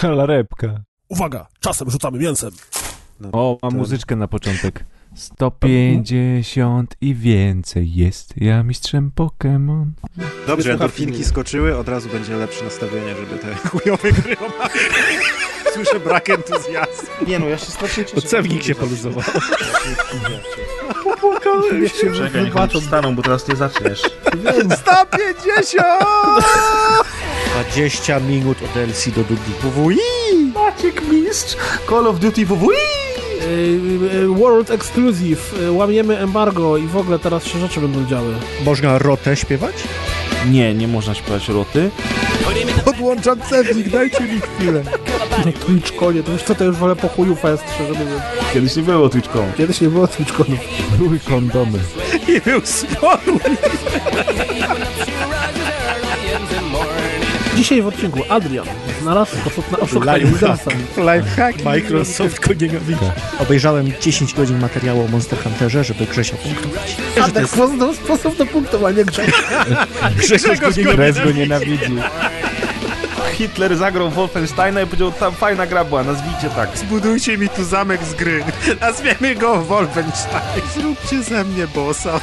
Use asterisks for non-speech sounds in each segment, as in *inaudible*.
*laughs* Kalarepka. Uwaga, czasem rzucamy mięsem. O, mam muzyczkę na początek. 150 i więcej jest. Ja mistrzem Pokémon. Dobrze, endorfinki skoczyły, od razu będzie lepsze nastawienie, żeby te *laughs* chujowe gry omawiać. Słyszę brak entuzjazmu. Nie no, ja się strasznie cieszę. Cewnik się poluzował. Niech się Czekaj, niech oni bo teraz nie zaczniesz. 150! 20 minut od DLC do Duty. Maciek Mistrz, Call of Duty WWI! World Exclusive, yy, łamiemy embargo i w ogóle teraz się rzeczy będą działy. Można rotę śpiewać? Nie, nie można śpiewać roty. Podłączam cewnik, dajcie mi chwilę. No Twitchkonie, to wiesz co, to już wolę po chuju fest, szczerze mówiąc. Kiedyś nie było Twitchką. Kiedyś nie było Twitchkonów. Były kondomy. I był spokój. Dzisiaj w odcinku Adrian znalazł sposób na oszukanie Midasami. Lifehack. Microsoft go nienawidzi. Obejrzałem 10 godzin materiału o Monster Hunterze, żeby Grzesia punktować. Adek poznał sposób na punktowanie grze. *laughs* Grzegorz go nienawidzi. Hitler zagrał Wolfensteina i powiedział, tam fajna gra była, nazwijcie tak. Zbudujcie mi tu zamek z gry. Nazwiemy go Wolfenstein. Zróbcie ze mnie bossa.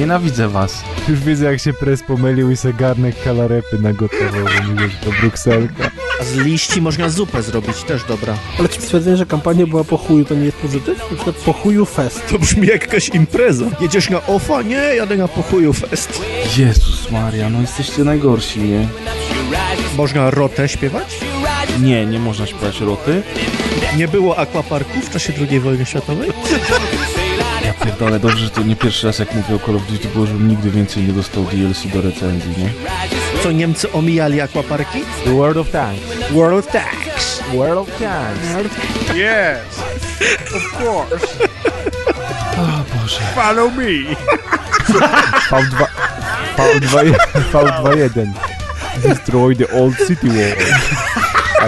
Nienawidzę was. Już widzę, jak się pres pomylił i se garnek kalarepy nagotował, bo mówię, że to brukselka. A z liści można zupę zrobić, też dobra. Ale czy stwierdzenie, że kampania była po chuju, to nie jest pozytyw? Na przykład po chuju fest. To brzmi jak jakaś impreza. Jedziesz na OFA? Nie, jadę na pochuju fest. Jezus Maria, no jesteście najgorsi, nie? Można rotę śpiewać? Nie, nie można śpiewać roty. Nie było aquaparku w czasie II wojny światowej? Pierdolę, dobrze, że to nie pierwszy raz jak mówię o Call of Duty, bo żebym nigdy więcej nie dostał DLC do recenzji, nie? Co Niemcy omijali aquaparki? The World of Tanks. World Tanks. World of Tanks. Yes. Of course. Follow me. V2... V2... V21. Destroy the old city wall.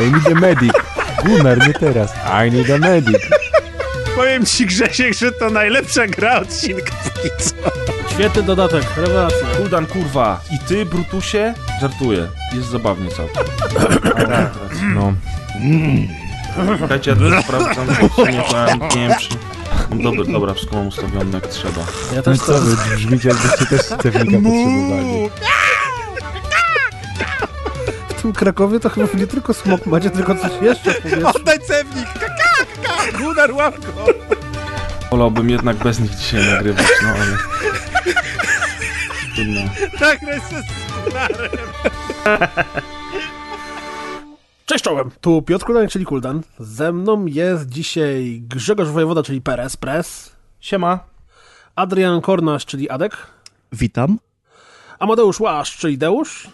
I need a medic. Gunnar, nie teraz. I need a medic. Powiem ci Grzesiek, że to najlepsza gra odcinka póki co. Świetny dodatek, rewelacja. Kuldan, kurwa. I ty, Brutusie? Żartuję. Jest zabawnie całkiem. *coughs* No. Czekajcie, ja to sprawdzam, bo nie, to nie wiem, czy... Dobra, dobra, wszystko mam ustawione jak trzeba. Ja No też co wy, brzmicie jakbyście też cewnika potrzebowali. w tym Krakowie to chyba nie tylko smok macie, tylko coś jeszcze powiesz. Oddaj cewnik. Kaka. Gunnar, łap go. Wolałbym jednak bez nich dzisiaj nagrywać, no ale... Trudno. Nagraj se z Gunnarem. Cześć czołem, tu Piotr Kuldan, czyli Kuldan. Ze mną jest dzisiaj Grzegorz Wojewoda, czyli Perez, Pres. Siema. Adrian Kornasz, czyli Adek. Witam. Amadeusz Łaszcz, czyli Deusz.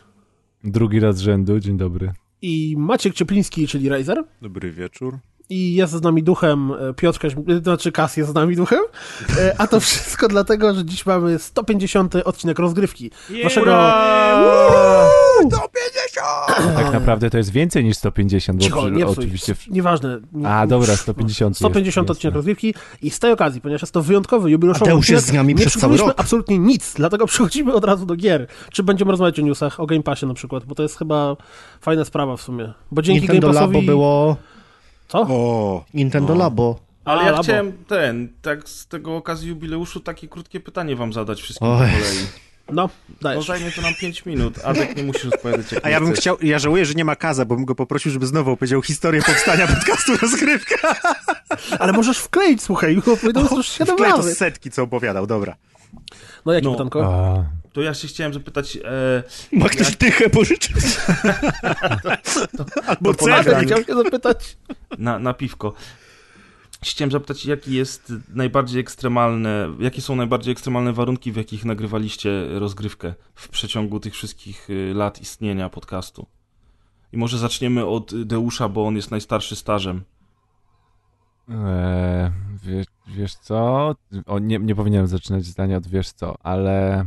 Drugi raz z rzędu, dzień dobry. I Maciek Ciepliński, czyli Razer. Dobry wieczór. I jest z nami duchem e, Piotr Kaźm... e, znaczy Kas jest z nami duchem. E, A to wszystko *laughs* dlatego, że dziś mamy 150 odcinek rozgrywki. Waszego... Tak naprawdę to jest więcej niż 150, bo Cicho, przy- nie psuj. oczywiście... Nieważne. Nie- A, dobra, 150. 150 jest, odcinek rozgrywki i z tej okazji, ponieważ jest to wyjątkowy, jubileuszowy odcinek, jest z nami nie przez cały rok. absolutnie nic, dlatego przechodzimy od razu do gier. Czy będziemy rozmawiać o newsach, o Game Passie na przykład, bo to jest chyba fajna sprawa w sumie. Bo dzięki Nintendo Game Passowi... Labo było... Co? O, Nintendo Labo. Ale A, ja labo. chciałem ten, tak z tego okazji jubileuszu, takie krótkie pytanie wam zadać wszystkim Oj. po kolei. No, No dajesz. zajmie to nam 5 minut, Adek nie musisz odpowiadać jak a ja bym chcesz. chciał, ja żałuję, że nie ma Kaza, bo bym go poprosił, żeby znowu opowiedział historię powstania *laughs* podcastu Rozgrywka. Ale możesz wkleić, słuchaj, bo powiedział już 7 Wklej to z razy. setki, co opowiadał, dobra. No, jakie No. pytanko? A, To ja się chciałem zapytać, e, Ma ktoś dychę pożyczyć? *laughs* Albo nagraniu. chciałem się zapytać. na, na piwko. Chciałem zapytać, jaki jest najbardziej ekstremalne, jakie są najbardziej ekstremalne warunki, w jakich nagrywaliście rozgrywkę w przeciągu tych wszystkich y, lat istnienia podcastu? I może zaczniemy od Deusza, bo on jest najstarszy stażem. e, wiesz, wiesz co? O, nie, nie powinienem zaczynać zdania od wiesz co, ale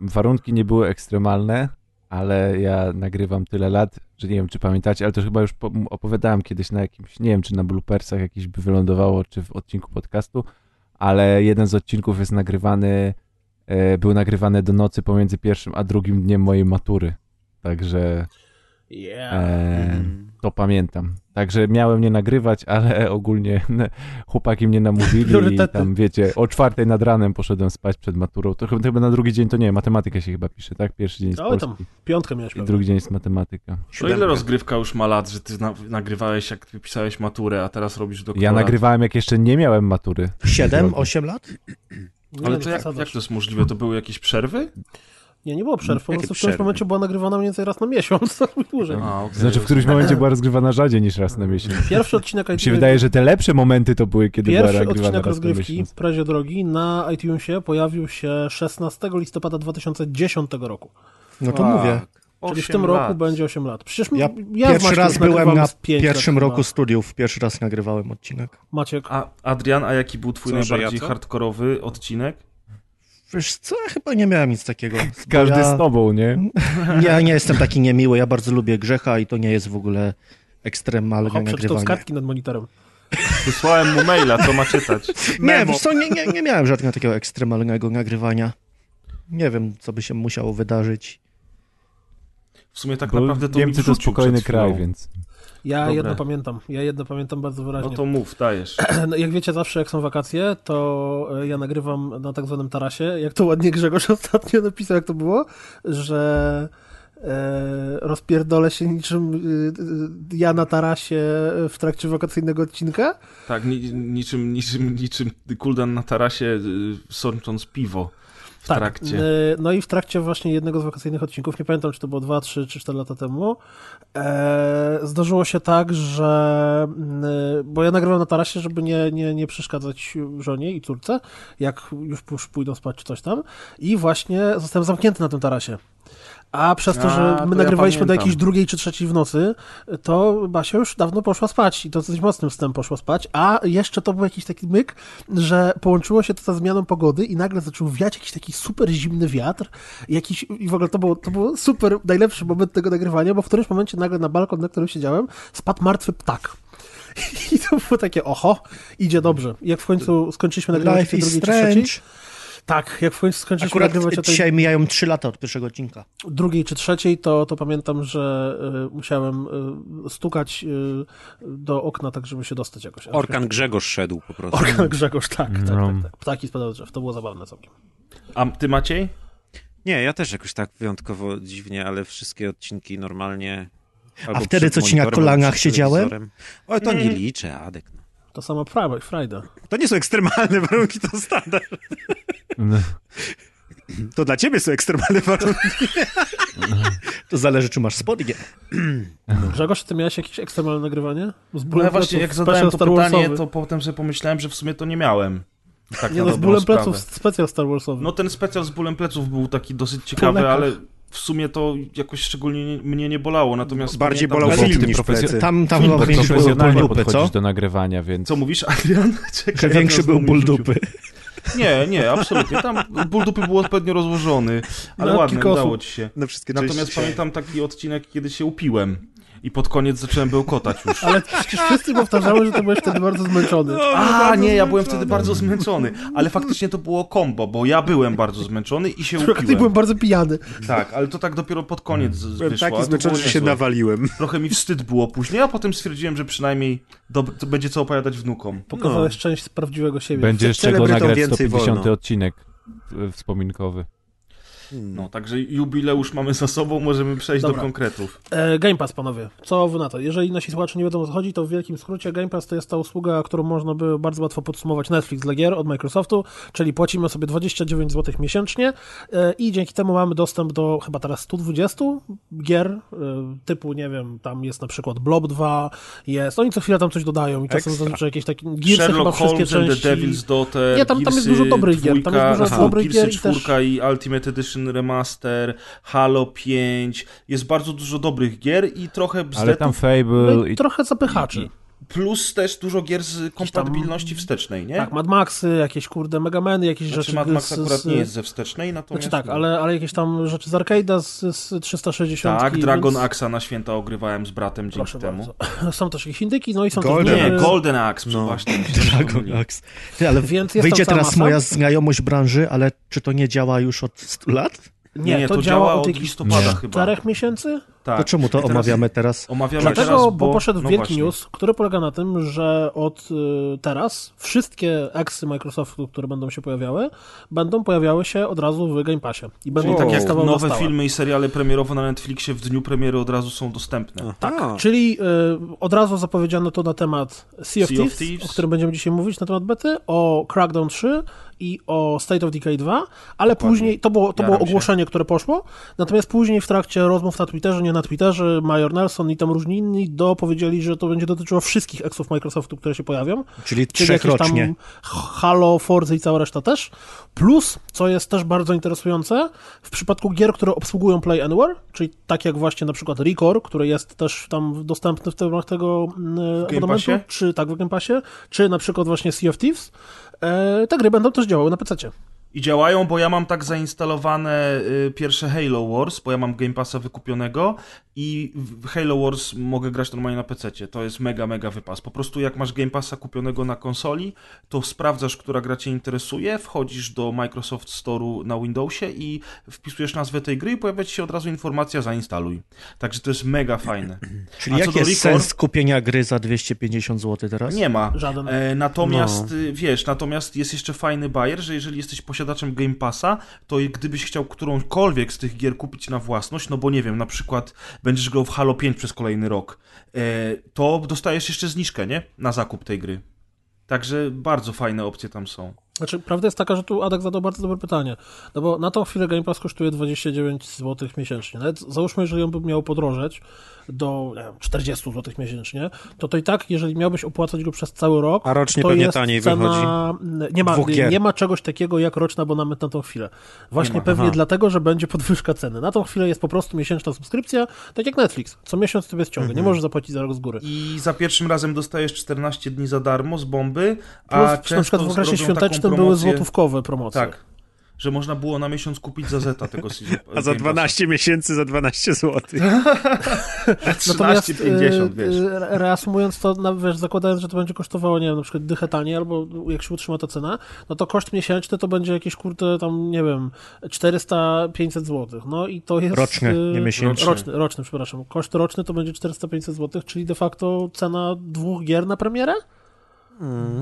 warunki nie były ekstremalne, ale ja nagrywam tyle lat, że nie wiem, czy pamiętacie, ale to chyba już po, opowiadałem kiedyś na jakimś, nie wiem, czy na bloopersach jakiś by wylądowało, czy w odcinku podcastu, ale jeden z odcinków jest nagrywany e, były nagrywane do nocy pomiędzy pierwszym a drugim dniem mojej matury. Także Yeah. e, Mhm. to pamiętam. Także miałem nie nagrywać, ale ogólnie *laughs* chłopaki mnie namówili i tam, wiecie, o czwartej nad ranem poszedłem spać przed maturą. To chyba, chyba na drugi dzień to nie, matematyka się chyba pisze, tak? Pierwszy dzień jest Oj, tam polski Piątkę miałeś i pewnie. drugi dzień jest matematyka. No ile rozgrywka już ma lat, że ty na, nagrywałeś, jak ty pisałeś maturę, a teraz robisz do Ja nagrywałem, jak jeszcze nie miałem matury. 7, 8 lat? Nie, Ale to jak, jak to jest możliwe? To były jakieś przerwy? Nie, nie było przerw. Po prostu w którymś momencie była nagrywana mniej więcej raz na miesiąc. *laughs* to dłużej. A, okej. Znaczy w którymś momencie była rozgrywana rzadziej niż raz na miesiąc. Pierwszy odcinek Mi się wydaje, że te lepsze momenty to były, kiedy była Pierwszy nagrywana odcinek rozgrywki. Prezie Drogi na iTunesie pojawił się 16 listopada 2010 roku. No to Tak. mówię. Czyli w tym roku lat. będzie 8 lat. Przecież Ja ja, Pierwszy raz byłem na pierwszym roku chyba. studiów. Pierwszy raz nagrywałem odcinek. Maciek, A Adrian, a jaki był twój Co, najbardziej ja hardkorowy odcinek? Wiesz co, ja chyba nie miałem nic takiego. *laughs* Każdy ja, z tobą, nie? *laughs* Ja nie jestem taki niemiły, ja bardzo lubię grzecha i to nie jest w ogóle ekstremalne hop, przeczytał z nagrywanie. kartki nad monitorem. *laughs* Wysłałem mu maila, co ma czytać. Nie, Memo. wiesz co, nie, nie, nie miałem żadnego takiego ekstremalnego nagrywania. Nie wiem, co by się musiało wydarzyć. W sumie tak Bo naprawdę to Niemcy mi to spokojny kraj, więc... Ja Dobre. jedno pamiętam. Ja jedno pamiętam bardzo wyraźnie. No to mów, dajesz. *clears throat* No, jak wiecie, zawsze jak są wakacje, to e, ja nagrywam na tak zwanym tarasie. Jak to ładnie Grzegorz *laughs* ostatnio napisał, jak to było, że e, rozpierdolę się niczym e, ja na tarasie w trakcie wakacyjnego odcinka. Tak, ni, niczym, niczym, niczym Kuldan na tarasie, sącząc piwo Tak. trakcie. e, No i w trakcie właśnie jednego z wakacyjnych odcinków, nie pamiętam, czy to było 2, 3 czy 4 lata temu, e, zdarzyło się tak, że e, bo ja nagrywam na tarasie, żeby nie, nie, nie przeszkadzać żonie i córce, jak już pójdą spać czy coś tam i właśnie zostałem zamknięty na tym tarasie. A przez to, A, że to my ja nagrywaliśmy do pamiętam. jakiejś drugiej czy trzeciej w nocy, to Basia już dawno poszła spać i to dosyć mocnym snem poszła spać, a jeszcze to był jakiś taki myk, że połączyło się to ze zmianą pogody i nagle zaczął wiać jakiś taki super zimny wiatr jakiś, i w ogóle to było, to było super, najlepszy moment tego nagrywania, bo w którymś momencie nagle na balkon, na którym siedziałem, spadł martwy ptak. *laughs* I to było takie, oho, idzie dobrze. I jak w końcu skończyliśmy nagrywać drugiej czy trzeciej, strange. Tak, jak w końcu skończyliśmy Akurat nagrywać tej dzisiaj mijają 3 lata od pierwszego odcinka. drugiej czy trzeciej, to, to pamiętam, że y, musiałem y, stukać y, do okna, tak żeby się dostać jakoś. Orkan Grzegorz szedł po prostu. Orkan Grzegorz, tak, tak, No. tak, tak. Ptaki spadały drzew, to było zabawne całkiem. A ty Maciej? Nie, ja też jakoś tak wyjątkowo dziwnie, ale wszystkie odcinki normalnie. albo wtedy, co ci na kolanach siedziałem? O, to nie liczę, Adek. No. To samo Friday, Friday. To nie są ekstremalne warunki, to standard. No, To dla ciebie są ekstremalne warunki. To zależy, czy masz spodnie. Grzegorz, ty miałeś jakieś ekstremalne nagrywanie? Z No bólem ja właśnie pleców, jak zadałem to pytanie, to potem sobie pomyślałem, że w sumie to nie miałem. Tak Nie no, z bólem sprawę. pleców, specjal Star Warsowy. No ten specjal z bólem pleców był taki dosyć ciekawy, ale w sumie to jakoś szczególnie nie, mnie nie bolało, natomiast Bardziej pamiętam, bolał że- Ale film ty niż profesjo-. Tam, tam Film chyba większy był ból dupy, co? do nagrywania, więc... Co mówisz, Adrian? *laughs* Czekaj, Że większy był ból dupy. Nie, nie, absolutnie. Tam ból dupy był odpowiednio rozłożony, ale No, ładnie, udało osób. ci się. Na wszystkie Natomiast części. pamiętam taki odcinek, kiedy się upiłem i pod koniec zacząłem bełkotać już. Ale przecież wszyscy powtarzały, że ty byłeś wtedy bardzo zmęczony. A, nie, ja byłem wtedy bardzo zmęczony, ale *laughs* faktycznie to było kombo, bo ja byłem bardzo zmęczony i się Trochę ty byłem upiłem. bardzo pijany. Tak, ale to tak dopiero pod koniec Byłem wyszło. a taki to zmęczony, że się nawaliłem. Trochę mi wstyd było później, a potem stwierdziłem, że przynajmniej dob- to będzie co opowiadać wnukom. Pokazałeś część z prawdziwego siebie. Będzie jeszcze go celebrytom nagrać więcej 150 wolno. odcinek e, wspominkowy. No, także jubileusz mamy za sobą, możemy przejść Dobra. do konkretów. E, Game Pass, panowie. Co wy na to? Jeżeli nasi słuchacze nie wiedzą o co chodzi, to w wielkim skrócie Game Pass to jest ta usługa, którą można by bardzo łatwo podsumować Netflix dla gier od Microsoftu, czyli płacimy sobie 29 zł miesięcznie e, i dzięki temu mamy dostęp do chyba teraz 120 gier e, typu, nie wiem, tam jest na przykład Blob 2, jest, oni co chwilę tam coś dodają i czasem Ekstra. zazwyczaj jakieś takie Gearsy chyba Sherlock wszystkie Holmes części. the Devil's Daughter, Nie, tam- tam jest Gearsy dużo dobrych gier, tam jest dużo aha, dobrych Gearsy gier i też- czwórka i Ultimate Edition Remaster, Halo 5, jest bardzo dużo dobrych gier i trochę bzdetu. Ale tam Fable No i, i trochę zapychaczy. Plus też dużo gier z kompatybilności wstecznej, nie? Tak, Mad Maxy, jakieś kurde Megameny, jakieś znaczy, rzeczy. Mad Max z- akurat z- nie jest ze wstecznej, natomiast... Znaczy tak, no. ale, ale jakieś tam rzeczy z arcade'a z, z 360. Tak, Dragon więc... Axa na święta ogrywałem z bratem dzięki Proszę temu. bardzo. *laughs* Są też jakieś indyki, no i są Golden też Nie, Golden Axe, No. właśnie. *laughs* Dragon Axe. Ty, ale Więc jest wyjdzie teraz masa. moja znajomość branży, ale czy to nie działa już od 100 lat? Nie, to, działa od jakichś listopada Nie. chyba. czterech miesięcy? Tak. To czemu to teraz omawiamy teraz? Omawiamy Dlatego, teraz, bo, bo poszedł no wielki właśnie. news, który polega na tym, że od y, teraz wszystkie eksy Microsoftu, które będą się pojawiały, będą pojawiały się od razu w Game Passie. I będą Czyli tak jak nowe filmy i seriale premierowe na Netflixie w dniu premiery od razu są dostępne. Tak. Czyli y, od razu zapowiedziano to na temat Sea of, Sea of Thieves, Thieves. o którym będziemy dzisiaj mówić na temat bety, o Crackdown 3 i o State of Decay 2, ale Dokładnie. później, to było, to Jaram było się. ogłoszenie, które poszło, natomiast później w trakcie rozmów na Twitterze, nie na Twitterze, Major Nelson i tam różni inni dopowiedzieli, że to będzie dotyczyło wszystkich eksów Microsoftu, które się pojawią, Czyli czyli trzech rocznie. Halo, Forza i cała reszta też. Plus, co jest też bardzo interesujące, w przypadku gier, które obsługują Play Anywhere, czyli tak jak właśnie na przykład Recore, który jest też tam dostępny w ramach tego mm, abonamentu, czy tak w Game Passie, czy na przykład właśnie Sea of Thieves, e, te gry będą też działały na PC. I działają, bo ja mam tak zainstalowane y, pierwsze Halo Wars, bo ja mam Game Passa wykupionego i w Halo Wars mogę grać normalnie na PC. To jest mega, mega wypas. Po prostu jak masz Game Passa kupionego na konsoli, to sprawdzasz, która gra cię interesuje, wchodzisz do Microsoft Store'u na Windowsie i wpisujesz nazwę tej gry i pojawia ci się od razu informacja zainstaluj. Także to jest mega fajne. *clears throat* Czyli A jaki jest Record? sens kupienia gry za 250 zł teraz? Nie ma. Żaden. E, natomiast, No. y, wiesz, natomiast jest jeszcze fajny bajer, że jeżeli jesteś posiadaczem Game Passa, to gdybyś chciał którąkolwiek z tych gier kupić na własność, no bo nie wiem, na przykład będziesz grał w Halo 5 przez kolejny rok, e, to dostajesz jeszcze zniżkę, nie? Na zakup tej gry. Także bardzo fajne opcje tam są. Znaczy, prawda jest taka, że tu Adek zadał bardzo dobre pytanie. No bo na tą chwilę Game Pass kosztuje 29 zł miesięcznie. Nawet załóżmy, jeżeli on by miał podrożeć do nie wiem, 40 zł miesięcznie, to to i tak, jeżeli miałbyś opłacać go przez cały rok, A rocznie to pewnie jest taniej cena... Nie ma, nie ma czegoś takiego jak roczny abonament na tą chwilę. Właśnie pewnie Aha. dlatego, że będzie podwyżka ceny. Na tą chwilę jest po prostu miesięczna subskrypcja, tak jak Netflix. Co miesiąc sobie ściąga. Nie możesz zapłacić za rok z góry. I za pierwszym razem dostajesz 14 dni za darmo z bomby, a Plus na często przykład w okresie świątecznym były promocję- złotówkowe promocje. Tak. Że można było na miesiąc kupić za zeta tego season- *laughs* A za Game Passa. 12 miesięcy za 12 zł. *laughs* Natomiast 13,50, e, wiesz. e, reasumując to, na, wiesz, zakładając, że to będzie kosztowało, nie wiem, na przykład dychę taniej, albo jak się utrzyma ta cena, no to koszt miesięczny to będzie jakieś, kurde, tam, nie wiem, 400-500 zł. No i to jest... Roczny, e, nie miesięczny. Roczny, roczny, przepraszam. Koszt roczny to będzie 400-500 zł, czyli de facto cena dwóch gier na premierę?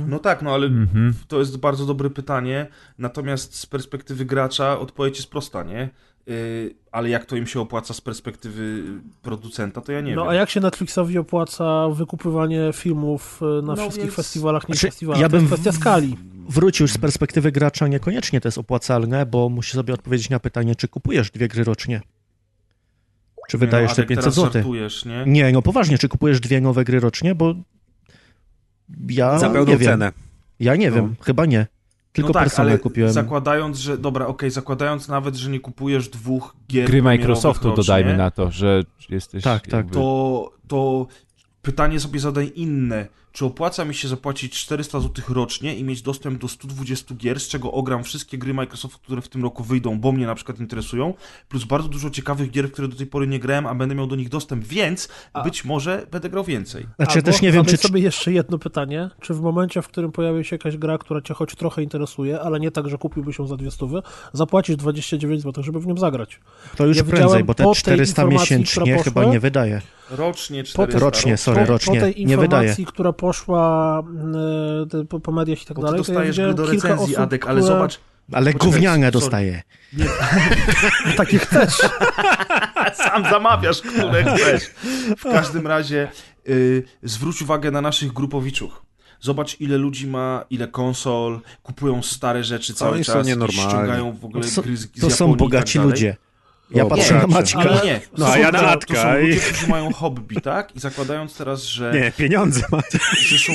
No tak, no ale Mhm. to jest bardzo dobre pytanie. Natomiast z perspektywy gracza odpowiedź jest prosta, nie? Yy, ale jak to im się opłaca z perspektywy producenta, to ja nie no wiem. a jak się Netflixowi opłaca wykupywanie filmów e, na No wszystkich więc- festiwalach, nie Znaczy, festiwalach? ja to jest bym kwestia skali. Wrócił już z perspektywy gracza, niekoniecznie to jest opłacalne, bo musi sobie odpowiedzieć na pytanie, czy kupujesz dwie gry rocznie. Czy Nie, no, wydajesz te Adek, 500 teraz zł? nie? Nie, no poważnie, czy kupujesz dwie nowe gry rocznie, bo ja Za pełną nie wiem. cenę. Ja nie No. wiem, chyba nie. Tylko no tak, ale kupiłem. zakładając, że... Dobra, okej, zakładając nawet, że nie kupujesz dwóch gier Gry Microsoftu rocznie, dodajmy na to, że jesteś. Tak, tak. jakby- to, to pytanie sobie zadaj inne. Czy opłaca mi się zapłacić 400 zł rocznie i mieć dostęp do 120 gier, z czego ogram wszystkie gry Microsoftu, które w tym roku wyjdą, bo mnie na przykład interesują, plus bardzo dużo ciekawych gier, w które do tej pory nie grałem, a będę miał do nich dostęp, więc A- być może będę grał więcej. Znaczy, ja też nie wiem, czy... sobie jeszcze jedno pytanie. Czy w momencie, w którym pojawi się jakaś gra, która cię choć trochę interesuje, ale nie tak, że kupiłbyś ją za dwie stówy, zapłacisz 29 zł, żeby w nią zagrać. To już ja prędzej, bo po te tej 400 informacji, miesięcznie chyba nie wydaje. Rocznie Po 400. tej- Rocznie, sorry, po, rocznie. po tej Nie wydaje. informacji, która poszła te- po, po mediach i tak Bo ty dalej, to ja dostajesz widziałem do kilka recenzji, osób, Adek, ale które... zobacz, Ale gówniane dostaje. *laughs* Takie chcesz. *laughs* sam zamawiasz, które chcesz. W każdym razie y, zwróć uwagę na naszych grupowiczów. Zobacz, ile ludzi ma, ile konsol, kupują stare rzeczy cały Oni są czas, nienormalni. ściągają w ogóle To, gry z, z to są Japonii i bogaci tak dalej. ludzie. Ja O, patrzę na bogaci. Maćka. Ale- nie, No, to a są- ja na to- Natka To są ludzie, którzy mają hobby, tak? I zakładając teraz, że, Nie, pieniądze ma. że są...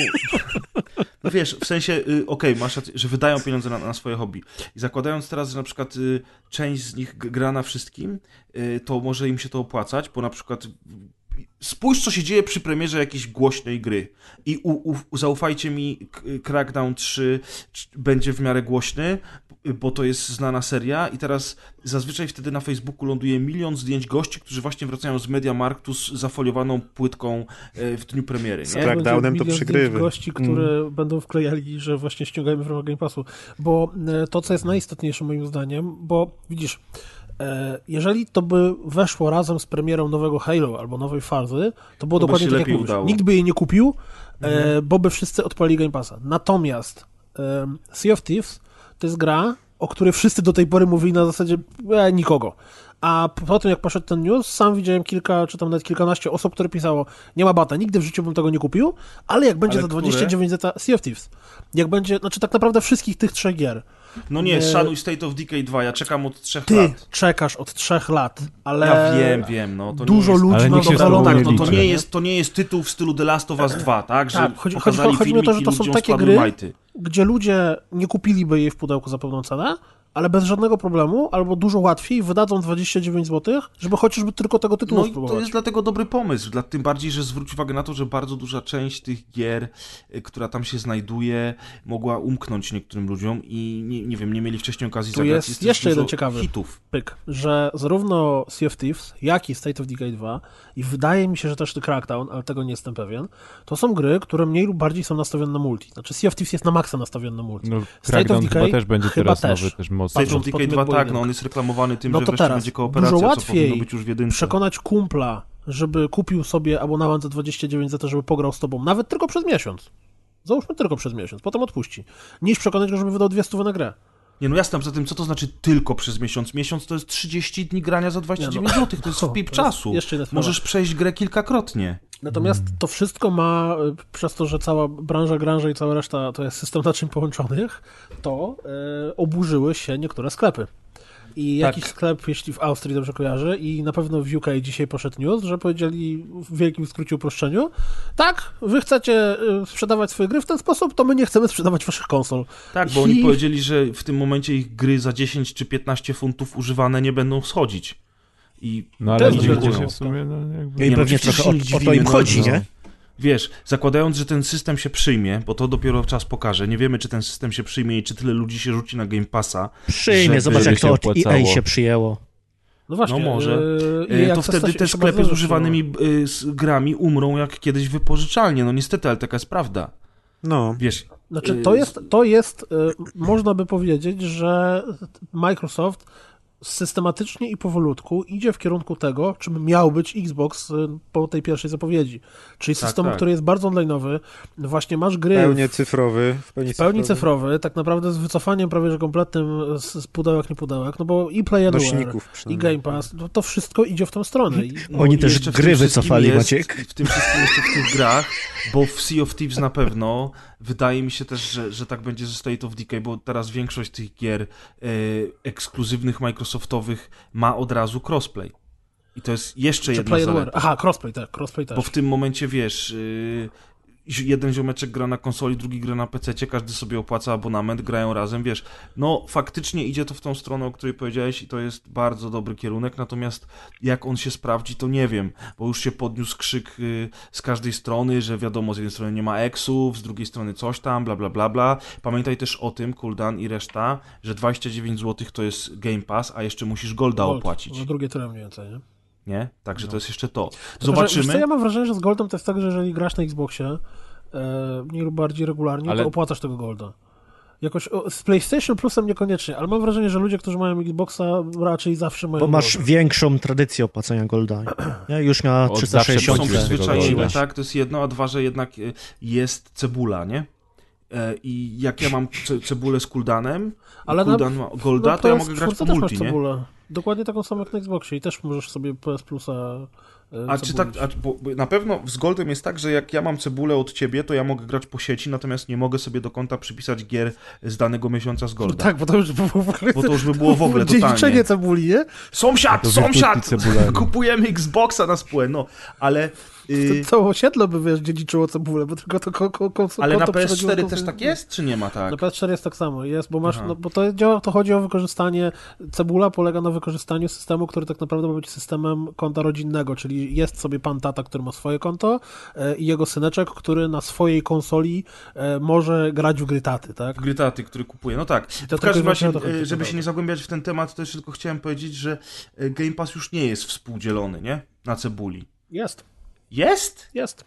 No wiesz, w sensie, y, okej, masz rację, że wydają pieniądze na, na swoje hobby. I zakładając teraz, że na przykład y, część z nich gra na wszystkim, y, to może im się to opłacać, bo na przykład spójrz, co się dzieje przy premierze jakiejś głośnej gry. I u, u, zaufajcie mi, Crackdown 3 będzie w miarę głośny, bo to jest znana seria i teraz zazwyczaj wtedy na Facebooku ląduje milion zdjęć gości, którzy właśnie wracają z Media Marktu z zafoliowaną płytką e, w dniu premiery. Nie? Z Crackdownem to przygrywy. gości, które mm. będą wklejali, że właśnie ściągajmy w ramach Game Passu. Bo e, to, co jest najistotniejsze moim zdaniem, bo widzisz, e, jeżeli to by weszło razem z premierą nowego Halo albo nowej fazy, to było to dokładnie tak jak mówisz. Udało. Nikt by jej nie kupił, mhm. bo by wszyscy odpalili Game Passa. Natomiast Sea of Thieves to jest gra, o której wszyscy do tej pory mówili na zasadzie e, nikogo. A po tym, jak poszedł ten news, sam widziałem kilka, czy tam nawet kilkanaście osób, które pisało, nie ma bata, nigdy w życiu bym tego nie kupił, ale jak będzie ale za 29 zeta Sea of Thieves, jak będzie, znaczy tak naprawdę wszystkich tych trzech gier, no nie, szanuj State of Decay 2, ja czekam od trzech Ty lat. czekasz od trzech lat, ale... Ja wiem, wiem, no to Dużo jest... ludzi ma to, tak, no to nie, jest, to nie jest tytuł w stylu The Last of Us 2, tak? Że tak, chodzi, chodzi, chodzi mi o to, że to są takie gry, majty. gdzie ludzie nie kupiliby jej w pudełku za pełną cenę, ale bez żadnego problemu, albo dużo łatwiej wydadzą 29 zł, żeby chociażby tylko tego tytułu no spróbować. to jest dlatego dobry pomysł, dla, tym bardziej, że zwróć uwagę na to, że bardzo duża część tych gier, y, która tam się znajduje, mogła umknąć niektórym ludziom i nie, nie wiem, nie mieli wcześniej okazji tu zagrać. Jest, jest jeszcze jeden ciekawy hitów. pyk, że zarówno Sea of Thieves, jak i State of Decay 2 i wydaje mi się, że też The Crackdown, ale tego nie jestem pewien, to są gry, które mniej lub bardziej są nastawione na multi. Znaczy Sea of Thieves jest na maksa nastawiony na multi. No, Decay chyba też będzie chyba teraz też. nowy, też mocno. State of Decay 2 tak, no on jest reklamowany tym, no że wreszcie teraz, będzie kooperacja, dużo łatwiej być już w jedynce. przekonać kumpla, żeby kupił sobie abonament za 29 za to, żeby pograł z tobą, nawet tylko przez miesiąc. Załóżmy tylko przez miesiąc, potem odpuści. Niż przekonać go, żeby wydał 200 na grę. Nie, no jasne, poza tym, co to znaczy tylko przez miesiąc? Miesiąc to jest 30 dni grania za 29 no. zł, to jest *laughs* wpip czasu. Możesz przejść grę kilkakrotnie. Natomiast to wszystko ma, y, przez to, że cała branża, grąża i cała reszta to jest system naczyń połączonych, to e, oburzyły się niektóre sklepy. I tak. jakiś sklep, jeśli w Austrii dobrze kojarzę, i na pewno w UK dzisiaj poszedł news, że powiedzieli w wielkim skrócie uproszczeniu, tak, wy chcecie y, sprzedawać swoje gry w ten sposób, to my nie chcemy sprzedawać waszych konsol. Tak, bo I... oni powiedzieli, że w tym momencie ich gry za 10 czy 15 funtów używane nie będą schodzić. I no ale dziwicie się w sumie, no jakby... I no, pewnie trochę o, o, to im chodzi, no. nie? Wiesz, zakładając, że ten system się przyjmie, bo to dopiero czas pokaże, nie wiemy, czy ten system się przyjmie i czy tyle ludzi się rzuci na Game Passa. Przyjmie, zobacz jak to od EA się przyjęło. No właśnie. No może. Yy, to wtedy te sklepy z używanymi yy, z grami umrą jak kiedyś wypożyczalnie. No niestety, ale taka jest prawda. No. Wiesz. Znaczy, to jest, to jest yy, można by powiedzieć, że Microsoft systematycznie i powolutku idzie w kierunku tego, czym miał być Xbox y, po tej pierwszej zapowiedzi. Czyli tak, system, tak. który jest bardzo online'owy. Właśnie masz gry... Pełnie cyfrowy. W pełni, w pełni cyfrowy. cyfrowy. tak naprawdę z wycofaniem prawie że kompletnym z, z pudełek, nie pudełek, no bo i Play i Game Pass, to, to wszystko idzie w tą stronę. I, no, Oni też gry wycofali, jest, Maciek. W tym wszystkim jeszcze w tych grach, bo w Sea of Thieves na pewno wydaje mi się też, że, że tak będzie ze State of Decay, bo teraz większość tych gier e, ekskluzywnych Microsoftowych ma od razu crossplay. I to jest jeszcze Czy jedna zaleta. Aha, crossplay, tak, crossplay też. Bo w tym momencie, wiesz, yy, jeden ziomeczek gra na konsoli, drugi gra na PC, każdy sobie opłaca abonament, grają razem, wiesz. No, faktycznie idzie to w tą stronę, o której powiedziałeś i to jest bardzo dobry kierunek, natomiast jak on się sprawdzi, to nie wiem, bo już się podniósł krzyk y, z każdej strony, że wiadomo, z jednej strony nie ma eksów, z drugiej strony coś tam, bla, bla, bla, bla. Pamiętaj też o tym, Kuldan i reszta, że 29 zł to jest Game Pass, a jeszcze musisz Golda Gold, opłacić. Za drugie tyle mniej więcej, nie? Nie? Także no. to jest jeszcze to. Zobaczymy. Że, ja mam wrażenie, że z Goldem to jest tak, że jeżeli grasz na Xboxie e, mniej lub bardziej regularnie, ale... to opłacasz tego Golda. Jakoś o, z PlayStation Plusem niekoniecznie, ale mam wrażenie, że ludzie, którzy mają Xboxa raczej zawsze mają Bo masz Golda. większą tradycję opłacania Golda. Ja już na 360 są przyzwyczajeni, tak? To jest jedno, a dwa, że jednak e, jest cebula, nie? E, I jak ja mam ce cebulę z Kuldanem, ale Kuldan ma Golda, no, to, to ja mogę grać po multi, nie? Dokładnie taką samą jak na Xboxie i też możesz sobie PS Plusa e, a czy tak, a, bo na pewno z Goldem jest tak, że jak ja mam cebulę od ciebie, to ja mogę grać po sieci, natomiast nie mogę sobie do konta przypisać gier z danego miesiąca z Golda. No tak, bo to już by było w ogóle, bo to już by było w ogóle *laughs* totalnie. cebuli, nie? Sąsiad, sąsiad! *laughs* Kupujemy Xboxa na spółę, no, ale Yy... Całe osiedle by, wiesz, dziedziczyło cebulę, bo tylko to ko, ko, ko, Ale na PS4 też tak jest, czy nie ma tak? Na PS4 jest tak samo, jest, bo masz, no, bo to, działa, to chodzi o wykorzystanie, cebula polega na wykorzystaniu systemu, który tak naprawdę ma być systemem konta rodzinnego, czyli jest sobie pan tata, który ma swoje konto e, i jego syneczek, który na swojej konsoli e, może grać w gry taty, tak? Gry taty, który kupuje. No tak. to w każdym razie, e, żeby prawda. się nie zagłębiać w ten temat, to jeszcze tylko chciałem powiedzieć, że e, Game Pass już nie jest współdzielony, nie? Na cebuli. Jest, Jest? jest,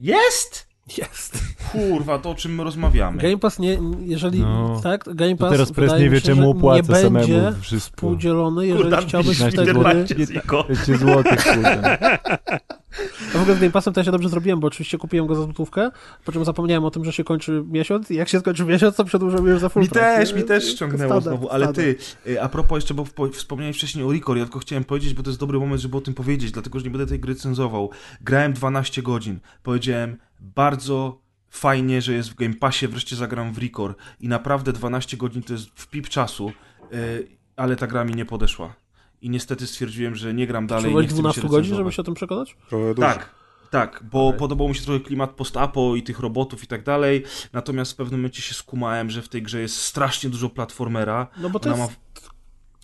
Jest? jest. Kurwa, to o czym my rozmawiamy. Game Pass nie, jeżeli, No. tak, Game To Pass teraz Press wydaje nie wie, się, czemu że opłaca nie samemu będzie wszystko. współdzielony, jeżeli Kurwa, chciałbyś w 15 te gry... temacie, Ziko. 15 złotych, *laughs* kurde. A w ogóle z Game Passem to ja się dobrze zrobiłem, bo oczywiście kupiłem go za złotówkę, po czym zapomniałem o tym, że się kończy miesiąc i jak się skończy miesiąc, to przedłużyłem już za full Mi też, mi też ściągnęło standard, znowu, ale standard. ty, y, a propos jeszcze, bo wspomniałeś wcześniej o Record, ja tylko chciałem powiedzieć, bo to jest dobry moment, żeby o tym powiedzieć, dlatego, że nie będę tej gry cenzował. Grałem 12 godzin, powiedziałem, bardzo fajnie, że jest w Game Passie, wreszcie zagram w Record i naprawdę 12 godzin to jest w pip czasu, y, ale ta gra mi nie podeszła. I niestety stwierdziłem, że nie gram dalej, nie się 12 godzin, żeby się o tym przekonać? Trochę. Tak, tak, bo Okej. podobał mi się trochę klimat post-apo i tych robotów i tak dalej, natomiast w pewnym momencie się skumałem, że w tej grze jest strasznie dużo platformera. No bo to Ona jest... ma...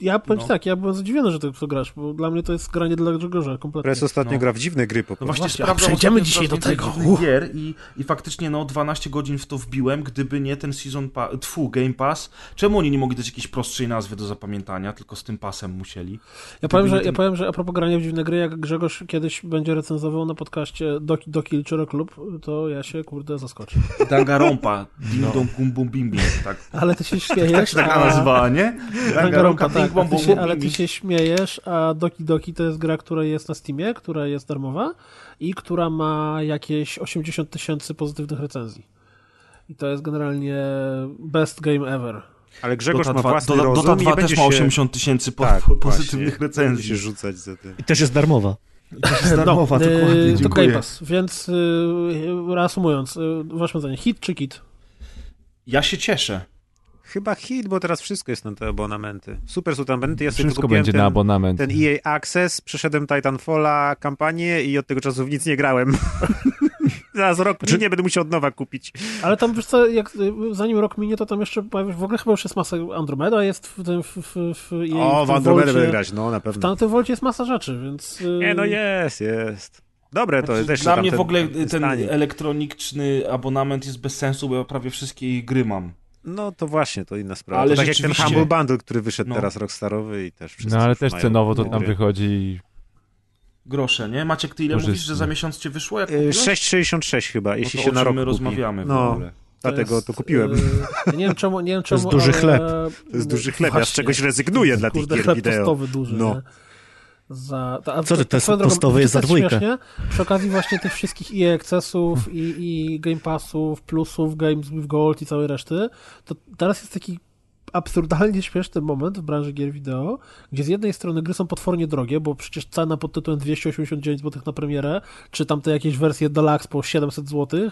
Ja powiem ci No. tak, ja byłem zdziwiony, że ty to grasz, bo dla mnie to jest granie dla Grzegorza kompletnie. Press ostatnio No. gra w dziwne gry po No prostu. właśnie, właśnie, a sprawdzam przejdziemy dzisiaj do tego. gier i, i faktycznie no 12 godzin w to wbiłem, gdyby nie ten Season Pass, tfu, Game Pass. Czemu oni nie mogli dać jakiejś prostszej nazwy do zapamiętania, tylko z tym pasem musieli? Ja powiem, że, nie ja ten- powiem, że a propos grania w dziwne gry, jak Grzegorz kiedyś będzie recenzował na podcaście Doki, Doki Chiro Club, to ja się, kurde, zaskoczę. *laughs* Dangarompa, Ding Dong Bum Bum Bim Bim, tak. Ale ty się śmiejesz, Tak się taka a... nazywała, nie? Danganronpa, tak, Ty Bum się, Bum ale ty się śmiejesz, a Doki Doki to jest gra, która jest na Steamie, która jest darmowa i która ma jakieś 80 tysięcy pozytywnych recenzji. I to jest generalnie best game ever. Ale Grzegorz Dota ma 2, własny Dota, rozum Dota i 2 nie będzie też ma się... 80 tysięcy po, tak, po, właśnie, pozytywnych Będzie się recenzji. rzucać za tym. I też jest darmowa. darmowa, no, dokładnie, y, to. Game Pass, więc y, reasumując, y, wasze zdanie, hit czy kit? Ja się cieszę. Chyba hit, bo teraz wszystko jest na te abonamenty. Super są te abonamenty, ja sobie Wszystko będzie ten, na abonament. ten EA Access, przeszedłem Titanfalla kampanię i od tego czasu w nic nie grałem. *laughs* Zaraz rok Znaczy- minie, będę musiał od nowa kupić. Ale tam, wiesz co, jak, zanim rok minie, to tam jeszcze, w ogóle chyba już jest masa, Andromeda jest w tym, w, w, w, jej- O, w tym Andromedę będę grać, no na W pewno. tamtym Volcie jest masa rzeczy, więc... y, Nie, no jest, jest. Dobre to jest też Dla mnie ten- w ogóle ten ten stanie. elektroniczny abonament jest bez sensu, bo ja prawie wszystkie jej gry mam. No to właśnie, to inna sprawa. Ale to tak jak ten Humble Bundle, który wyszedł No. teraz Rockstarowy i też wszyscy No ale też cenowo to tam wychodzi Grosze, nie? Maciek, ty ile mówisz, że za miesiąc cię wyszło? Jak Y, kupiłeś? 6,66 chyba, No jeśli to się o na rok my kupi. rozmawiamy w No. ogóle. Dlatego jest, to kupiłem. y, ja nie wiem czemu, nie wiem czemu, jest duży ale- chleb. To jest duży chleb, ja z Właśnie. czegoś rezygnuję dla tych Kurde, gier chleb wideo. tostowy duży, No. nie? Za, to, a Co ty, to tostowe jest za dwójkę. śmiesznie, Przy okazji właśnie tych wszystkich EA Accessów i, i Game Passów, Plusów, Games with Gold i całej reszty, to teraz jest taki absurdalnie śmieszny moment w branży gier wideo, gdzie z jednej strony gry są potwornie drogie, bo przecież cena pod tytułem 289 zł na premierę, czy tam te jakieś wersje deluxe po 700 zł y,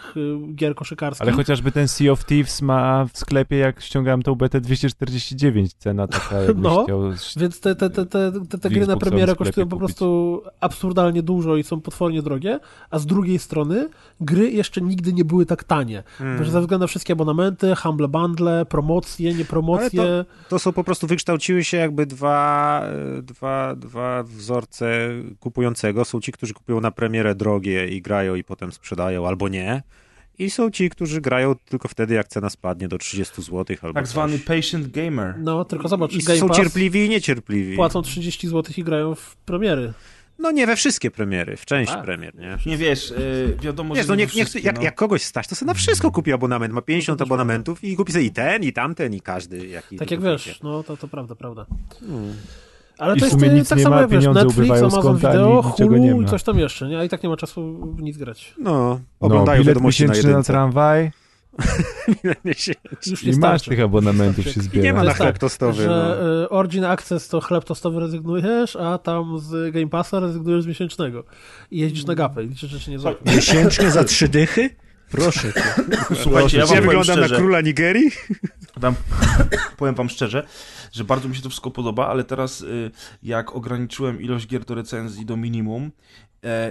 gier koszykarskich. Ale chociażby ten Sea of Thieves ma w sklepie, jak ściągałem tą betę 249, cena taka No. chciał... Więc te, te, te, te, te, te gry na premierę kosztują po prostu absurdalnie dużo i są potwornie drogie, a z drugiej strony gry jeszcze nigdy nie były tak tanie. Hmm. Ze względu na wszystkie abonamenty, humble bundle, promocje, niepromocje. Ale To są po prostu, wykształciły się jakby dwa, e, dwa, dwa wzorce kupującego. Są ci, którzy kupują na premierę drogie i grają i potem sprzedają, albo nie. I są ci, którzy grają tylko wtedy, jak cena spadnie do 30 zł albo Tak coś. zwany patient gamer. No, tylko zobacz, I Game są Pass cierpliwi i niecierpliwi. płacą 30 zł i grają w premiery. No nie we wszystkie premiery, w część Tak. premier, nie? Nie wiesz, y, wiadomo, Wiesz, że no nie nie, jak, no. jak kogoś stać, to sobie na wszystko kupi abonament. Ma 50 abonamentów i kupi sobie i ten, i tamten, i każdy. Jaki Tak jak wiesz, no to, to prawda, prawda. Hmm. Ale I to jest nic tak nie samo wiesz, Netflix, Amazon Video, Hulu coś tam jeszcze, nie? A i tak nie ma czasu w nic grać. No, No, oglądają bilet wiadomości na na *laughs* Już nie i masz tych abonamentów się Starczy. I nie ma zbiera. na tak, chleb tostowy. że no. y, Origin Access to chleb tostowy rezygnujesz, a tam z Game Passa rezygnujesz z miesięcznego. I jeździsz na gapę i liczysz, że się nie złapie. Miesięcznie za trzy dychy? Proszę cię. Słuchajcie, ja wam wyglądam na króla Nigerii? wam, *laughs* powiem wam szczerze, że bardzo mi się to wszystko podoba, ale teraz y, jak ograniczyłem ilość gier do recenzji do minimum e,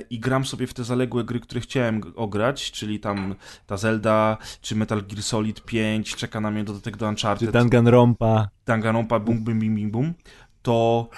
i gram sobie w te zaległe gry, które chciałem ograć, czyli tam ta Zelda, czy Metal Gear Solid 5, czeka na mnie dodatek do Czy Uncharted, Danganronpa. Danganronpa, bum, bum, bim, bim, bum, to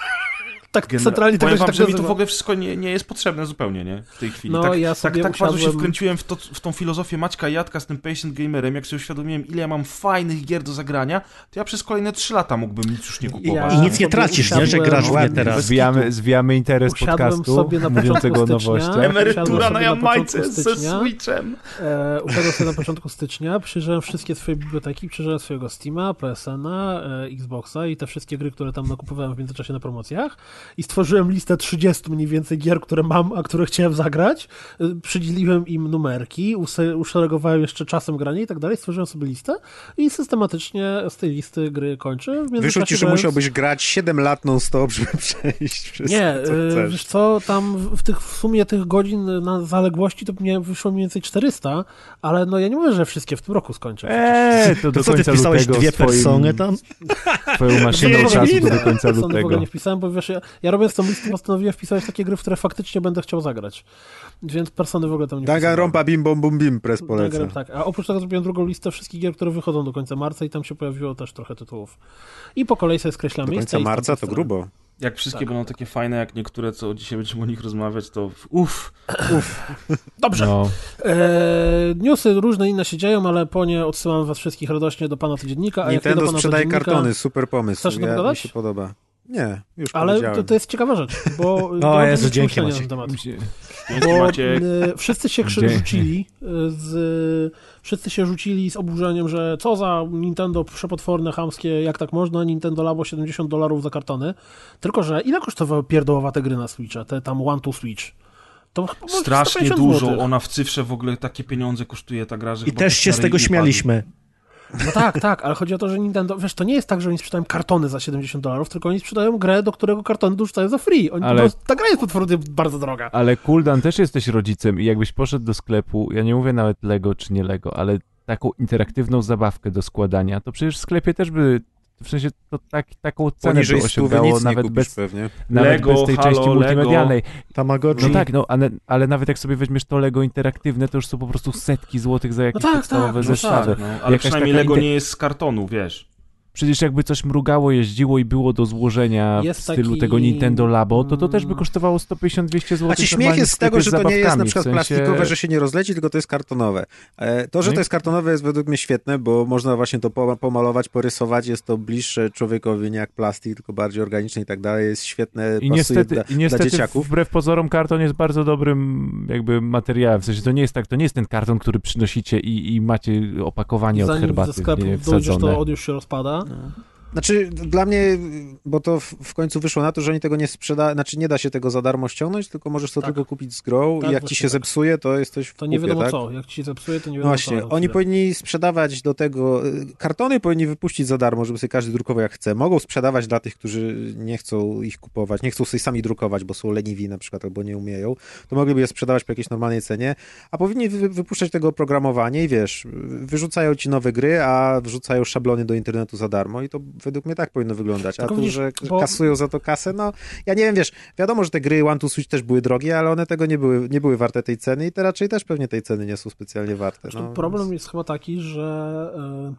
Tak centralnie tego się wam, tak że mi to w ogóle wszystko nie, nie jest potrzebne zupełnie, nie? W tej chwili. No, tak, ja tak, tak bardzo się usiadłem- wkręciłem w, to, w tą filozofię Maćka Jadka z tym Patient Gamerem, jak sobie uświadomiłem, ile ja mam fajnych gier do zagrania, to ja przez kolejne 3 lata mógłbym nic już nie kupować. I nic nie tracisz, nie, że usiadłem- grasz w teraz. Zwijamy, zwijamy interes Usiadłem podcastu, sobie na mówiącego o nowościach. Emerytura Usiadłem na Jamajce początku ze stycznia. Switchem. E, usiadłem sobie na początku stycznia, przyjrzałem wszystkie swoje biblioteki, przyjrzałem swojego Steama, PSN-a, e, Xboxa i te wszystkie gry, które tam nakupowałem w międzyczasie na promocjach i stworzyłem listę 30 mniej więcej gier, które mam, a które chciałem zagrać. E, Przydzieliłem im numerki, uszeregowałem jeszcze czasem grania i tak dalej, stworzyłem sobie listę i systematycznie z tej listy gry kończę. Wyszło ci, że grając- musiałbyś grać 7 lat non-stop, żeby *laughs* przejść wszystko, Nie, co chcesz. wiesz co, tam w, tych, w sumie tych godzin na zaległości to mnie wyszło mniej więcej 400, ale no ja nie mówię, że wszystkie w tym roku skończę. Eee, to To *laughs* do co, ty końca wpisałeś lutego dwie swoim, persony tam? Twoją *laughs* maszyną czasu to do końca Persony w ogóle lutego. nie wpisałem, bo wiesz, ja, ja robiąc tą listę postanowiłem wpisać takie gry, w które faktycznie będę chciał zagrać. Więc persony w ogóle tam nie Danganronpa bim bom bum bim press polecam. Tak. A oprócz tego zrobiłem drugą listę wszystkich gier, które wychodzą do końca marca i tam się pojawiło też trochę tytułów. I po kolei sobie skreślam Do miejsca końca marca to grubo. Jak wszystkie Tak. będą takie fajne, jak niektóre, co dzisiaj będziemy o nich rozmawiać, to *clears throat* uff. Dobrze. No, Eee, newsy różne inne się dzieją, ale po nie odsyłam was wszystkich radośnie do pana codziennika. A jak nie do Nintendo pana sprzedaje kartony, super pomysł. Chcesz ja, mi się podoba. Nie, już Ale to, to jest ciekawa rzecz, bo... *laughs* bo O Jezu, dzięki, na Maciek. ten temat. Dzięki Bo Maciek. y, wszyscy się krzy- rzucili y, z, wszyscy się rzucili z oburzeniem, że co za Nintendo przepotworne, chamskie, jak tak można, Nintendo Labo 70 dolarów za kartony. Tylko, że ile kosztowały pierdołowate gry na Switcha, te tam One to Switch? Strasznie 150 dużo. złotych. Ona w cyfrze w ogóle takie pieniądze kosztuje ta gra, że I też się z tego śmialiśmy. No tak, tak, ale chodzi o to, że Nintendo, wiesz, to nie jest tak, że oni sprzedają kartony za 70 dolarów, tylko oni sprzedają grę, do którego kartony dorzucają za free. Oni, Ale-. Ta gra jest potwornie bardzo droga. Ale Kuldan też jesteś rodzicem i jakbyś poszedł do sklepu, ja nie mówię nawet Lego czy nie Lego, ale taką interaktywną zabawkę do składania, to przecież w sklepie też by, w sensie to tak, taką cenę Poniżej by 100 osiągało nawet kupisz bez, pewnie. nawet Lego, bez tej halo, części multimedialnej. Tamagotchi. No tak, no ale, ale nawet jak sobie weźmiesz to Lego interaktywne, to już są po prostu setki złotych za jakieś tak, podstawowe tak, no zestawy. tak. No, ale Jakaś przynajmniej Lego inte- nie jest z kartonu, wiesz. Przecież jakby coś mrugało, jeździło i było do złożenia Jest w stylu taki- tego Nintendo Labo, to to też by Mm. kosztowało 150-200 zł. Znaczy śmiech jest z tego, że to nie jest na przykład plastikowe, że się nie rozleci, tylko to jest kartonowe. E, To, że i- to jest kartonowe jest według mnie świetne, bo można właśnie to po- pomalować, porysować, jest to bliższe człowiekowi nie jak plastik, tylko bardziej organiczne i tak dalej, jest świetne, I pasuje niestety, dla, i dla niestety dzieciaków. wbrew pozorom karton jest bardzo dobrym jakby materiałem. W sensie to nie jest tak, to nie jest ten karton, który przynosicie i, i macie opakowanie od Zanim herbaty ze sklepu w dojdziesz, to on już się rozpada. No. Znaczy, dla mnie, bo to w, w końcu wyszło na to, że oni tego nie sprzeda, znaczy nie da się tego za darmo ściągnąć, tylko możesz to Tak. tylko kupić z grą Tak, i jak ci się tak. zepsuje, to jesteś w To nie kupie, wiadomo tak? co. Jak ci się zepsuje, to nie No wiadomo właśnie, co. oni powinni sprzedawać do tego, y, kartony powinni wypuścić za darmo, żeby sobie każdy drukował jak chce. Mogą sprzedawać dla tych, którzy nie chcą ich kupować, nie chcą sobie sami drukować, bo są leniwi na przykład albo nie umieją, to mogliby je sprzedawać po jakiejś normalnej cenie, a powinni wy, wypuszczać tego oprogramowanie i wiesz, wyrzucają ci nowe gry, a wrzucają szablony do internetu za darmo i to według mnie tak powinno wyglądać. A tu, że bo- kasują za to kasę, no ja nie wiem, wiesz, wiadomo, że te gry One to Switch też były drogie, ale one tego nie były, nie były warte tej ceny i te raczej też pewnie tej ceny nie są specjalnie warte. No, problem jest chyba taki, że e,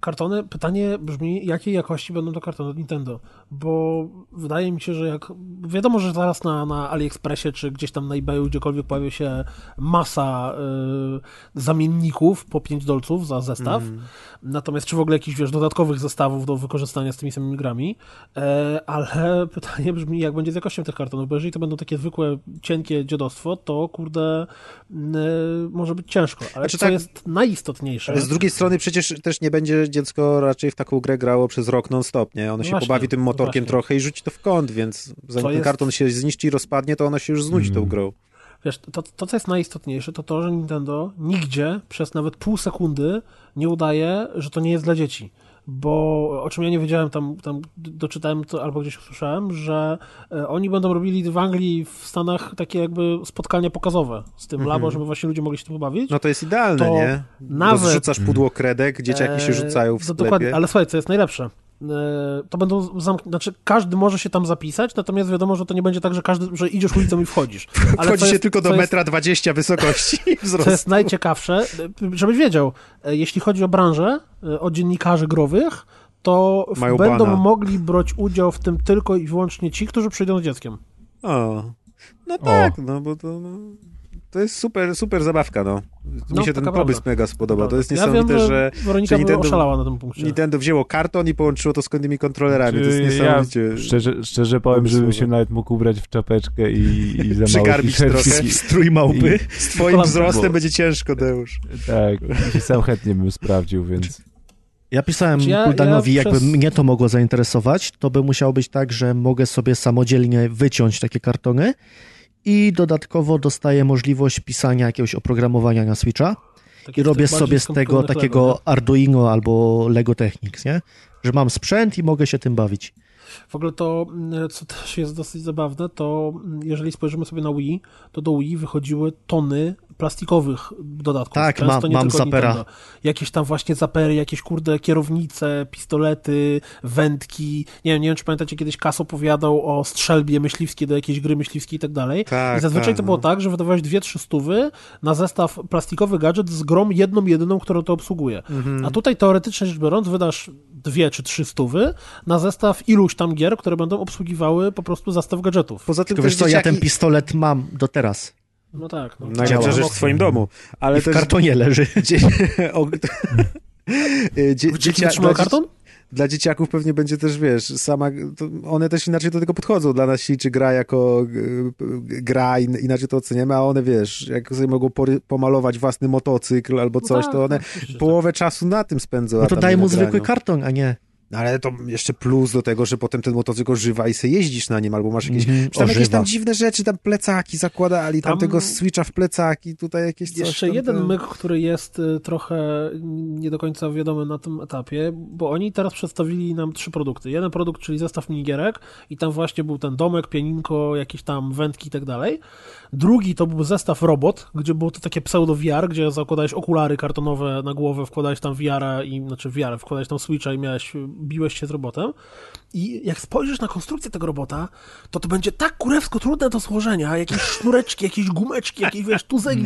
kartony, pytanie brzmi, jakiej jakości będą to kartony od Nintendo, bo wydaje mi się, że jak, wiadomo, że zaraz na, na AliExpressie, czy gdzieś tam na eBayu, gdziekolwiek pojawi się masa e, zamienników po 5 dolców za zestaw, Mhm. natomiast czy w ogóle jakichś, wiesz, dodatkowych zestawów do wykorzystania z tymi samymi grami, e, ale *laughs* pytanie brzmi, jak będzie z jakością tych kartonów, bo jeżeli to będą takie zwykłe, cienkie dziadostwo, to kurde, e, może być ciężko, ale Znaczy co tak- jest najistotniejsze, Ale z drugiej strony przecież też nie będzie dziecko raczej w taką grę grało przez rok non-stop, nie? Ono No się właśnie, pobawi tym no motorkiem właśnie. trochę i rzuci to w kąt, więc zanim To ten jest- karton się zniszczy i rozpadnie, to ono się już znudzi tą Mm. grą. Wiesz, to, to, co jest najistotniejsze, to to, że Nintendo nigdzie przez nawet pół sekundy nie udaje, że to nie jest dla dzieci. Bo o czym ja nie wiedziałem, tam, tam doczytałem to albo gdzieś usłyszałem, że e, oni będą robili w Anglii, w Stanach takie jakby spotkania pokazowe z tym Mhm. labo, żeby właśnie ludzie mogli się tym pobawić. No to jest idealne, To nie? nawet- Rzucasz pudło kredek, dzieciaki się Eee, rzucają w sklepie. Dokładnie, ale słuchaj, co jest najlepsze? E, To będą zamk- znaczy każdy może się tam zapisać, natomiast wiadomo, że to nie będzie tak, że każdy, że idziesz ulicą i wchodzisz. *laughs* Ale Wchodzi się jest- tylko do co jest- metra dwadzieścia wysokości i *laughs* Co wzrostu. jest najciekawsze, żebyś wiedział, e, jeśli chodzi o branżę, e, o dziennikarzy growych, to Mają będą bana. mogli brać udział w tym tylko i wyłącznie ci, którzy przyjdą z dzieckiem. O, no tak, no bo to... No, to jest super, super zabawka, no. No, Mi się ten pomysł prawda. mega spodobał. To jest ja niesamowite, wiem, że Weronika że Nintendo- oszalała na tym punkcie. Nintendo wzięło karton i połączyło to z innymi kontrolerami. To jest Czy niesamowicie... Ja szczerze, szczerze powiem, żebym się nawet mógł ubrać w czapeczkę i, i za Przygarbić trochę. Strój małpy. Z twoim wzrostem będzie ciężko, Deusz. Tak, i sam chętnie bym sprawdził, więc... Ja pisałem Znaczy ja- Kuldanowi, ja jakby przez- mnie to mogło zainteresować, to by musiało być tak, że mogę sobie samodzielnie wyciąć takie kartony i dodatkowo dostaję możliwość pisania jakiegoś oprogramowania na Switcha Takie i robię sobie z tego takiego Lego, Arduino albo Lego Technics, nie? Że mam sprzęt i mogę się tym bawić. W ogóle to, co też jest dosyć zabawne, to mm, jeżeli spojrzymy sobie na Wii, to do Wii wychodziły tony plastikowych dodatków. Tak, Często mam- nie mam tylko zapera. Nintendo. Jakieś tam właśnie zapery, jakieś kurde kierownice, pistolety, wędki. Nie wiem, nie wiem, czy pamiętacie, kiedyś Kas opowiadał o strzelbie myśliwskiej do jakiejś gry myśliwskiej i tak dalej. Tak, I zazwyczaj tak, to było no. tak, że wydawałeś dwie, trzy stówy na zestaw plastikowy gadżet z grą jedną, jedyną, którą to obsługuje. Mhm. A tutaj teoretycznie rzecz biorąc wydasz dwie czy trzy stówy na zestaw iluś tam gier, które będą obsługiwały po prostu zestaw gadżetów. Poza tym Tylko wiesz co, ja ten dzieciaki- pistolet mam do teraz. No tak. No. Najlepsza działa. rzecz w twoim domu. Ale I w też... kartonie leży. *laughs* Dzie... o... *laughs* Y, Dzie... Dla, karton? dla dzieciaków pewnie będzie też, wiesz, sama, to one też inaczej do tego podchodzą. Dla nas czy gra jako y, gra, in, inaczej to oceniamy, a one, wiesz, jak sobie mogą pory, pomalować własny motocykl albo coś, tak, to one tak, połowę czasu na tym spędzą. No to daj mu zwykły karton, a nie. No Ale to jeszcze plus do tego, że potem ten motocykl ożywa i se jeździsz na nim, albo masz jakieś, czy tam jakieś tam dziwne rzeczy, tam plecaki zakładali, tam, Tam- tego switcha w plecaki, tutaj jakieś coś Jeszcze jeden myk, który jest y, trochę nie do końca wiadomy na tym etapie, bo oni teraz przedstawili nam trzy produkty. Jeden produkt, czyli zestaw minigierek i tam właśnie był ten domek, pianinko, jakieś tam wędki i tak dalej. Drugi to był zestaw robot, gdzie było to takie pseudo VR, gdzie zakładałeś okulary kartonowe na głowę, wkładałeś tam VR i, znaczy VR, wkładałeś tam switcha i miałeś, biłeś się z robotem. I jak spojrzysz na konstrukcję tego robota, to to będzie tak kurewsko trudne do złożenia, jakieś *laughs* sznureczki, jakieś gumeczki, jakieś, wiesz, tuzek,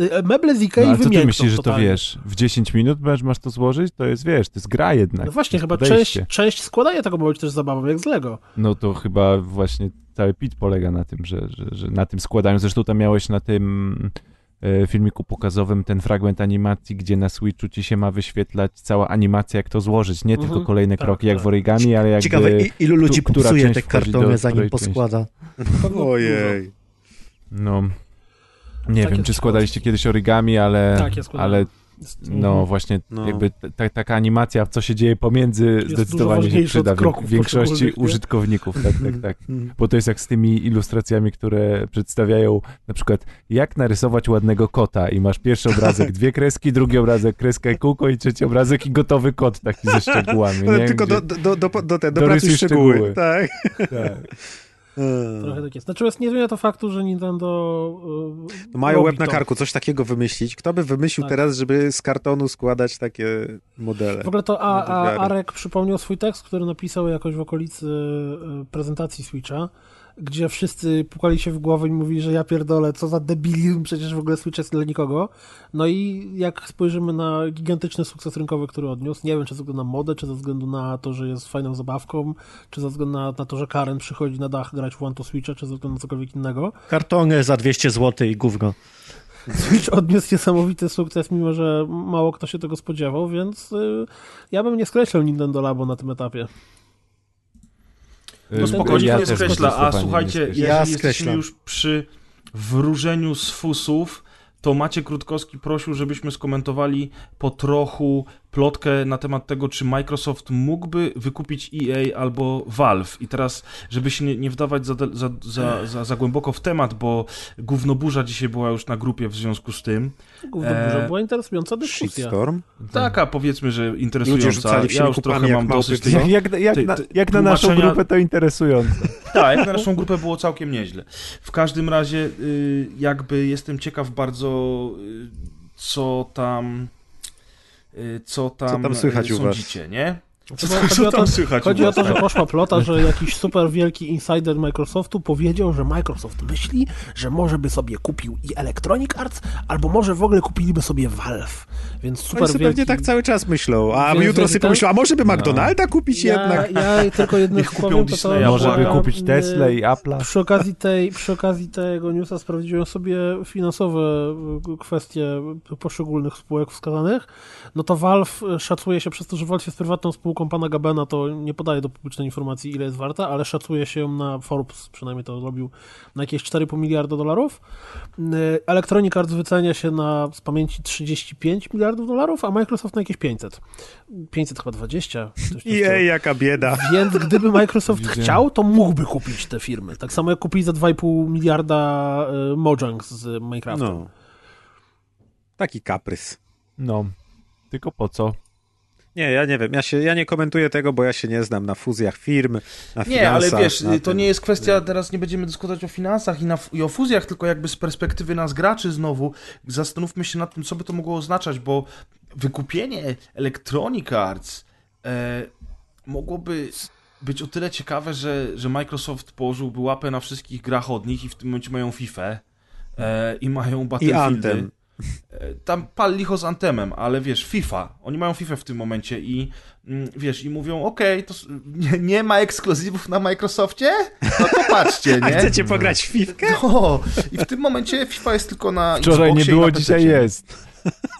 y, meble z No, Ikei co ty myślisz, że to wiesz, w 10 minut masz, to złożyć? To jest, wiesz, to jest gra jednak. No właśnie, chyba część, część składania tego ma być też zabawą, jak z Lego. No to chyba właśnie cały pit polega na tym, że, że, że na tym składają. Zresztą tam miałeś na tym e, filmiku pokazowym ten fragment animacji, gdzie na Switchu ci się ma wyświetlać cała animacja, jak to złożyć. Nie Mhm. tylko kolejne Tak, kroki, jak tak. w origami, ale jakby... Ciekawe, ilu ludzi która popsuje część te kartony, zanim której części. poskłada. Pewno Ojej. No, nie Takie wiem, czy składaliście kiedyś origami, ale... Tak, ja ale no właśnie, No. jakby ta, taka animacja, co się dzieje pomiędzy, dużo zdecydowanie się przyda w większości użytkowników. Tak, tak, tak. Bo to jest jak z tymi ilustracjami, które przedstawiają na przykład jak narysować ładnego kota i masz pierwszy obrazek, dwie kreski, drugi obrazek, kreska i kółko i trzeci obrazek i gotowy kot taki ze *laughs* szczegółami. Nie? tylko Gdzie- do, do, do, do, do, do Dorysuj pracy szczegóły. szczegóły. Tak. tak. Trochę tak jest. Natomiast nie zmienia to faktu, że Nintendo. y, Mają łeb na to. karku, coś takiego wymyślić. Kto by wymyślił Tak. teraz, żeby z kartonu składać takie modele? W ogóle to a, a. Arek przypomniał swój tekst, który napisał jakoś w okolicy y, prezentacji Switcha, gdzie wszyscy pukali się w głowę i mówili, że ja pierdolę, co za debilizm, *laughs* przecież w ogóle Switch jest dla nikogo. No i jak spojrzymy na gigantyczny sukces rynkowy, który odniósł, nie wiem, czy ze względu na modę, czy ze względu na to, że jest fajną zabawką, czy ze względu na, na to, że Karen przychodzi na dach grać w One to Switcha, czy ze względu na cokolwiek innego, Kartony za 200 zł i gówno. Switch odniósł niesamowity sukces, mimo że mało kto się tego spodziewał, więc y, ja bym nie skreślał Nintendo Labo na tym etapie. No No spokojnie, ja nie skreśla. A słuchajcie, jeżeli. Ja jesteśmy już przy wróżeniu z fusów, to Maciek Krótkowski prosił, żebyśmy skomentowali po trochu plotkę na temat tego, czy Microsoft mógłby wykupić EA albo Valve. I teraz, żeby się nie, nie wdawać za, za, za, za, za głęboko w temat, bo gównoburza dzisiaj była już na grupie w związku z tym. Gówno Eee, burza, była interesująca dyskusja. Shitstorm? Taka powiedzmy, że interesująca. rzucali Ja już trochę jak mam dosyć tej... Jak, jak, jak, Ty- na, jak na naszą grupę to interesujące. *laughs* Tak, jak na naszą grupę było całkiem nieźle. W każdym razie, y, jakby jestem ciekaw bardzo, y, co tam, co tam, tam słychać y, u was? sądzicie, nie? Co, Co, chodzi co o to, tam słychać? Chodzi o to, że poszła plota, że jakiś super wielki insider Microsoftu powiedział, że Microsoft myśli, że może by sobie kupił i Electronic Arts, albo może w ogóle kupiliby sobie Valve. Więc super Oni wielki... pewnie tak cały czas myślą, a Więc jutro sobie ten- pomyślą, a może by McDonalda kupić ja, jednak? Ja tylko jedno Niech kupią powiem, to to, Może by kupić y, Tesla i Apple'a. Przy okazji, tej, przy okazji tego newsa sprawdziłem sobie finansowe y, kwestie poszczególnych spółek wskazanych. No to Valve y, szacuje się przez to, że Valve jest prywatną spółką pana Gabena, to nie podaje do publicznej informacji, ile jest warta, ale szacuje się ją na Forbes, przynajmniej to zrobił, na jakieś 4,5 miliarda dolarów. Y, Electronic Arts wycenia się na z pamięci 35 miliardów dolarów, a Microsoft na jakieś 500. 500 chyba 20. coś w tym I stylu. ej, jaka bieda. Więc gdyby Microsoft chciał, to mógłby kupić te firmy. Tak samo jak kupili za 2,5 miliarda y, Mojang z Minecrafta. No. Taki kaprys. No, tylko po co? Nie, ja nie wiem, ja, się, ja nie komentuję tego, bo ja się nie znam na fuzjach firm, na Nie, ale wiesz, to tym. nie jest kwestia, teraz nie będziemy dyskutować o finansach i, na, i o fuzjach, tylko jakby z perspektywy nas graczy znowu, zastanówmy się nad tym, co by to mogło oznaczać, bo wykupienie Electronic Arts e, mogłoby być o tyle ciekawe, że, że Microsoft położyłby łapę na wszystkich grach od nich i w tym momencie mają FIFA e, i mają Battlefieldy. Anthem. E, Tam pal licho z Antemem, ale wiesz, FIFA, oni mają FIFA w tym momencie i mm, wiesz, i mówią, okej, to s- nie, nie ma ekskluzywów na Microsoftie? No to patrzcie, *laughs* A nie? chcecie pograć w fifkę? No, i w tym momencie FIFA jest tylko na Wczoraj nie Xboxie i było, na dzisiaj jest.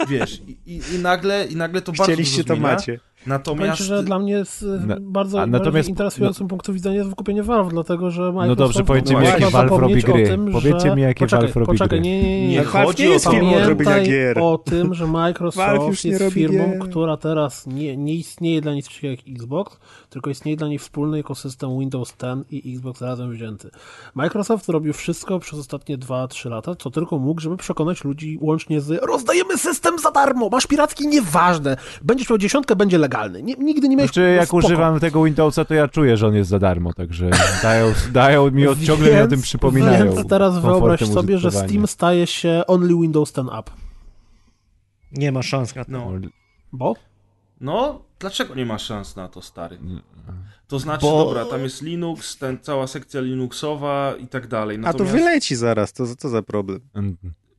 Wiesz, i, i, i, nagle, i nagle to bardzo Chcieliście, to zmienia. macie. Powiem Natomiast... ci, że dla mnie jest y, Na- bardzo, a bardzo natomiast- interesującym punktu widzenia jest wykupienie Valve, dlatego że Microsoft No dobrze, powiedzcie mi, jakie Valve robi gry. o Tym, Powiedzcie że... mi, jakie poczekaj, Valve robi poczekaj, gry. Nie, nie, nie. Nie No, chodzi nie o jest firmą od robienia Pamiętaj gier. o tym, że Microsoft jest firmą, gier. która teraz nie, nie istnieje dla nic takiego jak Xbox, tylko istnieje dla niej wspólny ekosystem Windows 10 i Xbox razem wzięty. Microsoft robił wszystko przez ostatnie 2-3 lata, co tylko mógł, żeby przekonać ludzi łącznie z rozdajemy system za darmo, masz piracki, nieważne, będziesz miał dziesiątkę, będzie legalny. Nie, nigdy nie miałeś Znaczy, jak spoko. używam tego Windowsa, to ja czuję, że on jest za darmo, także dają, dają mi *laughs* od ciągle mi o tym Więc- przypominają. Więc teraz wyobraź sobie, że. Steam staje się only Windows 10 app. Nie ma szans na to. No, Bo? no, dlaczego nie ma szans na to, stary? To znaczy, Bo- dobra, tam jest Linux, ten, cała sekcja Linuxowa i tak dalej. A to Natomiast wyleci zaraz, to co za problem?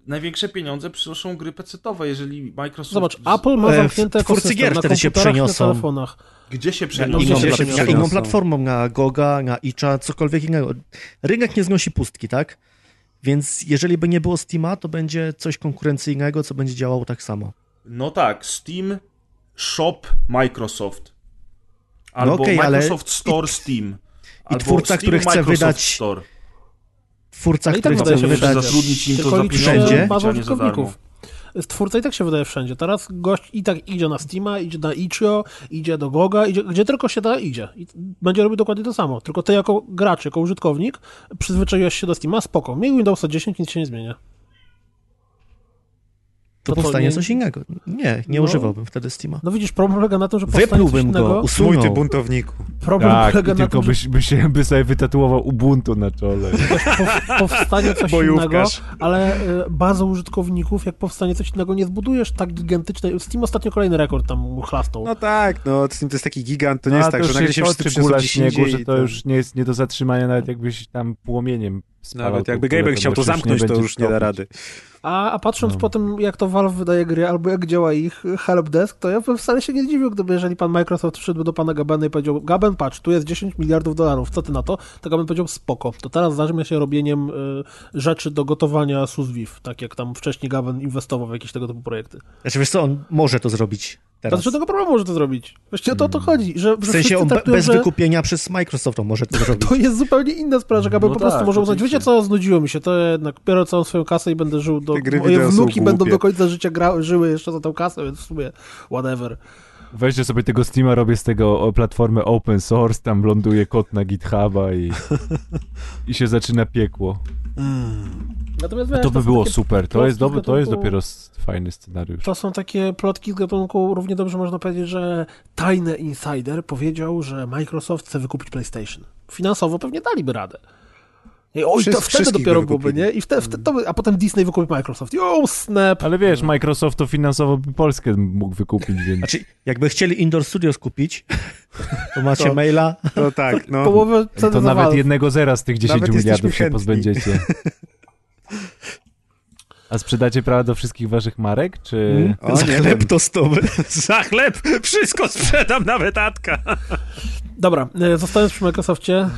Największe pieniądze przynoszą gry PC-owe, jeżeli Microsoft... Zobacz, Apple ma E, zamknięte twórcy ekosystem gier na wtedy się i na przeniosą. telefonach. Gdzie się No, inną, się pla- na przeniosą. inną platformą, na Goga, na Itcha, cokolwiek innego. Rynek nie znosi pustki, tak? Więc jeżeli by nie było Steama, to będzie coś konkurencyjnego, co będzie działało tak samo. No tak, Steam Shop Microsoft. Albo okej, ale Microsoft Store Steam. Albo twórca, Steam który chce Microsoft wydać- Store. Twórca, Ale i tak który wydaje chce się, że wydać... wszędzie. zatrudnić im to Tylko za liczy pieniądze, a nie za. Twórca i tak się wydaje wszędzie. Teraz gość i tak idzie na Steama, idzie na Itch.io, idzie do Goga, idzie, gdzie tylko się da, idzie. I będzie robił dokładnie to samo. Tylko ty jako gracz, jako użytkownik przyzwyczaiłeś się do Steama, spoko. Miej Windowsa 10, nic się nie zmienia. To to co, powstanie nie- coś innego. Nie, nie No. używałbym wtedy Steama. No widzisz, problem polega na tym, że powstanie coś Wyplułbym go, innego. Mój ty usunął. buntowniku. Problem Tak, polega na tylko tym, że byś, by się by sobie wytatuował Ubuntu na czole. *laughs* po- powstanie coś innego, ale y, bazą użytkowników, jak powstanie coś innego, nie zbudujesz tak gigantycznej... Steam ostatnio kolejny rekord tam chlastał. No tak, no Steam to jest taki gigant, to nie No, jest a tak, to że już nagle się wszyscy śniegu, że to już nie jest nie do zatrzymania, nawet jakbyś tam płomieniem Nawet jakby Gaber chciał to zamknąć, to już nie da rady. A, a patrząc No. po tym, jak to Valve wydaje gry, albo jak działa ich helpdesk, to ja bym wcale się nie zdziwił, gdyby jeżeli pan Microsoft przyszedł do pana Gabena i powiedział, Gaben, patrz, tu jest 10 miliardów dolarów, co ty na to? To Gaben powiedział, spoko, to teraz zajmę się robieniem y, rzeczy do gotowania SUS Viv, tak jak tam wcześniej Gaben inwestował w jakieś tego typu projekty. Znaczy wiesz co, on może to zrobić teraz. Znaczy tego problemu może to zrobić. Właściwie o to o to chodzi, że, W że sensie on traktują, bez że wykupienia przez Microsoft on może to *laughs* zrobić. to jest zupełnie inna sprawa, że No po prostu tak, może uznać, wiecie co, znudziło mi się, to jednak biorę całą swoją kasę i będę żył do... Moje wnuki będą do końca życia gra, żyły jeszcze za tą kasę, więc w sumie whatever. Weźcie sobie tego Steama, robię z tego o, platformę open source, tam ląduje kod na GitHuba i, *laughs* i się zaczyna piekło. Natomiast wiesz, to by są było super, to jest, dobry, to jest gatunku- dopiero fajny scenariusz. To są takie plotki z gatunku, równie dobrze można powiedzieć, że tajny insider powiedział, że Microsoft chce wykupić PlayStation. Finansowo pewnie daliby radę. I, oj, to Wszys- wtedy dopiero by byłoby, nie? I wtedy, wtedy to by, a potem Disney wykupi Microsoft. Jo, snap! Ale wiesz, Microsoft to finansowo by Polskę mógł wykupić, więc... Znaczy, jakby chcieli Indoor Studios kupić, *laughs* to macie To- maila. No tak, no. Połowę To nawet jednego zera z tych 10 Nawet miliardów się chętni. pozbędziecie. *laughs* A sprzedacie prawa do wszystkich waszych marek, czy... O, Za nie chleb tostowy. *laughs* Za chleb wszystko sprzedam, nawet Atka. Dobra, e, zostając przy Microsoftie, e,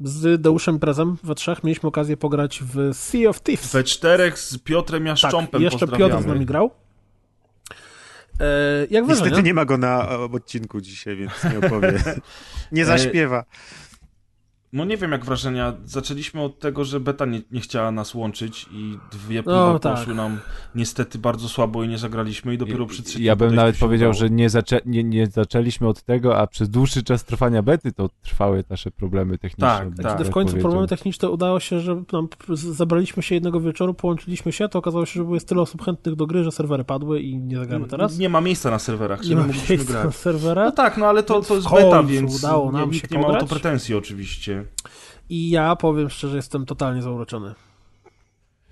z Deuszem Prezem we trzech mieliśmy okazję pograć w Sea of Thieves. We czterech z Piotrem tak, Jaszcząpem jeszcze pozdrawiamy. Piotr z nami grał. E, jak Niestety wrażenie? nie ma go na odcinku dzisiaj, więc nie *laughs* opowie. Nie zaśpiewa. No nie wiem jak wrażenia. Zaczęliśmy od tego, że beta nie, nie chciała nas łączyć i dwie No, próby tak. poszły nam niestety bardzo słabo i nie zagraliśmy i dopiero przy trzeciej Ja bym nawet powiedział, udało. że nie, zaczę... nie, nie zaczęliśmy od tego, a przez dłuższy czas trwania bety to trwały nasze problemy techniczne. Tak, tak. tak Kiedy w końcu problemy techniczne udało się, że nam zabraliśmy się jednego wieczoru, połączyliśmy się, to okazało się, że było jest tyle osób chętnych do gry, że serwery padły i nie zagramy teraz. Nie ma miejsca na serwerach, Nie nie ma mogliśmy miejsca na grać. serwera. No tak, no ale to, to jest beta, więc udało nie, nam nikt się nie ma o to pretensji oczywiście. I ja powiem szczerze, jestem totalnie zauroczony.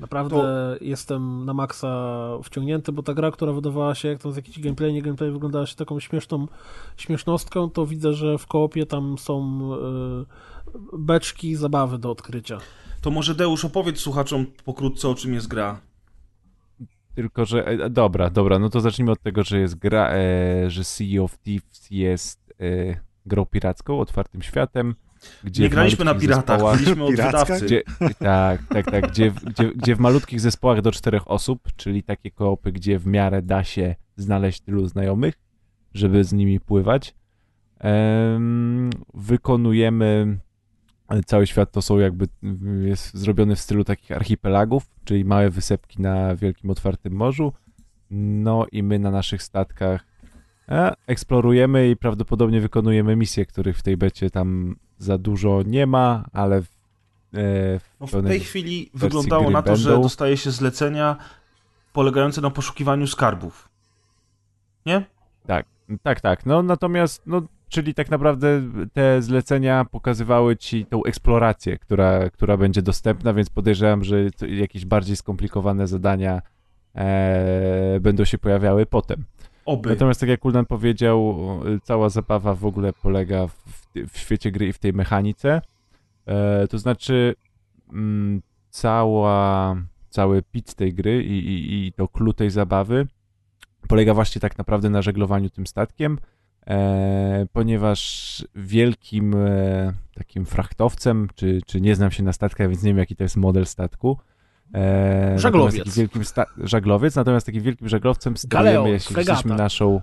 Naprawdę jestem na maksa wciągnięty, bo ta gra, która wydawała się jak tam z jakiś gameplay, nie gameplay, wyglądała się taką śmieszną śmiesznostką, to widzę, że w koopie tam są y, beczki zabawy do odkrycia. To może Deusz opowiedz słuchaczom pokrótce o czym jest gra. Tylko, że... E, dobra, dobra, no to zacznijmy od tego, że jest gra, e, że Sea of Thieves jest e, grą piracką, otwartym światem, gdzie nie graliśmy na piratach, zespołach- byliśmy od wydawcy. Gdzie, tak, tak, tak. Gdzie, gdzie, gdzie w malutkich zespołach do czterech osób, czyli takie koopy, gdzie w miarę da się znaleźć tylu znajomych, żeby z nimi pływać. Em, wykonujemy cały świat to są jakby jest zrobiony w stylu takich archipelagów, czyli małe wysepki na wielkim otwartym morzu. No i my na naszych statkach e, eksplorujemy i prawdopodobnie wykonujemy misje, których w tej becie tam za dużo nie ma, ale w, e, w No w tej chwili wyglądało na to, że będą. dostaje się zlecenia polegające na poszukiwaniu skarbów. Nie? Tak, tak, tak. No natomiast, no, czyli tak naprawdę te zlecenia pokazywały ci tą eksplorację, która, która będzie dostępna, więc podejrzewam, że jakieś bardziej skomplikowane zadania e, będą się pojawiały potem. Oby. Natomiast tak jak Kuldan powiedział, cała zabawa w ogóle polega w, w świecie gry i w tej mechanice. E, to znaczy mm, cała, cały pit tej gry i, i, i to clue tej zabawy polega właśnie tak naprawdę na żeglowaniu tym statkiem, e, ponieważ wielkim e, takim frachtowcem, czy, czy nie znam się na statkach, więc nie wiem jaki to jest model statku. E, Żaglowiec. natomiast Wielkim sta- żaglowiec, natomiast takim wielkim żaglowcem Galeo, sterujemy, jeśli fregata. jesteśmy naszą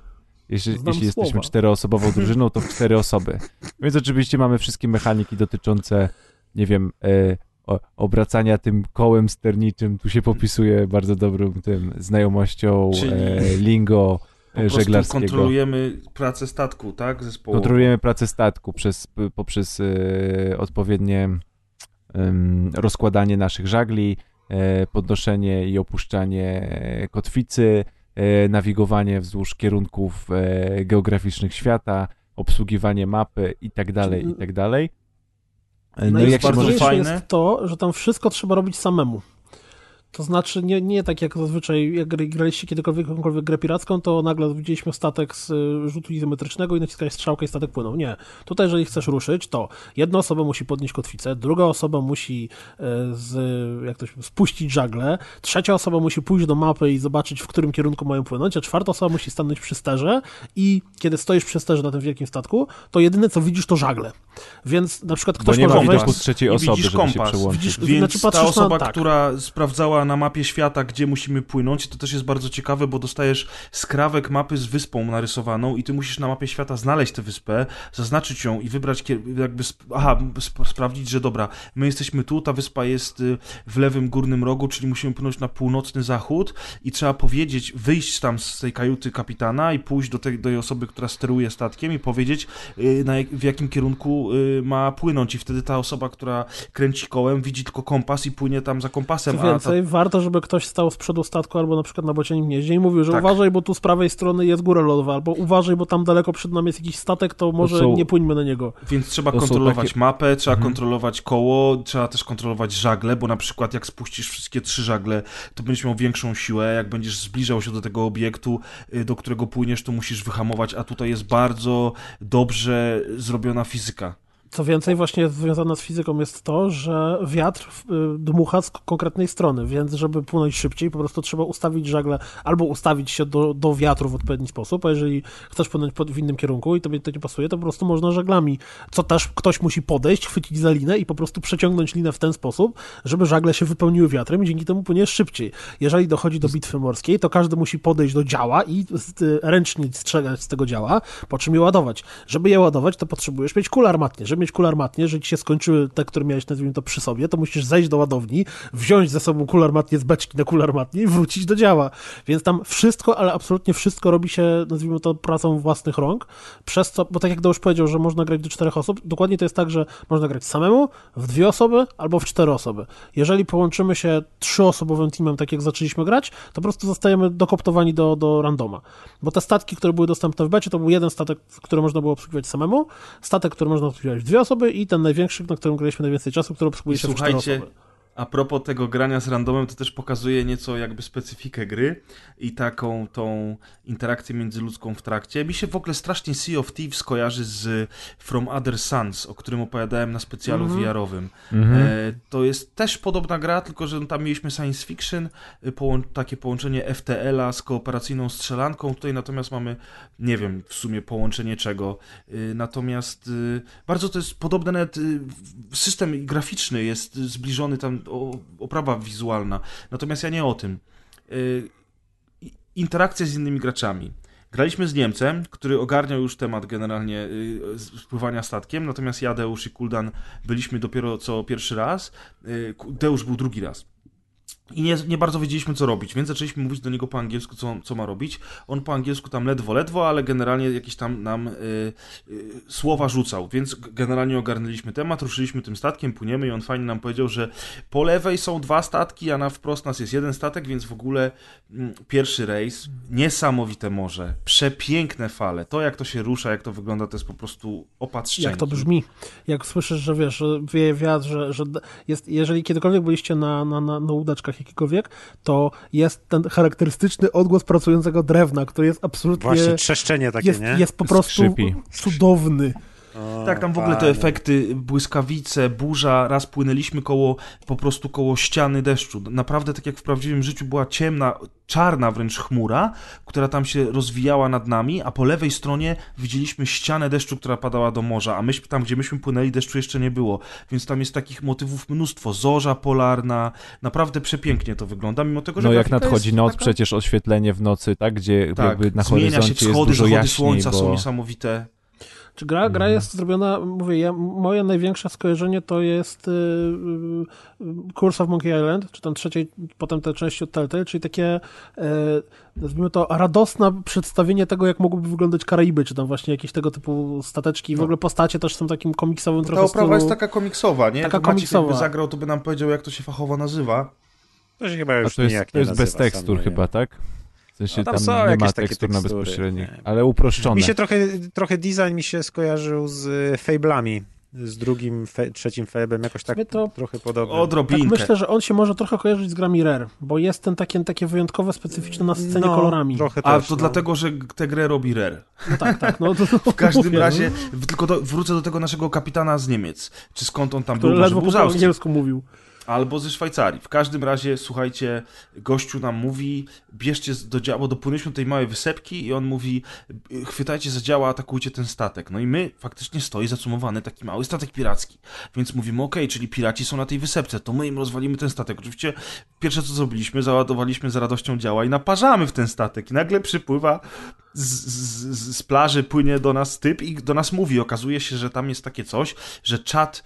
jeśli, jeśli jesteśmy czteroosobową *laughs* drużyną, to w cztery osoby. Więc oczywiście mamy wszystkie mechaniki dotyczące, nie wiem, e, o, obracania tym kołem sterniczym. Tu się popisuje bardzo dobrą tym znajomością Czyli e, lingo Po e, prostu żeglarskiego. kontrolujemy pracę statku, tak? Zespołu. Kontrolujemy pracę statku przez, poprzez e, odpowiednie em, rozkładanie naszych żagli, e, podnoszenie i opuszczanie e, kotwicy, e, nawigowanie wzdłuż kierunków e, geograficznych świata, obsługiwanie mapy i tak dalej, i tak dalej. E, No i jak bardzo fajne. jest to, że tam wszystko trzeba robić samemu. To znaczy nie, nie tak jak zazwyczaj, jak graliście kiedykolwiek jakąkolwiek grę piracką, to nagle widzieliśmy statek z y, rzutu izometrycznego i naciskałeś strzałkę i statek płynął. Nie. Tutaj jeżeli chcesz ruszyć, to jedna osoba musi podnieść kotwicę, druga osoba musi e, z, jak to się spuścić żagle, trzecia osoba musi pójść do mapy i zobaczyć, w którym kierunku mają płynąć, a czwarta osoba musi stanąć przy sterze i kiedy stoisz przy sterze na tym wielkim statku, to jedyne co widzisz to żagle. Więc na przykład Bo ktoś nie ma może widoku z trzeciej I osoby, widzisz się kompas. przełączyć. Widzisz- Więc Znaczy, ta patrzysz na- osoba, tak. która sprawdzała na mapie świata, gdzie musimy płynąć, to też jest bardzo ciekawe, bo dostajesz skrawek mapy z wyspą narysowaną i ty musisz na mapie świata znaleźć tę wyspę, zaznaczyć ją i wybrać, jakby, aha, sp- sprawdzić, że dobra, my jesteśmy tu, ta wyspa jest y, w lewym górnym rogu, czyli musimy płynąć na północny zachód i trzeba powiedzieć, wyjść tam z tej kajuty kapitana i pójść do tej, do tej osoby, która steruje statkiem i powiedzieć, y, na, w jakim kierunku y, ma płynąć. I wtedy ta osoba, która kręci kołem, widzi tylko kompas i płynie tam za kompasem, Co więcej, warto, żeby ktoś stał z przodu statku albo na przykład na bocianim gnieździe i mówił, że Tak. uważaj, bo tu z prawej strony jest góra lodowa, albo uważaj, bo tam daleko przed nami jest jakiś statek, to może są- nie pójdźmy na niego. Więc trzeba To kontrolować takie- mapę, trzeba Mhm. kontrolować koło, trzeba też kontrolować żagle, bo na przykład jak spuścisz wszystkie trzy żagle, to będziesz miał większą siłę. Jak będziesz zbliżał się do tego obiektu, y, do którego płyniesz, to musisz wyhamować, a tutaj jest bardzo dobrze zrobiona fizyka. Co więcej, właśnie związane z fizyką jest to, że wiatr y, dmucha z konkretnej strony, więc żeby płynąć szybciej, po prostu trzeba ustawić żagle albo ustawić się do, do wiatru w odpowiedni sposób, a jeżeli chcesz płynąć w innym kierunku i tobie to nie pasuje, to po prostu można żaglami, co też ktoś musi podejść, chwycić za linę i po prostu przeciągnąć linę w ten sposób, żeby żagle się wypełniły wiatrem i dzięki temu płyniesz szybciej. Jeżeli dochodzi do bitwy morskiej, to każdy musi podejść do działa i ręcznie strzelać z tego działa, po czym je ładować. Żeby je ładować, to potrzebujesz mieć kulę armatnie. Żeby mieć kulę armatnie, jeżeli ci się skończyły te, które miałeś, nazwijmy to, przy sobie, to musisz zejść do ładowni, wziąć ze sobą kulę armatnie z beczki na kulę armatnie i wrócić do działa. Więc tam wszystko, ale absolutnie wszystko robi się, nazwijmy to, pracą własnych rąk, przez co, bo tak jak już powiedział, że można grać do czterech osób, dokładnie to jest tak, że można grać samemu, w dwie osoby albo w cztery osoby. Jeżeli połączymy się trzyosobowym teamem, tak jak zaczęliśmy grać, to po prostu zostajemy dokoptowani do, do randoma. Bo te statki, które były dostępne w becie, to był jeden statek, który można było obsługiwać samemu, statek, który można obsługiwać dwie osoby i ten największy, na którym graliśmy najwięcej czasu, który obsługuje I się w cztery słuchajcie, osoby. A propos tego grania z randomem, to też pokazuje nieco jakby specyfikę gry i taką tą interakcję międzyludzką w trakcie. Mi się w ogóle strasznie Sea of Thieves kojarzy z From Other Suns, o którym opowiadałem na specjalu Mhm. VR-owym. Mhm. E, to jest też podobna gra, tylko że tam mieliśmy science fiction, połą- takie połączenie FTL-a z kooperacyjną strzelanką. Tutaj natomiast mamy, nie wiem w sumie połączenie czego. Y, natomiast y, bardzo to jest podobne, nawet w- system graficzny jest zbliżony tam, oprawa wizualna. Natomiast ja nie o tym. Y, interakcja z innymi graczami. Graliśmy z Niemcem, który ogarniał już temat generalnie y, spływania statkiem, natomiast ja, Deusz i Kuldan byliśmy dopiero co pierwszy raz. Y, Deusz był drugi raz. I nie, nie bardzo wiedzieliśmy, co robić, więc zaczęliśmy mówić do niego po angielsku, co, co ma robić. On po angielsku tam ledwo, ledwo, ale generalnie jakieś tam nam y, y, słowa rzucał, więc generalnie ogarnęliśmy temat, ruszyliśmy tym statkiem, płyniemy i on fajnie nam powiedział, że po lewej są dwa statki, a na wprost nas jest jeden statek, więc w ogóle mm, pierwszy rejs, niesamowite morze, przepiękne fale, to jak to się rusza, jak to wygląda, to jest po prostu opatrzenie. Jak to brzmi? Jak słyszysz, że wiesz, wieje wiatr, że, że jest, jeżeli kiedykolwiek byliście na, na, na, na łódeczkach jakikolwiek, to jest ten charakterystyczny odgłos pracującego drewna, który jest absolutnie... Właśnie trzeszczenie takie, jest, nie? jest po prostu Skrzypi. cudowny. O, Tak, tam w ogóle te efekty, błyskawice, burza, raz płynęliśmy koło, po prostu koło ściany deszczu. Naprawdę, tak jak w prawdziwym życiu była ciemna, czarna wręcz chmura, która tam się rozwijała nad nami, a po lewej stronie widzieliśmy ścianę deszczu, która padała do morza, a myśmy tam, gdzie myśmy płynęli, deszczu jeszcze nie było. Więc tam jest takich motywów mnóstwo. Zorza polarna, naprawdę przepięknie to wygląda, mimo tego, że No jak nadchodzi noc, taka... przecież oświetlenie w nocy, tak? Gdzie Tak, jakby na zmienia się horyzoncie jest wschody, dużo zachody jaśniej, słońca są bo... niesamowite. Czy gra, gra jest zrobiona, mówię, ja, moje największe skojarzenie to jest y, y, Curse of Monkey Island, czy tam trzeciej, potem te części od Telltale, czyli takie, y, nazwijmy to, radosne przedstawienie tego, jak mogłyby wyglądać Karaiby, czy tam właśnie jakieś tego typu stateczki. W No. ogóle postacie też są takim komiksowym Ta trochę oprawa stylu. jest taka komiksowa, nie? Taka komiksowa. jakby zagrał, to by nam powiedział, jak to się fachowo nazywa. To się chyba już to jest, to jest bez tekstur nie chyba, tak? W sensie No tam tam, są nie ma jakieś takie tekstur na tekstury, bezpośrednich, ale uproszczone. Mi się trochę, trochę design mi się skojarzył z y, Fable'ami, z drugim, fe, trzecim Fable'em, jakoś tak trochę podobnie. Tak Odrobinkę. myślę, że on się może trochę kojarzyć z grami Rare, bo jest ten takie, takie wyjątkowe, specyficzne na scenie no, kolorami. Trochę A też, to no. dlatego, że tę grę robi Rare. No tak, tak. No, to, W każdym mówię, razie, no, tylko do, wrócę do tego naszego kapitana z Niemiec. Czy skąd on tam który był? Ledwo był po angielsku mówił. Albo ze Szwajcarii. W każdym razie, słuchajcie, gościu nam mówi, bierzcie do działa, bo dopłynęliśmy do tej małej wysepki i on mówi, chwytajcie za działa, atakujcie ten statek. No i my, faktycznie stoi zacumowany taki mały statek piracki. Więc mówimy, okej, czyli piraci są na tej wysepce, to my im rozwalimy ten statek. Oczywiście pierwsze co zrobiliśmy, załadowaliśmy z radością działa i naparzamy w ten statek. I nagle przypływa z, z, z plaży, płynie do nas typ i do nas mówi. Okazuje się, że tam jest takie coś, że czat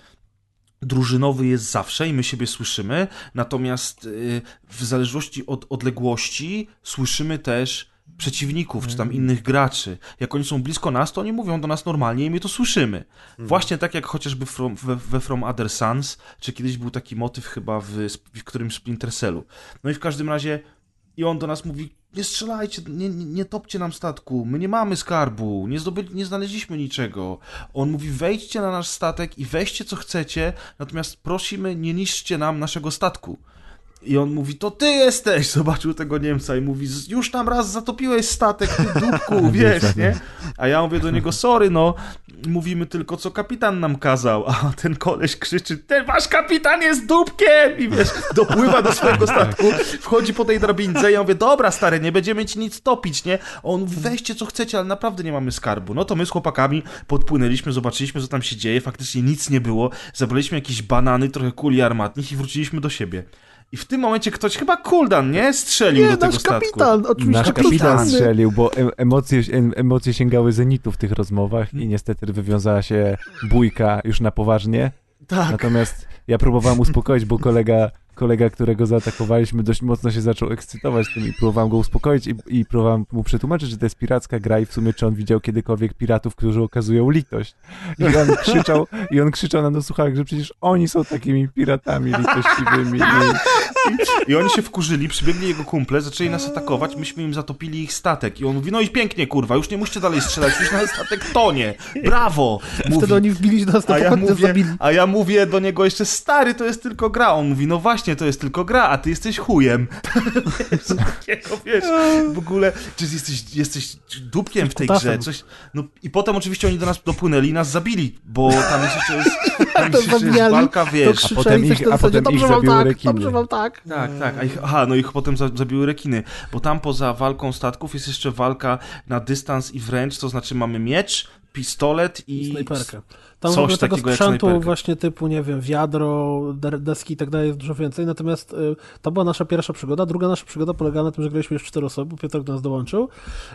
drużynowy jest zawsze i my siebie słyszymy, natomiast y, w zależności od odległości słyszymy też przeciwników, czy tam innych graczy. Jak oni są blisko nas, to oni mówią do nas normalnie i my to słyszymy. Właśnie tak jak chociażby from, we, we From Other Suns, czy kiedyś był taki motyw chyba w, w którymś Splinter Cellu. No i w każdym razie i on do nas mówi, nie strzelajcie, nie, nie, nie topcie nam statku, my nie mamy skarbu, nie, zdobyli, nie znaleźliśmy niczego. On mówi, wejdźcie na nasz statek i weźcie co chcecie, natomiast prosimy, nie niszczcie nam naszego statku. I on mówi, to ty jesteś! *laughs* Zobaczył tego Niemca i mówi, już tam raz zatopiłeś statek, ty dupku, *laughs* wiesz, nie? A ja mówię do niego, sorry, no, mówimy tylko, co kapitan nam kazał. A ten koleś krzyczy, ten wasz kapitan jest dupkiem! I wiesz, dopływa do swojego *laughs* statku, wchodzi po tej drabince i ja mówię, dobra stary, nie będziemy ci nic topić, nie? A on, weźcie co chcecie, ale naprawdę nie mamy skarbu. No to my z chłopakami podpłynęliśmy, zobaczyliśmy, co tam się dzieje, faktycznie nic nie było, zabraliśmy jakieś banany, trochę kuli armatnych i wróciliśmy do siebie. I w tym momencie ktoś, chyba Kuldan, nie? Strzelił Nie, do tego nasz statku. kapitan, oczywiście Nasz kapitan. kapitan strzelił, bo em- emocje, em- emocje sięgały zenitu w tych rozmowach i niestety wywiązała się bójka już na poważnie. Tak. Natomiast ja próbowałem uspokoić, bo kolega, kolega, którego zaatakowaliśmy, dość mocno się zaczął ekscytować tym i próbowałem go uspokoić i, i próbowałem mu przetłumaczyć, że to jest piracka gra i w sumie czy on widział kiedykolwiek piratów, którzy okazują litość. I on *laughs* krzyczał, i on krzyczał nam do słuchawek, że przecież oni są takimi piratami litościwymi. I I oni się wkurzyli, przybiegli jego kumple, zaczęli nas atakować, myśmy im zatopili ich statek. I on mówi, no i pięknie, kurwa, już nie musicie dalej strzelać, już nasz statek tonie. Brawo! Mówi. Wtedy oni wbili do nas na A ja, mówię, zabili. a ja mówię do niego jeszcze, stary, to jest tylko gra. On mówi, no właśnie, to jest tylko gra, a ty jesteś chujem. *laughs* Takiego, wiesz, w ogóle, czy jesteś, jesteś dupkiem w tej grze, coś. No i potem oczywiście oni do nas dopłynęli i nas zabili, bo tam jest jeszcze, jest, *laughs* tam To zabijali, walka, To wiesz. krzyczeli potem coś ich- a zasadzie, potem ich dobrze wam zabiły tak, rekiny. dobrze wam tak. Tak, tak. A ich, aha, no ich potem za, zabiły rekiny, bo tam poza walką statków jest jeszcze walka na dystans i wręcz, to znaczy mamy miecz, pistolet i... Snajperkę. Tam Coś tego sprzętu właśnie typu, nie wiem, wiadro, de- deski i tak dalej jest dużo więcej, natomiast y, to była nasza pierwsza przygoda. Druga nasza przygoda polegała na tym, że graliśmy już cztery osoby, bo Piotr do nas dołączył,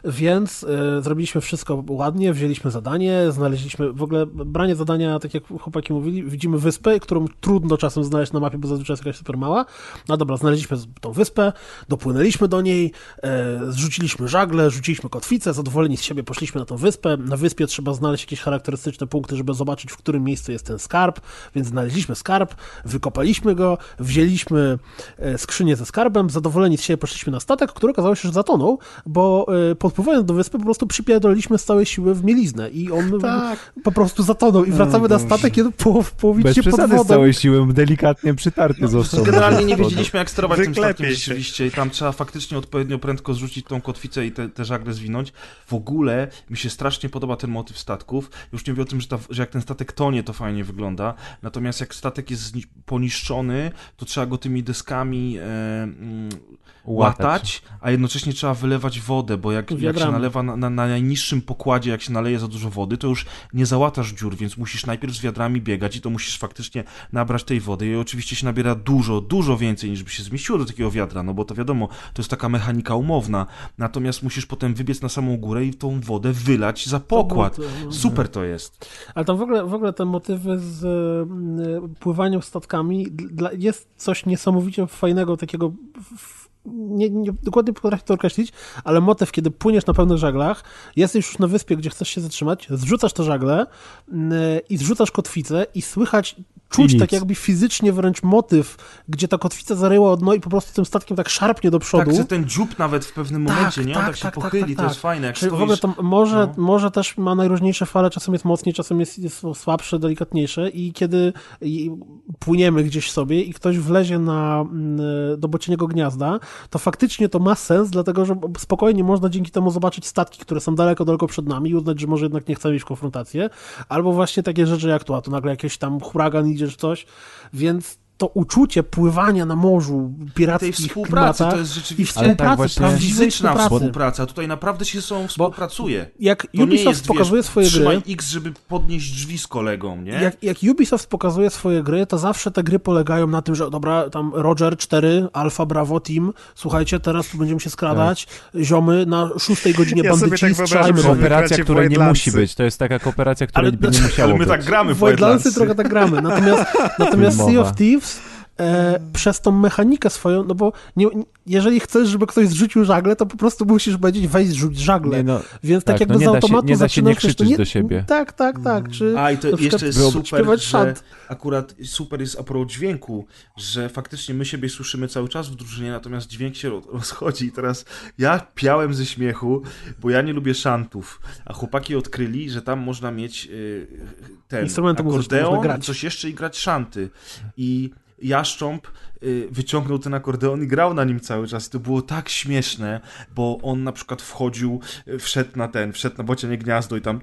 więc y, zrobiliśmy wszystko ładnie, wzięliśmy zadanie, znaleźliśmy, w ogóle branie zadania, tak jak chłopaki mówili, widzimy wyspę, którą trudno czasem znaleźć na mapie, bo zazwyczaj jest jakaś super mała. No dobra, znaleźliśmy tą wyspę, dopłynęliśmy do niej, e, zrzuciliśmy żagle, rzuciliśmy kotwicę, zadowoleni z siebie poszliśmy na tą wyspę. Na wyspie trzeba znaleźć jakieś charakterystyczne punkty, żeby zobaczyć, w którym miejscu jest ten skarb, więc znaleźliśmy skarb, wykopaliśmy go, wzięliśmy e, skrzynię ze skarbem, zadowoleni z siebie poszliśmy na statek, który okazało się, że zatonął, bo e, podpływając do wyspy po prostu przypierdoliliśmy z całej siły w mieliznę i on Tak. po prostu zatonął i wracamy na statek, kiedy poł- Bez połowicznie pod przesady z wodą. całej siły delikatnie przytarty został. Generalnie nie Wodą. wiedzieliśmy, jak sterować tym statkiem się. rzeczywiście i tam trzeba faktycznie odpowiednio prędko zrzucić tą kotwicę i te, te żagle zwinąć. W ogóle mi się strasznie podoba ten motyw statków. Już nie mówię o tym, że, ta, że jak ten statek tonie, to fajnie wygląda. Natomiast jak statek jest poniszczony, to trzeba go tymi deskami e, mm, łatać, a jednocześnie trzeba wylewać wodę, bo jak, jak się nalewa na, na, na najniższym pokładzie, jak się naleje za dużo wody, to już nie załatasz dziur, więc musisz najpierw z wiadrami biegać i to musisz faktycznie nabrać tej wody i oczywiście się nabiera dużo, dużo więcej niż by się zmieściło do takiego wiadra, no bo to wiadomo, to jest taka mechanika umowna, natomiast musisz potem wybiec na samą górę i tą wodę wylać za pokład. Było- Super to jest. Ale tam w ogóle, w ogóle te motywy z y, pływaniem statkami, dla, jest coś niesamowicie fajnego, takiego. W, nie, nie dokładnie potrafię to określić, ale motyw, kiedy płyniesz na pełnych żaglach, jesteś już na wyspie, gdzie chcesz się zatrzymać, zrzucasz te żagle y, i zrzucasz kotwicę i słychać, czuć tak jakby fizycznie wręcz motyw, gdzie ta kotwica zaryła od dno i po prostu tym statkiem tak szarpnie do przodu. Tak, że ten dziób nawet w pewnym Tak, momencie, nie? On tak, tak się tak, tak, pochyli, tak, to tak. jest fajne. Jak Czyli w stoisz... ogóle to może, no. może też ma najróżniejsze fale, czasem jest mocniej, czasem jest, jest słabsze, delikatniejsze i kiedy płyniemy gdzieś sobie i ktoś wlezie na, mm, do bocieniego gniazda, to faktycznie to ma sens, dlatego że spokojnie można dzięki temu zobaczyć statki, które są daleko, daleko przed nami i uznać, że może jednak nie chcemy iść w konfrontację, albo właśnie takie rzeczy jak to, a tu nagle jakiś tam huragan idzie czy coś, więc to uczucie pływania na morzu, tej pirackich współpracy, klimatach to jest i rzeczywiście Ale tak współpracy, właśnie- fizyczna współpracy. współpraca. Tutaj naprawdę się są współpracuje. Jak To nie Ubisoft jest, pokazuje wiesz, swoje trzymaj gry, X, żeby podnieść drzwi z kolegą, nie? jak, jak Ubisoft pokazuje swoje gry, to zawsze te gry polegają na tym, że dobra, tam Roger 4, Alpha Bravo Team, słuchajcie, teraz tu będziemy się skradać, ziomy na szóstej *laughs* godzinie Ja sobie bandyci, tak strzelajmy. Kooperacja, której nie musi być. To jest taka kooperacja, której Ale by nie znaczy- musiało Ale my być. tak gramy w trochę tak gramy, natomiast, *laughs* natomiast Sea of Thieves e, przez tą mechanikę swoją, no bo nie, jeżeli chcesz, żeby ktoś zrzucił żagle, to po prostu musisz powiedzieć weź zrzuć żagle. Nie, no, Więc tak, tak, jakby no nie z da się- automatu nie da się nie krzyczeć do siebie. Tak, tak, tak. Czy A i to jeszcze jest super, że akurat super jest a propos dźwięku, że faktycznie my siebie słyszymy cały czas w drużynie, natomiast dźwięk się ro- rozchodzi. I teraz ja piałem ze śmiechu, bo ja nie lubię szantów, a chłopaki odkryli, że tam można mieć y, ten akordeon, coś jeszcze i grać szanty. I Jaszcząb wyciągnął ten akordeon i grał na nim cały czas. I to było tak śmieszne, bo on na przykład wchodził, y, wszedł na ten, wszedł na bocianie gniazdo i tam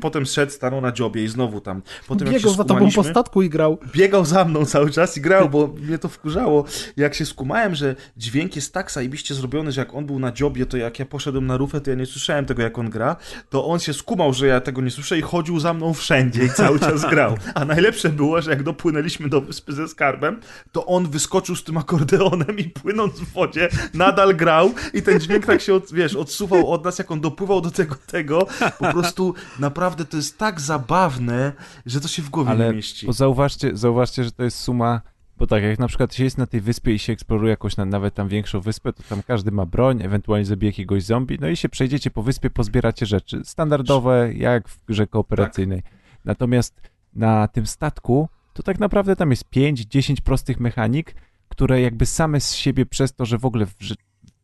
potem szedł, stanął na dziobie i znowu tam. Potem biegał za tobą po statku i grał. biegał za mną cały czas i grał, bo mnie to wkurzało. Jak się skumałem, że dźwięk jest tak zajebiście zrobiony, że jak on był na dziobie, to jak ja poszedłem na rufę, to ja nie słyszałem tego, jak on gra, to on się skumał, że ja tego nie słyszę i chodził za mną wszędzie i cały czas grał. A najlepsze było, że jak dopłynęliśmy do wyspy ze skarbem, to on wyskoczył z tym akordeonem i płynąc w wodzie nadal grał i ten dźwięk tak się, od, wiesz, odsuwał od nas, jak on dopływał do tego, tego. Po prostu naprawdę to jest tak zabawne, że to się w głowie nie Ale mieści. bo zauważcie, zauważcie, że to jest suma, bo tak, jak na przykład się jest na tej wyspie i się eksploruje jakąś na, nawet tam większą wyspę, to tam każdy ma broń, ewentualnie zabije jakiegoś zombie, no i się przejdziecie po wyspie, pozbieracie rzeczy. Standardowe, jak w grze kooperacyjnej. Natomiast na tym statku, to tak naprawdę tam jest 5-10 prostych mechanik, które jakby same z siebie przez to, że w ogóle w, rze-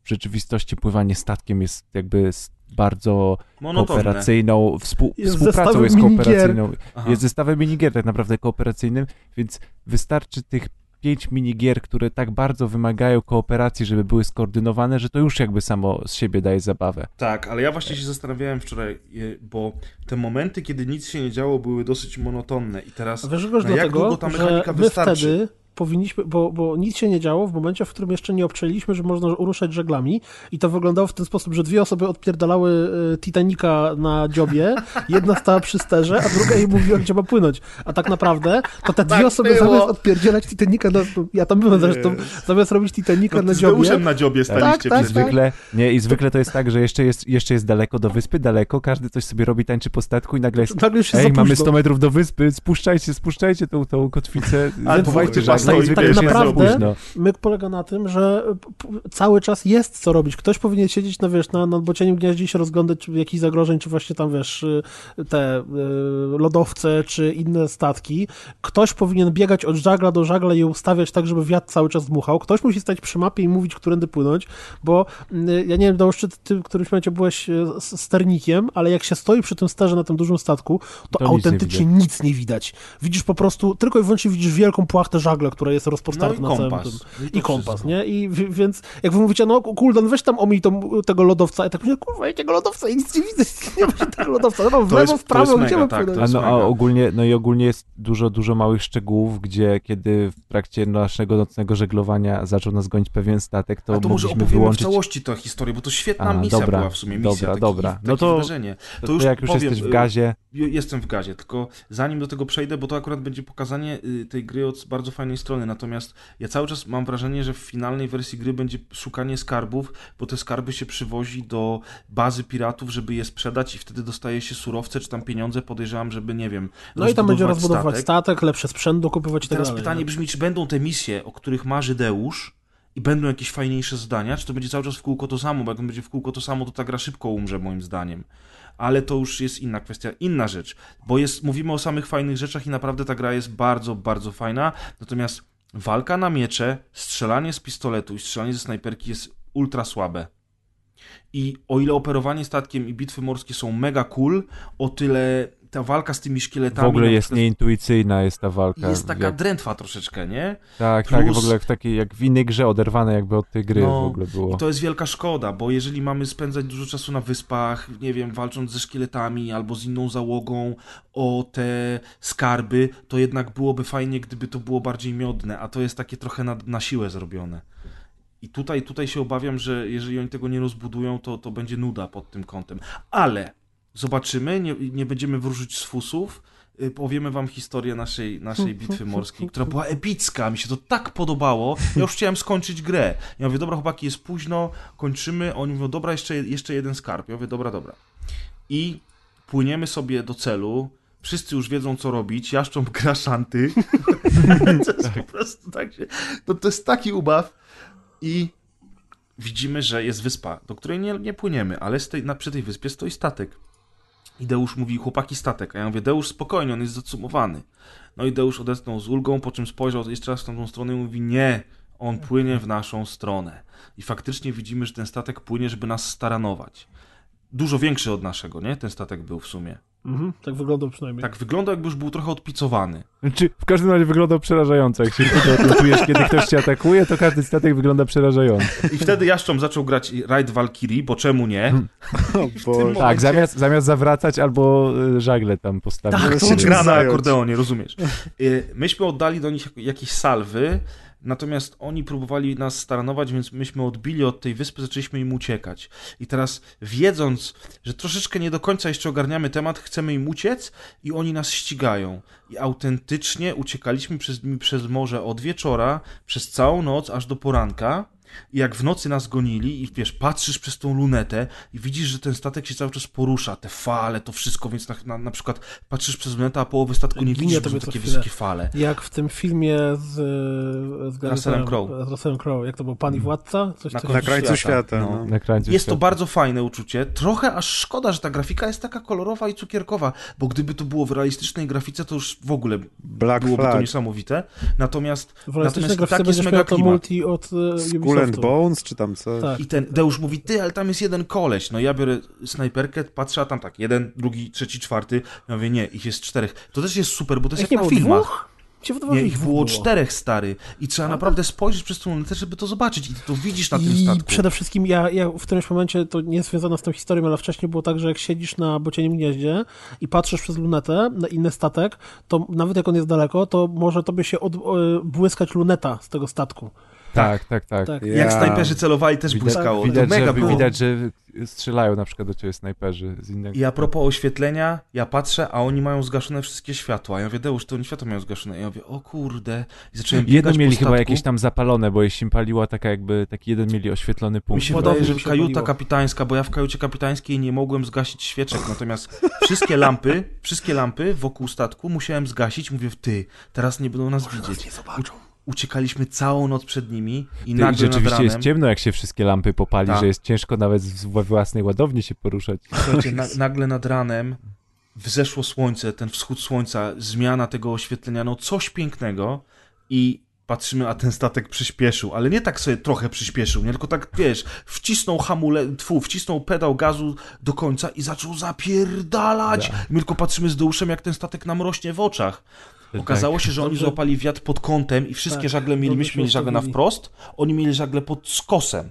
w rzeczywistości pływanie statkiem jest jakby bardzo Monotonne. kooperacyjną, współ, Jest współpracą jest minigier. kooperacyjną. Aha. Jest zestawem minigier tak naprawdę kooperacyjnym, więc wystarczy tych pięć minigier, które tak bardzo wymagają kooperacji, żeby były skoordynowane, że to już jakby samo z siebie daje zabawę. Tak, ale ja właśnie się zastanawiałem wczoraj, e, bo te momenty, kiedy nic się nie działo, były dosyć monotonne i teraz A wiesz, na jak dlatego, długo ta mechanika wystarczy? wtedy powinniśmy, bo, bo nic się nie działo w momencie, w którym jeszcze nie obczeliśmy, że można uruszać żeglami i to wyglądało w ten sposób, że dwie osoby odpierdalały e, Titanica na dziobie, jedna stała przy sterze, a druga jej mówiła, gdzie ma płynąć. A tak naprawdę to te dwie Tak osoby było. zamiast odpierdzielać Titanica na... Ja tam byłem zresztą, zamiast robić Titanica No, na dziobie, na dziobie staliście tak, I przecież. zwykle, nie, i zwykle to jest tak, że jeszcze jest, jeszcze jest daleko do wyspy, daleko, każdy coś sobie robi, tańczy po statku i nagle jest nagle się Ej, mamy późno. 100 metrów do wyspy, spuszczajcie, spuszczajcie tą, tą kotwicę, Ale chowajcie to żagle tak naprawdę- myk polega na tym, że cały czas jest co robić. Ktoś powinien siedzieć na, wiesz, na, na bocianim gniaździe i się rozglądać, czy jakichś zagrożeń, czy właśnie tam, wiesz, y, te y, lodowce, czy inne statki. Ktoś powinien biegać od żagla do żagla i ustawiać tak, żeby wiatr cały czas dmuchał. Ktoś musi stać przy mapie i mówić, którędy płynąć, bo y, ja nie wiem, Dałoszczy, ty w którymś momencie byłeś y, z sternikiem, ale jak się stoi przy tym sterze na tym dużym statku, to, To nic nie autentycznie nic nie widać. Widzisz po prostu, tylko i wyłącznie widzisz wielką płachtę żagla, która jest No rozpostarta i na całym kompas. tym. No I kompas, wszystko. nie? I więc jak wy mówicie, no Kuldan, weź tam omij tą, tego lodowca. Ja tak mówię, kurwa, ja tego lodowca i nic nie widzę, *laughs* nie ma tego lodowca. No w lewo, w prawo, gdzie mam tak, A, no, a ogólnie, no i ogólnie jest dużo, dużo małych szczegółów, gdzie kiedy w trakcie naszego nocnego żeglowania zaczął nas gonić pewien statek, to, A to może mogliśmy opowiemy wyłączyć... w całości tę historię, bo to świetna A, misja dobra, była w sumie, misja, dobra, taki, dobra. takie No to- wydarzenie. To, To już jak już powiem, jesteś w y, gazie, Jestem w gazie, tylko zanim do tego przejdę, bo to akurat będzie pokazanie y, tej gry od bardzo fajnej strony, natomiast ja cały czas mam wrażenie, że w finalnej wersji gry będzie szukanie skarbów, bo te skarby się przywozi do bazy piratów, żeby je sprzedać i wtedy dostaje się surowce czy tam pieniądze, podejrzewam, żeby, nie wiem, No i tam będzie rozbudowywać statek. statek, lepsze sprzęt dokupować i tak teraz dalej. pytanie nie? brzmi, czy będą te misje, o których marzy Deusz i będą jakieś fajniejsze zadania, czy to będzie cały czas w kółko to samo, bo jak będzie w kółko to samo, to ta gra szybko umrze moim zdaniem. Ale to już jest inna kwestia, inna rzecz, bo jest, mówimy o samych fajnych rzeczach i naprawdę ta gra jest bardzo, bardzo fajna, natomiast walka na miecze, strzelanie z pistoletu i strzelanie ze snajperki jest ultra słabe. I o ile operowanie statkiem i bitwy morskie są mega cool, o tyle ta walka z tymi w szkieletami... ogóle na jest nieintuicyjna jest ta walka. jest taka jak, drętwa troszeczkę, nie? tak, tak, w plus- ogóle jak w takiej, jak w innej grze oderwane jakby od tej gry No, w ogóle było. I to jest wielka szkoda, bo jeżeli mamy spędzać dużo czasu na wyspach, nie wiem, walcząc ze szkieletami albo z inną załogą o te skarby, to jednak byłoby fajnie, gdyby to było bardziej miodne, a to jest takie trochę na, na siłę zrobione. I tutaj, tutaj się obawiam, że jeżeli oni tego nie rozbudują, to, to będzie nuda pod tym kątem. Ale zobaczymy, nie, nie będziemy wróżyć z fusów. y, Powiemy wam historię naszej, naszej *laughs* bitwy morskiej, która była epicka. Mi się to tak podobało. Ja już chciałem skończyć grę. Ja mówię, dobra, chłopaki, jest późno, kończymy. Oni mówią, dobra, jeszcze, jeszcze jeden skarb. Ja mówię, dobra, dobra. I płyniemy sobie do celu. wszyscy już wiedzą, co robić, Jaszcząb *laughs* gra szanty. *laughs* to jest po prostu tak się... To, to jest taki ubaw i widzimy, że jest wyspa, do której nie, nie płyniemy, ale z tej, na, przy tej wyspie stoi statek. I Deusz mówi, chłopaki statek, a ja mówię, Deusz spokojnie, on jest zacumowany. No i Deusz odetchnął z ulgą, po czym spojrzał jeszcze raz w tamtą stronę i mówi, nie, on płynie w naszą stronę. I faktycznie widzimy, że ten statek płynie, żeby nas staranować. Dużo większy od naszego, nie? Ten statek był w sumie. Mhm, tak wyglądał przynajmniej. Tak wygląda, jakby już był trochę odpicowany. Znaczy, w każdym razie wyglądał przerażająco. Jak się *laughs* tylko o tym czujesz, kiedy ktoś cię atakuje, to każdy statek wygląda przerażająco. I wtedy Jaszcząb zaczął grać Raid Valkyrie, bo czemu nie? *laughs* O Boże. Tak, zamiast, zamiast zawracać albo y, żagle tam postawić. Tak, Teraz to gra na akordeonie, rozumiesz? Y, Myśmy oddali do nich jakieś salwy, natomiast oni próbowali nas staranować, więc myśmy odbili od tej wyspy, zaczęliśmy im uciekać. I teraz wiedząc, że troszeczkę nie do końca jeszcze ogarniamy temat, chcemy im uciec i oni nas ścigają. I autentycznie uciekaliśmy przez przez morze od wieczora, przez całą noc, aż do poranka. I jak w nocy nas gonili i wiesz, patrzysz przez tą lunetę i widzisz, że ten statek się cały czas porusza, te fale, to wszystko, więc na, na, na przykład patrzysz przez lunetę, a połowy statku nie Ginie widzisz, co takie chwilę. wysokie fale. Jak w tym filmie z, z Russellem Crowe. Z Russellem Crowe. Jak to był? Pan i Władca? Coś Na coś- Na krańcu świata, świata. no. no. Na krańcu Jest to świata. bardzo fajne uczucie. Trochę aż szkoda, że ta grafika jest taka kolorowa i cukierkowa, bo gdyby to było w realistycznej grafice, to już w ogóle Black byłoby to Flag. niesamowite. Natomiast, W realistycznej natomiast grafice tak jest mega to klimat. multi od e, Skull and. Bones, czy tam co? Tak. I ten Deusz mówi, ty, ale tam jest jeden koleś. No ja biorę snajperkę, patrzę, a tam tak, jeden, drugi, trzeci, czwarty. Ja mówię, nie, ich jest czterech. To też jest super, bo to jest Jak jak, nie na było filmach. dwóch? Nie, ich dwóch było czterech, stary. I trzeba naprawdę spojrzeć przez tą lunetę, żeby to zobaczyć. I ty to widzisz na tym I statku. przede wszystkim ja, ja w którymś momencie, to nie jest związane z tą historią, ale wcześniej było tak, że jak siedzisz na bocianim gnieździe i patrzysz przez lunetę na inny statek, to nawet jak on jest daleko, to może tobie się od, e, błyskać luneta z tego statku. Tak, tak, tak. Tak. Jak Ja- snajperzy celowali, też błyskało. widać, to mega że, było. widać, że strzelają na przykład do ciebie snajperzy z innego. I a propos oświetlenia, ja patrzę, a oni mają zgaszone wszystkie światła. Ja mówię, Deusz, to oni światła mają zgaszone. I ja mówię, o kurde. I zacząłem Jedno mieli po chyba jakieś tam zapalone, bo jeśli paliła taka jakby, taki jeden mieli oświetlony Mi punkt. się Wodowy wydaje, że mi się kajuta paliło. kapitańska, bo ja w kajucie kapitańskiej nie mogłem zgasić świeczek, natomiast wszystkie lampy, wszystkie lampy wokół statku musiałem zgasić. Mówię, ty, teraz nie będą nas widzieć. Nie zobaczą. Uciekaliśmy całą noc przed nimi i Ty, nagle nad rzeczywiście ranem... jest ciemno, jak się wszystkie lampy popali, Tak. że jest ciężko nawet we własnej ładowni się poruszać. Słuchajcie, na, nagle nad ranem wzeszło słońce, ten wschód słońca, zmiana tego oświetlenia, no coś pięknego i patrzymy, a ten statek przyspieszył, ale nie tak sobie trochę przyspieszył, nie tylko tak, wiesz, wcisnął hamulec, tfu, wcisnął pedał gazu do końca i zaczął zapierdalać. I my tylko patrzymy z Deuszem, jak ten statek nam rośnie w oczach. Okazało się, że oni Dobrze. złapali wiatr pod kątem i wszystkie Tak, żagle mieli, myśmy mieli żagle na wprost, oni mieli żagle pod skosem.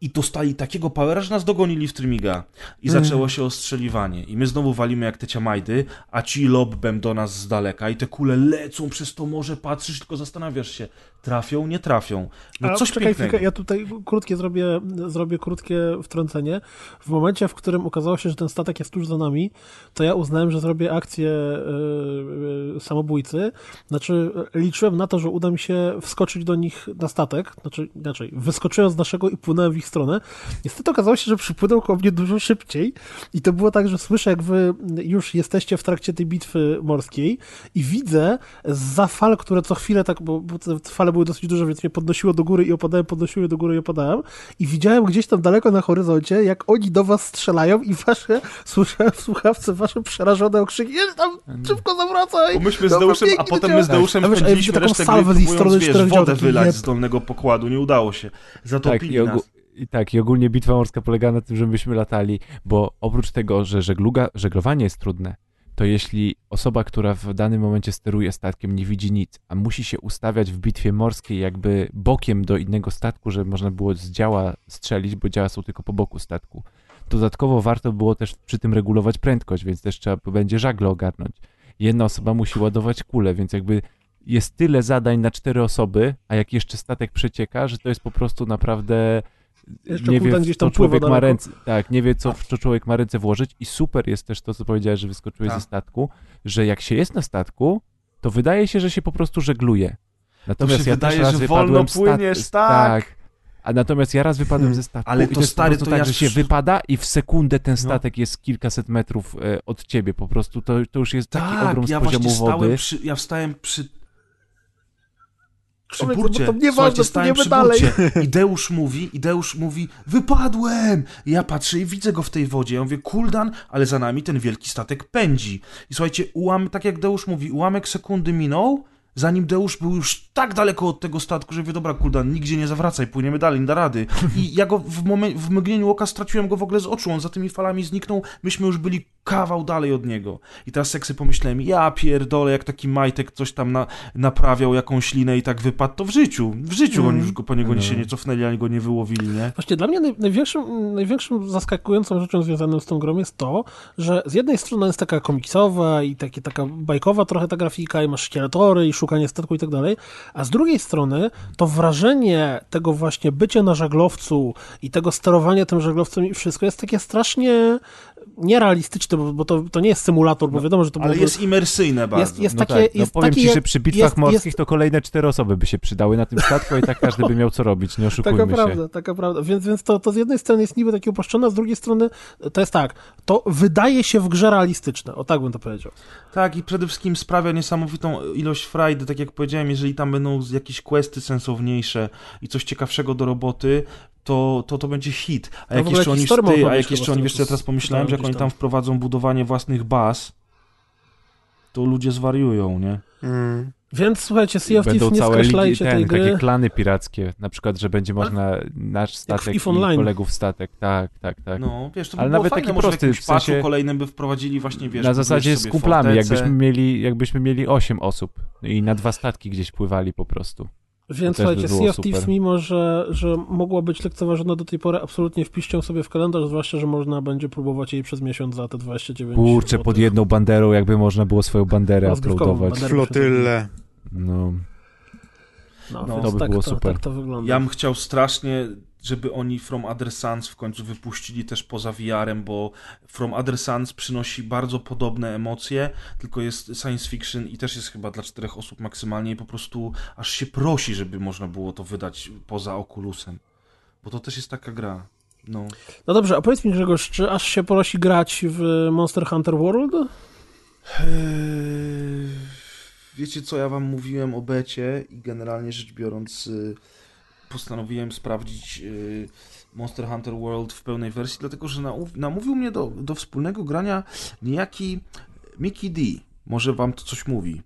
I dostali takiego powera, że nas dogonili w Trymiga. I Mm. zaczęło się ostrzeliwanie. I my znowu walimy jak te ciamajdy, a ci lobbem do nas z daleka. I te kule lecą przez to morze, patrzysz, tylko zastanawiasz się, trafią, nie trafią. No A, coś czekaj pięknego. chwilkę, ja tutaj krótkie zrobię, zrobię krótkie wtrącenie. W momencie, w którym okazało się, że ten statek jest tuż za nami, to ja uznałem, że zrobię akcję e, e, samobójcy. Znaczy, e, liczyłem na to, że uda mi się wskoczyć do nich na statek. Znaczy, inaczej, wyskoczyłem z naszego i płynąłem w ich stronę. Niestety okazało się, że przypłynął koło mnie dużo szybciej i to było tak, że słyszę, jak wy już jesteście w trakcie tej bitwy morskiej i widzę za fal, które co chwilę tak, bo, bo te fale były dosyć duże, więc mnie podnosiło do góry i opadałem, podnosiły do góry i opadałem i widziałem gdzieś tam daleko na horyzoncie, jak oni do was strzelają i wasze, *laughs* słyszałem w słuchawce wasze przerażone okrzyki, jest tam, szybko zawracaj! Bo myśmy z Deuszem, a potem my z Deuszem wpędziliśmy taką resztę salwę gry, z ich strony próbując, wiesz, wodę wylać z dolnego pokładu. Nie udało się. Tak, Zatopili ogó- nas. I tak, i ogólnie bitwa morska polega na tym, że myśmy latali, bo oprócz tego, że żegluga, żeglowanie jest trudne, to jeśli osoba, która w danym momencie steruje statkiem, nie widzi nic, a musi się ustawiać w bitwie morskiej jakby bokiem do innego statku, żeby można było z działa strzelić, bo działa są tylko po boku statku. Dodatkowo warto było też przy tym regulować prędkość, więc też trzeba będzie żagle ogarnąć. Jedna osoba musi ładować kulę, więc jakby jest tyle zadań na cztery osoby, a jak jeszcze statek przecieka, że to jest po prostu naprawdę Jeszcze nie wie, gdzieś co tam pływa człowiek ma ręce, tak, nie wie, co, w co człowiek ma ręce włożyć i super jest też to, co powiedziałeś, że wyskoczyłeś Tak. ze statku, że jak się jest na statku, to wydaje się, że się po prostu żegluje. Natomiast się ja wydaje, też raz że wolno stat- płyniesz, tak. tak. A natomiast ja raz wypadłem ze statku Ale to to stary, to tak, ja że się wypada i w sekundę ten No. statek jest kilkaset metrów e, od ciebie po prostu. To, to już jest taki Tak, ogrom z ja poziomu właśnie stałem wody. przy, ja wstałem przy przy Człowieku, burcie. to nieważne, Słuchajcie, stałem przy dalej. burcie i Deusz mówi, i Deusz mówi, wypadłem! I ja patrzę i widzę go w tej wodzie. Ja mówię, kuldan, ale za nami ten wielki statek pędzi. I słuchajcie, ułam, tak jak Deusz mówi, ułamek sekundy minął, zanim Deusz był już tak daleko od tego statku, że wie, dobra, kuldan, nigdzie nie zawracaj, płyniemy dalej, nie da rady. I ja go w, momen- w mgnieniu oka straciłem go w ogóle z oczu, on za tymi falami zniknął, myśmy już byli kawał dalej od niego. I teraz seksy pomyślałem, ja pierdolę, jak taki majtek coś tam na, naprawiał jakąś linę i tak wypadł, to w życiu, w życiu Mm. oni już go po niego No. się nie cofnęli, ani go nie wyłowili, nie? Właśnie dla mnie naj, największym, największym zaskakującą rzeczą związaną z tą grą jest to, że z jednej strony jest taka komiksowa i takie, taka bajkowa trochę ta grafika i masz szkieletory i szukanie statku i tak dalej, a z drugiej strony to wrażenie tego właśnie bycia na żaglowcu i tego sterowania tym żaglowcem i wszystko jest takie strasznie nierealistyczne, bo, bo to, to nie jest symulator, bo wiadomo, że to Ale jest imersyjne bardzo. jest, jest No takie, tak, no jest powiem taki ci, że przy bitwach jest- morskich jest- to kolejne cztery osoby by się przydały na tym statku i tak każdy by miał co robić, nie *laughs* oszukujmy Taka się. prawda, taka prawda. Więc, więc to, to z jednej strony jest niby takie uproszczone, a z drugiej strony to jest tak, to wydaje się w grze realistyczne, o tak bym to powiedział. Tak, i przede wszystkim sprawia niesamowitą ilość frajdy, tak jak powiedziałem, jeżeli tam będą jakieś questy sensowniejsze i coś ciekawszego do roboty, to to, to będzie hit. A No jak jeszcze oni, ty, a jak jeszcze oni, wiesz ja teraz pomyślałem, że jak oni tam wprowadzą budowanie własnych baz, to ludzie zwariują, nie? Mm. Więc słuchajcie, Sea of Będą Thieves nie całe ligi, skreślajcie tej ten, gry. takie klany pirackie, na przykład, że będzie można nasz statek i kolegów statek, tak, tak, tak. No, wiesz, to by Ale nawet fajne, taki prosty, w sensie- kolejnym by wprowadzili właśnie, wiesz... na zasadzie z kumplami, fortecę. jakbyśmy mieli, jakbyśmy mieli 8 osób i na dwa statki gdzieś pływali po prostu. Więc by słuchajcie, było Sea of. Thieves, mimo że, że mogła być lekceważona do tej pory, absolutnie wpiszcie ją sobie w kalendarz, zwłaszcza, że można będzie próbować jej przez miesiąc za te 29 Kurczę, złotych. pod jedną banderą, jakby można było swoją banderę uploadować. Flotyle. No, No, No, to by tak, było to, super. tak to wygląda. Ja bym chciał strasznie, żeby oni From Other Suns w końcu wypuścili też poza VR-em, bo From Other Suns przynosi bardzo podobne emocje, tylko jest science fiction i też jest chyba dla czterech osób maksymalnie i po prostu aż się prosi, żeby można było to wydać poza Oculusem. Bo to też jest taka gra. No. No dobrze, a powiedz mi Grzegorz, czy aż się prosi grać w Monster Hunter World? Eee, Wiecie co, ja wam mówiłem o becie i generalnie rzecz biorąc y, postanowiłem sprawdzić y, Monster Hunter World w pełnej wersji, dlatego że namówił mnie do, do wspólnego grania niejaki Mickey D. Może wam to coś mówi.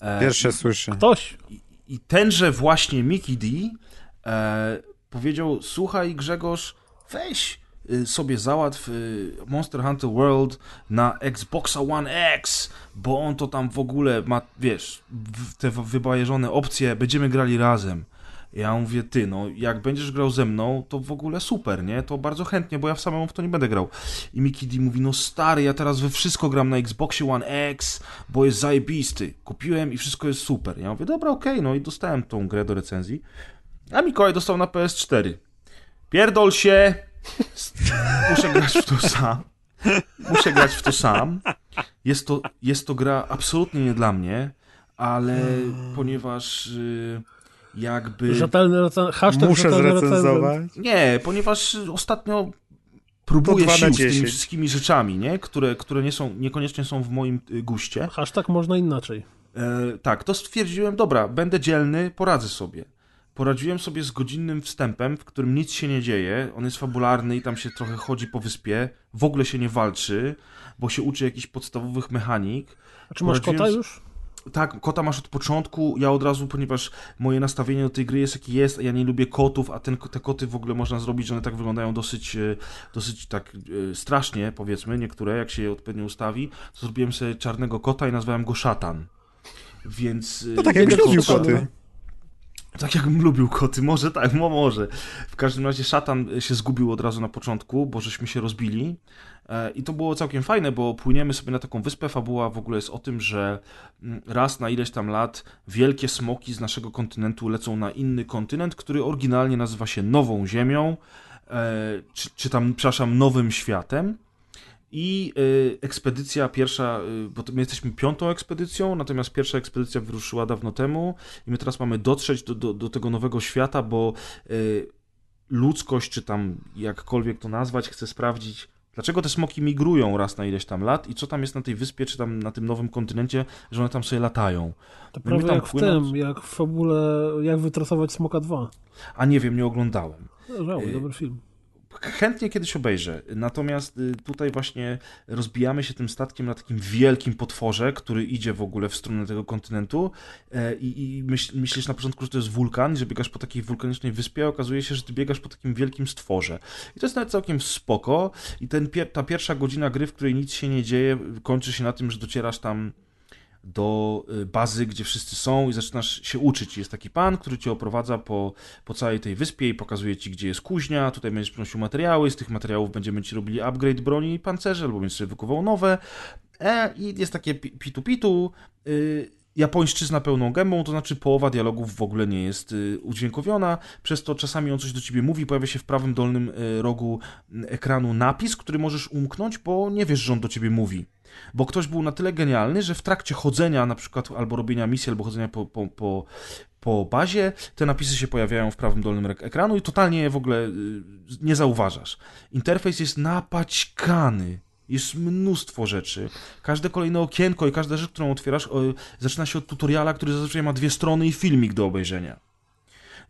E, Pierwsze słyszę. Ktoś. i, I tenże właśnie Mickey D e, powiedział, słuchaj Grzegorz, weź y, sobie załatw y, Monster Hunter World na Xboxa One X, bo on to tam w ogóle ma, wiesz, te wybajeżone opcje, będziemy grali razem. Ja mówię, ty, no jak będziesz grał ze mną, to w ogóle super, nie? To bardzo chętnie, bo ja w samemu w to nie będę grał. I Mickey D mówi, no stary, ja teraz we wszystko gram na Xboxie One X, bo jest zajebisty. Kupiłem i wszystko jest super. Ja mówię, dobra, okej, no i dostałem tą grę do recenzji. A Mikołaj dostał na PS4. Pierdol się! *laughs* Muszę grać w to sam. Muszę grać w to sam. Jest to, jest to gra absolutnie nie dla mnie, ale ponieważ y, jakby... Rzetelny recen... Hashtag Muszę rzetelny recenzent. zrecenzować. Nie, ponieważ ostatnio próbuję sił z tymi 10. wszystkimi rzeczami, nie? Które, które nie są, niekoniecznie są w moim y, guście. Hashtag można inaczej. E, tak, to stwierdziłem, dobra, będę dzielny, poradzę sobie. Poradziłem sobie z godzinnym wstępem, w którym nic się nie dzieje. On jest fabularny i tam się trochę chodzi po wyspie. W ogóle się nie walczy, bo się uczy jakichś podstawowych mechanik. A czy masz Poradziłem kota już? Tak, kota masz od początku. Ja od razu, ponieważ moje nastawienie do tej gry jest jakie jest, a ja nie lubię kotów, a ten, te koty w ogóle można zrobić, że one tak wyglądają dosyć, e, dosyć tak e, strasznie, powiedzmy, niektóre, jak się je odpowiednio ustawi. To zrobiłem sobie czarnego kota i nazwałem go szatan. Więc. e, To tak jakbyś Biegać lubił koty. tak jakbym lubił koty, może tak, mo może. W każdym razie szatan się zgubił od razu na początku, bo żeśmy się rozbili. E, I to było całkiem fajne, bo płyniemy sobie na taką wyspę. Fabuła w ogóle jest o tym, że mm, raz na ileś tam lat wielkie smoki z naszego kontynentu lecą na inny kontynent, który oryginalnie nazywa się Nową Ziemią, e, czy, czy tam, przepraszam, Nowym Światem. I y, ekspedycja pierwsza, bo my jesteśmy piątą ekspedycją, natomiast pierwsza ekspedycja wyruszyła dawno temu i my teraz mamy dotrzeć do, do, do tego nowego świata, bo ludzkość, czy tam jakkolwiek to nazwać, chce sprawdzić, dlaczego te smoki migrują raz na ileś tam lat i co tam jest na tej wyspie, czy tam na tym nowym kontynencie, że one tam sobie latają. To No mi prawie jak w płynąć- tym, jak w fabule, jak wytrasować Smoka 2. A nie wiem, nie oglądałem. Yy, dobry film. Chętnie kiedyś obejrzę. Natomiast y, tutaj właśnie rozbijamy się tym statkiem na takim wielkim potworze, który idzie w ogóle w stronę tego kontynentu e, i, i myśl, myślisz na początku, że to jest wulkan, że biegasz po takiej wulkanicznej wyspie, a okazuje się, że ty biegasz po takim wielkim stworze. I to jest nawet całkiem spoko i ten, ta pierwsza godzina gry, w której nic się nie dzieje, kończy się na tym, że docierasz tam do y, bazy, gdzie wszyscy są i zaczynasz się uczyć. Jest taki pan, który cię oprowadza po, po całej tej wyspie i pokazuje ci, gdzie jest kuźnia. Tutaj będziesz przynosił materiały, z tych materiałów będziemy ci robili upgrade broni i pancerzy, albo będziesz sobie wykuwał nowe. E, I jest takie pi- pitu-pitu. Y, japońszczyzna pełną gębą, to znaczy połowa dialogów w ogóle nie jest y, udźwiękowiona, przez to czasami on coś do ciebie mówi, pojawia się w prawym dolnym y, rogu y, ekranu napis, który możesz umknąć, bo nie wiesz, że on do ciebie mówi. Bo ktoś był na tyle genialny, że w trakcie chodzenia na przykład albo robienia misji, albo chodzenia po, po, po, po bazie, te napisy się pojawiają w prawym dolnym ekranu i totalnie je w ogóle y, nie zauważasz. Interfejs jest napaćkany. Jest mnóstwo rzeczy. Każde kolejne okienko i każda rzecz, którą otwierasz, o, zaczyna się od tutoriala, który zazwyczaj ma dwie strony i filmik do obejrzenia.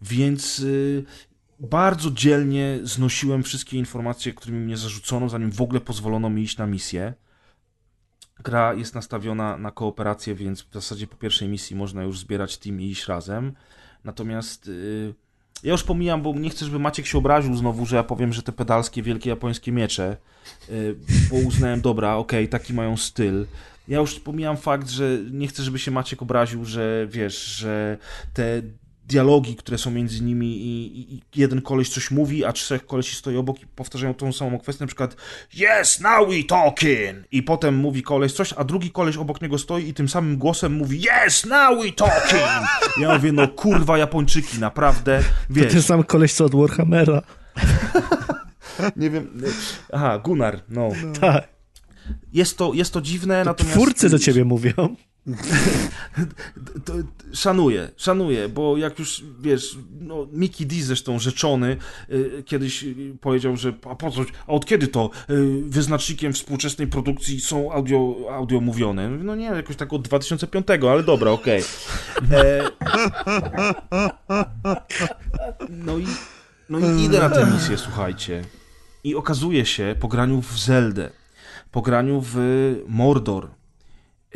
Więc y, bardzo dzielnie znosiłem wszystkie informacje, którymi mnie zarzucono, zanim w ogóle pozwolono mi iść na misję. Gra jest nastawiona na kooperację, więc w zasadzie po pierwszej misji można już zbierać team i iść razem. Natomiast y, ja już pomijam, bo nie chcę, żeby Maciek się obraził znowu, że ja powiem, że te pedalskie, wielkie japońskie miecze, y, bo uznałem, dobra, okej, taki mają styl. Ja już pomijam fakt, że nie chcę, żeby się Maciek obraził, że wiesz, że te dialogi, które są między nimi i, i, i jeden koleś coś mówi, a trzech kolesi stoi obok i powtarzają tą samą kwestię, na przykład Yes, now we talking! I potem mówi koleś coś, a drugi koleś obok niego stoi i tym samym głosem mówi Yes, now we talking! Ja mówię, no kurwa Japończyki, naprawdę, To wiesz, ten sam koleś co od Warhammera. *laughs* nie wiem, aha, Gunnar, no. Tak. Jest to, jest to dziwne, To natomiast... twórcy do ciebie mówią. *laughs* to, szanuję, szanuję, bo jak już, wiesz, no, Mickey D zresztą rzeczony y, kiedyś powiedział, że a po co, a od kiedy to y, wyznacznikiem współczesnej produkcji są audio, audio mówione? No nie, jakoś tak od 2005, ale dobra, okej. E, No i, no i idę na tę misję, słuchajcie. I okazuje się, po graniu w Zeldę, po graniu w Mordor,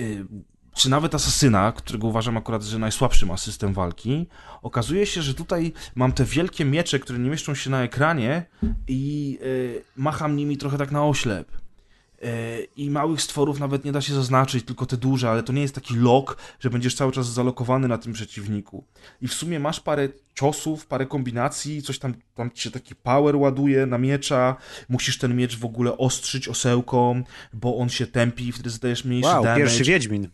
y, czy nawet Asasyna, którego uważam akurat, że najsłabszy ma system walki, okazuje się, że tutaj mam te wielkie miecze, które nie mieszczą się na ekranie i y, macham nimi trochę tak na oślep. Y, I małych stworów nawet nie da się zaznaczyć, tylko te duże, ale to nie jest taki lock, że będziesz cały czas zalokowany na tym przeciwniku. I w sumie masz parę ciosów, parę kombinacji, coś tam, tam ci się taki power ładuje na miecza, musisz ten miecz w ogóle ostrzyć osełką, bo on się tępi i wtedy zadajesz mniejszy Wow, damage. pierwszy Wiedźmin.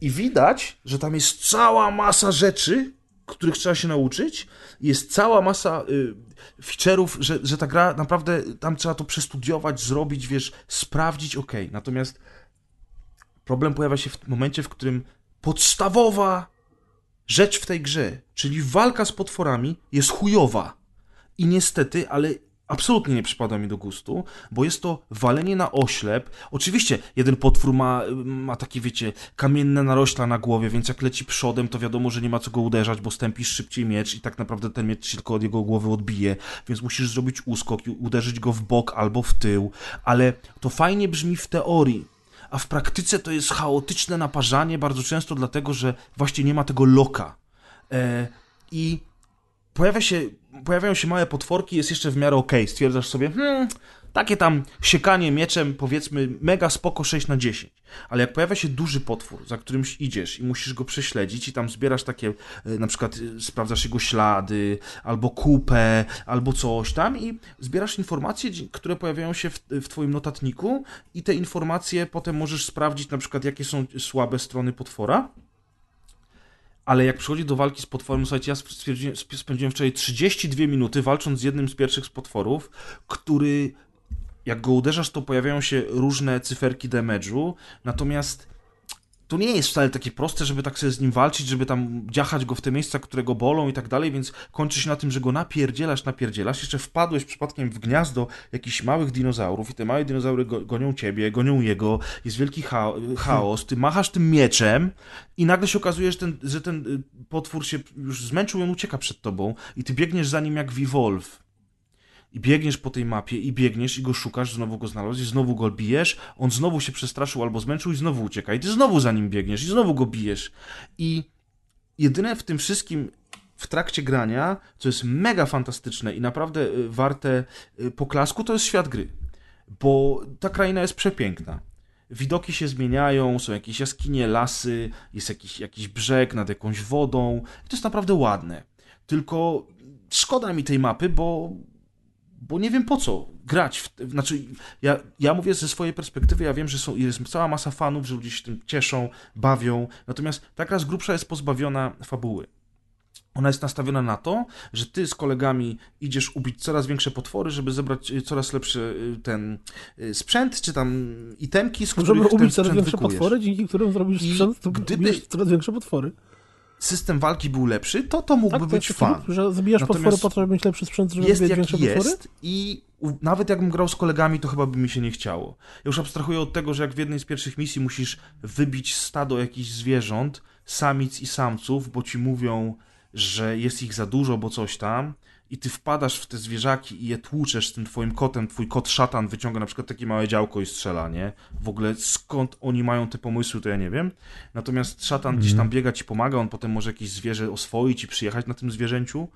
I widać, że tam jest cała masa rzeczy, których trzeba się nauczyć. Jest cała masa y, feature'ów, że, że ta gra naprawdę tam trzeba to przestudiować, zrobić, wiesz, sprawdzić, ok. Natomiast problem pojawia się w momencie, w którym podstawowa rzecz w tej grze, czyli walka z potworami, jest chujowa. I niestety, ale absolutnie nie przypada mi do gustu, bo jest to walenie na oślep. Oczywiście jeden potwór ma, ma takie, wiecie, kamienne narośla na głowie, więc jak leci przodem, to wiadomo, że nie ma co go uderzać, bo stępisz szybciej miecz i tak naprawdę ten miecz się tylko od jego głowy odbije, więc musisz zrobić uskok i uderzyć go w bok albo w tył, ale to fajnie brzmi w teorii, a w praktyce to jest chaotyczne naparzanie, bardzo często dlatego, że właśnie nie ma tego loka. E, I pojawia się, pojawiają się małe potworki, jest jeszcze w miarę okej. Stwierdzasz sobie, hmm, takie tam siekanie mieczem, powiedzmy, mega spoko 6 na 10. Ale jak pojawia się duży potwór, za którymś idziesz i musisz go prześledzić i tam zbierasz takie, e, na przykład e, sprawdzasz jego ślady, albo kupę, albo coś tam i zbierasz informacje, które pojawiają się w, w twoim notatniku i te informacje potem możesz sprawdzić na przykład, jakie są słabe strony potwora ale jak przychodzi do walki z potworem, słuchajcie, ja spędziłem wczoraj 32 minuty walcząc z jednym z pierwszych z potworów, który jak go uderzasz, to pojawiają się różne cyferki damage'u, natomiast to nie jest wcale takie proste, żeby tak sobie z nim walczyć, żeby tam dziachać go w te miejsca, które go bolą i tak dalej, więc kończy się na tym, że go napierdzielasz, napierdzielasz, jeszcze wpadłeś przypadkiem w gniazdo jakichś małych dinozaurów i te małe dinozaury go, gonią ciebie, gonią jego, jest wielki cha chaos, ty machasz tym mieczem i nagle się okazuje, że ten, że ten y, potwór się już zmęczył i on ucieka przed tobą i ty biegniesz za nim jak Vivolve i biegniesz po tej mapie i biegniesz i go szukasz, znowu go znalazłeś, znowu go bijesz, on znowu się przestraszył albo zmęczył i znowu ucieka i ty znowu za nim biegniesz i znowu go bijesz. I jedyne w tym wszystkim w trakcie grania, co jest mega fantastyczne i naprawdę y, warte y, poklasku, to jest świat gry. Bo ta kraina jest przepiękna. Widoki się zmieniają, są jakieś jaskinie, lasy, jest jakiś, jakiś brzeg nad jakąś wodą. I to jest naprawdę ładne. Tylko szkoda mi tej mapy, bo bo nie wiem po co grać. W, znaczy, ja, ja mówię ze swojej perspektywy, ja wiem, że są, jest cała masa fanów, że ludzie się tym cieszą, bawią, natomiast taka z grubsza jest pozbawiona fabuły. Ona jest nastawiona na to, że ty z kolegami idziesz ubić coraz większe potwory, żeby zebrać y, coraz lepszy y, ten y, sprzęt, czy tam itemki, z których ten ubić coraz większe wykujesz. potwory, dzięki którym zrobisz sprzęt, to gdyby... coraz większe potwory. System walki był lepszy, to to mógłby Tak, być fan. że Natomiast potwory po to, żeby mieć lepszy sprzęt, żeby jest jaki większe potwory? jest i u, nawet jakbym grał z kolegami, to chyba by mi się nie chciało. Ja już abstrahuję od tego, że jak w jednej z pierwszych misji musisz wybić stado jakichś zwierząt, samic i samców, bo ci mówią, że jest ich za dużo, bo coś tam, i ty wpadasz w te zwierzaki i je tłuczesz tym twoim kotem, twój kot szatan wyciąga na przykład takie małe działko i strzela, nie? W ogóle skąd oni mają te pomysły, to ja nie wiem. Natomiast szatan gdzieś tam biega, ci pomaga, on potem może jakieś zwierzę oswoić i przyjechać na tym zwierzęciu.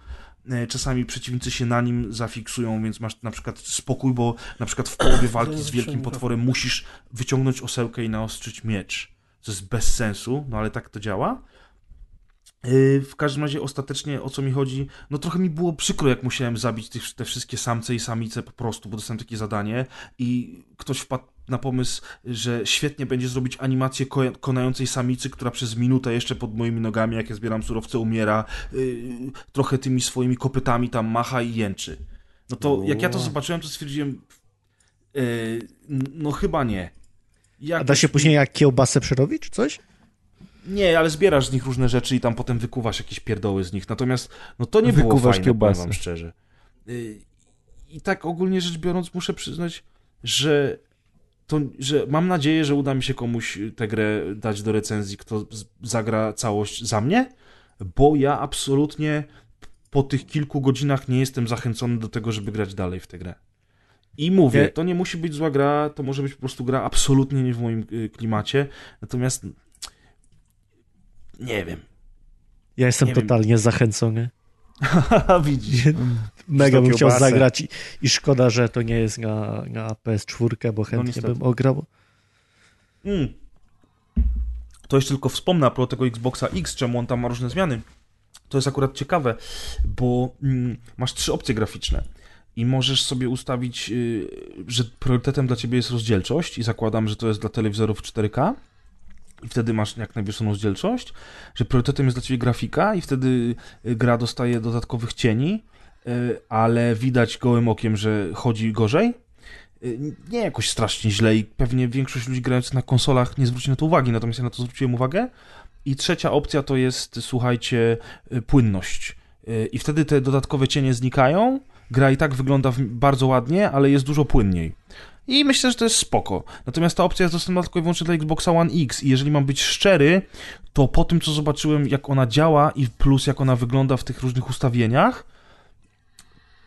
E, Czasami przeciwnicy się na nim zafiksują, więc masz na przykład spokój, bo na przykład w połowie *coughs* walki z wielkim potworem musisz wyciągnąć osełkę i naostrzyć miecz. Co jest bez sensu, no ale tak to działa. Yy, W każdym razie ostatecznie o co mi chodzi, no trochę mi było przykro, jak musiałem zabić tych, te wszystkie samce i samice po prostu, bo dostałem takie zadanie i ktoś wpadł na pomysł, że świetnie będzie zrobić animację ko- konającej samicy, która przez minutę jeszcze pod moimi nogami, jak ja zbieram surowce, umiera, yy, trochę tymi swoimi kopytami tam macha i jęczy. No to jak ja to zobaczyłem, to stwierdziłem, yy, no chyba nie. A Jakoś da się później jak kiełbasę przerobić, czy coś? Nie, ale zbierasz z nich różne rzeczy i tam potem wykuwasz jakieś pierdoły z nich. Natomiast no to nie było Wykuwasz fajne, kiełbasę. powiem wam szczerze. Y, I tak ogólnie rzecz biorąc muszę przyznać, że to, że mam nadzieję, że uda mi się komuś tę grę dać do recenzji, kto zagra całość za mnie, bo ja absolutnie po tych kilku godzinach nie jestem zachęcony do tego, żeby grać dalej w tę grę. I mówię, to nie musi być zła gra, to może być po prostu gra absolutnie nie w moim y, klimacie, natomiast nie wiem. Ja jestem Nie wiem. totalnie zachęcony. Haha, widzisz. Mega bym chciał zagrać i, i szkoda, że to nie jest na, na PS4, bo chętnie niestety. bym ograł. Mm. To jeszcze tylko wspomnę a propos tego Xboxa X, czemu on tam ma różne zmiany. To jest akurat ciekawe, bo mm, masz trzy opcje graficzne i możesz sobie ustawić, y, że priorytetem dla ciebie jest rozdzielczość i zakładam, że to jest dla telewizorów 4K i wtedy masz jak najwyższą rozdzielczość, że priorytetem jest dla ciebie grafika i wtedy y, gra dostaje dodatkowych cieni, y, ale widać gołym okiem, że chodzi gorzej. Y, Nie jakoś strasznie źle i pewnie większość ludzi grających na konsolach nie zwróci na to uwagi, natomiast ja na to zwróciłem uwagę. I trzecia opcja to jest, słuchajcie, płynność. I wtedy te dodatkowe cienie znikają. Gra i tak wygląda bardzo ładnie, ale jest dużo płynniej. I myślę, że to jest spoko. Natomiast ta opcja jest dostępna tylko i wyłącznie dla Xboxa One X. I jeżeli mam być szczery, to po tym, co zobaczyłem, jak ona działa i plus jak ona wygląda w tych różnych ustawieniach,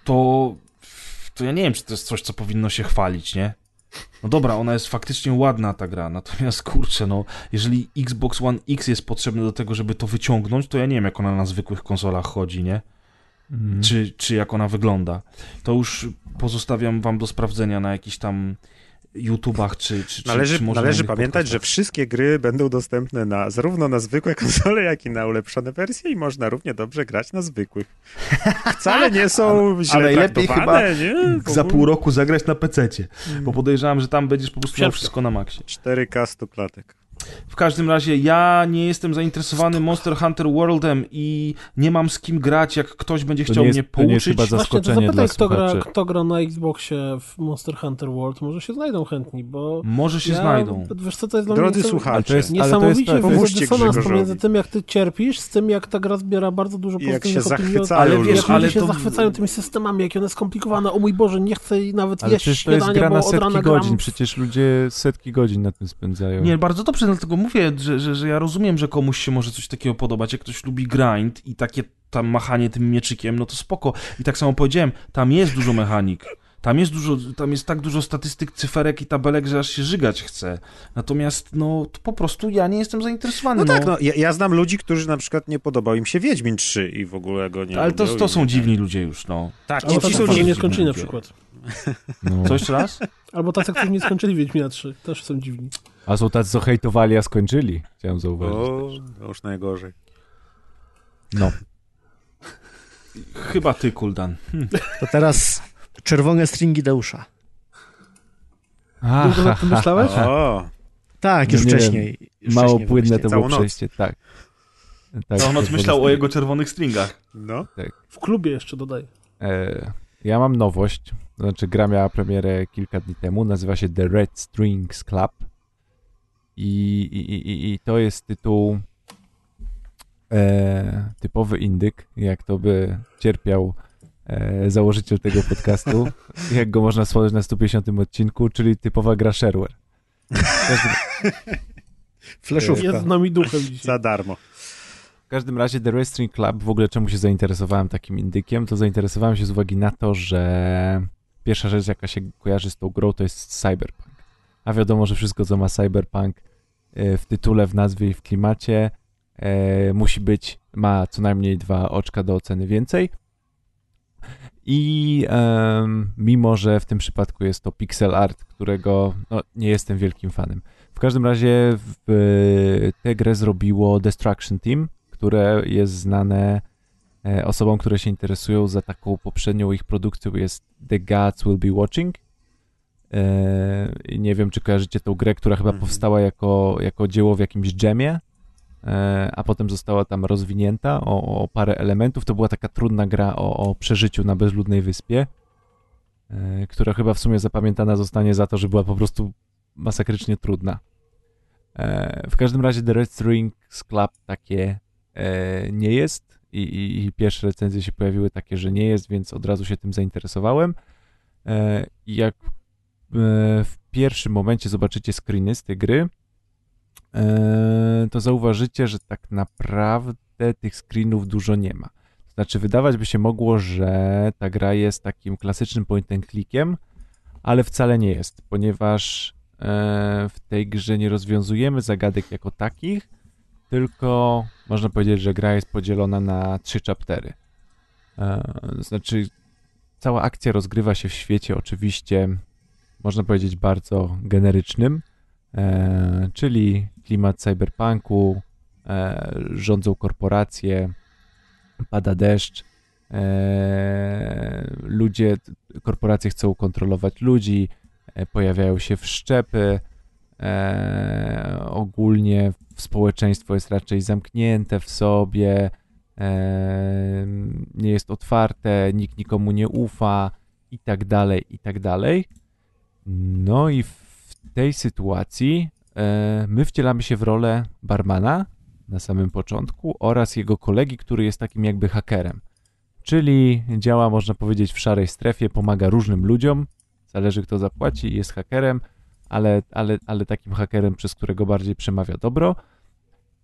to, to ja nie wiem, czy to jest coś, co powinno się chwalić, nie? No dobra, ona jest faktycznie ładna ta gra, natomiast kurczę, no, jeżeli Xbox One X jest potrzebny do tego, żeby to wyciągnąć, to ja nie wiem, jak ona na zwykłych konsolach chodzi, nie? Mm. Czy, czy jak ona wygląda. To już pozostawiam wam do sprawdzenia na jakichś tam YouTubach, czy, czy, Należy, czy należy pamiętać, że podcastach. wszystkie gry będą dostępne na, zarówno na zwykłe konsole, jak i na ulepszone wersje i można równie dobrze grać na zwykłych. Wcale nie są *laughs* źle a najlepiej traktowane, nie? Za pół roku zagrać na PC, bo podejrzewam, że tam będziesz po prostu miał wszystko na maksie. 4K 100 klatek. W każdym razie ja nie jestem zainteresowany Monster Hunter Worldem i nie mam z kim grać, jak ktoś będzie To chciał nie jest- mnie to nie jest pouczyć. chyba Właśnie, to Zaskoczenie zapytaj, dla kto gra, kto gra na Xboxie w Monster Hunter World, może się znajdą chętni, bo Może się ja, znajdą. Wiesz co, to jest dla Drodzy mnie słuchacze, to jest- ale to niesamowicie jest- dysonans pomiędzy tym, jak ty cierpisz, z tym, jak ta gra zbiera bardzo dużo pozytywnych opinii. Ale wiesz, jak ale ludzie się to- zachwycają tymi systemami, jakie one skomplikowane. O mój Boże, nie chcę nawet Ale jeść przecież to jest śniadania, gra bo na od setki rana godzin, gram. przecież ludzie setki godzin na tym spędzają. Nie, bardzo dobrze, dlatego mówię, że, że, że ja rozumiem, że komuś się może coś takiego podobać. Jak ktoś lubi grind i takie tam machanie tym mieczykiem, no to spoko. I tak samo powiedziałem, tam jest dużo mechanik. Tam jest dużo, tam jest tak dużo statystyk, cyferek i tabelek, że aż się żygać chce. Natomiast, no, to po prostu ja nie jestem zainteresowany. No tak, no, ja, ja znam ludzi, którzy na przykład nie podobał im się Wiedźmin 3 i w ogóle go nie Ale to, to są dziwni ludzie już, no. Tak, Albo ci są którzy dziwni. nie skończyli na przykład. No. Co jeszcze raz? Albo tacy, którzy nie skończyli Wiedźmina 3. Też są dziwni. A są tacy, co hejtowali, a skończyli. Chciałem zauważyć. O, to już najgorzej. No. Chyba ty, Kuldan. Hm. To teraz czerwone stringi Deusza. Długo nad tym myślałeś? O, Tak, No już nie wcześniej. Już Mało wcześniej płynne to było Całą przejście, tak. tak To noc myślał było o jego czerwonych stringach. no. W klubie jeszcze dodaj. E, ja mam nowość, znaczy gra miała premierę kilka dni temu, nazywa się The Red Strings Club i, i, i, i to jest tytuł e, typowy indyk, jak to by cierpiał e, założyciel tego podcastu, *laughs* jak go można stworzyć na 150 odcinku, czyli typowa gra shareware. Fleszówka. Jest z nami duchem dzisiaj. Za darmo. W każdym razie The Wrestling Club, w ogóle czemu się zainteresowałem takim indykiem, to zainteresowałem się z uwagi na to, że pierwsza rzecz, jaka się kojarzy z tą grą, to jest cyberpunk. A wiadomo, że wszystko, co ma cyberpunk e, w tytule, w nazwie i w klimacie, e, musi być, ma co najmniej dwa oczka do oceny więcej. I em, mimo, że w tym przypadku jest to pixel art, którego no, nie jestem wielkim fanem. W każdym razie w, tę grę zrobiło Destruction Team, które jest znane e, osobom, które się interesują za taką poprzednią ich produkcją jest The Gods Will Be Watching. I nie wiem, czy kojarzycie tą grę, która chyba Mhm. powstała jako, jako dzieło w jakimś dżemie, e, a potem została tam rozwinięta o, o parę elementów. To była taka trudna gra o, o przeżyciu na bezludnej wyspie, e, która chyba w sumie zapamiętana zostanie za to, że była po prostu masakrycznie trudna. W każdym razie The Red Strings Club takie nie jest i, i, i pierwsze recenzje się pojawiły takie, że nie jest, więc od razu się tym zainteresowałem. I jak w pierwszym momencie zobaczycie screeny z tej gry, e, to zauważycie, że tak naprawdę tych screenów dużo nie ma. To znaczy, wydawać by się mogło, że ta gra jest takim klasycznym point and clickiem, ale wcale nie jest, ponieważ e, w tej grze nie rozwiązujemy zagadek jako takich, tylko można powiedzieć, że gra jest podzielona na trzy chaptery. E, Znaczy, cała akcja rozgrywa się w świecie oczywiście, można powiedzieć, bardzo generycznym, e, czyli klimat cyberpunku, e, rządzą korporacje, pada deszcz, e, ludzie, korporacje chcą kontrolować ludzi, e, pojawiają się wszczepy, e, ogólnie społeczeństwo jest raczej zamknięte w sobie, e, nie jest otwarte, nikt nikomu nie ufa i tak dalej, i tak dalej. No i w tej sytuacji e, my wcielamy się w rolę barmana na samym początku oraz jego kolegi, który jest takim jakby hakerem. Czyli działa, można powiedzieć, w szarej strefie, pomaga różnym ludziom, zależy kto zapłaci, jest hakerem, ale, ale, ale takim hakerem, przez którego bardziej przemawia dobro.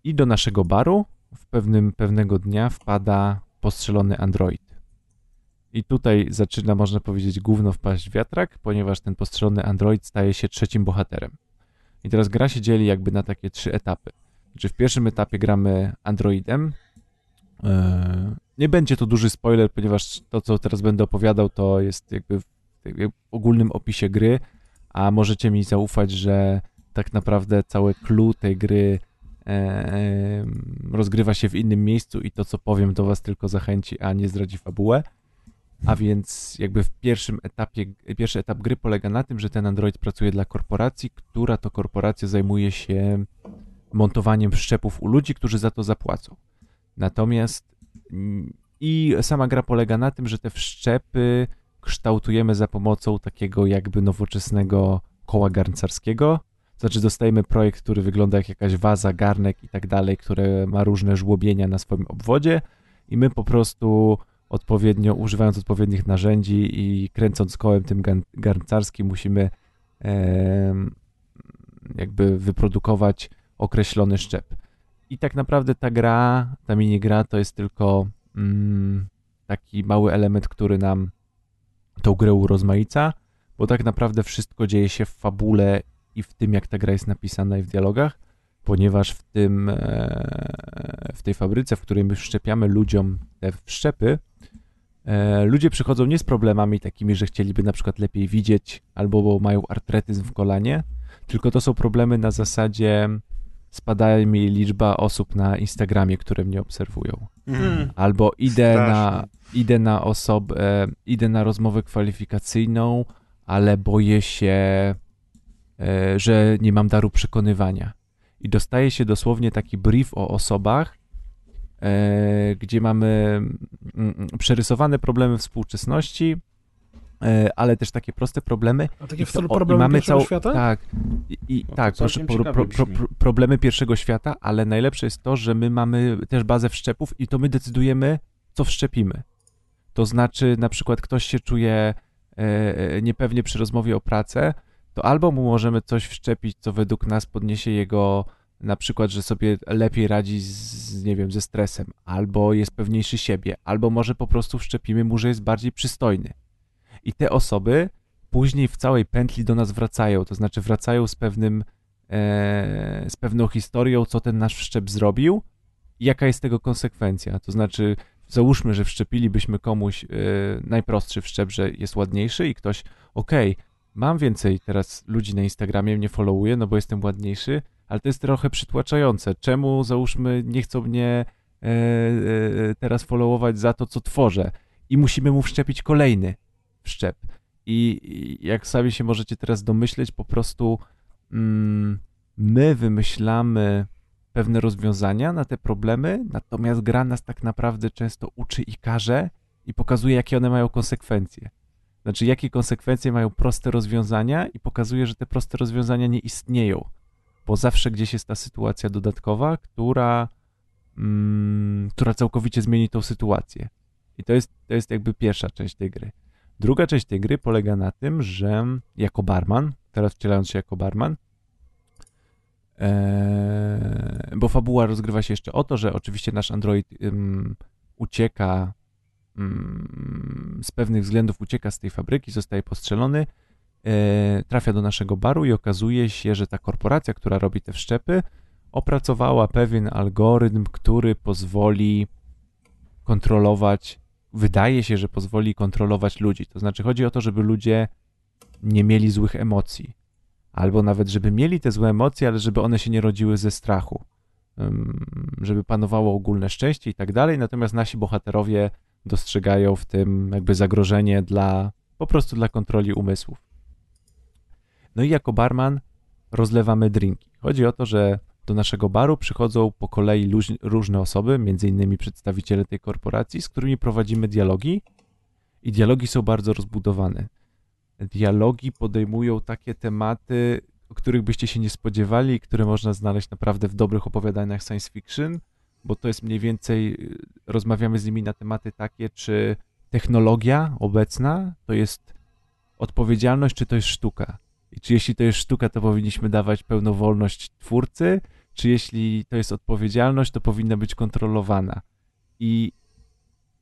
I do naszego baru w pewnym, pewnego dnia wpada postrzelony android. I tutaj zaczyna, można powiedzieć, gówno wpaść wiatrak, ponieważ ten postrzelony android staje się trzecim bohaterem. I teraz gra się dzieli jakby na takie trzy etapy. Znaczy w pierwszym etapie gramy androidem. Eee, Nie będzie to duży spoiler, ponieważ to, co teraz będę opowiadał, to jest jakby w ogólnym opisie gry, a możecie mi zaufać, że tak naprawdę całe clue tej gry e, e, rozgrywa się w innym miejscu i to, co powiem, do was tylko zachęci, a nie zdradzi fabułę. A więc jakby w pierwszym etapie, pierwszy etap gry polega na tym, że ten android pracuje dla korporacji, która to korporacja zajmuje się montowaniem wszczepów u ludzi, którzy za to zapłacą. Natomiast mm, i sama gra polega na tym, że te wszczepy kształtujemy za pomocą takiego jakby nowoczesnego koła garncarskiego. Znaczy dostajemy projekt, który wygląda jak jakaś waza, garnek i tak dalej, które ma różne żłobienia na swoim obwodzie i my po prostu odpowiednio, używając odpowiednich narzędzi i kręcąc kołem tym garncarskim musimy e, jakby wyprodukować określony szczep. I tak naprawdę ta gra, ta minigra to jest tylko mm, taki mały element, który nam tą grę urozmaica, bo tak naprawdę wszystko dzieje się w fabule i w tym, jak ta gra jest napisana i w dialogach, ponieważ w tym, e, w tej fabryce, w której my wszczepiamy ludziom te wszczepy, ludzie przychodzą nie z problemami takimi, że chcieliby na przykład lepiej widzieć albo mają artretyzm w kolanie, tylko to są problemy na zasadzie spada mi liczba osób na Instagramie, które mnie obserwują. Mm. Albo idę na, idę na osobę, idę na rozmowę kwalifikacyjną, ale boję się, e, że nie mam daru przekonywania. I dostaje się dosłownie taki brief o osobach, e, gdzie mamy mm, mm, przerysowane problemy współczesności, E, ale też takie proste problemy. A takie w stylu problemy mamy pierwszego cał... świata? Tak, i, i no tak, proszę, pro, pro, pro, problemy pierwszego świata, ale najlepsze jest to, że my mamy też bazę wszczepów i to my decydujemy, co wszczepimy. To znaczy, na przykład ktoś się czuje e, e, niepewnie przy rozmowie o pracę, to albo mu możemy coś wszczepić, co według nas podniesie jego na przykład, że sobie lepiej radzi z, nie wiem, ze stresem, albo jest pewniejszy siebie, albo może po prostu wszczepimy mu, że jest bardziej przystojny i te osoby później w całej pętli do nas wracają, to znaczy wracają z pewnym, e, z pewną historią, co ten nasz wszczep zrobił i jaka jest tego konsekwencja. To znaczy, załóżmy, że wszczepilibyśmy komuś e, najprostszy wszczep, że jest ładniejszy i ktoś, okej, okay, mam więcej teraz ludzi na Instagramie, mnie followuje, no bo jestem ładniejszy, ale to jest trochę przytłaczające. Czemu, załóżmy, nie chcą mnie e, e, teraz followować za to, co tworzę? I musimy mu wszczepić kolejny wszczep. I jak sami się możecie teraz domyśleć, po prostu mm, my wymyślamy pewne rozwiązania na te problemy, natomiast gra nas tak naprawdę często uczy i każe i pokazuje, jakie one mają konsekwencje. Znaczy, jakie konsekwencje mają proste rozwiązania i pokazuje, że te proste rozwiązania nie istnieją, bo zawsze gdzieś jest ta sytuacja dodatkowa, która, mm, która całkowicie zmieni tą sytuację. I to jest, to jest jakby pierwsza część tej gry. Druga część tej gry polega na tym, że jako barman, teraz wcielając się jako barman, e, bo fabuła rozgrywa się jeszcze o to, że oczywiście nasz android ucieka z pewnych względów ucieka z tej fabryki, zostaje postrzelony, trafia do naszego baru i okazuje się, że ta korporacja, która robi te wszczepy, opracowała pewien algorytm, który pozwoli kontrolować wydaje się, że pozwoli kontrolować ludzi. To znaczy, chodzi o to, żeby ludzie nie mieli złych emocji. Albo nawet, żeby mieli te złe emocje, ale żeby one się nie rodziły ze strachu. Żeby panowało ogólne szczęście i tak dalej. Natomiast nasi bohaterowie dostrzegają w tym jakby zagrożenie dla po prostu dla kontroli umysłów. No i jako barman rozlewamy drinki. Chodzi o to, że do naszego baru przychodzą po kolei różne osoby, między innymi przedstawiciele tej korporacji, z którymi prowadzimy dialogi i dialogi są bardzo rozbudowane. Dialogi podejmują takie tematy, o których byście się nie spodziewali, które można znaleźć naprawdę w dobrych opowiadaniach science fiction, bo to jest mniej więcej, y, rozmawiamy z nimi na tematy takie, czy technologia obecna to jest odpowiedzialność, czy to jest sztuka. I czy jeśli to jest sztuka, to powinniśmy dawać pełną wolność twórcy, czy jeśli to jest odpowiedzialność, to powinna być kontrolowana. I,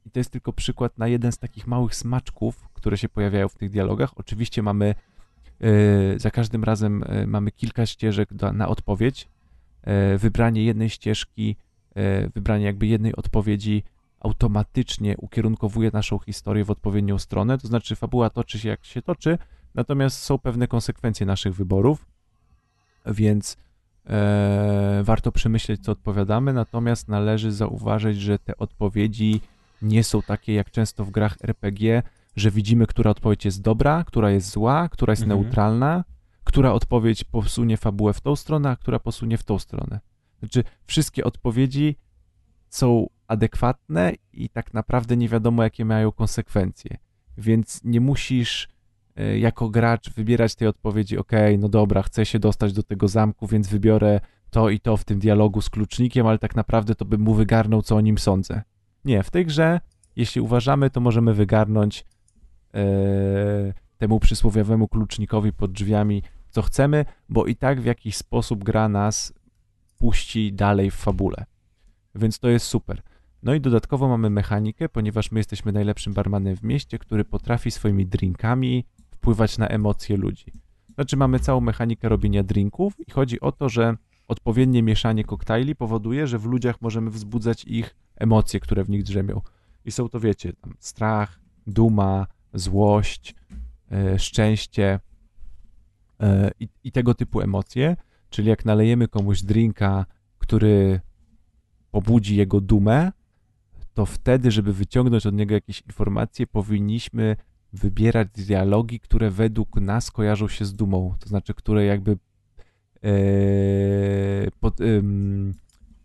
I, to jest tylko przykład na jeden z takich małych smaczków, które się pojawiają w tych dialogach. Oczywiście mamy yy, za każdym razem yy, mamy kilka ścieżek do, na odpowiedź. Yy, wybranie jednej ścieżki, wybranie jakby jednej odpowiedzi automatycznie ukierunkowuje naszą historię w odpowiednią stronę, to znaczy fabuła toczy się jak się toczy, natomiast są pewne konsekwencje naszych wyborów, więc e, warto przemyśleć, co odpowiadamy, natomiast należy zauważyć, że te odpowiedzi nie są takie jak często w grach RPG, że widzimy, która odpowiedź jest dobra, która jest zła, która jest mhm. neutralna, która odpowiedź posunie fabułę w tą stronę, a która posunie w tą stronę. Znaczy, wszystkie odpowiedzi są adekwatne i tak naprawdę nie wiadomo, jakie mają konsekwencje. Więc nie musisz jako gracz wybierać tej odpowiedzi, ok, no dobra, chcę się dostać do tego zamku, więc wybiorę to i to w tym dialogu z klucznikiem, ale tak naprawdę to bym mu wygarnął, co o nim sądzę. Nie, w tej grze, jeśli uważamy, to możemy wygarnąć e, temu przysłowiowemu klucznikowi pod drzwiami, co chcemy, bo i tak w jakiś sposób gra nas puści dalej w fabule. Więc to jest super. No i dodatkowo mamy mechanikę, ponieważ my jesteśmy najlepszym barmanem w mieście, który potrafi swoimi drinkami wpływać na emocje ludzi. Znaczy mamy całą mechanikę robienia drinków i chodzi o to, że odpowiednie mieszanie koktajli powoduje, że w ludziach możemy wzbudzać ich emocje, które w nich drzemią. I są to, wiecie, strach, duma, złość, e, szczęście i, i tego typu emocje. Czyli jak nalejemy komuś drinka, który pobudzi jego dumę, to wtedy, żeby wyciągnąć od niego jakieś informacje, powinniśmy wybierać dialogi, które według nas kojarzą się z dumą, to znaczy, które jakby e, pod,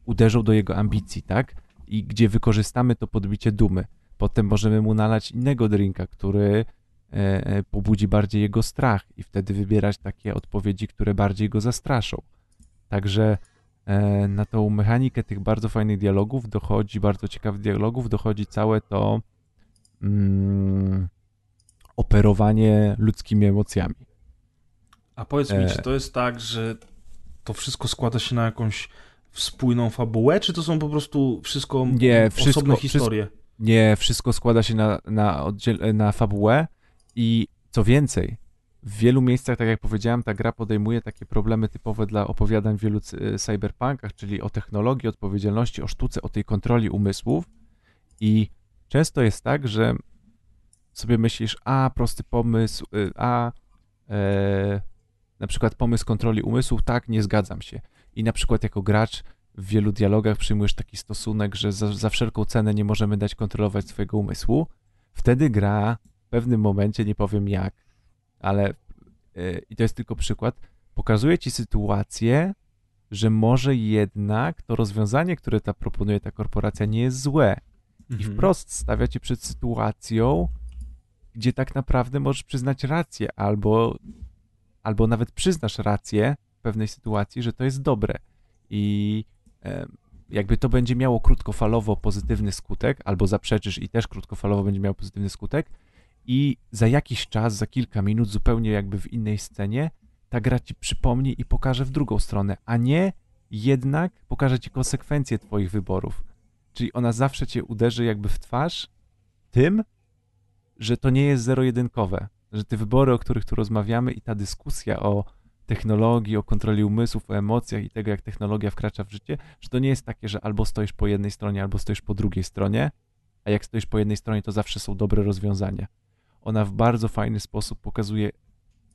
uderzą do jego ambicji, tak? I gdzie wykorzystamy to podbicie dumy. Potem możemy mu nalać innego drinka, który e, e pobudzi bardziej jego strach i wtedy wybierać takie odpowiedzi, które bardziej go zastraszą. Także na tą mechanikę tych bardzo fajnych dialogów dochodzi, bardzo ciekawych dialogów, dochodzi całe to mm, operowanie ludzkimi emocjami. A powiedz mi, e... czy to jest tak, że to wszystko składa się na jakąś spójną fabułę, czy to są po prostu wszystko nie, wszystko, osobne historie? Wszystko, nie, wszystko składa się na, na, oddziel, na fabułę i co więcej, w wielu miejscach, tak jak powiedziałem, ta gra podejmuje takie problemy typowe dla opowiadań w wielu y, cyberpunkach, czyli o technologii, odpowiedzialności, o sztuce, o tej kontroli umysłów. I często jest tak, że sobie myślisz, a prosty pomysł, y, a e, na przykład pomysł kontroli umysłów, tak, nie zgadzam się. I na przykład jako gracz w wielu dialogach przyjmujesz taki stosunek, że za, za wszelką cenę nie możemy dać kontrolować swojego umysłu. Wtedy gra w pewnym momencie, nie powiem jak, ale yy, i to jest tylko przykład, pokazuje ci sytuację, że może jednak to rozwiązanie, które ta proponuje ta korporacja, nie jest złe. Mhm. I wprost stawia cię przed sytuacją, gdzie tak naprawdę możesz przyznać rację, albo, albo nawet przyznasz rację w pewnej sytuacji, że to jest dobre. I jakby to będzie miało krótkofalowo pozytywny skutek, albo zaprzeczysz i też krótkofalowo będzie miało pozytywny skutek, i za jakiś czas, za kilka minut, zupełnie jakby w innej scenie, ta gra ci przypomni i pokaże w drugą stronę, a nie jednak pokaże ci konsekwencje twoich wyborów. Czyli ona zawsze cię uderzy jakby w twarz tym, że to nie jest zero-jedynkowe, że te wybory, o których tu rozmawiamy i ta dyskusja o technologii, o kontroli umysłów, o emocjach i tego, jak technologia wkracza w życie, że to nie jest takie, że albo stoisz po jednej stronie, albo stoisz po drugiej stronie, a jak stoisz po jednej stronie, to zawsze są dobre rozwiązania ona w bardzo fajny sposób pokazuje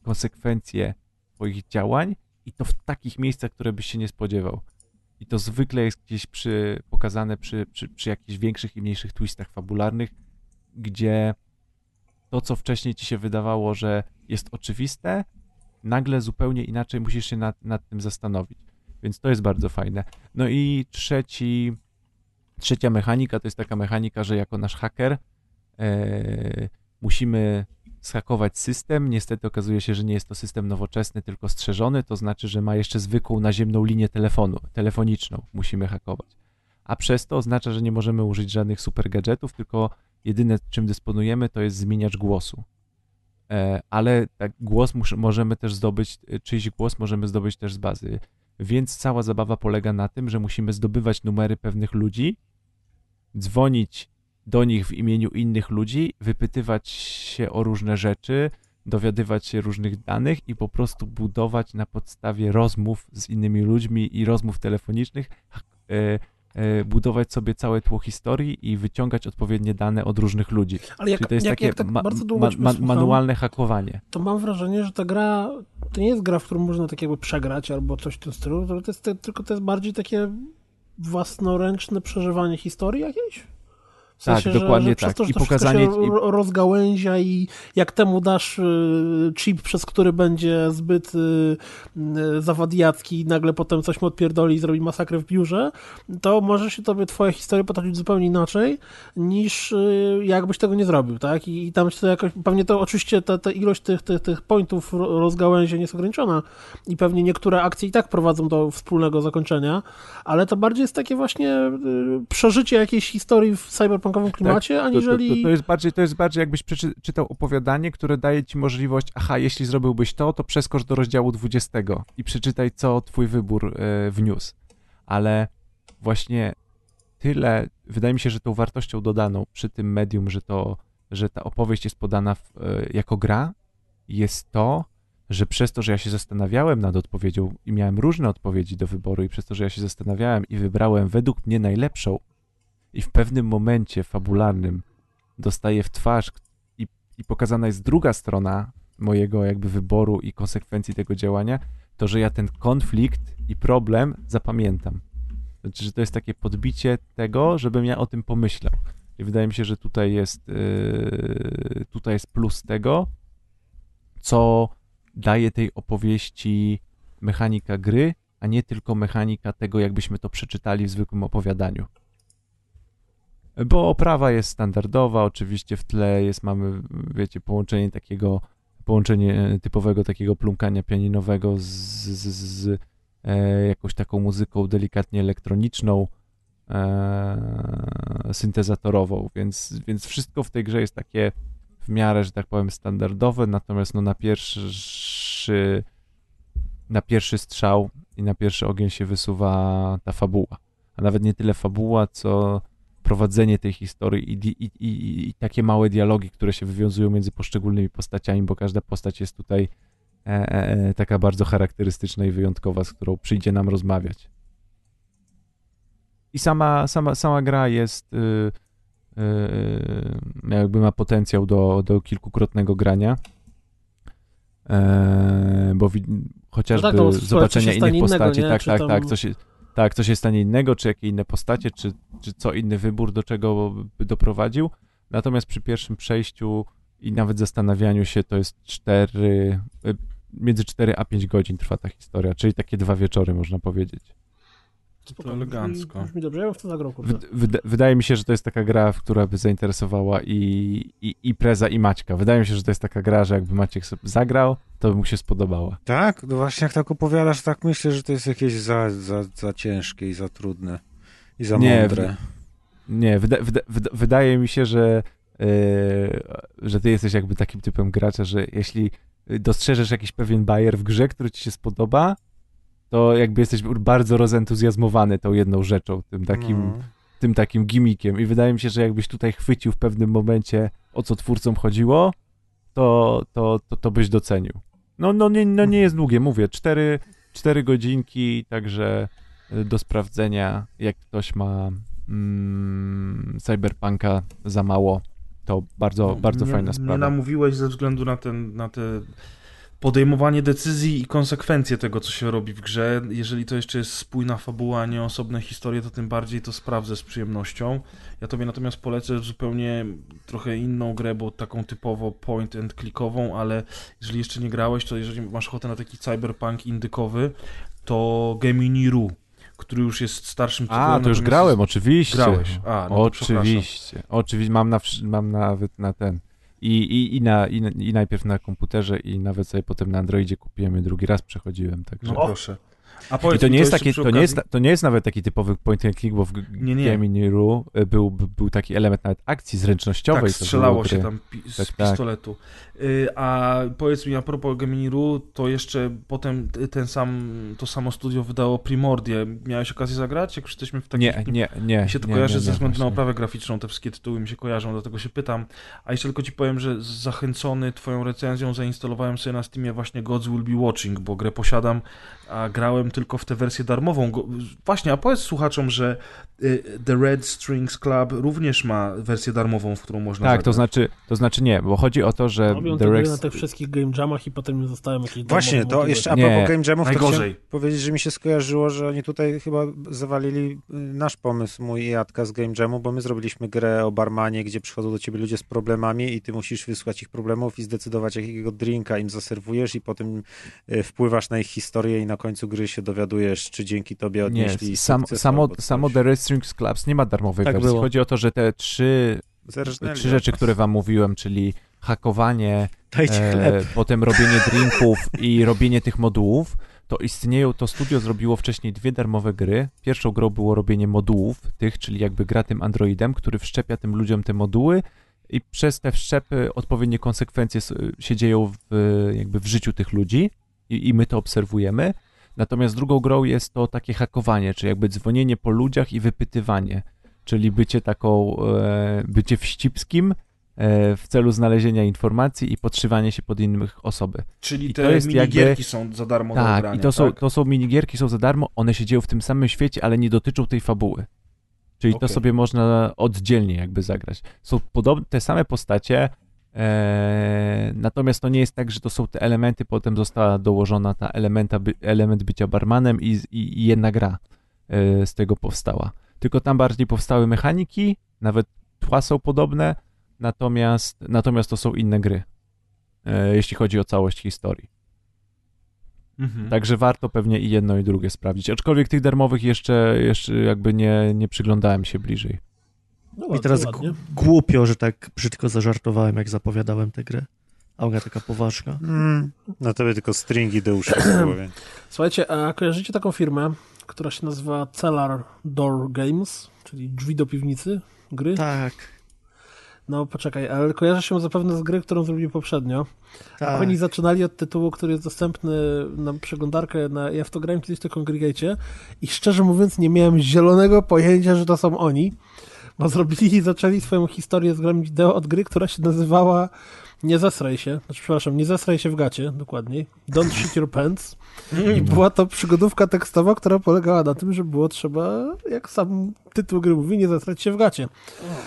konsekwencje Twoich działań i to w takich miejscach, które byś się nie spodziewał. I to zwykle jest gdzieś przy, pokazane przy, przy, przy jakichś większych i mniejszych twistach fabularnych, gdzie to, co wcześniej ci się wydawało, że jest oczywiste, nagle zupełnie inaczej musisz się nad, nad tym zastanowić. Więc to jest bardzo fajne. No i trzeci, trzecia mechanika to jest taka mechanika, że jako nasz haker e, musimy schakować system. Niestety okazuje się, że nie jest to system nowoczesny, tylko strzeżony, to znaczy, że ma jeszcze zwykłą naziemną linię telefonu, telefoniczną musimy hakować. A przez to oznacza, że nie możemy użyć żadnych super gadżetów, tylko jedyne czym dysponujemy to jest zmieniacz głosu. E, ale tak, głos możemy też zdobyć, czyjś głos możemy zdobyć też z bazy. Więc cała zabawa polega na tym, że musimy zdobywać numery pewnych ludzi, dzwonić do nich w imieniu innych ludzi, wypytywać się o różne rzeczy, dowiadywać się różnych danych i po prostu budować na podstawie rozmów z innymi ludźmi i rozmów telefonicznych, e, e, budować sobie całe tło historii i wyciągać odpowiednie dane od różnych ludzi. Ale jak, Czyli to jest jak, takie jak tak ma, ma, ma, manualne hakowanie. To mam wrażenie, że ta gra to nie jest gra, w którą można tak jakby przegrać albo coś w tym stylu, to jest, tylko to jest bardziej takie własnoręczne przeżywanie historii jakiejś? W sensie, tak, dokładnie że, że tak. To, że I pokazanie się ro- rozgałęzia i jak temu dasz y, chip, przez który będzie zbyt y, y, zawadiacki i nagle potem coś mu odpierdoli i zrobi masakrę w biurze, to może się tobie twoja historia potoczyć zupełnie inaczej niż jakbyś tego nie zrobił, tak? I, i tam się to jakoś, pewnie to oczywiście ta, ta ilość tych, tych, tych pointów ro- rozgałęzień jest ograniczona i pewnie niektóre akcje i tak prowadzą do wspólnego zakończenia, ale to bardziej jest takie właśnie przeżycie jakiejś historii w cyberpunkowym klimacie, Tak, to, aniżeli... To, to, to, jest bardziej, to jest bardziej jakbyś przeczytał opowiadanie, które daje ci możliwość, aha, jeśli zrobiłbyś to, to przeskocz do rozdziału 20 i przeczytaj, co twój wybór e, wniósł. Ale właśnie tyle, wydaje mi się, że tą wartością dodaną przy tym medium, że to, że ta opowieść jest podana w, e, jako gra, jest to, że przez to, że ja się zastanawiałem nad odpowiedzią i miałem różne odpowiedzi do wyboru i przez to, że ja się zastanawiałem i wybrałem według mnie najlepszą i w pewnym momencie fabularnym dostaję w twarz i, i pokazana jest druga strona mojego jakby wyboru i konsekwencji tego działania, to że ja ten konflikt i problem zapamiętam. Znaczy, że to jest takie podbicie tego, żebym ja o tym pomyślał. I wydaje mi się, że tutaj jest, yy, tutaj jest plus tego, co daje tej opowieści mechanika gry, a nie tylko mechanika tego, jakbyśmy to przeczytali w zwykłym opowiadaniu. Bo oprawa jest standardowa, oczywiście w tle jest, mamy, wiecie, połączenie takiego, połączenie typowego takiego plumkania pianinowego z, z, z e, jakąś taką muzyką delikatnie elektroniczną, e, syntezatorową, więc, więc wszystko w tej grze jest takie w miarę, że tak powiem, standardowe, natomiast no na pierwszy na pierwszy strzał i na pierwszy ogień się wysuwa ta fabuła. A nawet nie tyle fabuła, co prowadzenie tej historii i, i, i, i takie małe dialogi, które się wywiązują między poszczególnymi postaciami, bo każda postać jest tutaj e, e, taka bardzo charakterystyczna i wyjątkowa, z którą przyjdzie nam rozmawiać. I sama, sama, sama gra jest y, y, jakby ma potencjał do, do kilkukrotnego grania. E, bo wi- chociażby No tak, no, zobaczenia innych innego, postaci, nie? tak, tak, tak, co się, tak, co się stanie innego, czy jakie inne postacie, czy, czy co inny wybór do czego by doprowadził. Natomiast przy pierwszym przejściu i nawet zastanawianiu się to jest 4, y, między 4 a 5 godzin trwa ta historia, czyli takie dwa wieczory można powiedzieć. Spoko, To elegancko. Brzmi, dobrze, ja bym w to zagrał, wyda- wydaje mi się, że to jest taka gra, która by zainteresowała i, i, i Preza, i Maćka. Wydaje mi się, że to jest taka gra, że jakby Maciek sobie zagrał, to by mu się spodobała. Tak? No właśnie jak tak opowiadasz, tak myślę, że to jest jakieś za, za, za ciężkie i za trudne. I za Nie, mądre. Nie, wyda, wyda, wyda, wydaje mi się, że, yy, że ty jesteś jakby takim typem gracza, że jeśli dostrzeżesz jakiś pewien bajer w grze, który ci się spodoba, to jakby jesteś bardzo rozentuzjazmowany tą jedną rzeczą, tym takim, No. tym takim gimmickiem. I wydaje mi się, że jakbyś tutaj chwycił w pewnym momencie, o co twórcom chodziło, to, to, to, to byś docenił. No, no, nie, no nie jest długie, mówię, cztery, cztery godzinki, także y, do sprawdzenia, jak ktoś ma mm, cyberpunka za mało, to bardzo, bardzo nie, fajna Nie sprawa. namówiłeś ze względu na, ten, na te podejmowanie decyzji i konsekwencje tego, co się robi w grze. Jeżeli to jeszcze jest spójna fabuła, a nie osobne historie, to tym bardziej to sprawdzę z przyjemnością. Ja tobie natomiast polecę zupełnie trochę inną grę, bo taką typowo point and clickową, ale jeżeli jeszcze nie grałeś, to jeżeli masz ochotę na taki cyberpunk indykowy, to Gemini.ru, który już jest starszym tytułem. A, to już grałem, oczywiście. Grałeś. A, no. Oczywiście. Oczywiście. Mam, na, mam nawet na ten. I, i, i, na, i, I najpierw na komputerze, i nawet sobie potem na Androidzie kupiłem i drugi raz przechodziłem. Także. No proszę. A I powiedz to mi, nie, jest jeszcze taki, to, nie jest, to nie jest nawet taki typowy point and click, bo w Nie, nie. Gemini.ru był, był, był taki element nawet akcji zręcznościowej. Tak, to strzelało się tam pi- z Tak, tak. pistoletu. Y, a powiedz mi, a propos Gemini.ru, to jeszcze potem ten sam, to samo studio wydało Primordię. Miałeś okazję zagrać? Jak już jesteśmy w takim... Nie, nie, nie. Mi się to nie, kojarzy nie, ze nie, względu na oprawę graficzną, te wszystkie tytuły mi się kojarzą, dlatego się pytam. A jeszcze tylko ci powiem, że zachęcony twoją recenzją zainstalowałem sobie na Steamie właśnie Gods Will Be Watching, bo grę posiadam, a grałem tylko w tę wersję darmową. Właśnie, a powiedz słuchaczom, że y, The Red Strings Club również ma wersję darmową, w którą można Tak, zagrać. to znaczy, to znaczy nie, bo chodzi o to, że Robią The Rex... na tych wszystkich game jamach i potem im zostają jakieś Właśnie, to jeszcze a Nie, propos Game Jamów, to najgorzej. chciałem powiedzieć, że mi się skojarzyło, że oni tutaj chyba zawalili y, nasz pomysł, mój i Jadka z Game Jamu, bo my zrobiliśmy grę o barmanie, gdzie przychodzą do ciebie ludzie z problemami i ty musisz wysłać ich problemów i zdecydować, jakiego drinka im zaserwujesz i potem y, wpływasz na ich historię i na końcu gry się dowiadujesz, czy dzięki tobie odnieśli Nie, sam, samo, samo The Red Strings Clubs nie ma darmowej Tak wersji. było. Chodzi o to, że te trzy, Zerżnęli trzy rzeczy, które wam mówiłem, czyli hakowanie, e, potem robienie drinków i robienie tych modułów, to istnieją, to studio zrobiło wcześniej dwie darmowe gry. Pierwszą grą było robienie modułów tych, czyli jakby gra tym androidem, który wszczepia tym ludziom te moduły i przez te wszczepy odpowiednie konsekwencje się dzieją w, jakby w życiu tych ludzi i, i my to obserwujemy. Natomiast drugą grą jest to takie hakowanie, czyli jakby dzwonienie po ludziach i wypytywanie, czyli bycie taką, e, bycie wścibskim w celu znalezienia informacji i podszywanie się pod innych osoby. Czyli I te to jest minigierki jakby- są za darmo do Tak, grania, i to są, tak? to są minigierki, są za darmo, one się dzieją w tym samym świecie, ale nie dotyczą tej fabuły. Czyli to Okej. sobie można oddzielnie jakby zagrać. Są podobne, te same postacie, e, natomiast to nie jest tak, że to są te elementy, potem została dołożona ta elementa, by, element bycia barmanem i, i, i jedna gra e, z tego powstała. Tylko tam bardziej powstały mechaniki, nawet tła są podobne, natomiast, natomiast to są inne gry, e, jeśli chodzi o całość historii. Mhm. Także warto pewnie i jedno i drugie sprawdzić. Aczkolwiek tych darmowych jeszcze, jeszcze jakby nie, nie przyglądałem się bliżej. No, I teraz ładnie. głupio, że tak brzydko zażartowałem, jak zapowiadałem tę grę. A ona taka poważna. Mm, na tobie tylko stringi do uszu. *clears throat* Słuchajcie, a kojarzycie taką firmę, która się nazywa Cellar Door Games, czyli drzwi do piwnicy gry? Tak, No poczekaj, ale kojarzy się zapewne z gry, którą zrobili poprzednio. tak. Oni zaczynali od tytułu, który jest dostępny na przeglądarkę, na, ja w to grałem kiedyś to Congregate i szczerze mówiąc nie miałem zielonego pojęcia, że to są oni, bo *laughs* zrobili i zaczęli swoją historię z grami wideo od gry, która się nazywała Nie zesraj się, znaczy przepraszam, Nie zesraj się w gacie, dokładniej, Don't shit your pants i była to przygodówka tekstowa, która polegała na tym, że było trzeba, jak sam tytuł gry mówi, nie zesrać się w gacie.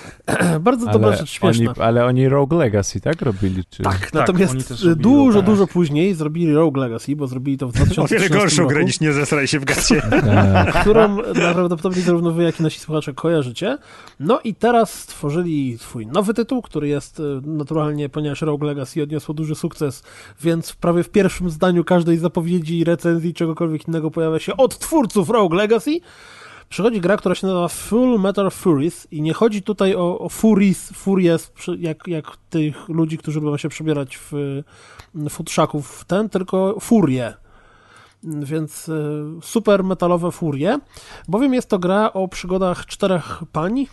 *clears throat* Bardzo dobra Ale rzecz, śmieszna. oni, ale oni Rogue Legacy, tak? Robili? Czy... Tak, oni natomiast też robili dużo, Rogue dużo później zrobili Rogue Legacy, bo zrobili to w *laughs* O wiele 2013 gorszą roku, grę niż nie zesraj się w gacie. *laughs* Tak. którą prawdopodobnie zarówno wy, jak i nasi słuchacze kojarzycie. No i teraz stworzyli swój nowy tytuł, który jest e, naturalnie, ponieważ Rogue Legacy odniosło duży sukces, więc prawie w pierwszym zdaniu każdej zapowiedzi, recenzji, czegokolwiek innego pojawia się od twórców Rogue Legacy. Przychodzi gra, która się nazywa Full Metal Furies i nie chodzi tutaj o, o Furies, Furies, jak, jak tych ludzi, którzy lubią się przebierać w futrzaków w ten, tylko Furie. Więc y, super metalowe furie, bowiem jest to gra o przygodach czterech pań,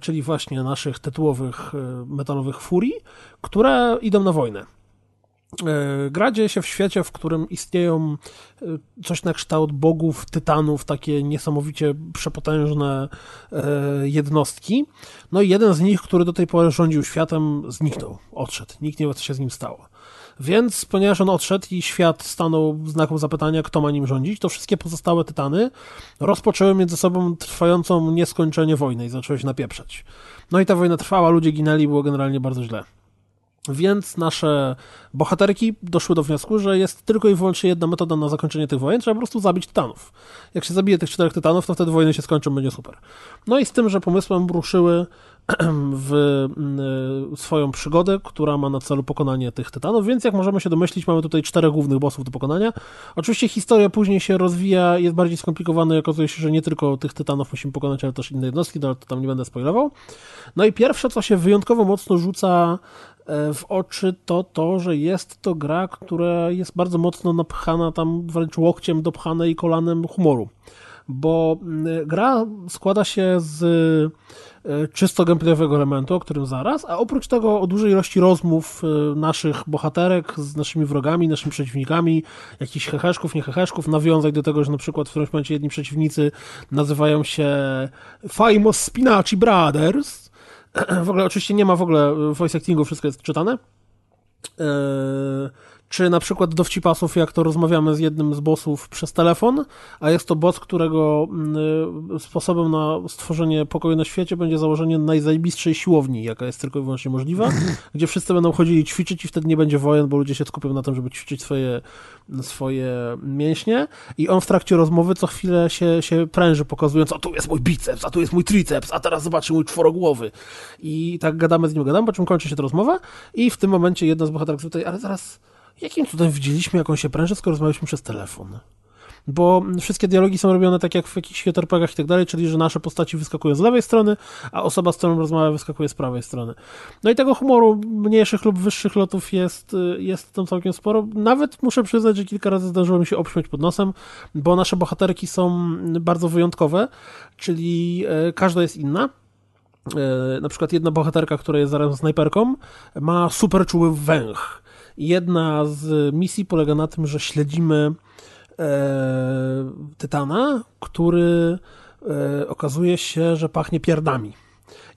czyli właśnie naszych tytułowych y, metalowych furii, które idą na wojnę. Y, Gra dzieje się w świecie, w którym istnieją coś na kształt bogów, tytanów, takie niesamowicie przepotężne jednostki. No i jeden z nich, który do tej pory rządził światem, zniknął, odszedł. Nikt nie wie, co się z nim stało. Więc, ponieważ on odszedł i świat stanął znakiem zapytania, kto ma nim rządzić, to wszystkie pozostałe tytany rozpoczęły między sobą trwającą nieskończenie wojnę i zaczęły się napieprzać. No i ta wojna trwała, ludzie ginęli, było generalnie bardzo źle. Więc nasze bohaterki doszły do wniosku, że jest tylko i wyłącznie jedna metoda na zakończenie tych wojen, trzeba po prostu zabić tytanów. Jak się zabije tych czterech tytanów, to wtedy wojny się skończą, będzie super. No i z tym, że pomysłem ruszyły w y, swoją przygodę, która ma na celu pokonanie tych tytanów, więc jak możemy się domyślić, mamy tutaj czterech głównych bossów do pokonania. Oczywiście historia później się rozwija, jest bardziej skomplikowana i okazuje się, że nie tylko tych tytanów musimy pokonać, ale też inne jednostki, no, to tam nie będę spoilował. No i pierwsze, co się wyjątkowo mocno rzuca e, w oczy, to to, że jest to gra, która jest bardzo mocno napchana tam wręcz łokciem dopchane i kolanem humoru bo gra składa się z e, czysto gameplayowego elementu, o którym zaraz, a oprócz tego o dużej ilości rozmów e, naszych bohaterek z naszymi wrogami, naszymi przeciwnikami, jakichś heheszków, nie heheszków, do tego, że na przykład w którymś momencie jedni przeciwnicy nazywają się Famous Spinaci Brothers. *clears throat* W ogóle oczywiście nie ma w ogóle voice actingu, wszystko jest czytane. Eee, czy na przykład dowcipasów, jak to rozmawiamy z jednym z bossów przez telefon, a jest to boss, którego mm, sposobem na stworzenie pokoju na świecie będzie założenie najzajbistszej siłowni, jaka jest tylko i wyłącznie możliwa, *laughs* gdzie wszyscy będą chodzili ćwiczyć i wtedy nie będzie wojen, bo ludzie się skupią na tym, żeby ćwiczyć swoje, swoje mięśnie i on w trakcie rozmowy co chwilę się, się pręży, pokazując, a tu jest mój biceps, a tu jest mój triceps, a teraz zobaczy mój czworogłowy. I tak gadamy z nim, gadamy, po czym kończy się ta rozmowa i w tym momencie jedna z bohaterów tutaj, ale zaraz Jakim cudem widzieliśmy, jak on się pręży, skoro rozmawialiśmy przez telefon? Bo wszystkie dialogi są robione tak jak w jakichś RPGach i tak dalej, czyli że nasze postaci wyskakują z lewej strony, a osoba, z którą rozmawia, wyskakuje z prawej strony. No i tego humoru mniejszych lub wyższych lotów jest, jest tam całkiem sporo. Nawet muszę przyznać, że kilka razy zdarzyło mi się obśmiać pod nosem, bo nasze bohaterki są bardzo wyjątkowe, czyli e, każda jest inna. E, na przykład jedna bohaterka, która jest zarazem snajperką, ma super czuły węch Jedna z misji polega na tym, że śledzimy e, Tytana, który e, okazuje się, że pachnie pierdami.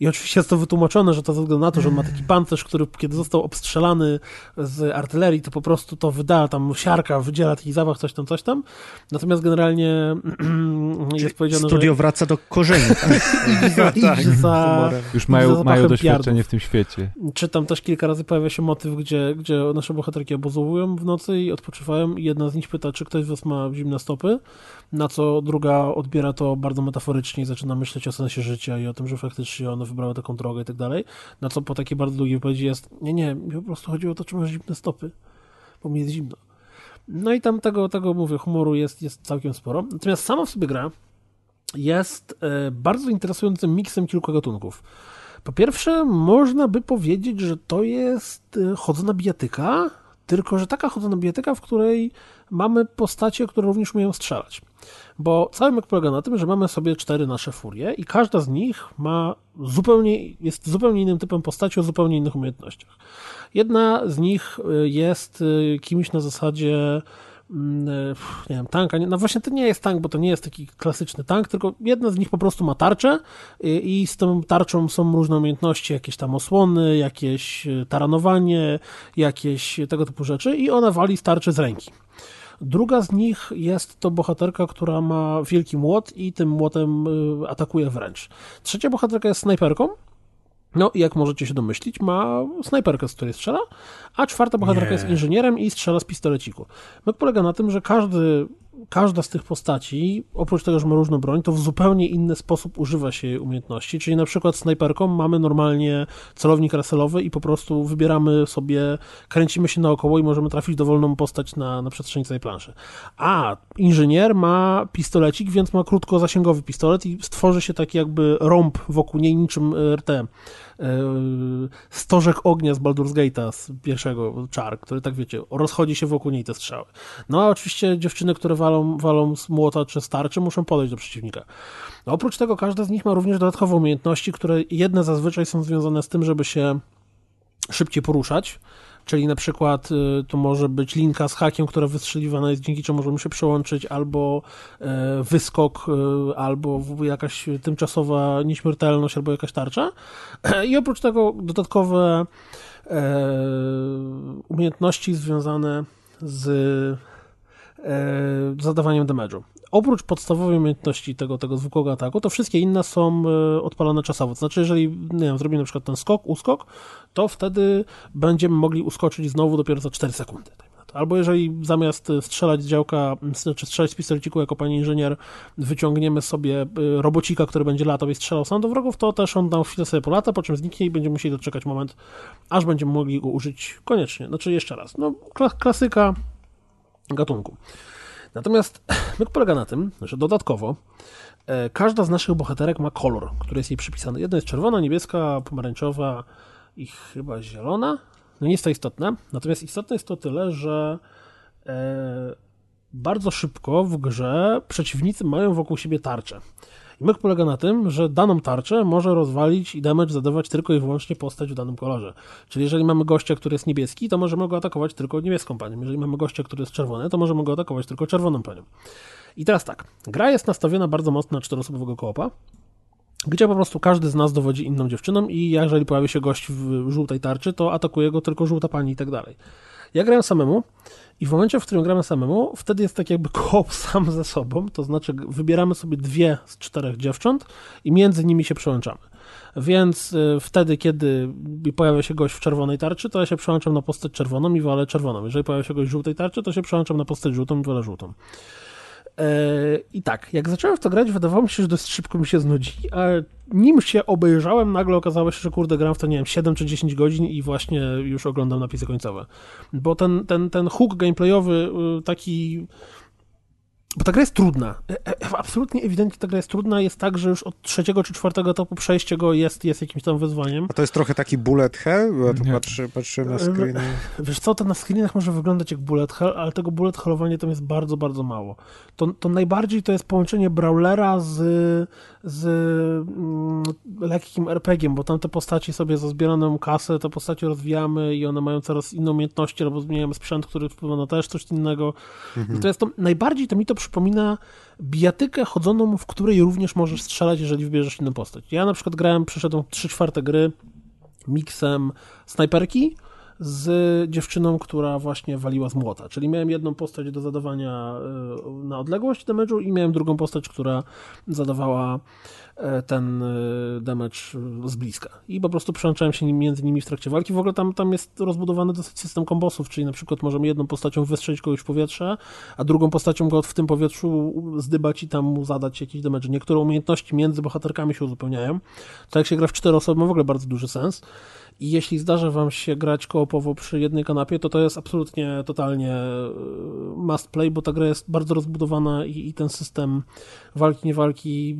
I oczywiście jest to wytłumaczone, że to ze względu na to, że on ma taki pancerz, który kiedy został obstrzelany z artylerii, to po prostu to wyda, tam siarka wydziela taki zapach, coś tam, coś tam. Natomiast generalnie *clears throat* jest powiedziane, Studio że... wraca do korzeni. Tak? *laughs* za, tak, za, Już mają, za mają doświadczenie piardów. w tym świecie. Czytam też kilka razy pojawia się motyw, gdzie, gdzie nasze bohaterki obozowują w nocy i odpoczywają i jedna z nich pyta, czy ktoś z was ma zimne stopy, na co druga odbiera to bardzo metaforycznie i zaczyna myśleć o sensie życia i o tym, że faktycznie one wybrały taką drogę i tak dalej, na co po takiej bardzo długiej wypowiedzi jest, nie, nie, mi po prostu chodziło o to, czy masz zimne stopy, bo mi jest zimno. No i tam tego, tego mówię, humoru jest, jest całkiem sporo. Natomiast sama w sobie gra jest e, bardzo interesującym miksem kilku gatunków. Po pierwsze, można by powiedzieć, że to jest e, chodzona bijatyka, tylko że taka chodzona bijatyka, w której mamy postacie, które również umieją strzelać. Bo cały myk polega na tym, że mamy sobie cztery nasze furie i każda z nich ma zupełnie, jest zupełnie innym typem postaci o zupełnie innych umiejętnościach. Jedna z nich y, jest y, kimś na zasadzie mm, y, nie wiem, tanka, no właśnie to nie jest tank, bo to nie jest taki klasyczny tank, tylko jedna z nich po prostu ma tarczę i z tą tarczą są różne umiejętności, jakieś tam osłony, jakieś taranowanie, jakieś tego typu rzeczy i ona wali z tarczy z ręki. Druga z nich jest to bohaterka, która ma wielki młot i tym młotem y, atakuje wręcz. Trzecia bohaterka jest snajperką, no, jak możecie się domyślić, ma snajperkę, z której strzela, a czwarta bohaterka Nie. jest inżynierem i strzela z pistoleciku. Myk polega na tym, że każdy każda z tych postaci, oprócz tego, że ma różną broń, to w zupełnie inny sposób używa się jej umiejętności. Czyli na przykład snajperką mamy normalnie celownik raselowy i po prostu wybieramy sobie, kręcimy się naokoło i możemy trafić dowolną postać na, na przestrzeni całej planszy. A inżynier ma pistolecik, więc ma krótkozasięgowy pistolet i stworzy się taki jakby rąb wokół niej, niczym RT stożek ognia z Baldur's Gate'a, z pierwszego czar, który tak wiecie, rozchodzi się wokół niej te strzały. No a oczywiście dziewczyny, które walą, walą z młota czy starczy, muszą podejść do przeciwnika. No, oprócz tego każda z nich ma również dodatkowe umiejętności, które jedne zazwyczaj są związane z tym, żeby się szybciej poruszać, czyli na przykład y, to może być linka z hakiem, która wystrzeliwana jest, dzięki czemu możemy się przełączyć, albo e, wyskok, y, albo jakaś tymczasowa nieśmiertelność, albo jakaś tarcza. I oprócz tego dodatkowe e, umiejętności związane z e, zadawaniem damage'u oprócz podstawowej umiejętności tego, tego zwykłego ataku, to wszystkie inne są e, odpalone czasowo. To znaczy, jeżeli nie wiem, zrobimy na przykład ten skok, uskok, to wtedy będziemy mogli uskoczyć znowu dopiero za 4 sekundy. Albo jeżeli zamiast strzelać z działka, znaczy strzelać z pistoleciku jako pani inżynier, wyciągniemy sobie e, robocika, który będzie latał i strzelał sam do wrogów, to też on na chwilę sobie polata, po czym zniknie i będziemy musieli doczekać moment, aż będziemy mogli go użyć koniecznie. Znaczy jeszcze raz. No, klasyka gatunku. Natomiast *clears throat* myk polega na tym, że dodatkowo e, każda z naszych bohaterek ma kolor, który jest jej przypisany. Jedna jest czerwona, niebieska, pomarańczowa i chyba zielona. No nie jest to istotne. Natomiast istotne jest to tyle, że e, bardzo szybko w grze przeciwnicy mają wokół siebie tarcze. Myk polega na tym, że daną tarczę może rozwalić i damage zadawać tylko i wyłącznie postać w danym kolorze. Czyli jeżeli mamy gościa, który jest niebieski, to możemy go atakować tylko niebieską panią. Jeżeli mamy gościa, który jest czerwony, to możemy go atakować tylko czerwoną panią. I teraz tak, gra jest nastawiona bardzo mocno na czteroosobowego koopa, gdzie po prostu każdy z nas dowodzi inną dziewczyną i jeżeli pojawi się gość w żółtej tarczy, to atakuje go tylko żółta pani i tak dalej. Ja grałem samemu i w momencie, w którym gramy samemu, wtedy jest tak jakby koop *laughs* sam ze sobą, to znaczy wybieramy sobie dwie z czterech dziewcząt i między nimi się przełączamy. Więc y, wtedy, kiedy pojawia się gość w czerwonej tarczy, to ja się przełączam na postać czerwoną i wolę czerwoną. Jeżeli pojawia się gość w żółtej tarczy, to się przełączam na postać żółtą i wolę żółtą. E, I tak, jak zacząłem w to grać, wydawało mi się, że dość szybko mi się znudzi, ale nim się obejrzałem, nagle okazało się, że kurde, gram w to, nie wiem, 7 czy 10 godzin i właśnie już oglądam napisy końcowe. Bo ten, ten, ten hook gameplayowy y, taki bo ta gra jest trudna. E, e, absolutnie ewidentnie ta gra jest trudna. Jest tak, że już od trzeciego czy czwartego etapu przejście go jest, jest jakimś tam wyzwaniem. A to jest trochę taki bullet hell? Bo ja tu patrzę, patrzę na screeny. Wiesz co, to na screenach może wyglądać jak bullet hell, ale tego bullet hellowania tam jest bardzo, bardzo mało. To, to najbardziej to jest połączenie brawlera z, z mm, lekkim RPG-iem, bo tam te postaci sobie za zbieraną kasę, te postacie rozwijamy i one mają coraz inne umiejętności, albo zmieniamy sprzęt, który wpływa na też coś innego. Mhm. To jest to, najbardziej to mi to przypomina bijatykę chodzoną, w której również możesz strzelać, jeżeli wybierzesz inną postać. Ja na przykład grałem, przeszedłem 3 czwarte gry miksem snajperki, z dziewczyną, która właśnie waliła z młota. Czyli miałem jedną postać do zadawania e, na odległość damage'u i miałem drugą postać, która zadawała e, ten e, damage z bliska. I po prostu przełączałem się między nimi w trakcie walki. W ogóle tam, tam jest rozbudowany dosyć system kombosów, czyli na przykład możemy jedną postacią wystrzelić kogoś w powietrze, a drugą postacią go w tym powietrzu zdybać i tam mu zadać jakiś damage. Niektóre umiejętności między bohaterkami się uzupełniają. To jak się gra w cztery osoby ma w ogóle bardzo duży sens. I jeśli zdarza wam się grać koopowo przy jednej kanapie, to to jest absolutnie, totalnie e, must play, bo ta gra jest bardzo rozbudowana i, i ten system walki, nie walki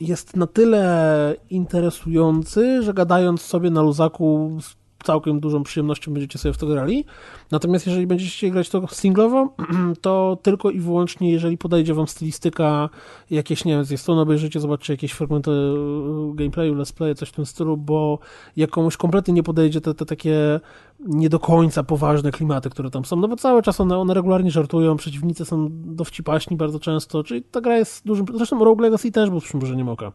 jest na tyle interesujący, że gadając sobie na luzaku całkiem dużą przyjemnością będziecie sobie w to grali. Natomiast jeżeli będziecie grać to singlowo, *clears throat* to tylko i wyłącznie, jeżeli podejdzie wam stylistyka, jakieś, nie wiem, z strony obejrzycie, zobaczycie jakieś fragmenty e, gameplayu, let's play, coś w tym stylu, bo jak komuś kompletnie nie podejdzie te, te takie nie do końca poważne klimaty, które tam są, no bo cały czas one, one regularnie żartują, przeciwnicy są dowcipaśni bardzo często, czyli ta gra jest dużym, zresztą Rogue Legacy też był przymrużeniem oka.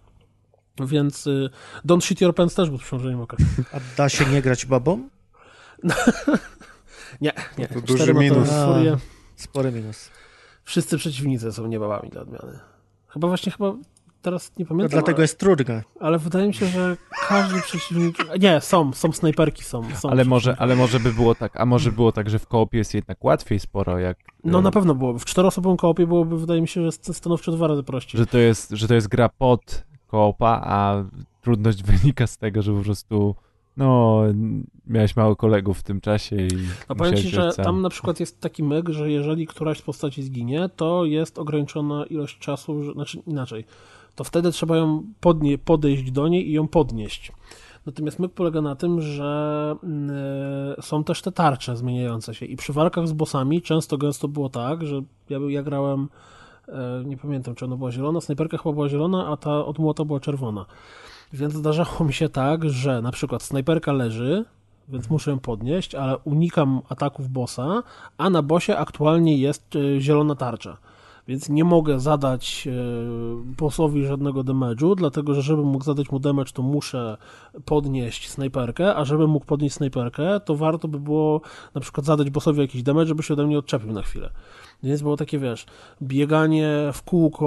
Więc y, Don't Shit Your Pants też był przymrużeniem oka. A da się nie grać babą? *laughs* nie, nie. To duży minus. A, spory minus. Wszyscy przeciwnicy są niebabami dla odmiany. Chyba właśnie, chyba teraz nie pamiętam. No dlatego ale, jest trudne. Ale wydaje mi się, że każdy przeciwnik... Nie, są, są snajperki, są. są ale, może, ale może by było tak, a może było tak, że w koopie jest jednak łatwiej sporo, jak... No na pewno byłoby. W czteroosobowym koopie byłoby, wydaje mi się, że stanowczo dwa razy prościej. Że to jest, że to jest gra pod koopa, a trudność *laughs* wynika z tego, że po prostu no, miałeś mało kolegów w tym czasie i No powiem ci, że tam na przykład jest taki myk, że jeżeli któraś z postaci zginie, to jest ograniczona ilość czasu, że, znaczy inaczej, to wtedy trzeba ją podnie, podejść do niej i ją podnieść. Natomiast myk polega na tym, że y, są też te tarcze zmieniające się i przy walkach z bossami często gęsto było tak, że ja, ja grałem nie pamiętam, czy ona była zielona, snajperka chyba była zielona, a ta od młota była czerwona. Więc zdarzało mi się tak, że na przykład snajperka leży, więc muszę ją podnieść, ale unikam ataków bossa, a na bossie aktualnie jest e, zielona tarcza. Więc nie mogę zadać e, bossowi żadnego damage'u, dlatego że żeby mógł zadać mu damage, to muszę podnieść snajperkę, a żeby mógł podnieść snajperkę, to warto by było na przykład zadać bossowi jakiś damage, żeby się ode mnie odczepił na chwilę. Więc było takie, wiesz, bieganie w kółko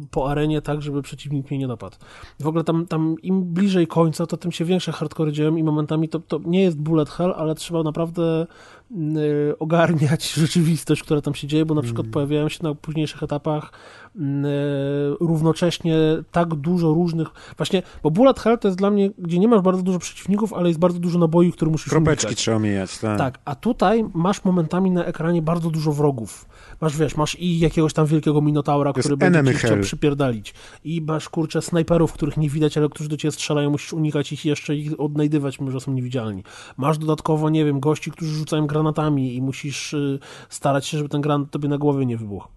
yy, po arenie tak, żeby przeciwnik mnie nie napadł. W ogóle tam, tam im bliżej końca, to tym się większe hardcore dzieją i momentami to, to nie jest bullet hell, ale trzeba naprawdę ogarniać *laughs* rzeczywistość, która tam się dzieje, bo na przykład mm. pojawiają się na późniejszych etapach równocześnie tak dużo różnych, właśnie, bo bullet hell to jest dla mnie, gdzie nie masz bardzo dużo przeciwników, ale jest bardzo dużo naboi, które musisz Kropeczki unikać. trzeba mijać, tak. Tak, a tutaj masz momentami na ekranie bardzo dużo wrogów. Masz, wiesz, masz i jakiegoś tam wielkiego minotaura, który będzie ci chciał przypierdalić. I masz, kurczę, snajperów, których nie widać, ale którzy do ciebie strzelają, musisz unikać ich jeszcze ich odnajdywać, mimo że są niewidzialni. Masz dodatkowo, nie wiem, gości, którzy rzucają granatami i musisz y, starać się, żeby ten granat tobie na głowie nie wybuchł.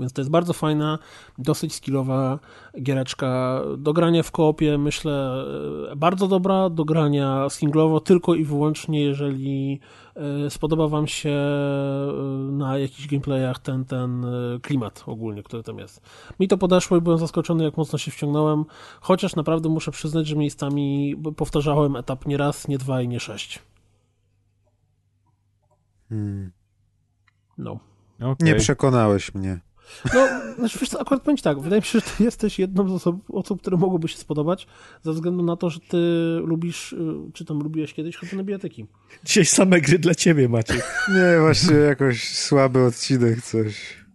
Więc to jest bardzo fajna, dosyć skillowa giereczka do grania w koopie, myślę, e, bardzo dobra, do grania singlowo tylko i wyłącznie, jeżeli e, spodoba wam się e, na jakichś gameplayach ten, ten klimat ogólnie, który tam jest. Mi to podeszło i byłem zaskoczony, jak mocno się wciągnąłem, chociaż naprawdę muszę przyznać, że miejscami powtarzałem etap nie raz, nie dwa i nie sześć. Hmm. No. Okay. Nie przekonałeś mnie. No, znaczy wiesz co, akurat powiem tak, wydaje mi się, że ty jesteś jedną z osób, osób, które mogłyby się spodobać, ze względu na to, że ty lubisz, y, czy tam lubiłeś kiedyś chodzę na biblioteki. Dzisiaj same gry dla ciebie, Maciek. Nie, właśnie jakoś słaby odcinek, coś.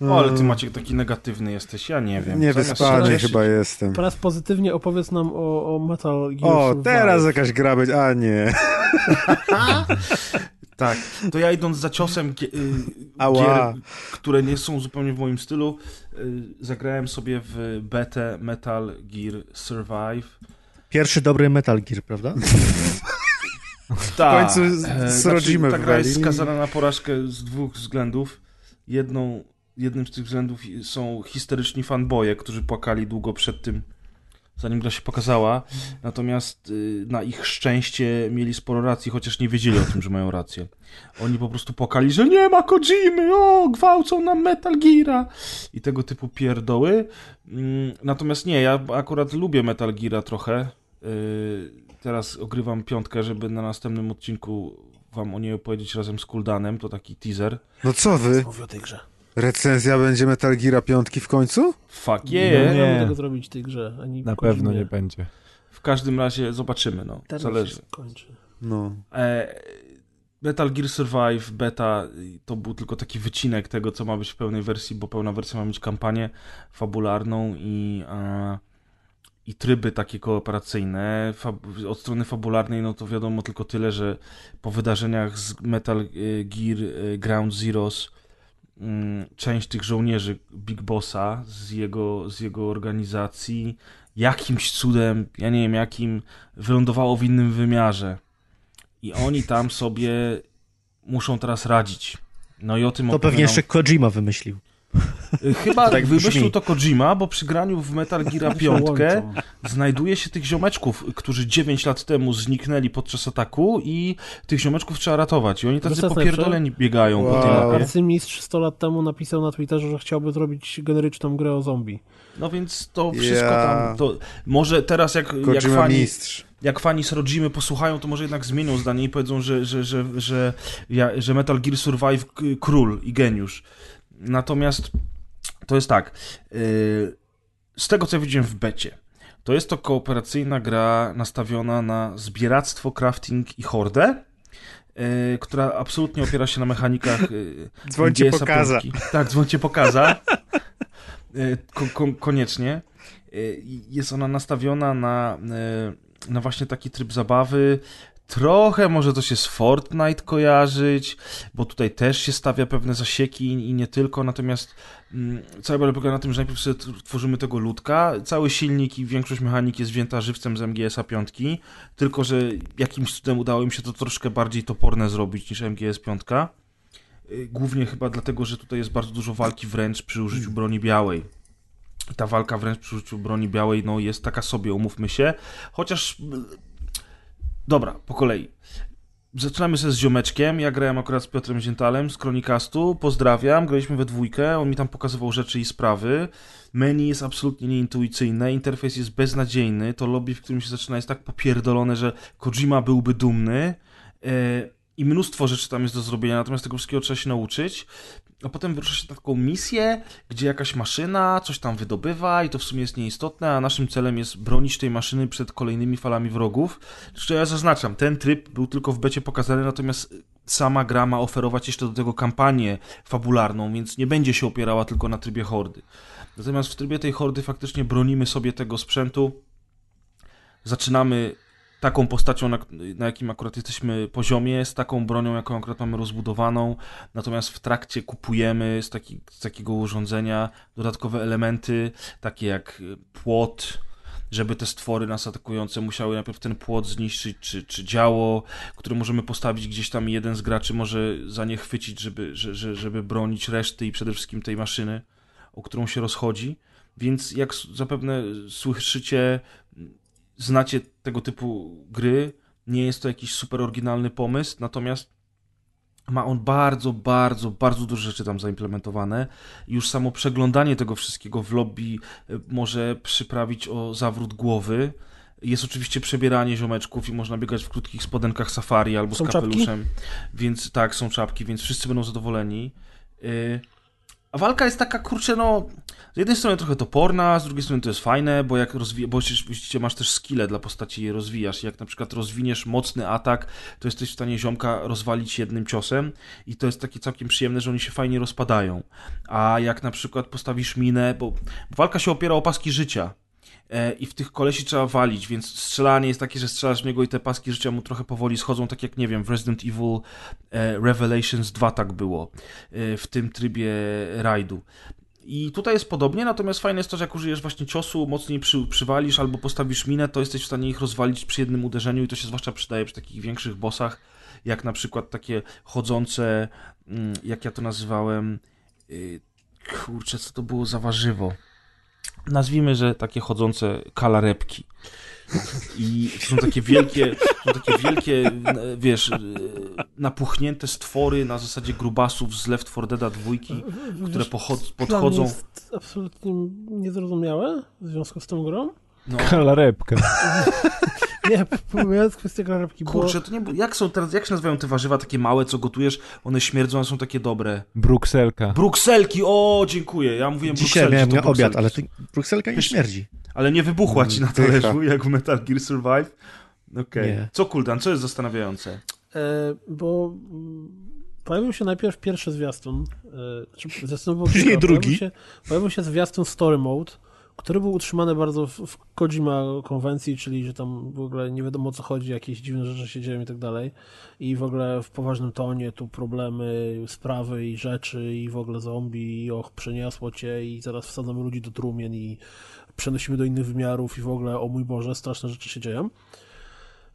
O, ale ty Maciek taki negatywny jesteś, ja nie wiem. Nie wyspany chyba jestem. Teraz pozytywnie opowiedz nam o, o Metal Gear O, teraz jakaś gra być, a nie. *laughs* Tak, to ja idąc za ciosem y, Ała. gier, które nie są zupełnie w moim stylu, y, zagrałem sobie w betę Metal Gear Survive. Pierwszy dobry Metal Gear, prawda? *laughs* Tak. końcu z- e, z rodzimem Ta gra jest skazana na porażkę z dwóch względów. Jedną, jednym z tych względów są histeryczni fanboje, którzy płakali długo przed tym, zanim gra się pokazała. Natomiast y, na ich szczęście mieli sporo racji, chociaż nie wiedzieli o tym, że mają rację. Oni po prostu płakali, że nie ma Kojimy, o, gwałcą nam Metal Geara i tego typu pierdoły. Mm, Natomiast nie, ja akurat lubię Metal Geara trochę. Y, Teraz ogrywam piątkę, żeby na następnym odcinku wam o niej opowiedzieć razem z Kuldanem. To taki teaser. No co wy? Mówię o tej grze. Recenzja będzie Metal Gear piątki w końcu? Fuck Nie yeah! możemy Nie. tego zrobić w tej grze. Ani Na pewno nie będzie. W każdym razie zobaczymy, no. Teraz Zależy. się kończy. No. E, Metal Gear Survive beta to był tylko taki wycinek tego, co ma być w pełnej wersji, bo pełna wersja ma mieć kampanię fabularną i, e, i tryby takie kooperacyjne. Od strony fabularnej, no to wiadomo tylko tyle, że po wydarzeniach z Metal y, Gear y, Ground Zeroes część tych żołnierzy Big Bossa z jego, z jego organizacji jakimś cudem, ja nie wiem jakim, wylądowało w innym wymiarze. I oni tam sobie muszą teraz radzić. No i o tym To pewnie jeszcze Kojima wymyślił. Chyba tak wymyślił brzmi. to Kojima, bo przy graniu w Metal Gear 5 znajduje się tych ziomeczków, którzy 9 lat temu zniknęli podczas ataku i tych ziomeczków trzeba ratować. I oni tacy Wiesz, popierdoleni biegają po tej Wow. mapie. Arcymistrz 100 lat temu napisał na Twitterze, że chciałby zrobić generyczną grę o zombie. No więc to wszystko Ja. tam... To może teraz jak, jak fani... mistrz. jak fani z rodzimy posłuchają, to może jednak zmienią zdanie i powiedzą, że, że, że, że, ja, że Metal Gear Survive król i geniusz. Natomiast to jest tak. Yy, z tego, co ja widziałem w becie, to jest to kooperacyjna gra nastawiona na zbieractwo, crafting i hordę. yy, która absolutnie opiera się na mechanikach yy, *laughs* Dzwońcie pokaza. piątki. Tak, dzwońcie pokaza. Yy, ko- ko- koniecznie. Yy, Jest ona nastawiona na, yy, na właśnie taki tryb zabawy. Trochę może to się z Fortnite kojarzyć, bo tutaj też się stawia pewne zasieki i nie tylko, natomiast mm, cały problem polega na tym, że najpierw sobie tworzymy tego ludka, cały silnik i większość mechanik jest wzięta żywcem z MGS-a 5, tylko że jakimś cudem udało im się to troszkę bardziej toporne zrobić niż MGS 5. Y, Głównie chyba dlatego, że tutaj jest bardzo dużo walki wręcz przy użyciu broni białej. Ta walka wręcz przy użyciu broni białej no, jest taka sobie, umówmy się. Chociaż. Dobra, po kolei. Zaczynamy się z ziomeczkiem. Ja grałem akurat z Piotrem Ziętalem z Chronicastu. Pozdrawiam. Graliśmy we dwójkę. On mi tam pokazywał rzeczy i sprawy. Menu jest absolutnie nieintuicyjne. Interfejs jest beznadziejny. To lobby, w którym się zaczyna, jest tak popierdolone, że Kojima byłby dumny. E, I mnóstwo rzeczy tam jest do zrobienia, natomiast tego wszystkiego trzeba się nauczyć. A potem wyrusza się na taką misję, gdzie jakaś maszyna coś tam wydobywa i to w sumie jest nieistotne, a naszym celem jest bronić tej maszyny przed kolejnymi falami wrogów. Zresztą ja zaznaczam, ten tryb był tylko w becie pokazany, natomiast sama gra ma oferować jeszcze do tego kampanię fabularną, więc nie będzie się opierała tylko na trybie hordy. Natomiast w trybie tej hordy faktycznie bronimy sobie tego sprzętu. Zaczynamy taką postacią, na, na jakim akurat jesteśmy poziomie, z taką bronią, jaką akurat mamy rozbudowaną, natomiast w trakcie kupujemy z, taki, z takiego urządzenia dodatkowe elementy, takie jak y, płot, żeby te stwory nas atakujące musiały najpierw ten płot zniszczyć, czy, czy działo, które możemy postawić gdzieś tam jeden z graczy może za nie chwycić, żeby, że, żeby bronić reszty i przede wszystkim tej maszyny, o którą się rozchodzi. Więc jak zapewne słyszycie, znacie tego typu gry, nie jest to jakiś super oryginalny pomysł, natomiast ma on bardzo, bardzo, bardzo dużo rzeczy tam zaimplementowane. Już samo przeglądanie tego wszystkiego w lobby e, może przyprawić o zawrót głowy. Jest oczywiście przebieranie ziomeczków i można biegać w krótkich spodenkach safari albo są z kapeluszem. Czapki? Więc tak, są czapki, więc wszyscy będą zadowoleni. Y, a walka jest taka, kurczę, no, z jednej strony trochę toporna, z drugiej strony to jest fajne, bo jak rozwija, bo oczywiście masz też skille dla postaci je rozwijasz. Jak na przykład rozwiniesz mocny atak, to jesteś w stanie ziomka rozwalić jednym ciosem i to jest takie całkiem przyjemne, że oni się fajnie rozpadają. A jak na przykład postawisz minę, bo, bo walka się opiera o paski życia, E, i w tych kolesi trzeba walić, więc strzelanie jest takie, że strzelasz w niego i te paski życia mu trochę powoli schodzą, tak jak, nie wiem, w Resident Evil e, Revelations 2 tak było, e, w tym trybie rajdu. I tutaj jest podobnie, natomiast fajne jest to, że jak użyjesz właśnie ciosu, mocniej przy, przywalisz albo postawisz minę, to jesteś w stanie ich rozwalić przy jednym uderzeniu i to się zwłaszcza przydaje przy takich większych bossach, jak na przykład takie chodzące, mm, jak ja to nazywałem, y, kurczę, co to było za warzywo? nazwijmy, że takie chodzące kalarepki. I są takie wielkie, są takie wielkie, wiesz, napuchnięte stwory na zasadzie grubasów z Left 4 Dead dwójki, które podchodzą. To jest absolutnie niezrozumiałe w związku z tą grą. No. Kalarepka. *laughs* Nie, pomijając kwestię kalarepki. Kurczę, to nie, jak są teraz, jak się nazywają te warzywa takie małe, co gotujesz? One śmierdzą, one są takie dobre. Brukselka. Brukselki, o, dziękuję. Ja mówiłem Dzisiaj miałem na obiad, ale ty, brukselka nie śmierdzi. Ale nie wybuchła ci na talerzu, jak w Metal Gear Survive? Okej. Okay. Co Kuldan, co jest zastanawiające? E, bo pojawił się najpierw pierwszy zwiastun. E, znaczy zwiastun był *laughs* Później drugi. Pojawił się, pojawił się zwiastun Story Mode który był utrzymany bardzo w, w Kojima konwencji, czyli że tam w ogóle nie wiadomo o co chodzi, jakieś dziwne rzeczy się dzieją i tak dalej. I w ogóle w poważnym tonie tu problemy, sprawy i rzeczy i w ogóle zombie i och, przeniosło cię i zaraz wsadzamy ludzi do trumien i przenosimy do innych wymiarów i w ogóle o mój Boże, straszne rzeczy się dzieją.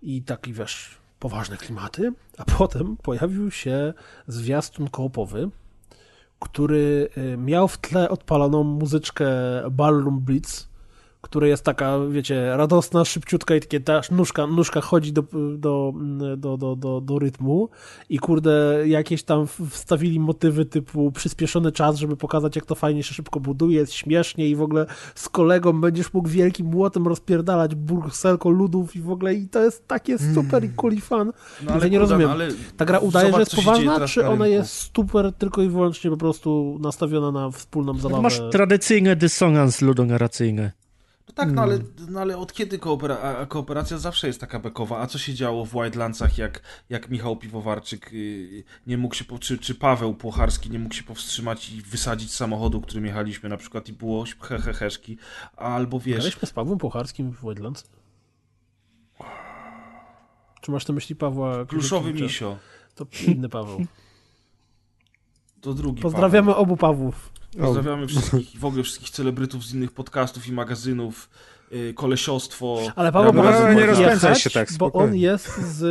I taki wiesz, poważne klimaty. A *laughs* potem pojawił się zwiastun koopowy, który y, miał w tle odpaloną muzyczkę Ballroom Blitz, która jest taka, wiecie, radosna, szybciutka i takie ta nóżka, nóżka chodzi do, do, do, do, do, do rytmu i kurde, jakieś tam wstawili motywy typu przyspieszony czas, żeby pokazać, jak to fajnie się szybko buduje, jest śmiesznie i w ogóle z kolegą będziesz mógł wielkim młotem rozpierdalać burselko ludów i w ogóle i to jest takie mm. super i cool i fun. No, ale ja nie rozumiem. Ale Ta gra udaje, że jest poważna, czy ona jest super tylko i wyłącznie po prostu nastawiona na wspólną zabawę? Masz tradycyjny dysonans ludonarracyjny. No tak, no ale, no ale od kiedy koopera kooperacja zawsze jest taka bekowa? A co się działo w Wildlandsach, jak, jak Michał Piwowarczyk yy, nie mógł się, czy, czy Paweł Płocharski nie mógł się powstrzymać i wysadzić samochodu, którym jechaliśmy na przykład i było heheheszki, albo wiesz... Graliśmy z Pawłem Płocharskim w Wildlands? Czy masz na myśli Pawła... Pluszowy Misio. To inny Paweł. To drugi Pozdrawiamy Paweł. obu Pawłów. Pozdrawiamy wszystkich, w ogóle wszystkich celebrytów z innych podcastów i magazynów, kolesiostwo. Ale Paweł mógł no, nie rozpędzaj się tak, bo on jest z,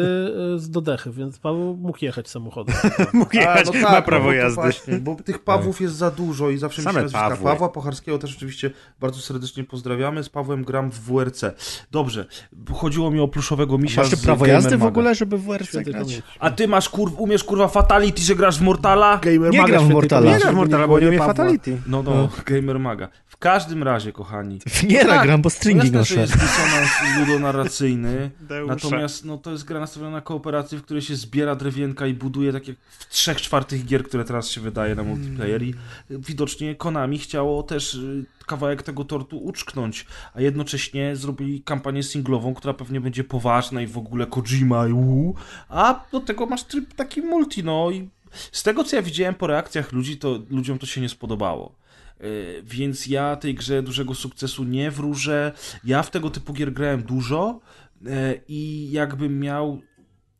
z Dodechy, więc Paweł mógł jechać samochodem. *laughs* mógł jechać, A, no tak, ma prawo jazdy. Właśnie, bo tych Pawłów jest za dużo i zawsze Same mi się nazwiska Pawła Pocharskiego też oczywiście bardzo serdecznie pozdrawiamy. Z Pawłem gram w WRC. Dobrze, chodziło mi o pluszowego misia Masz prawo jazdy w ogóle, żeby w WRC grać? A ty masz kur... umiesz kurwa Fatality, że grasz w Mortala? Gamer nie gram w Mortala. Nie gram w Mortala, bo nie umie Fatality. No, no, no, Gamer Maga. W każdym razie, kochani. *laughs* Nie no, gram, bo stringi no to jest dysonans ludonarracyjny, *laughs* natomiast no, to jest gra nastawiona na kooperację, w której się zbiera drewienka i buduje tak jak w trzech czwartych gier, które teraz się wydaje na multiplayer. I widocznie Konami chciało też y, kawałek tego tortu uczknąć, a jednocześnie zrobili kampanię singlową, która pewnie będzie poważna i w ogóle Kojima i uu, a do tego masz tryb taki multi, no i z tego co ja widziałem po reakcjach ludzi, to ludziom to się nie spodobało. E, więc ja tej grze dużego sukcesu nie wróżę. Ja w tego typu gier grałem dużo e, i jakbym miał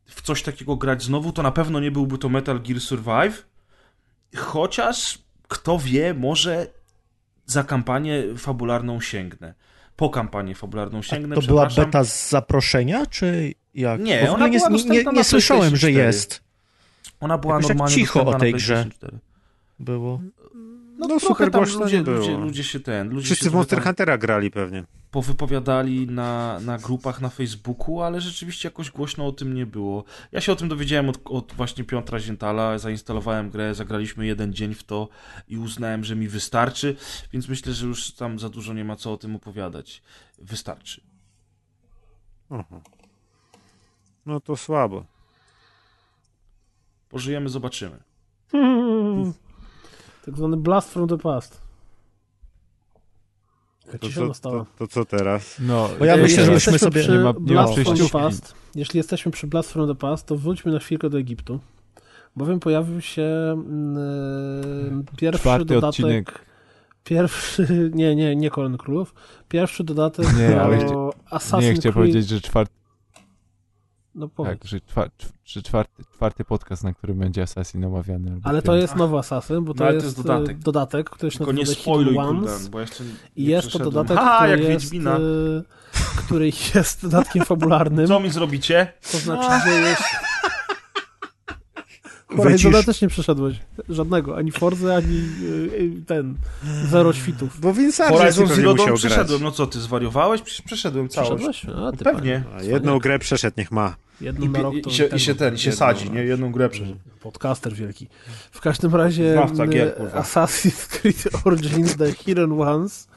w coś takiego grać znowu, to na pewno nie byłby to Metal Gear Survive. Chociaż kto wie, może za kampanię fabularną sięgnę. po kampanię fabularną sięgnę, To była beta z zaproszenia, czy jak? Nie, Bo w ona ogóle nie, nie, nie, słyszałem, że jest. Ona była Jakoś tak normalnie cicho o tej grze. PlayStation 4. Było. No, trochę super tam ludzie, ludzie, ludzie się ten, ludzie Wszyscy w Monster Huntera grali pewnie. powypowiadali na, na grupach na Facebooku, ale rzeczywiście jakoś głośno o tym nie było. Ja się o tym dowiedziałem od, od właśnie Piotra Zientala, zainstalowałem grę, zagraliśmy jeden dzień w to i uznałem, że mi wystarczy, więc myślę, że już tam za dużo nie ma co o tym opowiadać. Wystarczy. Aha. No to słabo. Pożyjemy, zobaczymy. *laughs* Tak zwany blast from the past. To co, to, to co teraz? No, Bo ja E, myślę, jeśli żebyśmy jesteśmy sobie- przy Nie ma- nie Blast from the. Past, jeśli jesteśmy przy Blast from the Past, to wróćmy na chwilkę do Egiptu, bowiem pojawił się e, pierwszy Czwarty dodatek... odcinek. Pierwszy, *laughs* nie, nie, nie Koron Królów. Pierwszy dodatek Nie, do ale Assassin's nie, chciałem Creed. powiedzieć, że czwarty, No powiedz. tak, że, czwa, cz- że czwarty, czwarty podcast, na którym będzie Assassin omawiany. albo Ale to piąty. jest nowy Assassin, bo to, No, jest, to jest dodatek. e, dodatek, który się Tylko nie nazywa spoiluj, Ones. bo jeszcze nie I jest to dodatek, Ha, który jak jest, Wiedźmina. e, który jest dodatkiem fabularnym. Co mi zrobicie? To znaczy, że jest... Horizona też nie przeszedłeś. Żadnego. Ani Forzy, ani y, y, ten. Zero świtów. Bo Vincent Horizon Zero Dawn przeszedłem. No co, ty zwariowałeś? Przecież przeszedłem całość. Przeszedłeś? A, ty Pewnie. A jedną grę przeszedł, niech ma. Jedną na rok I, to i, się, tego. I się ten, i się Jedną, sadzi, no. nie? Jedną grę przeszedł. Podcaster wielki. W każdym razie Znawca m, gier. Assassin's Creed Origins The Hidden Ones,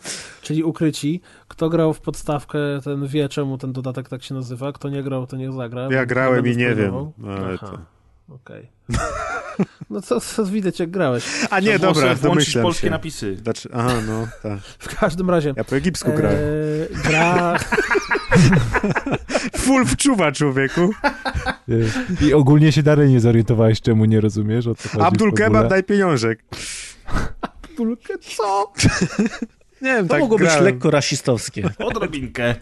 czyli ukryci. Kto grał w podstawkę, ten wie, czemu ten dodatek tak się nazywa. Kto nie grał, to niech zagra. Ja grałem i nie wiem. No, ale to... Okej. *laughs* No to, to widać, jak grałeś. A nie, dobra, domyślam polskie się. napisy. Dlaczego? Aha, no, tak. *laughs* W każdym razie. Ja po egipsku grałem. E, gra, *laughs* Full wczuwa, człowieku. I ogólnie się dalej nie zorientowałeś, czemu nie rozumiesz, o co chodzi Abdul? Kebab, daj pieniążek. Tulkę, co? Nie wiem, To tak mogło być grałem. lekko rasistowskie. Odrobinkę.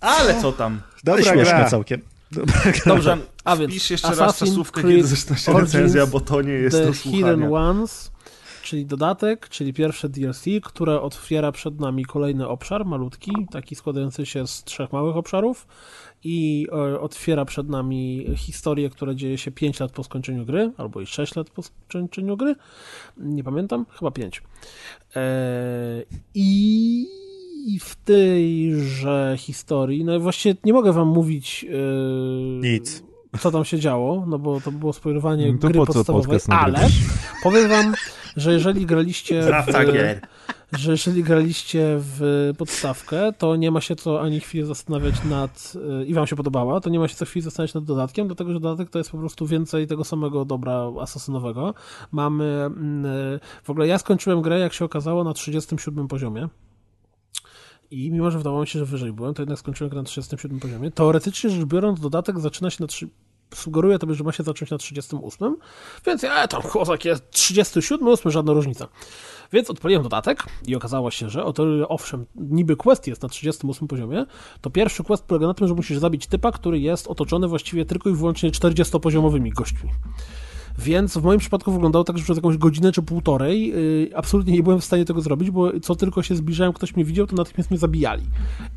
Ale co tam? Ale Dobra śmieszne gra. całkiem. Dobrze, A *laughs* więc pisz jeszcze raz czasówkę, Creed kiedy zaczyna recenzja, bo to nie jest The do Hidden słuchania. Ones, czyli dodatek, czyli pierwsze DLC, które otwiera przed nami kolejny obszar, malutki, taki składający się z trzech małych obszarów i e, otwiera przed nami historię, która dzieje się 5 lat po skończeniu gry, albo i 6 lat po skończeniu gry, nie pamiętam, chyba 5. E, I i w tejże historii, no właściwie nie mogę wam mówić e, Nic. co tam się działo, no bo to było spoilowanie No to gry po podstawowej, ale powiem wam, że jeżeli graliście w, gier. że jeżeli graliście w podstawkę, to nie ma się co ani chwili zastanawiać nad y, i wam się podobała, to nie ma się co chwili zastanawiać nad dodatkiem, dlatego że dodatek to jest po prostu więcej tego samego dobra asasynowego. Mamy mm, y, w ogóle ja skończyłem grę, jak się okazało, na 37 poziomie. I mimo, że wydawało mi się, że wyżej byłem, to jednak skończyłem grę na 37 poziomie. Teoretycznie rzecz biorąc, dodatek zaczyna się na 3, sugeruje tobie, że ma się zacząć na 38, więc ja tam kozak jest 37, 8, żadna różnica. Więc odpaliłem dodatek i okazało się, że o to, owszem, niby quest jest na 38 poziomie, to pierwszy quest polega na tym, że musisz zabić typa, który jest otoczony właściwie tylko i wyłącznie 40-poziomowymi gośćmi. Więc w moim przypadku wyglądało tak, że przez jakąś godzinę czy półtorej yy, absolutnie nie byłem w stanie tego zrobić, bo co tylko się zbliżałem, ktoś mnie widział, to natychmiast mnie zabijali.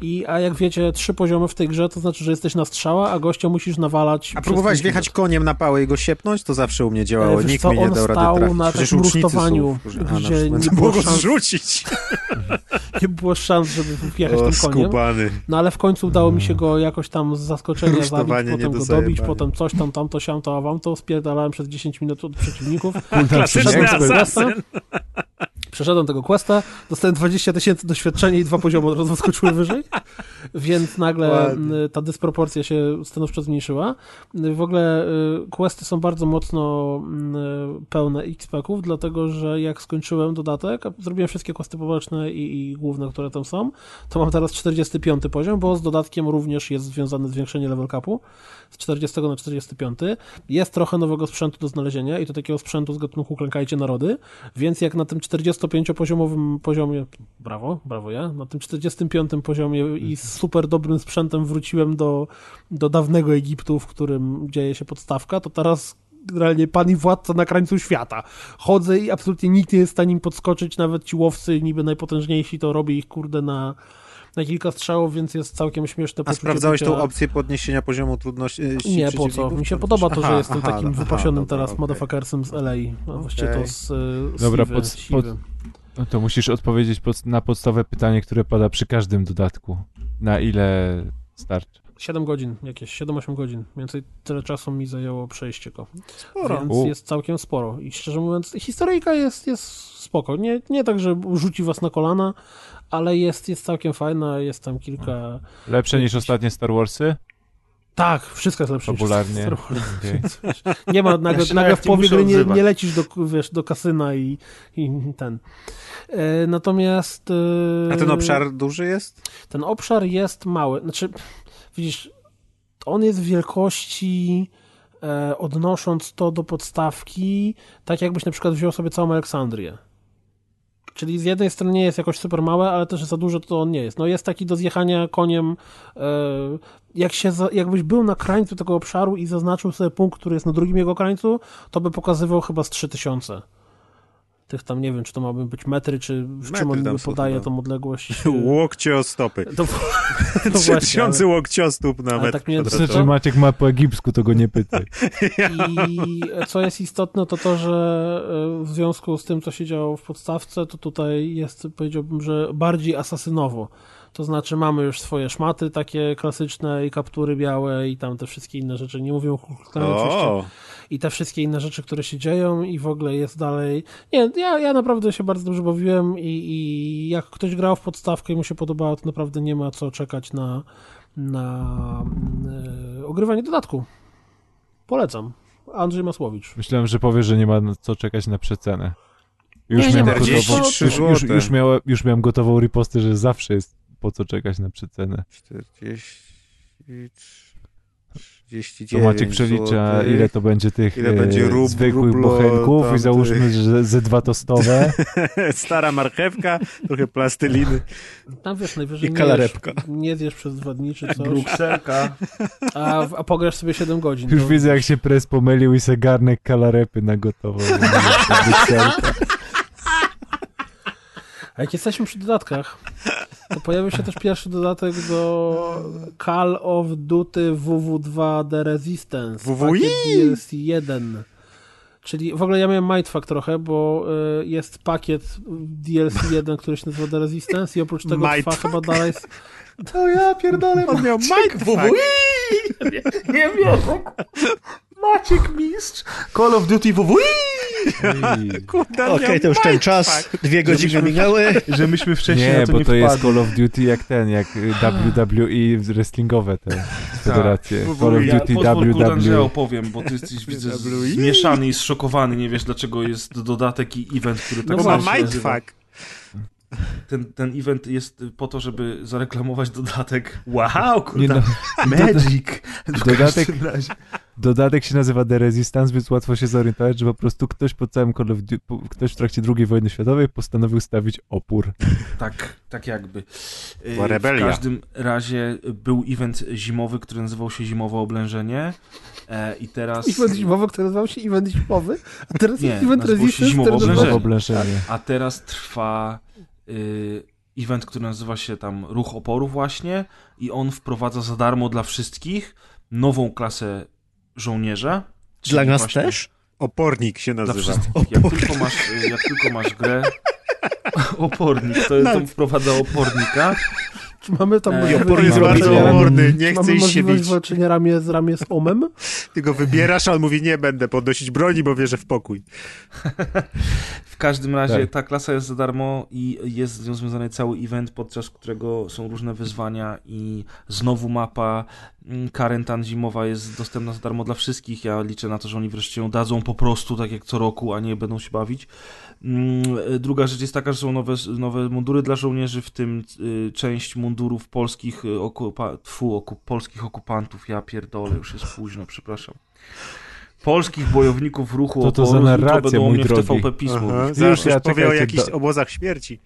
I, a jak wiecie, trzy poziomy w tej grze, to znaczy, że jesteś na strzała, a gościa musisz nawalać. A próbowałeś wjechać koniem na pałę i go siepnąć? To zawsze u mnie działało. E, wiesz Nikt co, mi nie on dał rady stał trafić. na Przecież takim rusztowaniu. Aha, gdzie na- nie można było go szans. zrzucić. *laughs* Nie było szans, żeby wjechać O, tym koniem. skubany. No ale w końcu udało mi się go jakoś tam z zaskoczenia zabić, potem go do dobić, potem coś tam, tamto, siamto, wam to spierdalałem przez 10 minut od przeciwników. *laughs* Klasyczny Przeszedłem tego asasyn. questa, przeszedłem tego questa, dostałem 20 tysięcy doświadczenia i dwa poziomy od razu wyżej, więc nagle Ładnie. ta dysproporcja się stanowczo zmniejszyła. W ogóle y, questy są bardzo mocno y, pełne XP-ków, dlatego że jak skończyłem dodatek, zrobiłem wszystkie questy poboczne i, i główne, które tam są, to mam teraz 45 poziom, bo z dodatkiem również jest związane zwiększenie level capu z 40 na 45. Jest trochę nowego sprzętu do znalezienia i to takiego sprzętu z gatunku klękajcie narody, więc jak na tym 45-poziomowym poziomie, brawo, brawo ja, na tym 45 poziomie i z super dobrym sprzętem wróciłem do, do dawnego Egiptu, w którym dzieje się podstawka, to teraz generalnie pan i władca na krańcu świata. Chodzę i absolutnie nikt nie jest w stanie im podskoczyć, nawet ci łowcy niby najpotężniejsi, to robię ich kurde na na kilka strzałów, więc jest całkiem śmieszne A sprawdzałeś bycia... tą opcję podniesienia poziomu trudności? e, Nie, po co? Mi się podoba to, że Aha, jestem aha, takim aha, wypasionym dobra, teraz okej. motherfuckersem z LA. A właściwie Okej. to z, z Dobra, siwy, pod- siwy. No to musisz odpowiedzieć pod, na podstawowe pytanie, które pada przy każdym dodatku. Na ile starczy? 7 godzin, jakieś 7-8 godzin. Mniej więcej tyle czasu mi zajęło przejście go. Sporo. Więc U. jest całkiem sporo. I szczerze mówiąc, historyjka jest, jest spoko. Nie, nie tak, że rzuci was na kolana, ale jest, jest całkiem fajna. Jest tam kilka... Lepsze niż ostatnie Star Warsy? Tak, wszystko jest lepsze niż Fabularnie. Star Wars. Okej. *laughs* Nie ma, nagle, nagle w nie połowie gry nie, nie lecisz do, wiesz, do kasyna i, i ten. E, natomiast... E, A ten obszar duży jest? Ten obszar jest mały. Znaczy, widzisz, on jest wielkości e, odnosząc to do podstawki, tak jakbyś na przykład wziął sobie całą Aleksandrię. Czyli z jednej strony nie jest jakoś super małe, ale też za dużo to on nie jest. No jest taki do zjechania koniem, e, jak się, jakbyś był na krańcu tego obszaru i zaznaczył sobie punkt, który jest na drugim jego krańcu, to by pokazywał chyba z 3000. Tych tam, nie wiem, czy to ma być metry, czy w Metry czym on podaje tą odległość. *laughs* Łokciostopy. To, *laughs* to właśnie, 3000 łokciostóp na ale metr tak mnie- kwadratowy. Czy Maciek ma po egipsku, to go nie pytaj. *laughs* I co jest istotne, to to, że e, w związku z tym, co się działo w podstawce, to tutaj jest, powiedziałbym, że bardziej asasynowo. To znaczy mamy już swoje szmaty takie klasyczne i kaptury białe i tam te wszystkie inne rzeczy. Nie mówię o oczywiście. I te wszystkie inne rzeczy, które się dzieją i w ogóle jest dalej... Nie, ja, ja naprawdę się bardzo dobrze bawiłem i, i jak ktoś grał w podstawkę i mu się podobało, to naprawdę nie ma co czekać na, na e, ogrywanie dodatku. Polecam. Andrzej Masłowicz. Myślałem, że powiesz, że nie ma na co czeczekać na przecenę. Już Nie, nie miałem ma. gotową, 43 już, już, już, miałem, już miałem gotową ripostę, że zawsze jest po co czekać na przecenę. 40... To 39 Maciek przelicza, złotych. ile to będzie tych Ile e, będzie rub- zwykłych rublo bochenków i załóżmy, że ze dwa tostowe. *laughs* Stara marchewka, trochę plasteliny. Tam wiesz, najwyżej I nie kalarepka. Jesz, nie zjesz przez dwa dni czy coś, Brukselka. a, a pograsz sobie 7 godzin. Już no. widzę, jak się pres pomylił i se garnek kalarepy na gotowo. *laughs* A jak jesteśmy przy dodatkach, to pojawił się też pierwszy dodatek do Call of Duty WW2 The Resistance. WWI? pakiet DLC 1. Czyli w ogóle ja miałem mindfuck trochę, bo y, jest pakiet DLC 1, który się nazywa The Resistance i oprócz tego trwa Mindfuck. chyba dalej... To ja pierdolę. On miał mindfuck. Nie wiem. Maciek mistrz. Call of Duty on *laughs* Okej, miał to już ten czas. Dwie godziny minęły. *laughs* Że myśmy wcześniej Nie, na to bo nie to jest wpadli. Call of Duty jak ten, jak y, WWE wrestlingowe te federacje. Call of Ja Duty Andrzeja WWE. opowiem, bo ty jesteś widzę zmieszany i zszokowany, nie wiesz dlaczego jest dodatek i event, który tak No Bo samo ma mindfuck. Ten, ten event jest po to, żeby zareklamować dodatek. Wow, Nie kurde, no, Magic! W Dodatek- każdym razie. Dodatek się nazywa The Resistance, więc łatwo się zorientować, że po prostu ktoś po całym Call of Duty, po- ktoś w trakcie II wojny światowej postanowił stawić opór. *laughs* Tak, tak jakby. Y, Była rebelia. W każdym razie był event zimowy, który nazywał się Zimowe Oblężenie. E, I teraz. Event zimowy, który nazywał się Event zimowy, a teraz Nie, jest Event Resistance, Zimowe Oblężenie. Oblężenie. A teraz trwa y, event, który nazywa się tam Ruch Oporu właśnie i on wprowadza za darmo dla wszystkich nową klasę żołnierza. Dla nas właśnie też? Opornik się nazywa. wszystkich. Jak tylko, masz, jak tylko masz grę... *laughs* Opornik, to, to wprowadza opornika. Czy mamy tam możliwość Opor jest bardzo oporny, nie chce iść się bić. walczenia ramię z ramię z omem? Ty go wybierasz, a on mówi, nie będę podnosić broni, bo wierzę w pokój. *laughs* W każdym razie Tak. ta klasa jest za darmo i jest z nią związany cały event, podczas którego są różne wyzwania i znowu mapa mm, Karentan zimowa jest dostępna za darmo dla wszystkich. Ja liczę na to, że oni wreszcie ją dadzą po prostu, tak jak co roku, a nie będą się bawić. Mm, Druga rzecz jest taka, że są nowe, nowe mundury dla żołnierzy, w tym y, część mundurów polskich, y, okupa, tfu, okup, polskich okupantów. Ja pierdolę, już jest późno, przepraszam. Polskich bojowników ruchu to za oporu, będą o mój mnie w drogi? TVP Pismo. Zaraz ja już powie o jakichś do- obozach śmierci.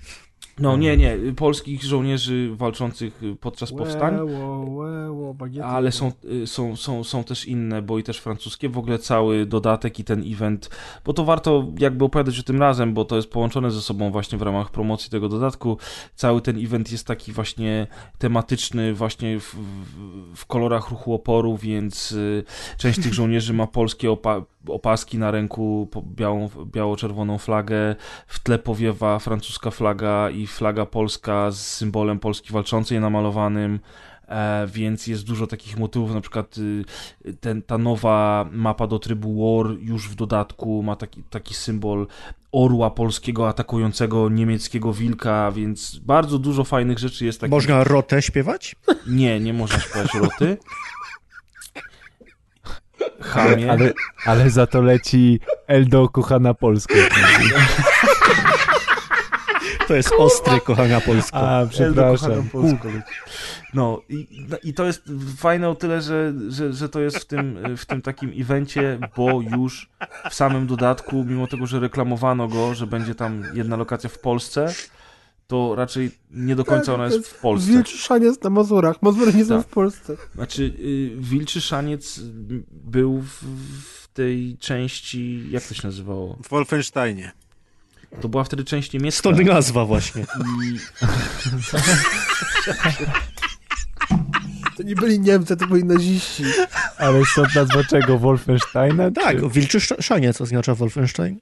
No nie, nie, polskich żołnierzy walczących podczas powstań. Łeło, bagiety. Ale są, y, są, są, są też inne, bo i też francuskie. W ogóle cały dodatek i ten event, bo to warto jakby opowiadać o tym razem, bo to jest połączone ze sobą właśnie w ramach promocji tego dodatku. Cały ten event jest taki właśnie tematyczny, właśnie w, w, w kolorach ruchu oporu, więc y, część tych *laughs* żołnierzy ma polskie opa opaski na ręku, białą, biało-czerwoną flagę, w tle powiewa francuska flaga i flaga polska z symbolem Polski walczącej namalowanym. E, więc jest dużo takich motywów, na przykład y, ten, ta nowa mapa do trybu War już w dodatku ma taki, taki symbol orła polskiego atakującego niemieckiego wilka, więc bardzo dużo fajnych rzeczy jest takich. Można rotę śpiewać? Nie, nie można śpiewać roty. *laughs* Chamie. Ale, ale za to leci Eldo kochana Polska. To jest ostry, kochana Polska. A, przepraszam. No i, no i to jest fajne o tyle, że, że, że to jest w tym, w tym takim evencie, bo już w samym dodatku, mimo tego, że reklamowano go, że będzie tam jedna lokacja w Polsce, to raczej nie do końca Tak, ona jest w Polsce. Wilczy szaniec na Mazurach. Mazury nie są Tak. w Polsce. Znaczy, y, Wilczy Szaniec był w, w tej części, jak to się nazywało? W Wolfensteinie. To była wtedy część niemiecka. Stąd nazwa właśnie. I *laughs* To nie byli Niemcy, to byli naziści. Ale stąd nazwa czego? Wolfensteina? Tak, Czy... wilczy sz- szaniec oznacza Wolfenstein.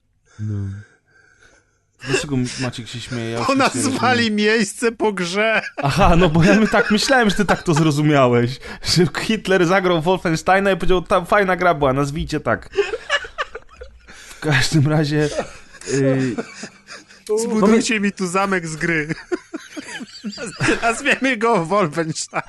Dlaczego Maciek się śmieje? Bo nazwali miejsce po grze. Aha, no bo ja my tak myślałem, że ty tak to zrozumiałeś. Że Hitler zagrał Wolfensteina i powiedział, tam fajna gra była, nazwijcie tak. W każdym razie... y, Zbudujcie mi tu zamek z gry. Nazwiemy go Wolfenstein.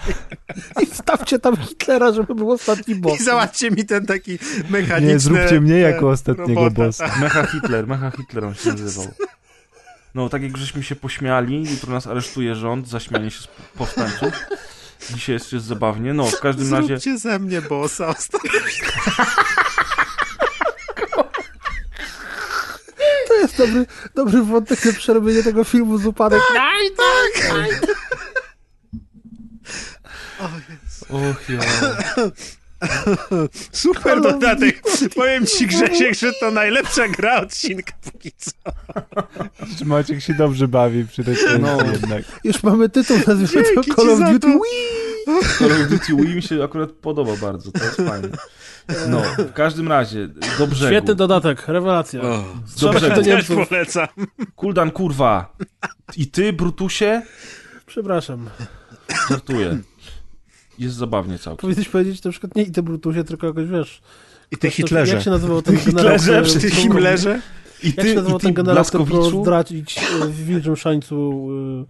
I wstawcie tam Hitlera, żeby był ostatni boss. I załatwcie mi ten taki mechaniczny... Nie, zróbcie mnie jako ostatniego robota, bossa. Mecha Hitler, Mecha Hitler on się nazywał. No, tak jak żeśmy się pośmiali, jutro nas aresztuje rząd za śmianie się z powstańców. Dzisiaj jest, jest zabawnie. No, w każdym razie... Zróbcie ze mnie bossa ostatnio. Jest dobry, dobry wątek na przerobienie tego filmu z upadek. Och, ja. *laughs* Super dodatek. Powiem ci Grzesiek, że to najlepsza gra odcinka póki co. *laughs* Czy Maciek się dobrze bawi przy tej No. no. jednak. Już mamy tytuł, nazwijmy to Call of Duty to. Wii. Call of Duty Wii mi się akurat podoba bardzo, to jest fajne. No, w każdym razie, do brzegu. Świetny dodatek, rewelacja. Strzelać do brzegu. Też Niemców. polecam. Kuldan, kurwa. I ty, Brutusie? Przepraszam. Żartuję. Jest zabawnie całkiem. Powinieneś powiedzieć na przykład nie i te Brutusie, tylko jakoś wiesz. I Jak Hitlerze. się nazywał ten generał? Hitlerze, Himmlerze? I Jak ty, się i nazywał ty ten generał, który zdradzić e, w Wilczym Szańcu e,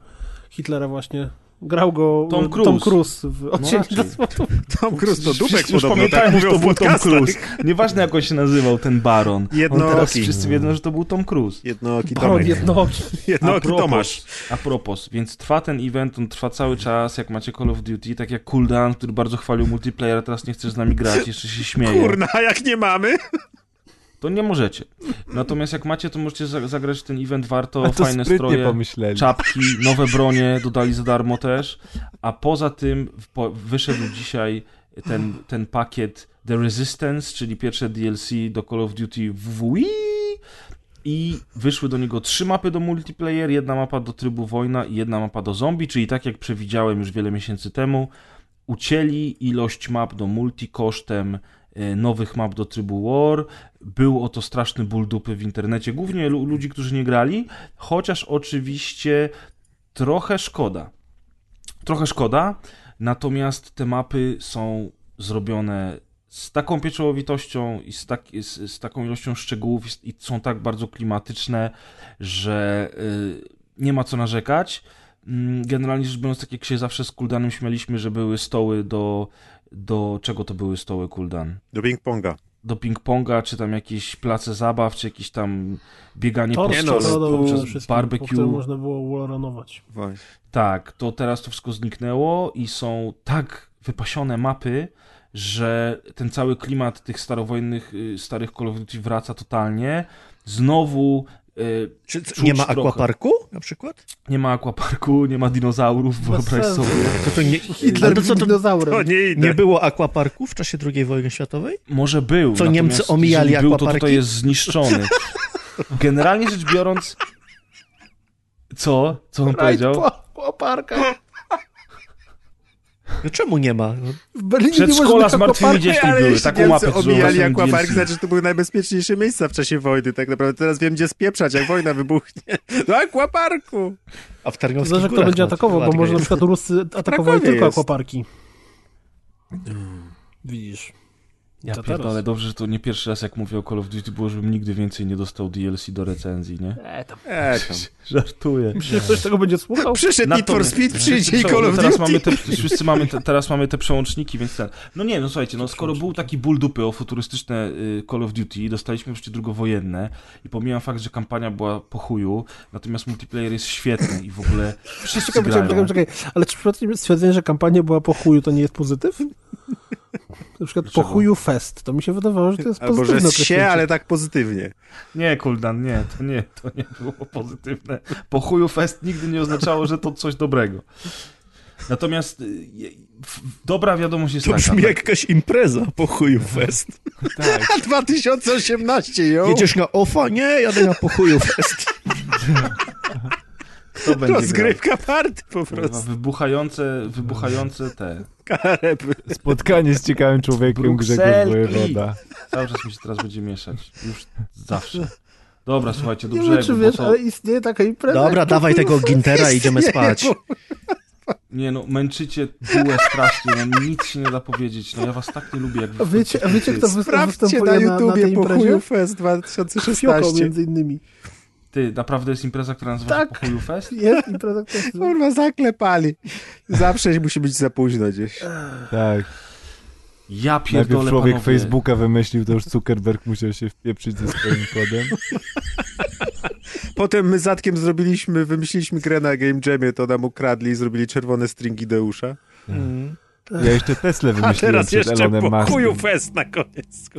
Hitlera właśnie? Grał go Tom e, Cruise. Tom Cruise w odcieniu raczej. do. Tom Cruise to dupek Wszyscy już podobno, pamiętają, tak mówią to był Tom. Cruise. Nieważne jak on się nazywał, ten baron. On teraz Jednooki. wszyscy wiedzą, że to był Tom Cruise. Jednooki Baron Tomek. jednooki. *laughs* Jednooki propos, Tomasz. A propos, więc trwa ten event, on trwa cały czas, jak macie Call of Duty, tak jak Cooldown, który bardzo chwalił multiplayer, a teraz nie chcesz z nami grać, jeszcze się śmieje. Kurna, a jak nie mamy? To nie możecie. Natomiast jak macie, to możecie za- zagrać w ten event, warto, fajne stroje, pomyśleli. czapki, nowe bronie dodali za darmo też, a poza tym wyszedł dzisiaj ten, ten pakiet The Resistance, czyli pierwsze DLC do Call of Duty WWE i wyszły do niego trzy mapy do multiplayer, jedna mapa do trybu wojna i jedna mapa do zombie, czyli tak jak przewidziałem już wiele miesięcy temu, ucięli ilość map do multi kosztem nowych map do trybu War. Był o to straszny ból dupy w internecie, głównie lu- ludzi, którzy nie grali, chociaż oczywiście trochę szkoda. Trochę szkoda, natomiast te mapy są zrobione z taką pieczołowitością i z, tak, z, z taką ilością szczegółów i, są tak bardzo klimatyczne, że y, nie ma co narzekać. Mm, Generalnie rzecz biorąc, tak jak się zawsze z Kuldanem śmialiśmy, że były stoły do... Do czego to były stoły Kuldan? Do ping-ponga. do ping-ponga, czy tam jakieś place zabaw, czy jakieś tam bieganie To po nie no, stole rozczarował podczas wszystkim, po którym barbecue. można było wallrunować. Tak, to teraz to wszystko zniknęło i są tak wypasione mapy, że ten cały klimat tych starowojennych, y, starych Call of Duty wraca totalnie. Znowu Czy c- Czuć nie ma trochę. aquaparku na przykład? Nie ma aquaparku, nie ma dinozaurów, wyobraź sensu. sobie. To, to nie, *laughs* Hitler ale to co, to dinozaurem. To nie nie było aquaparku w czasie II wojny światowej? Może był. Co, Niemcy omijali jeżeli był, to tutaj jest zniszczony. Generalnie rzecz biorąc... Co? Co on powiedział? Po, po parkach. No czemu nie ma? No, W Berlinie nie Przedszkola można z martwymi dziećmi ale były, taką mapę aquapark, DLC. znaczy że to były najbezpieczniejsze miejsca w czasie wojny, tak naprawdę. Teraz wiem, gdzie spieprzać, jak wojna wybuchnie. *laughs* Do aquaparku! a w Tarnowskich Zależy, kto będzie ma- atakował, bo może na przykład Ruscy atakowali tylko akwaparki. Widzisz. Ja Co pierdolę, teraz? dobrze, że to nie pierwszy raz jak mówię o Call of Duty, było, żebym nigdy więcej nie dostał DLC do recenzji, nie? E, tam. E, tam. *laughs* Żartuję. Że ktoś tego będzie słuchał? Przyszedł Need for Speed, przyjdzie i Call no of teraz Duty. mamy te, wszyscy mamy te, teraz mamy te przełączniki, więc ten. No nie, no słuchajcie, no skoro był taki ból dupy o futurystyczne y, Call of Duty, dostaliśmy wreszcie drugowojenne i pomijam fakt, że kampania była po chuju, natomiast multiplayer jest świetny i w ogóle wszyscy Czekaj, czekaj, czekaj, czekaj. Ale czy przypadkiem stwierdzenie, że kampania była po chuju, to nie jest pozytyw? Na przykład po Dlaczego? chuju fest. To mi się wydawało, że to jest Albo, że pozytywne się, określenie. ale tak pozytywnie. Nie, Kuldan, nie, to nie, to nie było pozytywne. Po chuju fest nigdy nie oznaczało, że to coś dobrego. Natomiast y, dobra wiadomość jest To taka. brzmi jak jakaś impreza po chuju fest. tak, *laughs* 2018, jo! Jedziesz na OFA? Nie, jadę na pochuju fest. kto będzie grał? Rozgrywka party po prostu. Wybuchające, wybuchające te Spotkanie z ciekawym człowiekiem Grzegorz. Wojewoda. Cały czas mi się teraz będzie mieszać. Już zawsze. Dobra, słuchajcie, do Nie brzegu, wiem, czy wiesz, to... ale istnieje taka impreza. Dobra, dawaj tego. Gintera i idziemy spać. Nie no, męczycie bułę strasznie, no nic się nie da powiedzieć. No ja was tak nie lubię, jak A wy wiecie, a wiecie kto występuje na na, na YouTubie tej po fest Fioko 2016. między innymi. Ty, naprawdę jest impreza, która nazywa Tak. się Pochuju Fest? Jest impreza, która jest... Kurwa, zaklepali. Zawsze musi być za późno gdzieś. Tak. Ja Najpierw pierdolę, człowiek panowie. Facebooka wymyślił, to już Zuckerberg musiał się wpieprzyć ze swoim kodem. Potem my Zatkiem zrobiliśmy, wymyśliliśmy grę na Game Jamie, to nam ukradli i zrobili czerwone stringi Deusza. Mm. Ja jeszcze Tesla A wymyśliłem teraz przed jeszcze Elonem Muskiem. fest na koniec.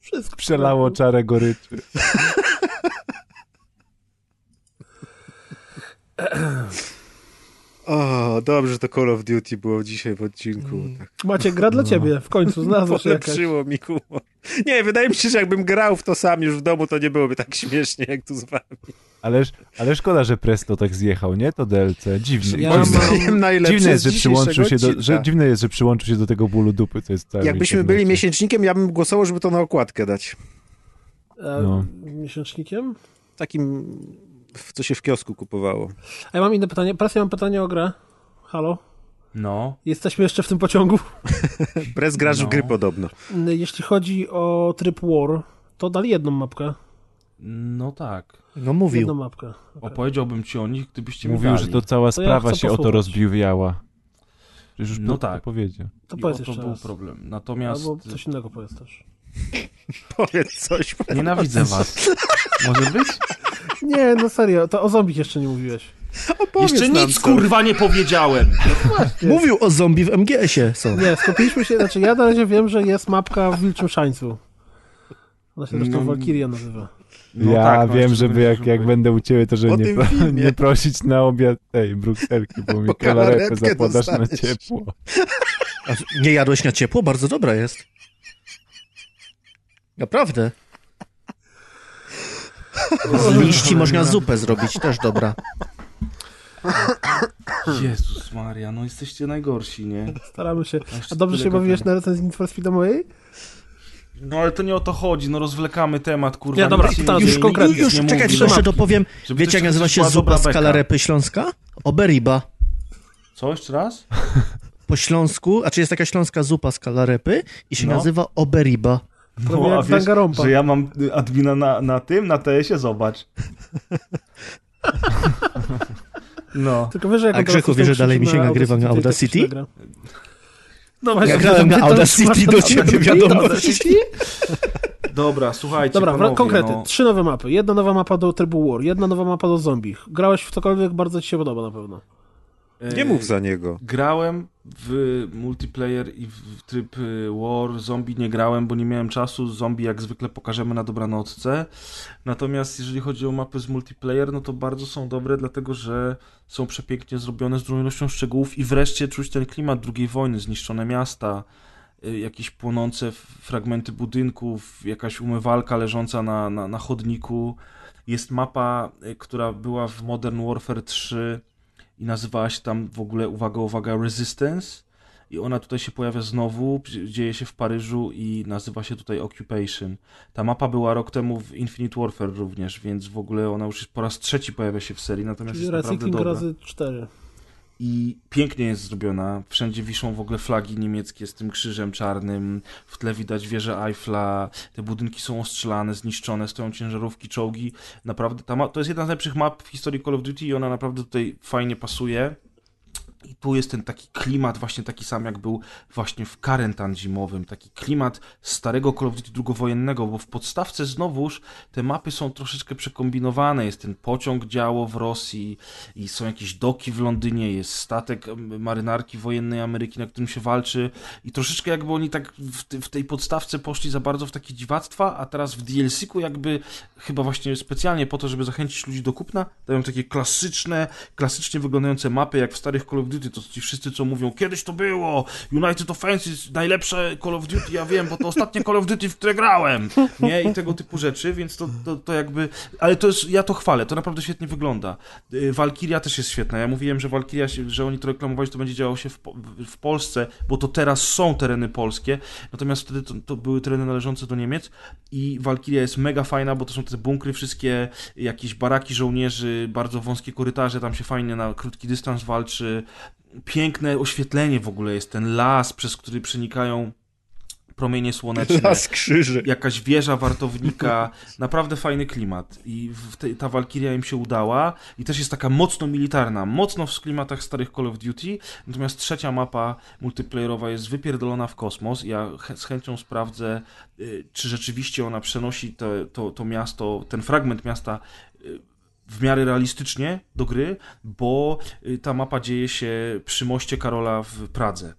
Wszystko Przelało czarę goryczy. O, dobrze, że to Call of Duty było dzisiaj w odcinku. Tak Macie gra dla ciebie, w końcu znalazła się jakaś. polepszyło mi humor. Nie, wydaje mi się, że jakbym grał w to sam już w domu, to nie byłoby tak śmiesznie, jak tu z wami. Ależ, ale szkoda, że Presto tak zjechał, nie? To DLC. Dziwne. Ja mam- *laughs* Dziwne jest, że przyłączył się do, że, dziwne jest, że przyłączył się do tego bólu dupy, co jest Jakbyśmy byli miesięcznikiem, ja bym głosował, żeby to na okładkę dać. No. Miesięcznikiem? Takim, w co się w kiosku kupowało. A ja mam inne pytanie. Teraz ja mam pytanie o grę. Halo? No. Jesteśmy jeszcze w tym pociągu. *laughs* Prez grasz No. w gry podobno. Jeśli chodzi o tryb War, to dali jedną mapkę. No tak. No Jedną mówił. mapkę. Opowiedziałbym ci o nich, gdybyście mi Mówił, dali. że to cała To ja sprawa chcę się o to posłuchać. rozbiwiała. Już No to, tak. to powiedział. To powiedz jeszcze był raz. problem. Natomiast Albo coś innego powiedz też. *laughs* Powiedz coś. nienawidzę was. Może być? Nie, no serio, to o zombie jeszcze nie mówiłeś. Opowiedz Jeszcze nic coś. kurwa nie powiedziałem. Mówił o zombie w MGS-ie są. Nie, skupiliśmy się, znaczy ja na razie wiem, że jest mapka w Wilczym Szańcu. Ona się zresztą No. Valkyria nazywa. No ja tak, no, wiem, żeby jak, jak będę u ciebie, to żeby nie, pro, nie prosić na obiad tej brukselki, bo mi *laughs* kalarepkę zapadasz na ciepło. A nie jadłeś na ciepło? Bardzo dobra jest. Naprawdę. *laughs* Z liści można zupę zrobić, też dobra. Jezus Maria, no jesteście najgorsi, nie? Staramy się. A jeszcze A dobrze się bawiłeś na recenzji Need for Speed'a mojej? No ale to nie o to chodzi, no rozwlekamy temat, kurwa. Nie, dobra, dzieje, już konkretnie. Już, nie czekaj, to no. jeszcze dopowiem. Wiecie, jak nazywa się zupa z kalarepy śląska? Oberiba. Co, jeszcze raz? Po śląsku, a czy jest taka śląska zupa z kalarepy i się No. nazywa oberiba. Prawie jak a wiesz, że ja mam admina na, na tym, na TS-ie, zobacz. No. Tylko wiesz, że jak A Grzechu wie, że dalej mi krzyczy się na nagrywa na tak Audacity? nagra. No Ja właśnie, grałem na Audacity, do ciebie to- wiadomo. Audacity? Dobra, słuchajcie, Dobra, panowie, konkrety. no. Trzy nowe mapy. Jedna nowa mapa do trybu War, jedna nowa mapa do zombie. Grałeś w cokolwiek, bardzo ci się podoba na pewno. Nie E, mów za niego. Grałem w multiplayer i w tryb y, War. Zombie nie grałem, bo nie miałem czasu. Zombie jak zwykle pokażemy na dobranocce. Natomiast jeżeli chodzi o mapy z multiplayer, no to bardzo są dobre, dlatego że są przepięknie zrobione z dużą ilością szczegółów i wreszcie czuć ten klimat II wojny, zniszczone miasta, y, jakieś płonące fragmenty budynków, jakaś umywalka leżąca na, na, na chodniku. Jest mapa, która była w Modern Warfare 3 i nazywała się tam w ogóle, uwaga, uwaga, Resistance. I ona tutaj się pojawia znowu, dzieje się w Paryżu i nazywa się tutaj Occupation. Ta mapa była rok temu w Infinite Warfare również, więc w ogóle ona już po raz trzeci pojawia się w serii, natomiast Czyli jest naprawdę dobra. razy 4. I pięknie jest zrobiona. Wszędzie wiszą w ogóle flagi niemieckie z tym krzyżem czarnym. W tle widać wieżę Eiffla. Te budynki są ostrzelane, zniszczone, stoją ciężarówki, czołgi. Naprawdę, ta ma- to jest jedna z najlepszych map w historii Call of Duty i ona naprawdę tutaj fajnie pasuje. I tu jest ten taki klimat właśnie taki sam, jak był właśnie w Carentan zimowym. Taki klimat starego Call of Duty drugowojennego, bo w podstawce znowuż te mapy są troszeczkę przekombinowane. Jest ten pociąg działo w Rosji i są jakieś doki w Londynie, jest statek marynarki wojennej Ameryki, na którym się walczy i troszeczkę jakby oni tak w, w tej podstawce poszli za bardzo w takie dziwactwa, a teraz w DLC-ku jakby chyba właśnie specjalnie po to, żeby zachęcić ludzi do kupna, dają takie klasyczne, klasycznie wyglądające mapy, jak w starych Call of Duty, to ci wszyscy co mówią, kiedyś to było, United Offensive, najlepsze Call of Duty, ja wiem, bo to ostatnie Call of Duty, w które grałem, nie, i tego typu rzeczy, więc to, to, to jakby, ale to jest, ja to chwalę, to naprawdę świetnie wygląda. Y, Valkyria też jest świetna, ja mówiłem, że Valkyria, się, że oni to reklamowali, że to będzie działo się w, w- Polsce, bo to teraz są tereny polskie, natomiast wtedy to, to były tereny należące do Niemiec i Valkyria jest mega fajna, bo to są te bunkry wszystkie, jakieś baraki żołnierzy, bardzo wąskie korytarze, tam się fajnie na krótki dystans walczy. Piękne oświetlenie w ogóle jest, ten las, przez który przenikają promienie słoneczne. Las krzyży. Jakaś wieża wartownika, naprawdę fajny klimat. I w tej, ta Valkyria im się udała. I też jest taka mocno militarna, mocno w klimatach starych Call of Duty. Natomiast trzecia mapa multiplayerowa jest wypierdolona w kosmos. Ja z chęcią sprawdzę, y, czy rzeczywiście ona przenosi to, to, to miasto, ten fragment miasta w miarę realistycznie do gry, bo y, ta mapa dzieje się przy moście Karola w Pradze.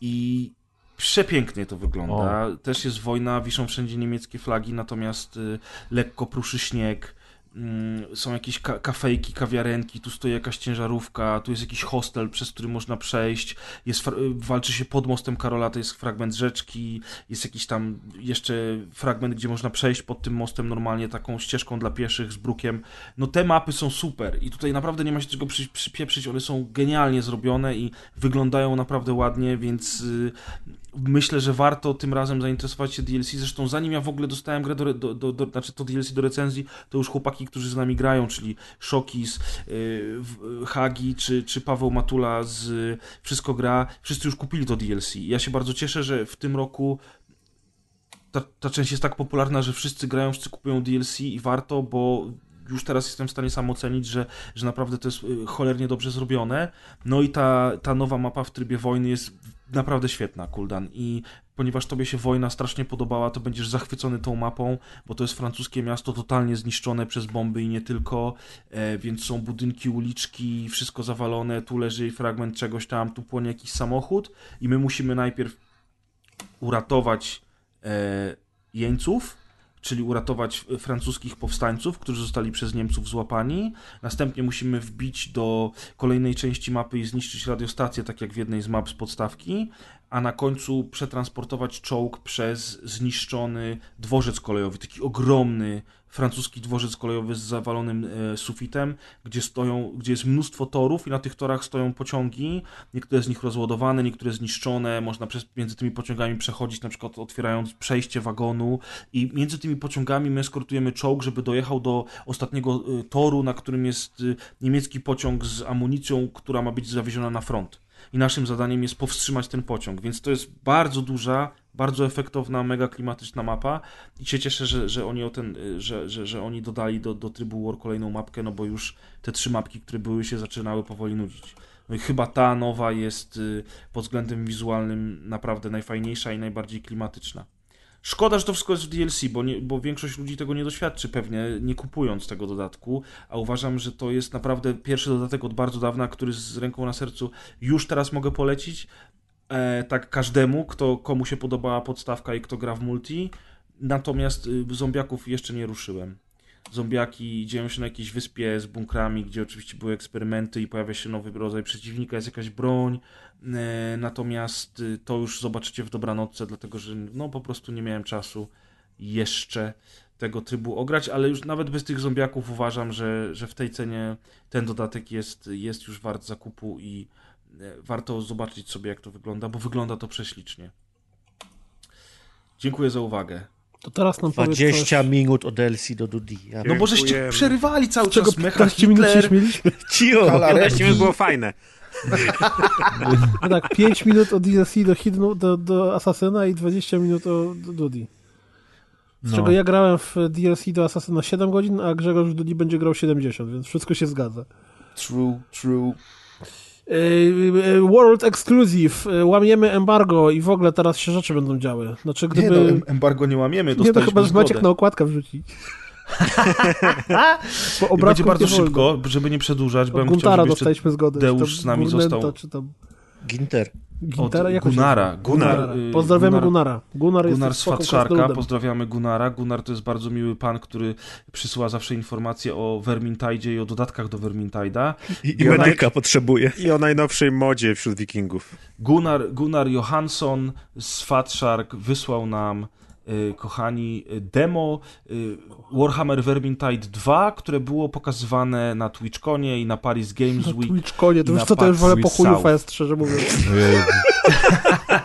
I przepięknie to wygląda. Też jest wojna, wiszą wszędzie niemieckie flagi, natomiast y, lekko pruszy śnieg. Mm, Są jakieś ka- kafejki, kawiarenki, tu stoi jakaś ciężarówka, tu jest jakiś hostel, przez który można przejść. Jest, walczy się pod mostem Karola, to jest fragment rzeczki, jest jakiś tam jeszcze fragment, gdzie można przejść pod tym mostem normalnie taką ścieżką dla pieszych z brukiem. No te mapy są super i tutaj naprawdę nie ma się czego przy, przypieprzyć, one są genialnie zrobione i wyglądają naprawdę ładnie, więc y, myślę, że warto tym razem zainteresować się DLC. Zresztą zanim ja w ogóle dostałem grę do, do, do, do znaczy to DLC do recenzji, to już chłopaki, którzy z nami grają, czyli Szokis, y, w- Hagi czy, czy Paweł Matula z y, Wszystko Gra, wszyscy już kupili to DLC. Ja się bardzo cieszę, że w tym roku ta, ta część jest tak popularna, że wszyscy grają, wszyscy kupują DLC i warto, bo już teraz jestem w stanie sam ocenić, że, że naprawdę to jest y, cholernie dobrze zrobione. No i ta, ta nowa mapa w trybie wojny jest naprawdę świetna, Kuldan. I ponieważ tobie się wojna strasznie podobała, to będziesz zachwycony tą mapą, bo to jest francuskie miasto totalnie zniszczone przez bomby i nie tylko, e, więc są budynki, uliczki, wszystko zawalone, tu leży fragment czegoś tam, tu płonie jakiś samochód i my musimy najpierw uratować e, jeńców, czyli uratować e, francuskich powstańców, którzy zostali przez Niemców złapani. Następnie musimy wbić do kolejnej części mapy i zniszczyć radiostację, tak jak w jednej z map z podstawki, a na końcu przetransportować czołg przez zniszczony dworzec kolejowy, taki ogromny francuski dworzec kolejowy z zawalonym e, sufitem, gdzie stoją, gdzie jest mnóstwo torów i na tych torach stoją pociągi, niektóre z nich rozładowane, niektóre zniszczone, można przez, między tymi pociągami przechodzić, na przykład otwierając przejście wagonu. I między tymi pociągami my eskortujemy czołg, żeby dojechał do ostatniego y, toru, na którym jest y, niemiecki pociąg z amunicją, która ma być zawieziona na front. I naszym zadaniem jest powstrzymać ten pociąg, więc to jest bardzo duża, bardzo efektowna, mega klimatyczna mapa i się cieszę, że, że oni o ten, y, że, że, że oni dodali do, do trybu War kolejną mapkę, no bo już te trzy mapki, które były się zaczynały powoli nudzić. No i chyba ta nowa jest y, pod względem wizualnym naprawdę najfajniejsza i najbardziej klimatyczna. Szkoda, że to wszystko jest w DLC, bo, nie, bo większość ludzi tego nie doświadczy pewnie, nie kupując tego dodatku, a uważam, że to jest naprawdę pierwszy dodatek od bardzo dawna, który z ręką na sercu już teraz mogę polecić. E, tak każdemu, kto, komu się podobała podstawka i kto gra w multi. Natomiast y, zombiaków jeszcze nie ruszyłem. Zombiaki dzieją się na jakiejś wyspie z bunkrami, gdzie oczywiście były eksperymenty i pojawia się nowy rodzaj przeciwnika, jest jakaś broń. E, natomiast y, to już zobaczycie w dobranocce, dlatego że no po prostu nie miałem czasu jeszcze tego trybu ograć, ale już nawet bez tych zombiaków uważam, że, że w tej cenie ten dodatek jest, jest już wart zakupu i warto zobaczyć sobie jak to wygląda, bo wygląda to prześlicznie. Dziękuję za uwagę. To teraz nam powiedz 20 coś... minut od DLC do Dudi. Ja... No bo żeście przerywali cały Czego czas mecha 15 minut się Hitler, śmieliśmy? Cio! Kalarek. 15 minut było fajne. *laughs* No tak, 5 minut od DLC do, Hidden, do, do Asasyna i 20 minut od Dudi. Z No. czego ja grałem w DLC do Asasyna 7 godzin, a Grzegorz w Dudi będzie grał 70, więc wszystko się zgadza. True, true. Yy, yy, World Exclusive, łamiemy embargo i w ogóle teraz się rzeczy będą działy. Znaczy, Nie gdyby... no, em- embargo nie łamiemy, Nie, no dostaliśmy chyba, zgodę. Maciek na okładkę wrzucić. Bo *laughs* będzie bardzo nie szybko, żeby nie przedłużać, bo ja chciał, Guntara żeby jeszcze dostaliśmy zgodę. czy Deusz z nami został. Czy tam Ginter. Od się Gunara. Gunnar. Gunara. y, Pozdrawiamy Gunara. Gunnar, Gunnar jest krasnoludem. pozdrawiamy Gunara. Gunnar to jest bardzo miły pan, który przysyła zawsze informacje o Vermintide i o dodatkach do Vermintide'a. I, I medyka potrzebuje. I o najnowszej modzie wśród wikingów. Gunnar, Gunnar Johansson z Fatshark wysłał nam, kochani, y, demo y, Warhammer Vermintide 2, które było pokazywane na TwitchConie i na Paris Games Na Week. TwitchConie, to już na to, to już wolę po chuju fest, szczerze mówiąc.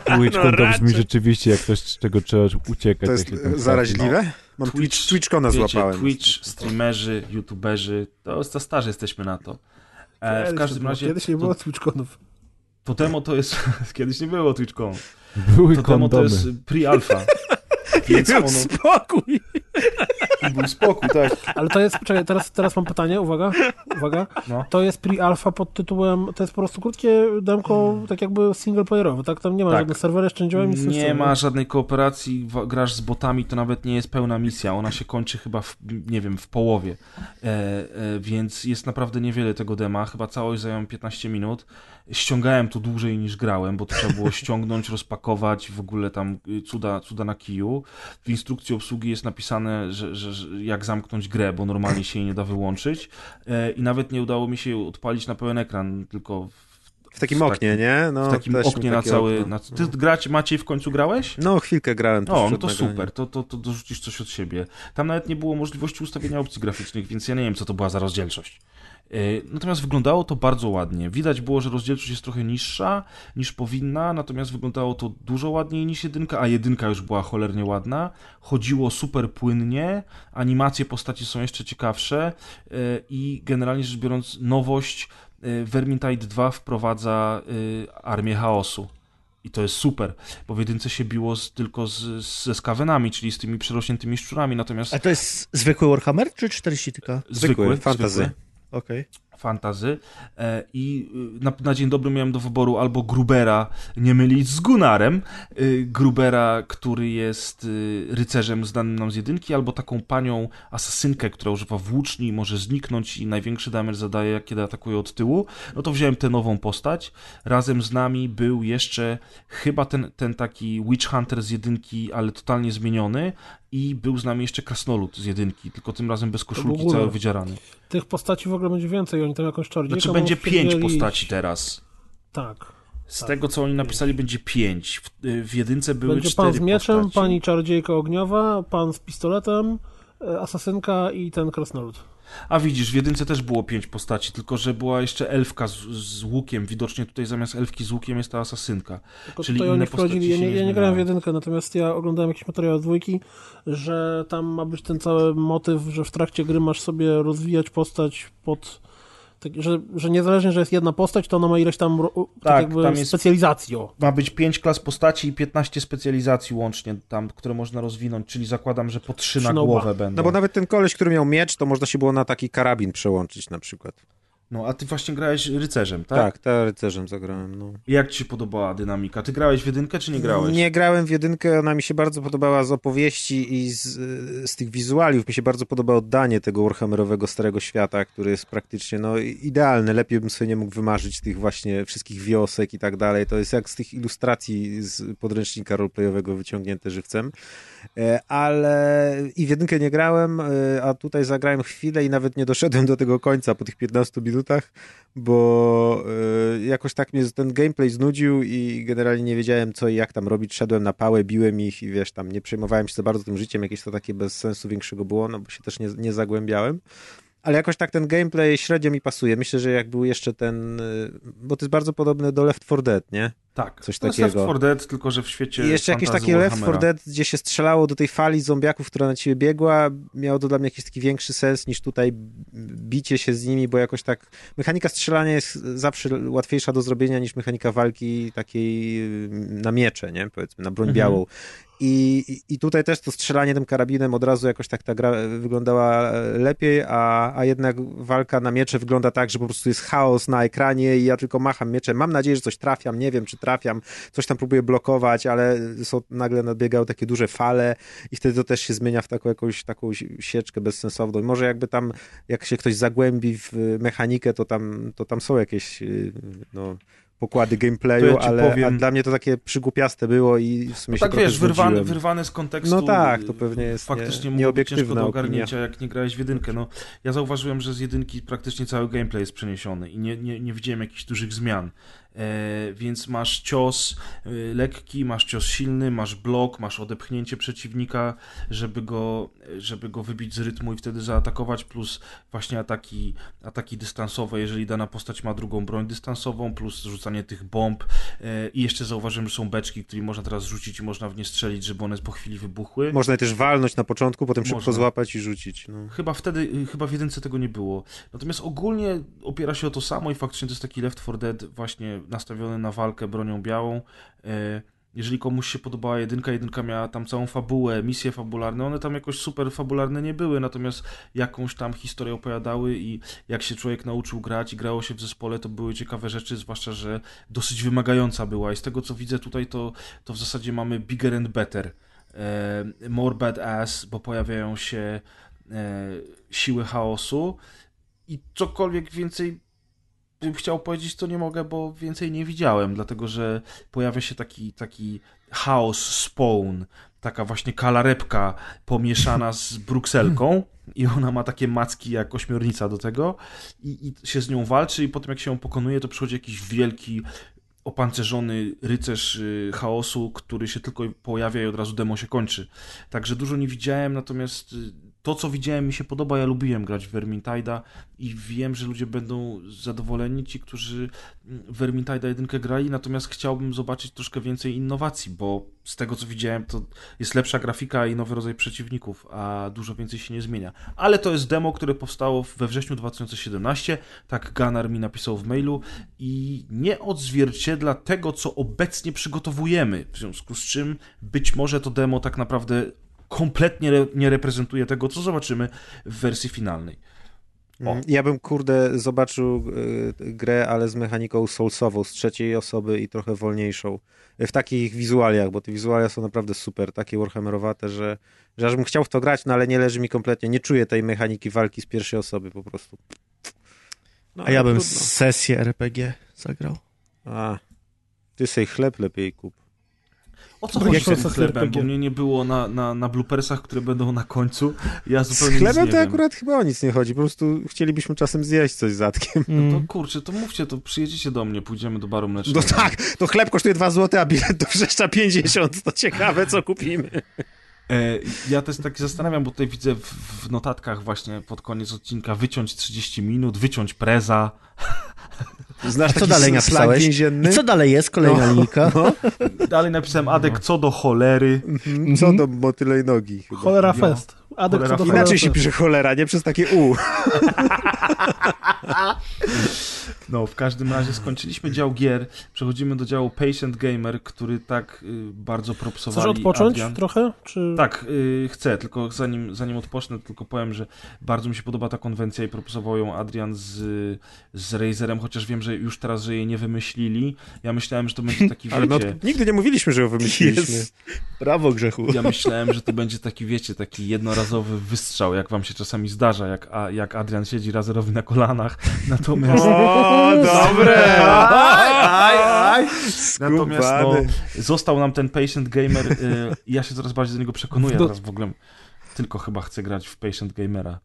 Twitchcon *laughs* No to brzmi rzeczywiście jak coś, z czego trzeba uciekać. To jest e, zaraźliwe? Mam Twitch- Twitch, Twitchcona Wiecie, złapałem. Twitch, streamerzy, youtuberzy, to za starzy jesteśmy na to. E, w Kiedyś każdym razie Kiedyś nie to, było TwitchConów. to demo to jest, *laughs* kiedyś nie było TwitchCon, Były to demo to kondomy. jest pre-alpha. *laughs* Więc ono, Spokój! i był spokój, tak. Ale to jest, czekaj, teraz, teraz mam pytanie, uwaga, uwaga. No. To jest pre-alpha pod tytułem, to jest po prostu krótkie demko, tak jakby single-playerowe, tak? Tam nie ma Tak. żadnych serwery, jeszcze nie działają, nic Nie ma żadnej kooperacji, grasz z botami, to nawet nie jest pełna misja, ona się kończy chyba, w, nie wiem, w połowie, e, e, więc jest naprawdę niewiele tego dema, chyba całość zajęła 15 minut. Ściągałem tu dłużej niż grałem, bo to trzeba było ściągnąć, rozpakować, w ogóle tam y, cuda, cuda na kiju. W instrukcji obsługi jest napisane, że, że, że jak zamknąć grę, bo normalnie się jej nie da wyłączyć. E, i nawet nie udało mi się odpalić na pełen ekran, tylko w, W takim W oknie, nie? No, w takim oknie na cały... Na, ty grać Maciej w końcu grałeś? No, chwilkę grałem. no przed to super, to, to, to dorzucisz coś od siebie. Tam nawet nie było możliwości ustawienia opcji graficznych, więc ja nie wiem, co to była za rozdzielczość. Yy, Natomiast wyglądało to bardzo ładnie. Widać było, że rozdzielczość jest trochę niższa niż powinna, natomiast wyglądało to dużo ładniej niż jedynka, a jedynka już była cholernie ładna. Chodziło super płynnie, animacje postaci są jeszcze ciekawsze yy, i generalnie rzecz biorąc nowość Vermintide 2 wprowadza yy, Armię Chaosu. I to jest super, bo w jedynce się biło z, tylko z, z, ze skawenami, czyli z tymi przerośniętymi szczurami, natomiast A to jest zwykły Warhammer, czy 40 tylko? Zwykły, fantasy. zwykły Okej. Fantazy e, i y, na, na dzień dobry miałem do wyboru albo Grubera, nie mylić z Gunarem, y, Grubera, który jest y, rycerzem znanym nam z jedynki, albo taką panią asasynkę, która używa włóczni i może zniknąć i największy damage zadaje, kiedy atakuje od tyłu, no to wziąłem tę nową postać. Razem z nami był jeszcze chyba ten, ten taki Witch Hunter z jedynki, ale totalnie zmieniony i był z nami jeszcze Krasnolud z jedynki, tylko tym razem bez koszulki, cały wydzierany. Tych postaci w ogóle będzie więcej, oni tam jakąś czardziejkę Znaczy będzie pięć postaci teraz. Tak. Z Tak. tego, co oni napisali, będzie pięć. W, w jedynce były Będzie cztery pan z mieczem, postaci. pani czardziejka ogniowa, pan z pistoletem, e, asasynka i ten krasnolud. A widzisz, w jedynce też było pięć postaci, tylko że była jeszcze elfka z, z łukiem. Widocznie tutaj zamiast elfki z łukiem jest ta asasynka. Tylko Czyli inne postaci ja nie, ja nie grałem w jedynkę, natomiast ja oglądałem jakiś materiał od dwójki, że tam ma być ten cały motyw, że w trakcie gry masz sobie rozwijać postać pod... Tak, że, że niezależnie, że jest jedna postać, to ona ma ileś tam tak, Tak, jakby tam jest- specjalizacji. o. Ma być pięć klas postaci i 15 specjalizacji łącznie tam, które można rozwinąć, czyli zakładam, że po trzy na głowę będą. No bo nawet ten koleś, który miał miecz, to można się było na taki karabin przełączyć na przykład. No, a ty właśnie grałeś rycerzem, tak? Tak, tak, rycerzem zagrałem, no. Jak ci się podobała dynamika? Ty grałeś w jedynkę, czy nie grałeś? Nie grałem w jedynkę, ona mi się bardzo podobała z opowieści i z, z tych wizualiów. Mi się bardzo podoba oddanie tego Warhammerowego Starego Świata, który jest praktycznie no, idealny. Lepiej bym sobie nie mógł wymarzyć tych właśnie wszystkich wiosek i tak dalej. To jest jak z tych ilustracji z podręcznika roleplayowego wyciągnięte żywcem. Ale i w jedynkę nie grałem, e, a tutaj zagrałem chwilę i nawet nie doszedłem do tego końca po tych 15 minutach, bo e, jakoś tak mnie ten gameplay znudził i generalnie nie wiedziałem co i jak tam robić. Szedłem na pałę, biłem ich i wiesz, tam nie przejmowałem się za bardzo tym życiem, jakieś to takie bez sensu większego było, no bo się też nie, nie zagłębiałem. Ale jakoś tak ten gameplay średnio mi pasuje. Myślę, że jak był jeszcze ten, bo to jest bardzo podobne do Left 4 Dead, nie? Tak, Coś to jest takiego. Left 4 Dead, tylko że w świecie I jeszcze jakieś takie Left 4 Warhammera. Dead, gdzie się strzelało do tej fali zombiaków, która na ciebie biegła, miało to dla mnie jakiś taki większy sens niż tutaj bicie się z nimi, bo jakoś tak mechanika strzelania jest zawsze łatwiejsza do zrobienia niż mechanika walki takiej y, na miecze, nie? Powiedzmy, na broń Mhm. białą. I, i- I tutaj też to strzelanie tym karabinem od razu jakoś tak ta gra wyglądała lepiej, a, a jednak walka na miecze wygląda tak, że po prostu jest chaos na ekranie i ja tylko macham mieczem. Mam nadzieję, że coś trafiam, nie wiem czy trafiam, coś tam próbuję blokować, ale są, nagle nadbiegają takie duże fale i wtedy to też się zmienia w taką jakąś taką sieczkę bezsensowną. I może jakby tam, jak się ktoś zagłębi w mechanikę, to tam, to tam są jakieś yy, no, pokłady gameplayu, ja ale powiem- dla mnie to takie przygłupiaste było i w sumie No się tak wiesz, wyrwane, z kontekstu. No tak, y, to pewnie jest faktycznie nie, nie, mogło być ciężko nieobiektywna do opinia. ogarnięcia, jak nie grałeś w jedynkę. No, ja zauważyłem, że z jedynki praktycznie cały gameplay jest przeniesiony i nie, nie, nie widziałem jakichś dużych zmian. E, więc masz cios y, lekki, masz cios silny, masz blok, masz odepchnięcie przeciwnika, żeby go, żeby go wybić z rytmu i wtedy zaatakować, plus właśnie ataki, ataki dystansowe, jeżeli dana postać ma drugą broń dystansową, plus rzucanie tych bomb. E, I jeszcze zauważyłem, że są beczki, które można teraz rzucić i można w nie strzelić, żeby one po chwili wybuchły. Można je też walnąć na początku, potem szybko Można. złapać i rzucić. No. Chyba wtedy, chyba w jedynce tego nie było. Natomiast ogólnie opiera się o to samo i faktycznie to jest taki Left 4 Dead właśnie nastawiony na walkę bronią białą. E, Jeżeli komuś się podobała jedynka, jedynka miała tam całą fabułę, misje fabularne, one tam jakoś super fabularne nie były, natomiast jakąś tam historię opowiadały i jak się człowiek nauczył grać i grało się w zespole, to były ciekawe rzeczy, zwłaszcza, że dosyć wymagająca była i z tego co widzę tutaj, to, to w zasadzie mamy bigger and better. E, more badass, bo pojawiają się e, siły chaosu i cokolwiek więcej chciał powiedzieć, to nie mogę, bo więcej nie widziałem, dlatego że pojawia się taki, taki chaos spawn, taka właśnie kalarepka pomieszana z brukselką i ona ma takie macki jak ośmiornica do tego i, i się z nią walczy i potem jak się ją pokonuje, to przychodzi jakiś wielki opancerzony rycerz y, chaosu, który się tylko pojawia i od razu demo się kończy. Także dużo nie widziałem, natomiast y, to, co widziałem, mi się podoba. Ja lubiłem grać w Vermintide'a i wiem, że ludzie będą zadowoleni, ci, którzy Vermintide'a jedynkę grali, natomiast chciałbym zobaczyć troszkę więcej innowacji, bo z tego, co widziałem, to jest lepsza grafika i nowy rodzaj przeciwników, a dużo więcej się nie zmienia. Ale to jest demo, które powstało we wrześniu 2017, tak Gunnar mi napisał w mailu i nie odzwierciedla tego, co obecnie przygotowujemy, w związku z czym być może to demo tak naprawdę kompletnie re- nie reprezentuje tego, co zobaczymy w wersji finalnej. O. Mm, Ja bym, kurde, zobaczył y, grę, ale z mechaniką soulsową, z trzeciej osoby i trochę wolniejszą. Y, W takich wizualiach, bo te wizualia są naprawdę super, takie warhammerowate, że, że aż bym chciał w to grać, no ale nie leży mi kompletnie. Nie czuję tej mechaniki walki z pierwszej osoby po prostu. No, A ja bym trudno. sesję RPG zagrał. A, ty sobie chleb lepiej kup. O co Bo chodzi z tym chlebem? Bo mnie nie było na, na, na bloopersach, które będą na końcu. Ja Z zupełnie nic chlebem nie to wiem. akurat chyba o nic nie chodzi, po prostu chcielibyśmy czasem zjeść coś z Atkiem. To Mm. kurczę, to mówcie, to przyjedziecie do mnie, pójdziemy do baru mlecznego. No tak, to chleb kosztuje 2 zł, a bilet do Wrzeszcza 50, to ciekawe co kupimy. E, ja też tak się zastanawiam, bo tutaj widzę w, w notatkach właśnie pod koniec odcinka wyciąć 30 minut, wyciąć preza. Znasz A co dalej napisałeś? więzienny? I co dalej jest? Kolejna No. linijka. Dalej napisałem Adek co do cholery. Mhm, Co do motylej nogi chyba. Cholera Jo. fest. Adek Cholera co do cholera Inaczej się fest. pisze cholera, nie przez takie U. *laughs* *laughs* No, w każdym razie skończyliśmy dział gier, przechodzimy do działu Patient Gamer, który tak y, bardzo propsowali Chcesz odpocząć Adrian. trochę? Czy... Tak, y, chcę, tylko zanim, zanim odpocznę, tylko powiem, że bardzo mi się podoba ta konwencja i proponował ją Adrian z, z Razerem, chociaż wiem, że już teraz, że jej nie wymyślili. Ja myślałem, że to będzie taki, *laughs* Ale wiecie... od... nigdy nie mówiliśmy, że ją wymyśliliśmy. Jest. Brawo, Grzechu. Ja myślałem, że to będzie taki, wiecie, taki jednorazowy wystrzał, jak wam się czasami zdarza, jak, a, jak Adrian siedzi razerowi na kolanach. *laughs* Natomiast... O, dobre! Aj, aj, aj. Natomiast no, został nam ten Patient Gamer. Y, ja się coraz bardziej do niego przekonuję. Teraz w ogóle tylko chyba chcę grać w Patient Gamera.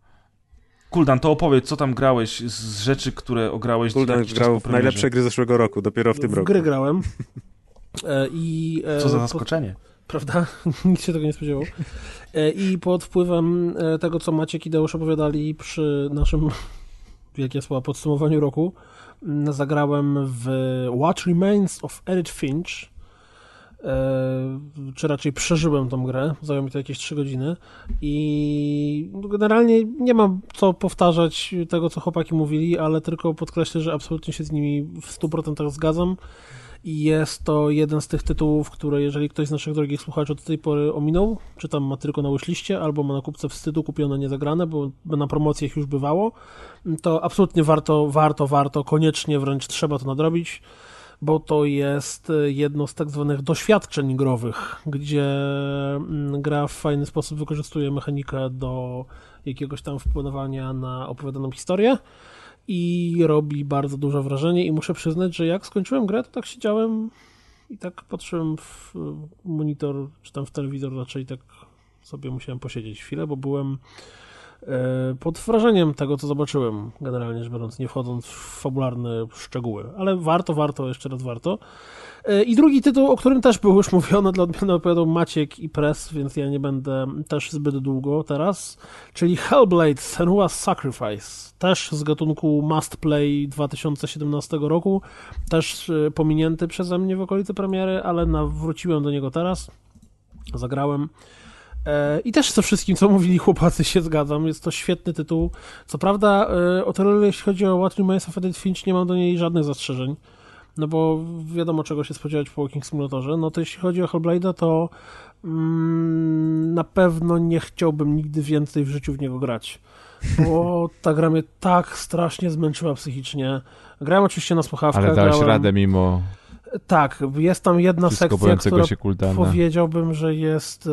Kuldan, to opowiedz, co tam grałeś z rzeczy, które ograłeś Kuldan grał po w najlepsze gry zeszłego roku, dopiero w tym w roku. gry grałem. E, I, e, Co za zaskoczenie. Prawda? *laughs* Nikt się tego nie spodziewał. E, I pod wpływem e, tego, co Maciek i Deusz opowiadali przy naszym, *laughs* wielkie słowa, podsumowaniu roku, zagrałem w What Remains of Edith Finch. E, Czy raczej przeżyłem tą grę. Zajęło mi to jakieś 3 godziny. I generalnie nie mam co powtarzać tego, co chłopaki mówili, ale tylko podkreślę, że absolutnie się z nimi w 100% zgadzam. I jest to jeden z tych tytułów, które jeżeli ktoś z naszych drogich słuchaczy do tej pory ominął, czy tam ma tylko na wishliste, albo ma na kupce wstydu kupione niezagrane, bo na promocjach już bywało, to absolutnie warto, warto, warto, koniecznie wręcz trzeba to nadrobić, bo to jest jedno z tak zwanych doświadczeń growych, gdzie mm, gra w fajny sposób wykorzystuje mechanikę do jakiegoś tam wpływania na opowiadaną historię i robi bardzo duże wrażenie. I muszę przyznać, że jak skończyłem grę, to tak siedziałem i tak patrzyłem w monitor, czy tam w telewizor raczej tak sobie musiałem posiedzieć chwilę, bo byłem pod wrażeniem tego, co zobaczyłem, generalnie rzecz biorąc, nie wchodząc w fabularne szczegóły, ale warto, warto, jeszcze raz warto. E, I drugi tytuł, o którym też było już *laughs* mówione, dla odmiany opowiadał Maciek i Press, więc ja nie będę też zbyt długo teraz, czyli Hellblade Senua's Sacrifice, też z gatunku Must Play 2017 roku, też e, pominięty przeze mnie w okolicy premiery, ale nawróciłem do niego teraz, zagrałem. E, I też ze wszystkim, co mówili chłopacy, się zgadzam. Jest to świetny tytuł. Co prawda, e, o tyle jeśli chodzi o What Remains of Edith Finch, nie mam do niej żadnych zastrzeżeń. No bo wiadomo, czego się spodziewać po Walking Simulatorze. No to jeśli chodzi o Hellblade'a, to mm, na pewno nie chciałbym nigdy więcej w życiu w niego grać. Bo *laughs* ta gra mnie tak strasznie zmęczyła psychicznie. Grałem oczywiście na słuchawkach. Ale dałeś grałem... radę mimo Tak, jest tam jedna wszystko sekcja, która się Kuldana. Powiedziałbym, że jest y,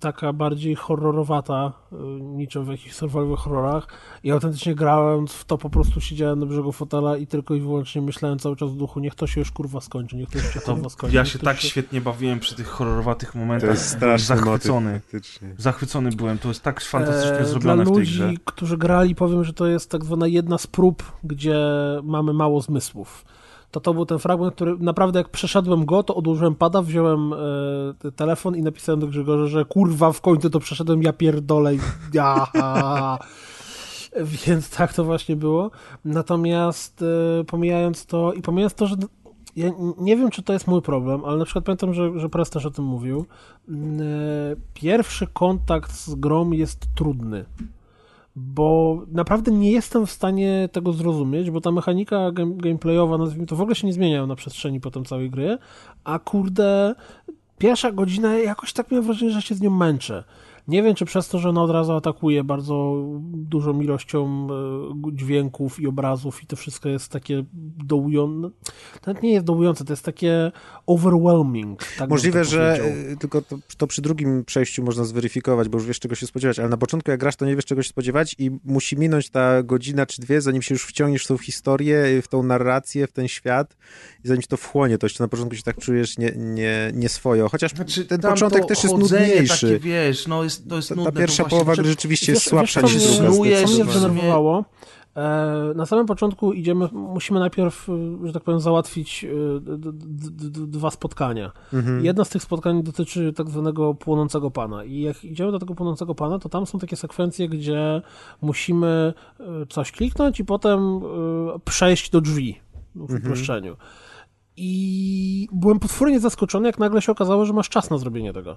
taka bardziej horrorowata, y, niczym w jakichś survival horrorach. I autentycznie grając w to po prostu siedziałem na brzegu fotela i tylko i wyłącznie myślałem cały czas w duchu, niech to się już kurwa skończy, niech to już się To kurwa skończy. ja się to tak już świetnie bawiłem przy tych horrorowatych To momentach. jest Byłem straszny zachwycony. faktycznie. Zachwycony byłem. To jest tak fantastycznie E, zrobione Dla w tej ludzi, grze. którzy grali, powiem, że to jest tak zwana jedna z prób, gdzie mamy mało zmysłów. To to był ten fragment, który naprawdę jak przeszedłem go, to odłożyłem pada, wziąłem e, telefon i napisałem do Grzegorza, że kurwa w końcu to przeszedłem, ja pierdolę. Ja. *laughs* Więc tak to właśnie było. Natomiast e, pomijając to i pomijając to, że ja nie wiem, czy to jest mój problem, ale na przykład pamiętam, że, że też o tym mówił. E, Pierwszy kontakt z grą jest trudny bo naprawdę nie jestem w stanie tego zrozumieć, bo ta mechanika game, gameplayowa, nazwijmy to, w ogóle się nie zmienia na przestrzeni potem całej gry, a kurde, pierwsza godzina jakoś tak miałem wrażenie, że się z nią męczę. Nie wiem, czy przez to, że ona od razu atakuje bardzo dużą ilością e, dźwięków i obrazów i to wszystko jest takie dołujące. To nawet nie jest dołujące, to jest takie overwhelming. Tak Możliwe, że y, tylko to, to przy drugim przejściu można zweryfikować, bo już wiesz czego się spodziewać, ale na początku jak grasz, to nie wiesz czego się spodziewać i musi minąć ta godzina czy dwie, zanim się już wciągniesz w tą historię, w tą narrację, w ten świat i zanim to wchłonie, to jeszcze na początku się tak czujesz nie, nie, nie swojo. Chociaż Znaczy, ten początek też jest nudniejszy. Takie, wiesz, no jest, to jest Ta, nudne. ta pierwsza to właśnie, połowa że- gry rzeczywiście jest słabsza wiesz, niż mnie- druga. snujesz, Co mnie zdenerwowało? Na samym początku idziemy, musimy najpierw, e, że tak powiem, załatwić e, dwa spotkania. Mhm. Jedno z tych spotkań dotyczy tak zwanego płonącego pana. I jak idziemy do tego płonącego pana, to tam są takie sekwencje, gdzie musimy e, coś kliknąć i potem e, przejść do drzwi w uproszczeniu. I byłem potwornie zaskoczony, jak nagle się okazało, że masz czas na zrobienie tego.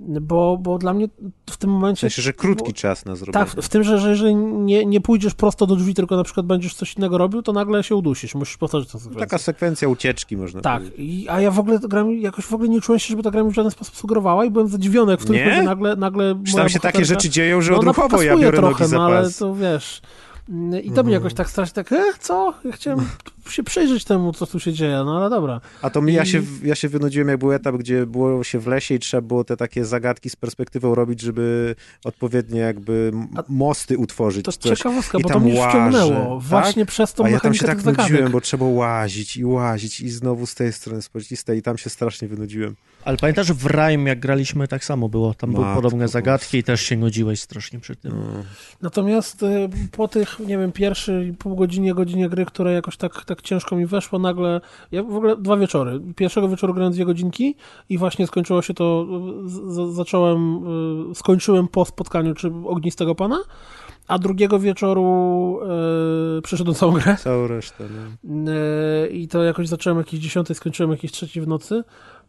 Bo, bo dla mnie w tym momencie... Myślę, że krótki czas na zrobienie. Tak, w tym, że, że jeżeli nie, nie pójdziesz prosto do drzwi, tylko na przykład będziesz coś innego robił, to nagle się udusisz, musisz powtórzyć tę sekwencję. Taka sekwencja ucieczki, można Tak, powiedzieć. i, a ja w ogóle gra mi, jakoś w ogóle nie czułem się, żeby ta gra mi w żaden sposób sugerowała i byłem zadziwiony, jak w którymś momencie nagle, nagle Czy tam się takie rzeczy dzieją, że no, odruchowo ja biorę trochę, nogi za no, ale pas. to wiesz... mm, I to Mhm. mnie jakoś tak strasznie tak, e, co? Ja chciałem *laughs* się przyjrzeć temu, co tu się dzieje, no ale dobra. A to mi, ja, I- się, ja się wynudziłem, jak był etap, gdzie było się w lesie i trzeba było te takie zagadki z perspektywą robić, żeby odpowiednie jakby mosty utworzyć. To coś. ciekawostka, I bo to tam mnie łażę, wciągnęło. tak? Właśnie przez tą A ja tam się tak zagadek. nudziłem, bo trzeba łazić i łazić i znowu z tej strony spojrzeć i z tej i tam się strasznie wynudziłem. Ale pamiętasz, w Rime, jak graliśmy, tak samo było. Tam były Matko podobne boska. zagadki i też się nudziłeś strasznie przy tym. No. Natomiast y, po tych, nie wiem, pierwszej pół godzinie, godzinie gry, które jakoś tak, tak ciężko mi weszło, nagle, ja w ogóle dwa wieczory. Pierwszego wieczoru grałem dwie godzinki i właśnie skończyło się to, z, zacząłem, y, skończyłem po spotkaniu czy Ognistego Pana, a drugiego wieczoru y, przeszedłem całą grę. Całą resztę. No. Y, I to jakoś zacząłem jakieś dziesiątej, skończyłem jakieś trzeciej w nocy.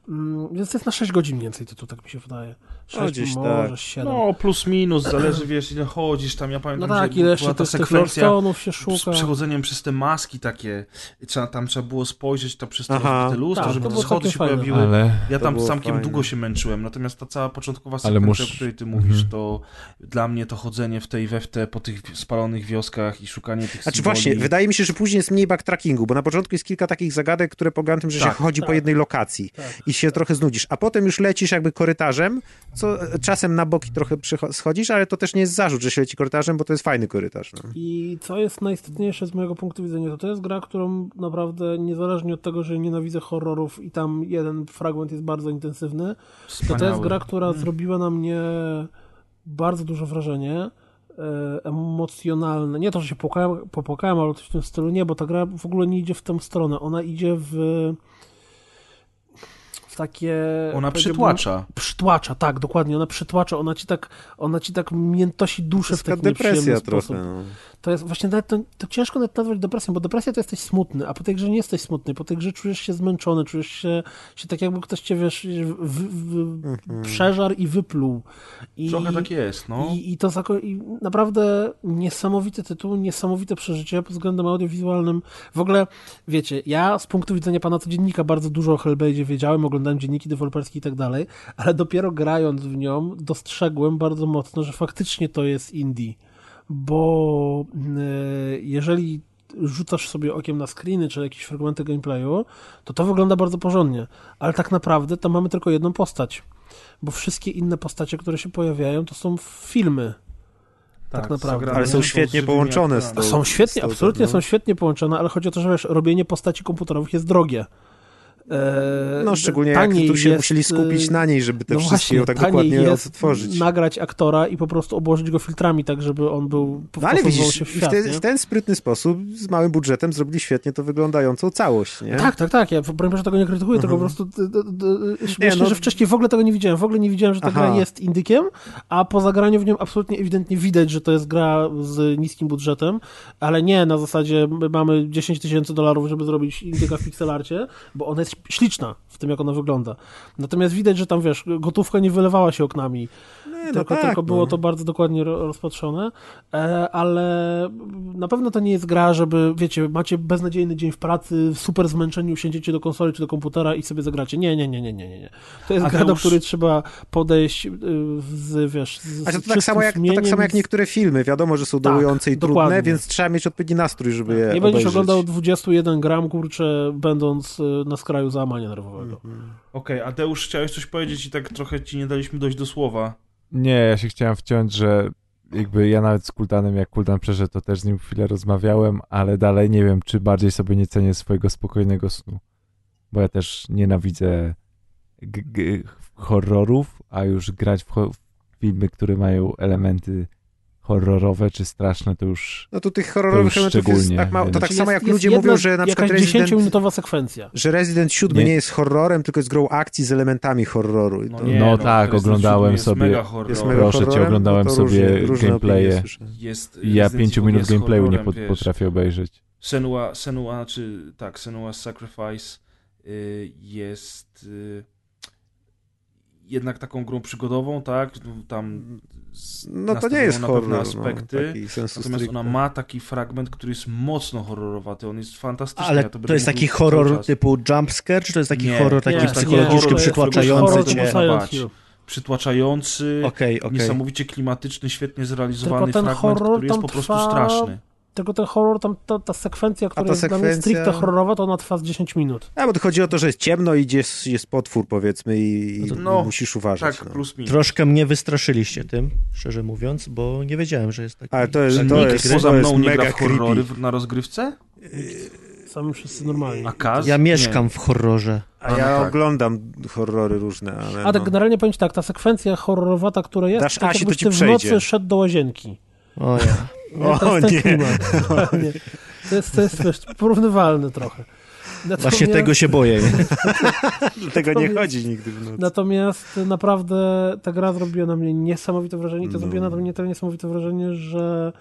Mm, Więc to jest na 6 godzin więcej tytuł, tak mi się wydaje. 6, gdzieś może tak. 7. No, plus minus, zależy, wiesz, ile chodzisz tam. Ja No pamiętam, tak, że ile była ta sekwencja się z szuka. przechodzeniem przez te maski takie. Trzeba, tam trzeba było spojrzeć tam przez Aha. rozbite lustro, Tak, żeby te schody się fajne. pojawiły. Ale Ja tam całkiem fajne. długo się męczyłem, natomiast ta cała początkowa sekwencja, mus- o której ty mówisz, Mhm. to dla mnie to chodzenie w tej we w te po tych spalonych wioskach i szukanie tych Znaczy symboli. właśnie, wydaje mi się, że później jest mniej backtrackingu, bo na początku jest kilka takich zagadek, które polegają na tym, że Tak. się chodzi po Tak. jednej lokacji Tak. i się trochę znudzisz, a potem już lecisz jakby korytarzem, co czasem na boki trochę schodzisz, ale to też nie jest zarzut, że się leci korytarzem, bo to jest fajny korytarz. No. I co jest najistotniejsze z mojego punktu widzenia, to to jest gra, którą naprawdę niezależnie od tego, że nienawidzę horrorów i tam jeden fragment jest bardzo intensywny, to to Wspaniały. jest gra, która zrobiła na mnie bardzo duże wrażenie e, emocjonalne. Nie to, że się popłakałem, popłakałem, ale coś w tym stylu nie, bo ta gra w ogóle nie idzie w tę stronę. Ona idzie w takie... Ona przytłacza. Przytłacza, tak, dokładnie. Ona przytłacza, ona ci tak, ona ci tak miętosi To duszę w taki nieprzyjemny depresja sposób. trochę. No. To jest właśnie nawet to, to ciężko nawet nazwać depresją, bo depresja to jesteś smutny, a po tej grze nie jesteś smutny, po tej grze czujesz się zmęczony, czujesz się, się tak jakby ktoś cię, wiesz, w, w, Mhm. przeżar i wypluł. I, Trochę tak jest, no. I, i to zako- i naprawdę niesamowity tytuł, niesamowite przeżycie pod względem audiowizualnym. W ogóle, wiecie, ja z punktu widzenia pana codziennika bardzo dużo o Hellblade wiedziałem, oglądałem dzienniki deweloperskie i tak dalej, ale dopiero grając w nią dostrzegłem bardzo mocno, że faktycznie to jest indie. Bo y, jeżeli rzucasz sobie okiem na screeny czy jakieś fragmenty gameplayu, to to wygląda bardzo porządnie. Ale tak naprawdę tam mamy tylko jedną postać. Bo wszystkie inne postacie, które się pojawiają, to są filmy. Tak, naprawdę. zagrane Ale są świetnie połączone z tą- Są świetnie, z tą- absolutnie no. są świetnie połączone, ale chodzi o to, że wiesz, robienie postaci komputerowych jest drogie. E, No szczególnie jak tu się jest, musieli skupić e, na niej, żeby te no wszystkie właśnie, tak dokładnie odtworzyć. nagrać aktora i po prostu obłożyć go filtrami, tak żeby on był No ale widzisz, się w w świat, ten, nie? w ten sprytny sposób z małym budżetem zrobili świetnie to wyglądającą całość, nie? Tak, tak, tak. Ja broń Boże tego nie krytykuję, tylko po Mhm. prostu d, d, d, myślę, no- że wcześniej w ogóle tego nie widziałem. W ogóle nie widziałem, że ta Aha. gra jest indykiem, a po zagraniu w nią absolutnie ewidentnie widać, że to jest gra z niskim budżetem, ale nie na zasadzie my mamy 10 tysięcy dolarów, żeby zrobić indyka w pixelarcie, bo ona jest śliczna w tym, jak ona wygląda. Natomiast widać, że tam, wiesz, gotówka nie wylewała się oknami, Nie, no tylko, tak, tylko było no. to bardzo dokładnie ro- rozpatrzone, e, ale na pewno to nie jest gra, żeby, wiecie, macie beznadziejny dzień w pracy, w super zmęczeniu, siędziecie do konsoli czy do komputera i sobie zagracie. Nie, nie, nie, nie, nie, nie. nie. To jest A gra, to do już- której trzeba podejść y, z, wiesz, z A to, to, tak samo jak, to tak samo jak niektóre filmy. Wiadomo, że są Tak, dołujące i trudne, dokładnie. więc trzeba mieć odpowiedni nastrój, żeby je Nie będziesz obejrzeć. oglądał 21 gram, kurczę, będąc y, na skraju załamania nerwowego. Mhm. Okej, a Deusz, chciałeś coś powiedzieć i tak trochę ci nie daliśmy dojść do słowa. Nie, ja się chciałem wciąć, że jakby ja nawet z Kultanem, jak Kultan przeszedł, to też z nim chwilę rozmawiałem, ale dalej nie wiem, czy bardziej sobie nie cenię swojego spokojnego snu. Bo ja też nienawidzę horrorów, a już grać w filmy, które mają elementy horrorowe czy straszne, to już No to tych horrorowych To już elementów jest szczególnie, tak mało. To tak Jest- samo jak jest ludzie jedna, mówią, że na przykład Resident, 10-minutowa sekwencja. że Resident 7 Nie. nie. jest horrorem, tylko jest grą akcji z elementami horroru. To... nie, No tak, Resident oglądałem jest sobie- Mega horror. Jest mega Proszę cię, oglądałem no to sobie różne gameplaye. Jest, ja Resident pięciu Evil minut jest gameplayu nie wiesz. potrafię obejrzeć. Senua, Senua, czy tak, Senua Sacrifice y, jest y, jednak taką grą przygodową, tak? Tam no to nie jest na horror, pewne aspekty. No, natomiast ona ma taki fragment, który jest mocno horrorowaty. On jest fantastyczny. Ale ja to, to jest taki horror typu jumpscare, czy to jest taki nie, horror taki nie, psychologiczny, nie, przytłaczający cię? Przytłaczający, okay, okay. niesamowicie klimatyczny, świetnie zrealizowany fragment, horror który jest po prostu trwa... straszny. Tylko ten horror, tam, ta, ta sekwencja, która ta jest sekwencja... dla mnie stricte horrorowa, to ona trwa z 10 minut. A, bo to chodzi o to, że jest ciemno i jest, jest potwór, powiedzmy, i, no, no, i musisz uważać. Tak, no. plus minus. Troszkę mnie wystraszyliście tym, szczerze mówiąc, bo nie wiedziałem, że jest taki... Ale to jest, to gry. jest, Poza to jest mną nie gra w horrory creepy. na rozgrywce? Sami wszyscy normalni. A Kaz? Ja mieszkam Nie. w horrorze. A ja no tak. oglądam horrory różne, ale A tak no. generalnie powiem ci tak, ta sekwencja horrorowata, która jest, Dasz tak Asi, to jakbyś ci ty w przejdzie. nocy szedł do łazienki. O ja. Nie, to *laughs* O, jest ten nie. klimat. Dokładnie. To jest, to jest wiesz, porównywalne trochę. Natomiast, Właśnie tego się boję. nie? *laughs* Tego nie chodzi nigdy w nocy. Natomiast naprawdę ta gra zrobiła na mnie niesamowite wrażenie i to No. zrobiło na mnie to niesamowite wrażenie, że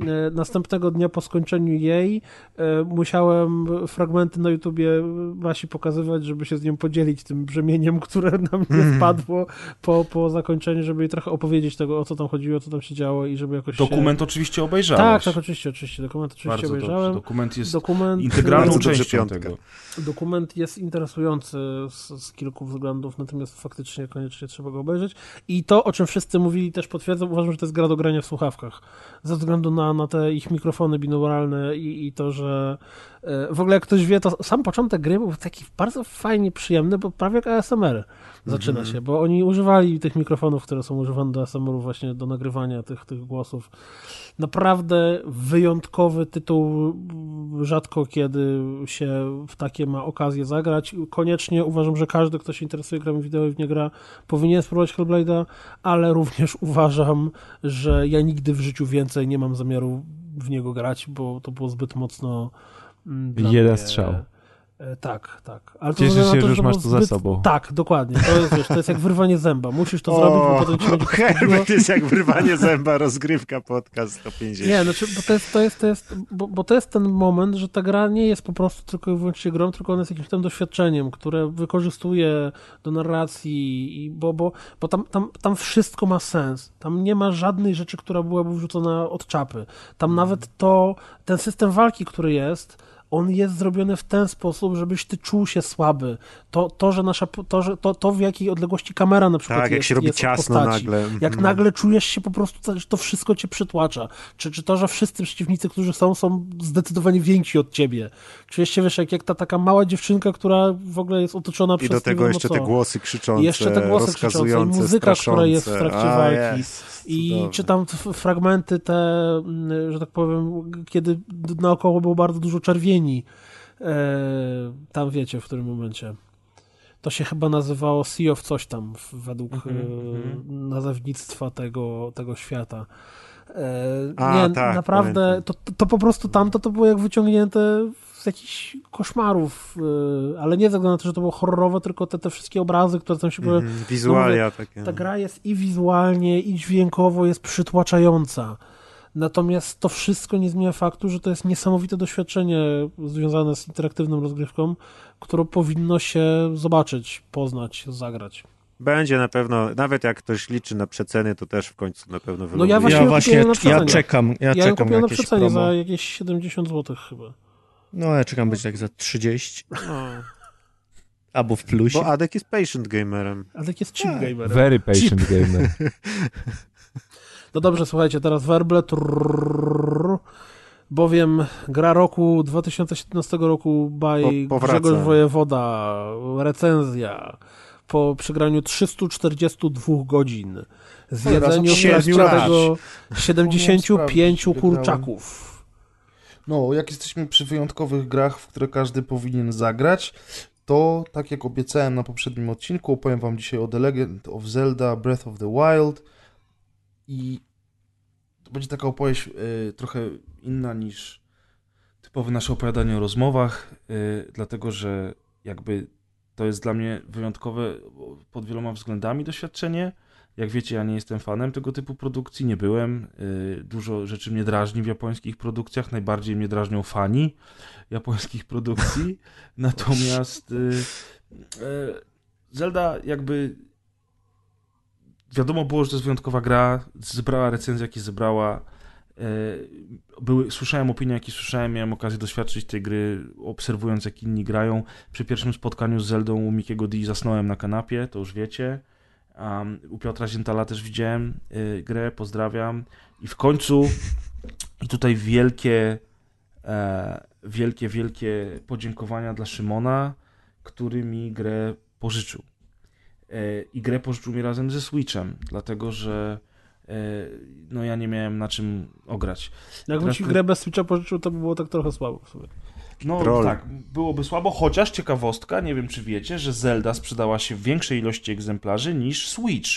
e, następnego dnia po skończeniu jej e, musiałem fragmenty na YouTubie Wasi pokazywać, żeby się z nią podzielić tym brzemieniem, które na mnie Mhm. spadło po, po zakończeniu, żeby jej trochę opowiedzieć tego, o co tam chodziło, co tam się działo i żeby jakoś Dokument się... oczywiście obejrzałeś. Tak, tak, oczywiście, oczywiście. Dokument oczywiście Bardzo dobrze. obejrzałem. Dokument jest Dokument, integralną dobrze częścią tego. Dokument jest interesujący z, z kilku względów, natomiast faktycznie koniecznie trzeba go obejrzeć. I to, o czym wszyscy mówili, też potwierdzam, uważam, że to jest gra do grania w słuchawkach. Ze względu na, na te ich mikrofony binauralne i, i to, że e, w ogóle jak ktoś wie, to sam początek gry był taki bardzo fajnie przyjemny, bo prawie jak ASMR zaczyna Mhm. się, bo oni używali tych mikrofonów, które są używane do ASMR-u właśnie do nagrywania tych, tych głosów. Naprawdę wyjątkowy tytuł, rzadko kiedy się w takie ma okazję zagrać. Koniecznie uważam, że każdy, kto się interesuje grami wideo i w nie gra, powinien spróbować Hellblade'a, ale również *laughs* uważam, że ja nigdy w życiu więcej nie mam zamiaru w niego grać, bo to było zbyt mocno mm, Jeden mnie... strzał. E, Tak, tak. Ale to się, na że już to masz to za zbyt- sobą. Tak, dokładnie. To jest, wiesz, to jest jak wyrwanie zęba. Musisz to zrobić, bo potem ci będzie. *laughs* Herbert jest jak wyrwanie zęba, rozgrywka, podcast 150. Nie, znaczy, bo to jest, to jest, to jest, bo, bo to jest ten moment, że ta gra nie jest po prostu tylko i wyłącznie grą, tylko ona jest jakimś tam doświadczeniem, które wykorzystuje do narracji, i bo, bo, bo tam, tam, tam wszystko ma sens. Tam nie ma żadnej rzeczy, która byłaby wrzucona od czapy. Tam nawet to, ten system walki, który jest, on jest zrobiony w ten sposób, żebyś ty czuł się słaby. To, to że nasza, to, że, to, to w jakiej odległości kamera na przykład Tak, jak jest, się robi ciasno postaci. nagle. Jak Mhm. nagle czujesz się po prostu, że to wszystko cię przytłacza. Czy, czy to, że wszyscy przeciwnicy, którzy są, są zdecydowanie więksi od ciebie. Czujesz się, wiesz, jak, jak ta taka mała dziewczynka, która w ogóle jest otoczona I przez do nie tego wiadomo jeszcze co. te głosy krzyczące, I jeszcze te głosy krzyczące, i muzyka, która jest w trakcie A, walki. I cudowne. czytam fragmenty te, mm, że tak powiem, kiedy naokoło było bardzo dużo czerwieni. E, tam wiecie, w którym momencie. To się chyba nazywało Sea of coś tam, według e, mhm. nazewnictwa tego, tego świata. E, A, nie, tak, naprawdę, to, to po prostu tamto to było jak wyciągnięte z jakichś koszmarów, e, ale nie ze względu na to, że to było horrorowe, tylko te, te wszystkie obrazy, które tam się były Mhm, Wizualia takie. ta gra jest i wizualnie, i dźwiękowo jest przytłaczająca. Natomiast to wszystko nie zmienia faktu, że to jest niesamowite doświadczenie związane z interaktywną rozgrywką, którą powinno się zobaczyć, poznać, zagrać. Będzie na pewno, nawet jak ktoś liczy na przeceny, to też w końcu na pewno No ja wyląduje. właśnie Ja właśnie, ja przecenie. czekam, ja, Ja czekam na kupiłem na jakieś przecenie promo. za jakieś 70 zł chyba. No, ja czekam być tak za 30, No. albo w plusie. Bo Adek jest patient gamerem. Ale tak jest chip Tak. gamer. Very patient gamer. *laughs* No dobrze, słuchajcie, teraz werble, trrr, bowiem gra roku 2017 roku by Po-. Grzegorz Wojewoda, recenzja po przegraniu 342 godzin, zjedzeniu tego 75 sprawdzić, kurczaków. No, jak jesteśmy przy wyjątkowych grach, w które każdy powinien zagrać, to tak jak obiecałem na poprzednim odcinku, opowiem wam dzisiaj o The Legend of Zelda Breath of the Wild i to będzie taka opowieść y, trochę inna niż typowe nasze opowiadanie o rozmowach, y, dlatego że jakby to jest dla mnie wyjątkowe pod wieloma względami doświadczenie. Jak wiecie, ja nie jestem fanem tego typu produkcji, nie byłem. Y, Dużo rzeczy mnie drażni w japońskich produkcjach, najbardziej mnie drażnią fani japońskich produkcji. *laughs* Natomiast y, y, Zelda jakby wiadomo było, że to jest wyjątkowa gra, zebrała recenzję, jakie zebrała. Były, słyszałem opinie, jakie słyszałem, miałem okazję doświadczyć tej gry, obserwując jak inni grają. Przy pierwszym spotkaniu z Zeldą u Mikiego D zasnąłem na kanapie, to już wiecie. Um, u Piotra Zientala też widziałem y, grę, pozdrawiam. I w końcu, i tutaj wielkie, e, wielkie, wielkie podziękowania dla Szymona, który mi grę pożyczył. E, I grę pożyczył mi razem ze Switchem, dlatego że e, no ja nie miałem na czym ograć. Jakbym ci Teraz- grę bez Switcha pożyczył, to by było tak trochę słabo w sumie. No Troll. tak, byłoby słabo, chociaż ciekawostka, nie wiem czy wiecie, że Zelda sprzedała się w większej ilości egzemplarzy niż Switch.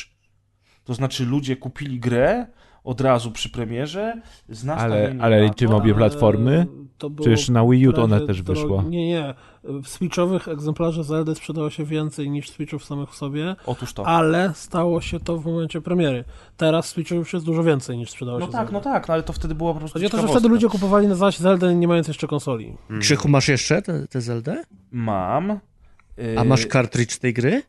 To znaczy ludzie kupili grę od razu przy premierze z Ale, ale liczymy obie platformy? To było Przecież na Wii U to ona też dro- wyszła. Nie, nie. W Switchowych egzemplarzy Zelda sprzedało się więcej niż Switchów samych w sobie, Otóż to. ale stało się to w momencie premiery. Teraz Switchów już jest dużo więcej niż sprzedało No się tak, Zelda. no tak, no ale to wtedy była po prostu Chodzi o to, że wtedy ludzie kupowali na zaś Zeldę nie mając jeszcze konsoli. Mm. Krzychu, masz jeszcze tę Zeldę? Mam. A masz kartridż tej gry?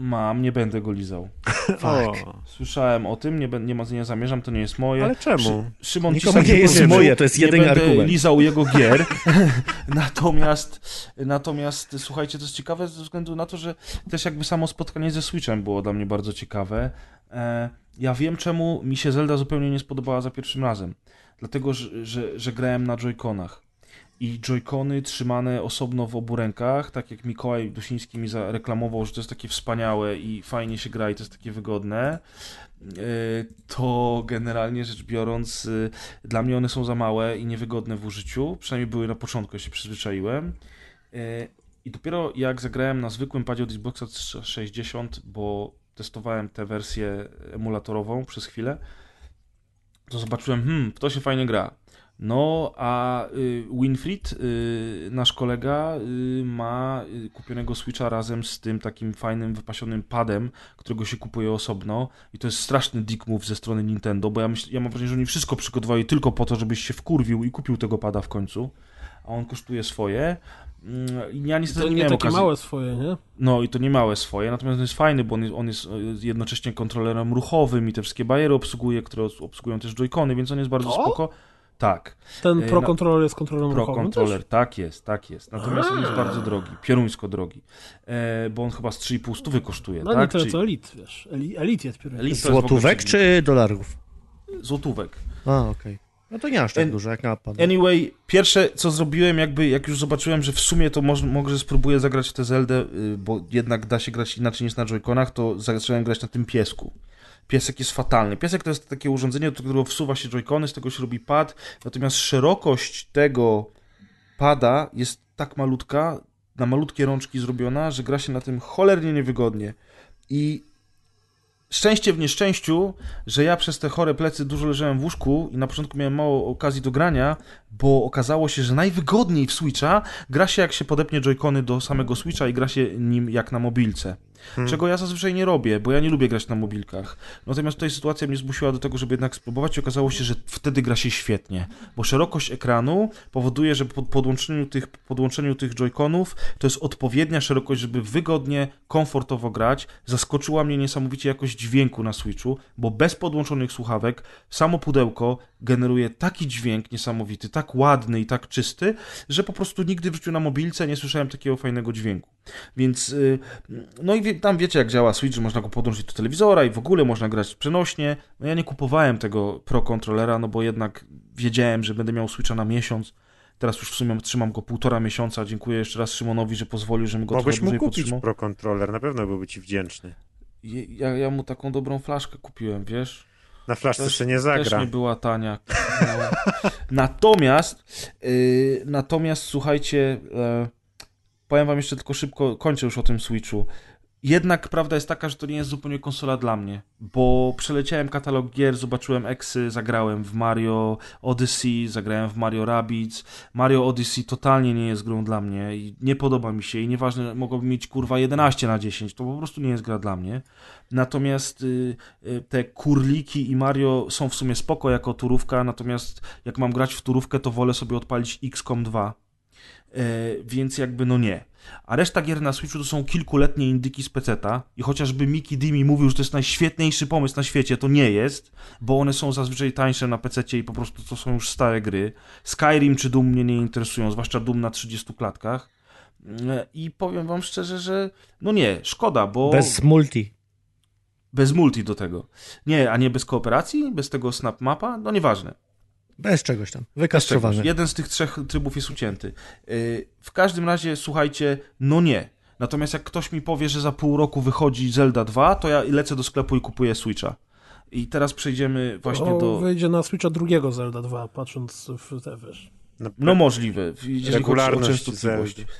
Mam, nie będę go lizał. *laughs* O, Słyszałem o tym, nie, nie, nie zamierzam, to nie jest moje. ale czemu? Szy- Szymon Nikomu nie jest powiedział, moje, to jest nie jedyny będę argument. lizał jego gier. *laughs* *laughs* natomiast, natomiast słuchajcie, to jest ciekawe ze względu na to, że też jakby samo spotkanie ze Switchem było dla mnie bardzo ciekawe. E, ja wiem, czemu mi się Zelda zupełnie nie spodobała za pierwszym razem. Dlatego, że, że, że grałem na Joy-Conach. I Joy-Cony trzymane osobno w obu rękach, tak jak Mikołaj Dusiński mi zareklamował, że to jest takie wspaniałe i fajnie się gra i to jest takie wygodne, e, to generalnie rzecz biorąc, e, dla mnie one są za małe i niewygodne w użyciu. Przynajmniej były na początku, ja się przyzwyczaiłem. E, I dopiero jak zagrałem na zwykłym padzie od Xboxa 360, bo testowałem tę wersję emulatorową przez chwilę, to zobaczyłem, hmm, to się fajnie gra. No, a y, Winfried, y, nasz kolega, y, ma kupionego Switcha razem z tym takim fajnym, wypasionym padem, którego się kupuje osobno. I to jest straszny dick move ze strony Nintendo, bo ja, myśl, ja mam wrażenie, że oni wszystko przygotowali tylko po to, żebyś się wkurwił i kupił tego pada w końcu. A on kosztuje swoje. Mm, i Ja niestety To nie nie miałem takie okazji... małe swoje, nie? No i to nie małe swoje, natomiast on jest fajny, bo on jest, on jest e, jednocześnie kontrolerem ruchowym i te wszystkie bariery obsługuje, które obsługują też joycony, więc on jest bardzo To? spoko. Tak, Ten E, Pro Controller jest kontrolerem Pro ruchowym Controller, też? tak jest, tak jest. Natomiast on jest bardzo drogi, pioruńsko drogi, e, bo on chyba z 3,5 stówy kosztuje, No nie tak? tyle Czy- co Elit, wiesz. Eli, elit jest pierwszy. Elit to jest w ogóle Złotówek czy dolarów? Złotówek. A, okej. No to nie aż tak En- dużo, jak na pada. Anyway, pierwsze co zrobiłem, jakby jak już zobaczyłem, że w sumie to może, może spróbuję zagrać w tę Zeldę, y, bo jednak da się grać inaczej niż na Joy-Conach, to zacząłem grać na tym piesku. Piesek jest fatalny. Piesek to jest takie urządzenie, do którego wsuwa się Joy-Cony, z tego się robi pad, natomiast szerokość tego pada jest tak malutka, na malutkie rączki zrobiona, że gra się na tym cholernie niewygodnie. I szczęście w nieszczęściu, że ja przez te chore plecy dużo leżałem w łóżku i na początku miałem mało okazji do grania, bo okazało się, że najwygodniej w Switcha gra się jak się podepnie joycony do samego Switcha i gra się nim jak na mobilce. Hmm. Czego ja zazwyczaj nie robię, bo ja nie lubię grać na mobilkach. Natomiast tutaj sytuacja mnie zmusiła do tego, żeby jednak spróbować i okazało się, że wtedy gra się świetnie, bo szerokość ekranu powoduje, że po podłączeniu tych, podłączeniu tych joyconów to jest odpowiednia szerokość, żeby wygodnie, komfortowo grać. Zaskoczyła mnie niesamowicie jakość dźwięku na Switchu, bo bez podłączonych słuchawek samo pudełko generuje taki dźwięk niesamowity, tak ładny i tak czysty, że po prostu nigdy w życiu na mobilce nie słyszałem takiego fajnego dźwięku. Więc, y, no i tam wiecie jak działa Switch, że można go podłączyć do telewizora i w ogóle można grać przenośnie. No ja nie kupowałem tego Pro Controllera, no bo jednak wiedziałem, że będę miał Switcha na miesiąc. Teraz już w sumie trzymam go półtora miesiąca. Dziękuję jeszcze raz Szymonowi, że pozwolił, żebym go Mogłeś trochę mu kupić podtrzymał. Pro Controller, na pewno byłby ci wdzięczny. Ja, ja mu taką dobrą flaszkę kupiłem, wiesz? Na flaszce Też- jeszcze nie Też zagra. nie była tania. No. *laughs* Natomiast, yy, natomiast słuchajcie, e, powiem wam jeszcze tylko szybko, kończę już o tym Switchu. Jednak prawda jest taka, że to nie jest zupełnie konsola dla mnie, bo przeleciałem katalog gier, zobaczyłem Exy, zagrałem w Mario Odyssey, zagrałem w Mario Rabbids. Mario Odyssey totalnie nie jest grą dla mnie i nie podoba mi się i nieważne, mogłabym mieć kurwa 11 na 10, to po prostu nie jest gra dla mnie. Natomiast y, y, te kurliki i Mario są w sumie spoko jako turówka, natomiast jak mam grać w turówkę, to wolę sobie odpalić XCOM 2. E, więc jakby no nie. A reszta gier na Switchu to są kilkuletnie indyki z peceta i chociażby Mickey Dimi mówił, że to jest najświetniejszy pomysł na świecie, to nie jest, bo one są zazwyczaj tańsze na pececie i po prostu to są już stare gry. Skyrim czy Doom mnie nie interesują, zwłaszcza Doom na 30 klatkach. I powiem wam szczerze, że no nie, szkoda, bo... Bez multi. Bez multi do tego. Nie, a nie bez kooperacji? Bez tego snap mapa? No nieważne. Bez czegoś tam. Czegoś. Wykastrowane. Jeden z tych trzech trybów jest ucięty. Yy, W każdym razie, słuchajcie, no nie. Natomiast jak ktoś mi powie, że za pół roku wychodzi Zelda 2, to ja lecę do sklepu i kupuję Switcha. I teraz przejdziemy właśnie o, do... Wyjdzie na Switcha drugiego Zelda 2, patrząc w te, wiesz. No możliwe, jeżeli chodzi o Regularność częstotliwość. Zeldy.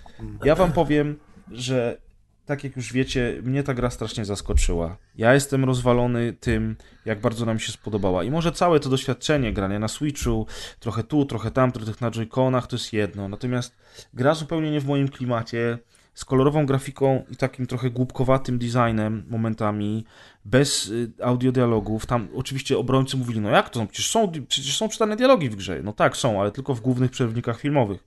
Ja wam powiem, że tak jak już wiecie, mnie ta gra strasznie zaskoczyła. Ja jestem rozwalony tym, jak bardzo nam się spodobała. I może całe to doświadczenie grania na Switchu, trochę tu, trochę tam, trochę na Joy-Conach, to jest jedno. Natomiast gra zupełnie nie w moim klimacie, z kolorową grafiką i takim trochę głupkowatym designem momentami, bez y, audiodialogów. Tam oczywiście obrońcy mówili, no jak to? No przecież, są, przecież są czytane dialogi w grze. No tak, są, ale tylko w głównych przerwnikach filmowych.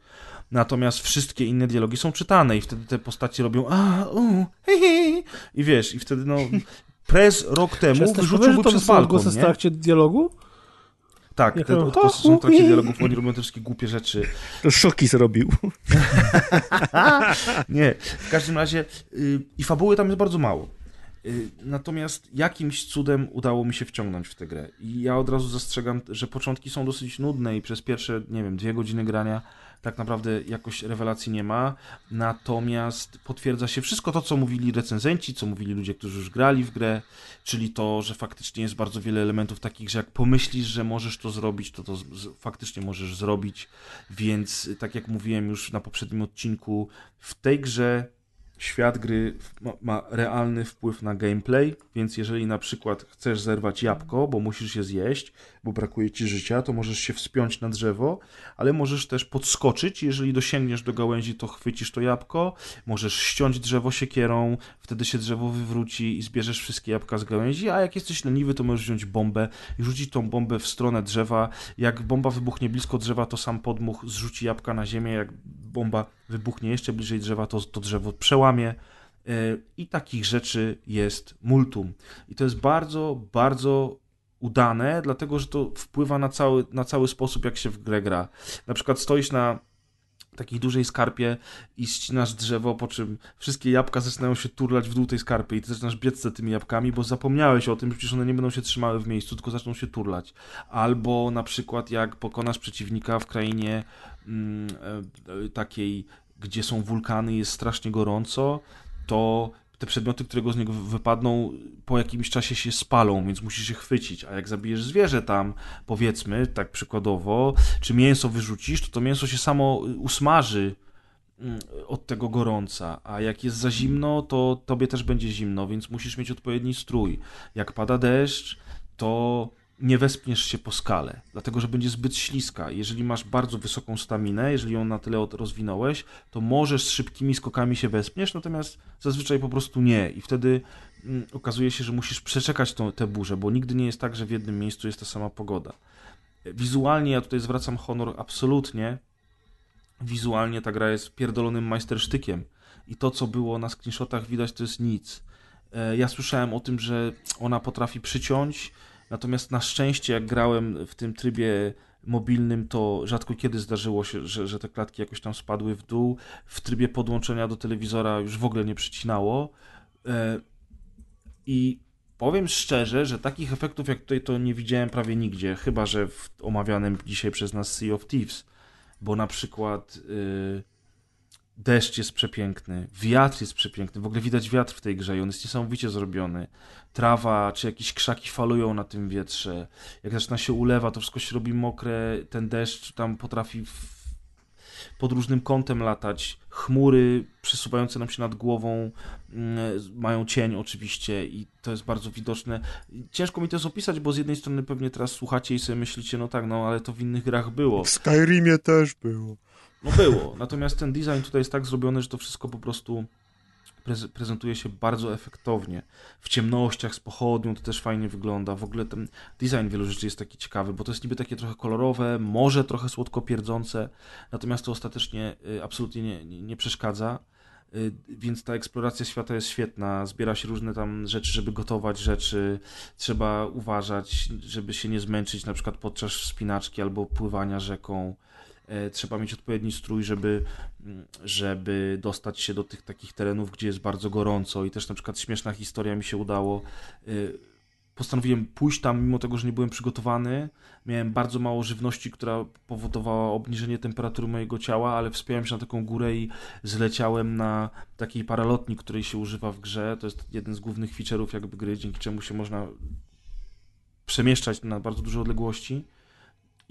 Natomiast wszystkie inne dialogi są czytane i wtedy te postacie robią a, u, he, he. i wiesz, i wtedy no Prez rok temu wyrzucił go przez balkon, głosy nie? dialogu? Tak, te to- odgłosy są w trakcie dialogów, oni robią te wszystkie głupie rzeczy. To szoki zrobił. *laughs* Nie, w każdym razie y, i fabuły tam jest bardzo mało. Y, natomiast jakimś cudem udało mi się wciągnąć w tę grę. I ja od razu zastrzegam, że początki są dosyć nudne i przez pierwsze, nie wiem, dwie godziny grania tak naprawdę jakoś rewelacji nie ma. Natomiast potwierdza się wszystko to, co mówili recenzenci, co mówili ludzie, którzy już grali w grę, czyli to, że faktycznie jest bardzo wiele elementów takich, że jak pomyślisz, że możesz to zrobić, to to faktycznie możesz zrobić. Więc tak jak mówiłem już na poprzednim odcinku, w tej grze świat gry ma, ma realny wpływ na gameplay, więc jeżeli na przykład chcesz zerwać jabłko, bo musisz je zjeść, bo brakuje ci życia, to możesz się wspiąć na drzewo, ale możesz też podskoczyć, jeżeli dosięgniesz do gałęzi, to chwycisz to jabłko, możesz ściąć drzewo siekierą, wtedy się drzewo wywróci i zbierzesz wszystkie jabłka z gałęzi, a jak jesteś leniwy, to możesz wziąć bombę i rzucić tą bombę w stronę drzewa. Jak bomba wybuchnie blisko drzewa, to sam podmuch zrzuci jabłka na ziemię, jak bomba wybuchnie jeszcze bliżej drzewa, to, to drzewo przełamie. Yy, I takich rzeczy jest multum. I to jest bardzo, bardzo udane, dlatego że to wpływa na cały, na cały sposób, jak się w grę gra. Na przykład stoisz na takiej dużej skarpie i ścinasz drzewo, po czym wszystkie jabłka zaczynają się turlać w dół tej skarpy i ty zaczynasz biec za tymi jabłkami, bo zapomniałeś o tym, że przecież one nie będą się trzymały w miejscu, tylko zaczną się turlać. Albo na przykład jak pokonasz przeciwnika w krainie e, e, takiej, gdzie są wulkany, jest strasznie gorąco, to te przedmioty, które go z niego wypadną, po jakimś czasie się spalą, więc musisz je chwycić. A jak zabijesz zwierzę tam, powiedzmy, tak przykładowo, czy mięso wyrzucisz, to to mięso się samo usmaży mm, od tego gorąca, a jak jest za zimno, to tobie też będzie zimno, więc musisz mieć odpowiedni strój. Jak pada deszcz, to nie wespniesz się po skale, dlatego że będzie zbyt śliska. Jeżeli masz bardzo wysoką staminę, jeżeli ją na tyle rozwinąłeś, to możesz z szybkimi skokami się wespniesz, natomiast zazwyczaj po prostu nie. I wtedy mm, okazuje się, że musisz przeczekać tą, tę burzę, bo nigdy nie jest tak, że w jednym miejscu jest ta sama pogoda. Wizualnie ja tutaj zwracam honor absolutnie. Wizualnie ta gra jest pierdolonym majstersztykiem. I to, co było na screenshotach widać, to jest nic. E, Ja słyszałem o tym, że ona potrafi przyciąć, natomiast na szczęście, jak grałem w tym trybie mobilnym, to rzadko kiedy zdarzyło się, że, że te klatki jakoś tam spadły w dół. W trybie podłączenia do telewizora już w ogóle nie przycinało. E, I powiem szczerze, że takich efektów jak tutaj to nie widziałem prawie nigdzie, chyba że w omawianym dzisiaj przez nas Sea of Thieves, bo na przykład y, deszcz jest przepiękny, wiatr jest przepiękny, w ogóle widać wiatr w tej grze i on jest niesamowicie zrobiony. Trawa czy jakieś krzaki falują na tym wietrze. Jak zaczyna się ulewa, to wszystko się robi mokre, ten deszcz tam potrafi w, pod różnym kątem latać. Chmury przesuwające nam się nad głową mm, mają cień oczywiście i to jest bardzo widoczne. Ciężko mi to jest opisać, bo z jednej strony pewnie teraz słuchacie i sobie myślicie, no tak, no ale to w innych grach było. W Skyrimie też było. No było, natomiast ten design tutaj jest tak zrobiony, że to wszystko po prostu prez- prezentuje się bardzo efektownie. W ciemnościach z pochodnią to też fajnie wygląda. W ogóle ten design wielu rzeczy jest taki ciekawy, bo to jest niby takie trochę kolorowe, może trochę słodko pierdzące, natomiast to ostatecznie y, absolutnie nie, nie, nie przeszkadza. y, więc ta eksploracja świata jest świetna. Zbiera się różne tam rzeczy, żeby gotować rzeczy. Trzeba uważać, żeby się nie zmęczyć na przykład podczas wspinaczki albo pływania rzeką. E, trzeba mieć odpowiedni strój, żeby, mm, żeby dostać się do tych takich terenów, gdzie jest bardzo gorąco. I też na przykład śmieszna historia mi się udało. Y, postanowiłem pójść tam, mimo tego, że nie byłem przygotowany. Miałem bardzo mało żywności, która powodowała obniżenie temperatury mojego ciała, ale wspiąłem się na taką górę i zleciałem na takiej paralotni, której się używa w grze. To jest jeden z głównych feature'ów jakby gry, dzięki czemu się można przemieszczać na bardzo duże odległości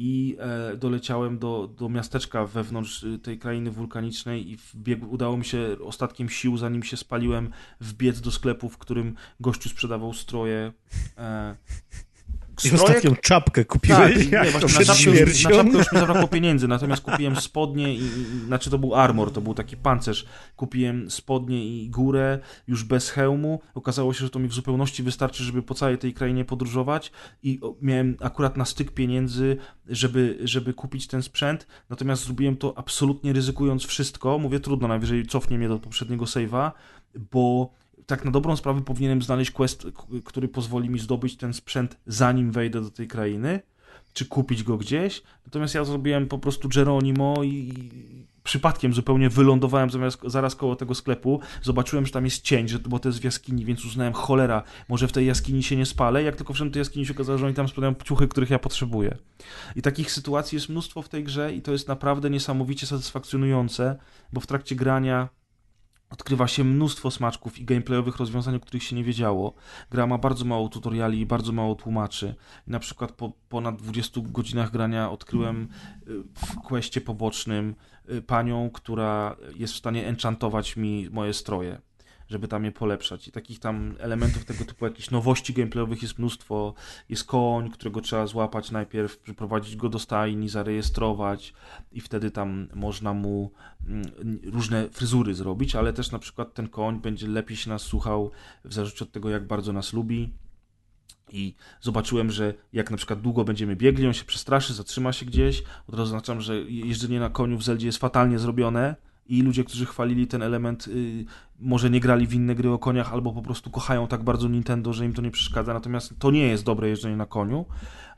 i e, doleciałem do, do miasteczka wewnątrz y, tej krainy wulkanicznej i wbiegł, udało mi się ostatkiem sił, zanim się spaliłem, wbiec do sklepu, w którym gościu sprzedawał stroje. I ostatnią czapkę kupiłeś. Tak, nie, właśnie na czapkę, już, na czapkę już mi zabrakło pieniędzy, natomiast kupiłem spodnie i, i, znaczy to był armor, to był taki pancerz. Kupiłem spodnie i górę już bez hełmu. Okazało się, że to mi w zupełności wystarczy, żeby po całej tej krainie podróżować i miałem akurat na styk pieniędzy, żeby, żeby kupić ten sprzęt, natomiast zrobiłem to absolutnie ryzykując wszystko. Mówię trudno, najwyżej cofnie mnie do poprzedniego save'a, bo tak na dobrą sprawę powinienem znaleźć quest, który pozwoli mi zdobyć ten sprzęt zanim wejdę do tej krainy, czy kupić go gdzieś. Natomiast ja zrobiłem po prostu Geronimo i przypadkiem zupełnie wylądowałem zamiast, zaraz koło tego sklepu. Zobaczyłem, że tam jest cień, że, bo to jest w jaskini, więc uznałem, cholera, może w tej jaskini się nie spalę. Jak tylko wszedłem do jaskini się okazało, że oni tam sprzedają ciuchy, których ja potrzebuję. I takich sytuacji jest mnóstwo w tej grze i to jest naprawdę niesamowicie satysfakcjonujące, bo w trakcie grania odkrywa się mnóstwo smaczków i gameplayowych rozwiązań, o których się nie wiedziało. Gra ma bardzo mało tutoriali i bardzo mało tłumaczy. Na przykład po ponad 20 godzinach grania odkryłem y, w questie pobocznym y, panią, która jest w stanie enchantować mi moje stroje żeby tam je polepszać. I takich tam elementów tego typu, jakichś nowości gameplayowych jest mnóstwo. Jest koń, którego trzeba złapać najpierw, przyprowadzić go do stajni, zarejestrować i wtedy tam można mu mm, różne fryzury zrobić, ale też na przykład ten koń będzie lepiej się nas słuchał w zależności od tego, jak bardzo nas lubi. I zobaczyłem, że jak na przykład długo będziemy biegli, on się przestraszy, zatrzyma się gdzieś. Od razu zaznaczam, że jeżdżenie na koniu w Zeldzie jest fatalnie zrobione i ludzie, którzy chwalili ten element, y, może nie grali w inne gry o koniach, albo po prostu kochają tak bardzo Nintendo, że im to nie przeszkadza. Natomiast to nie jest dobre jeżdżenie na koniu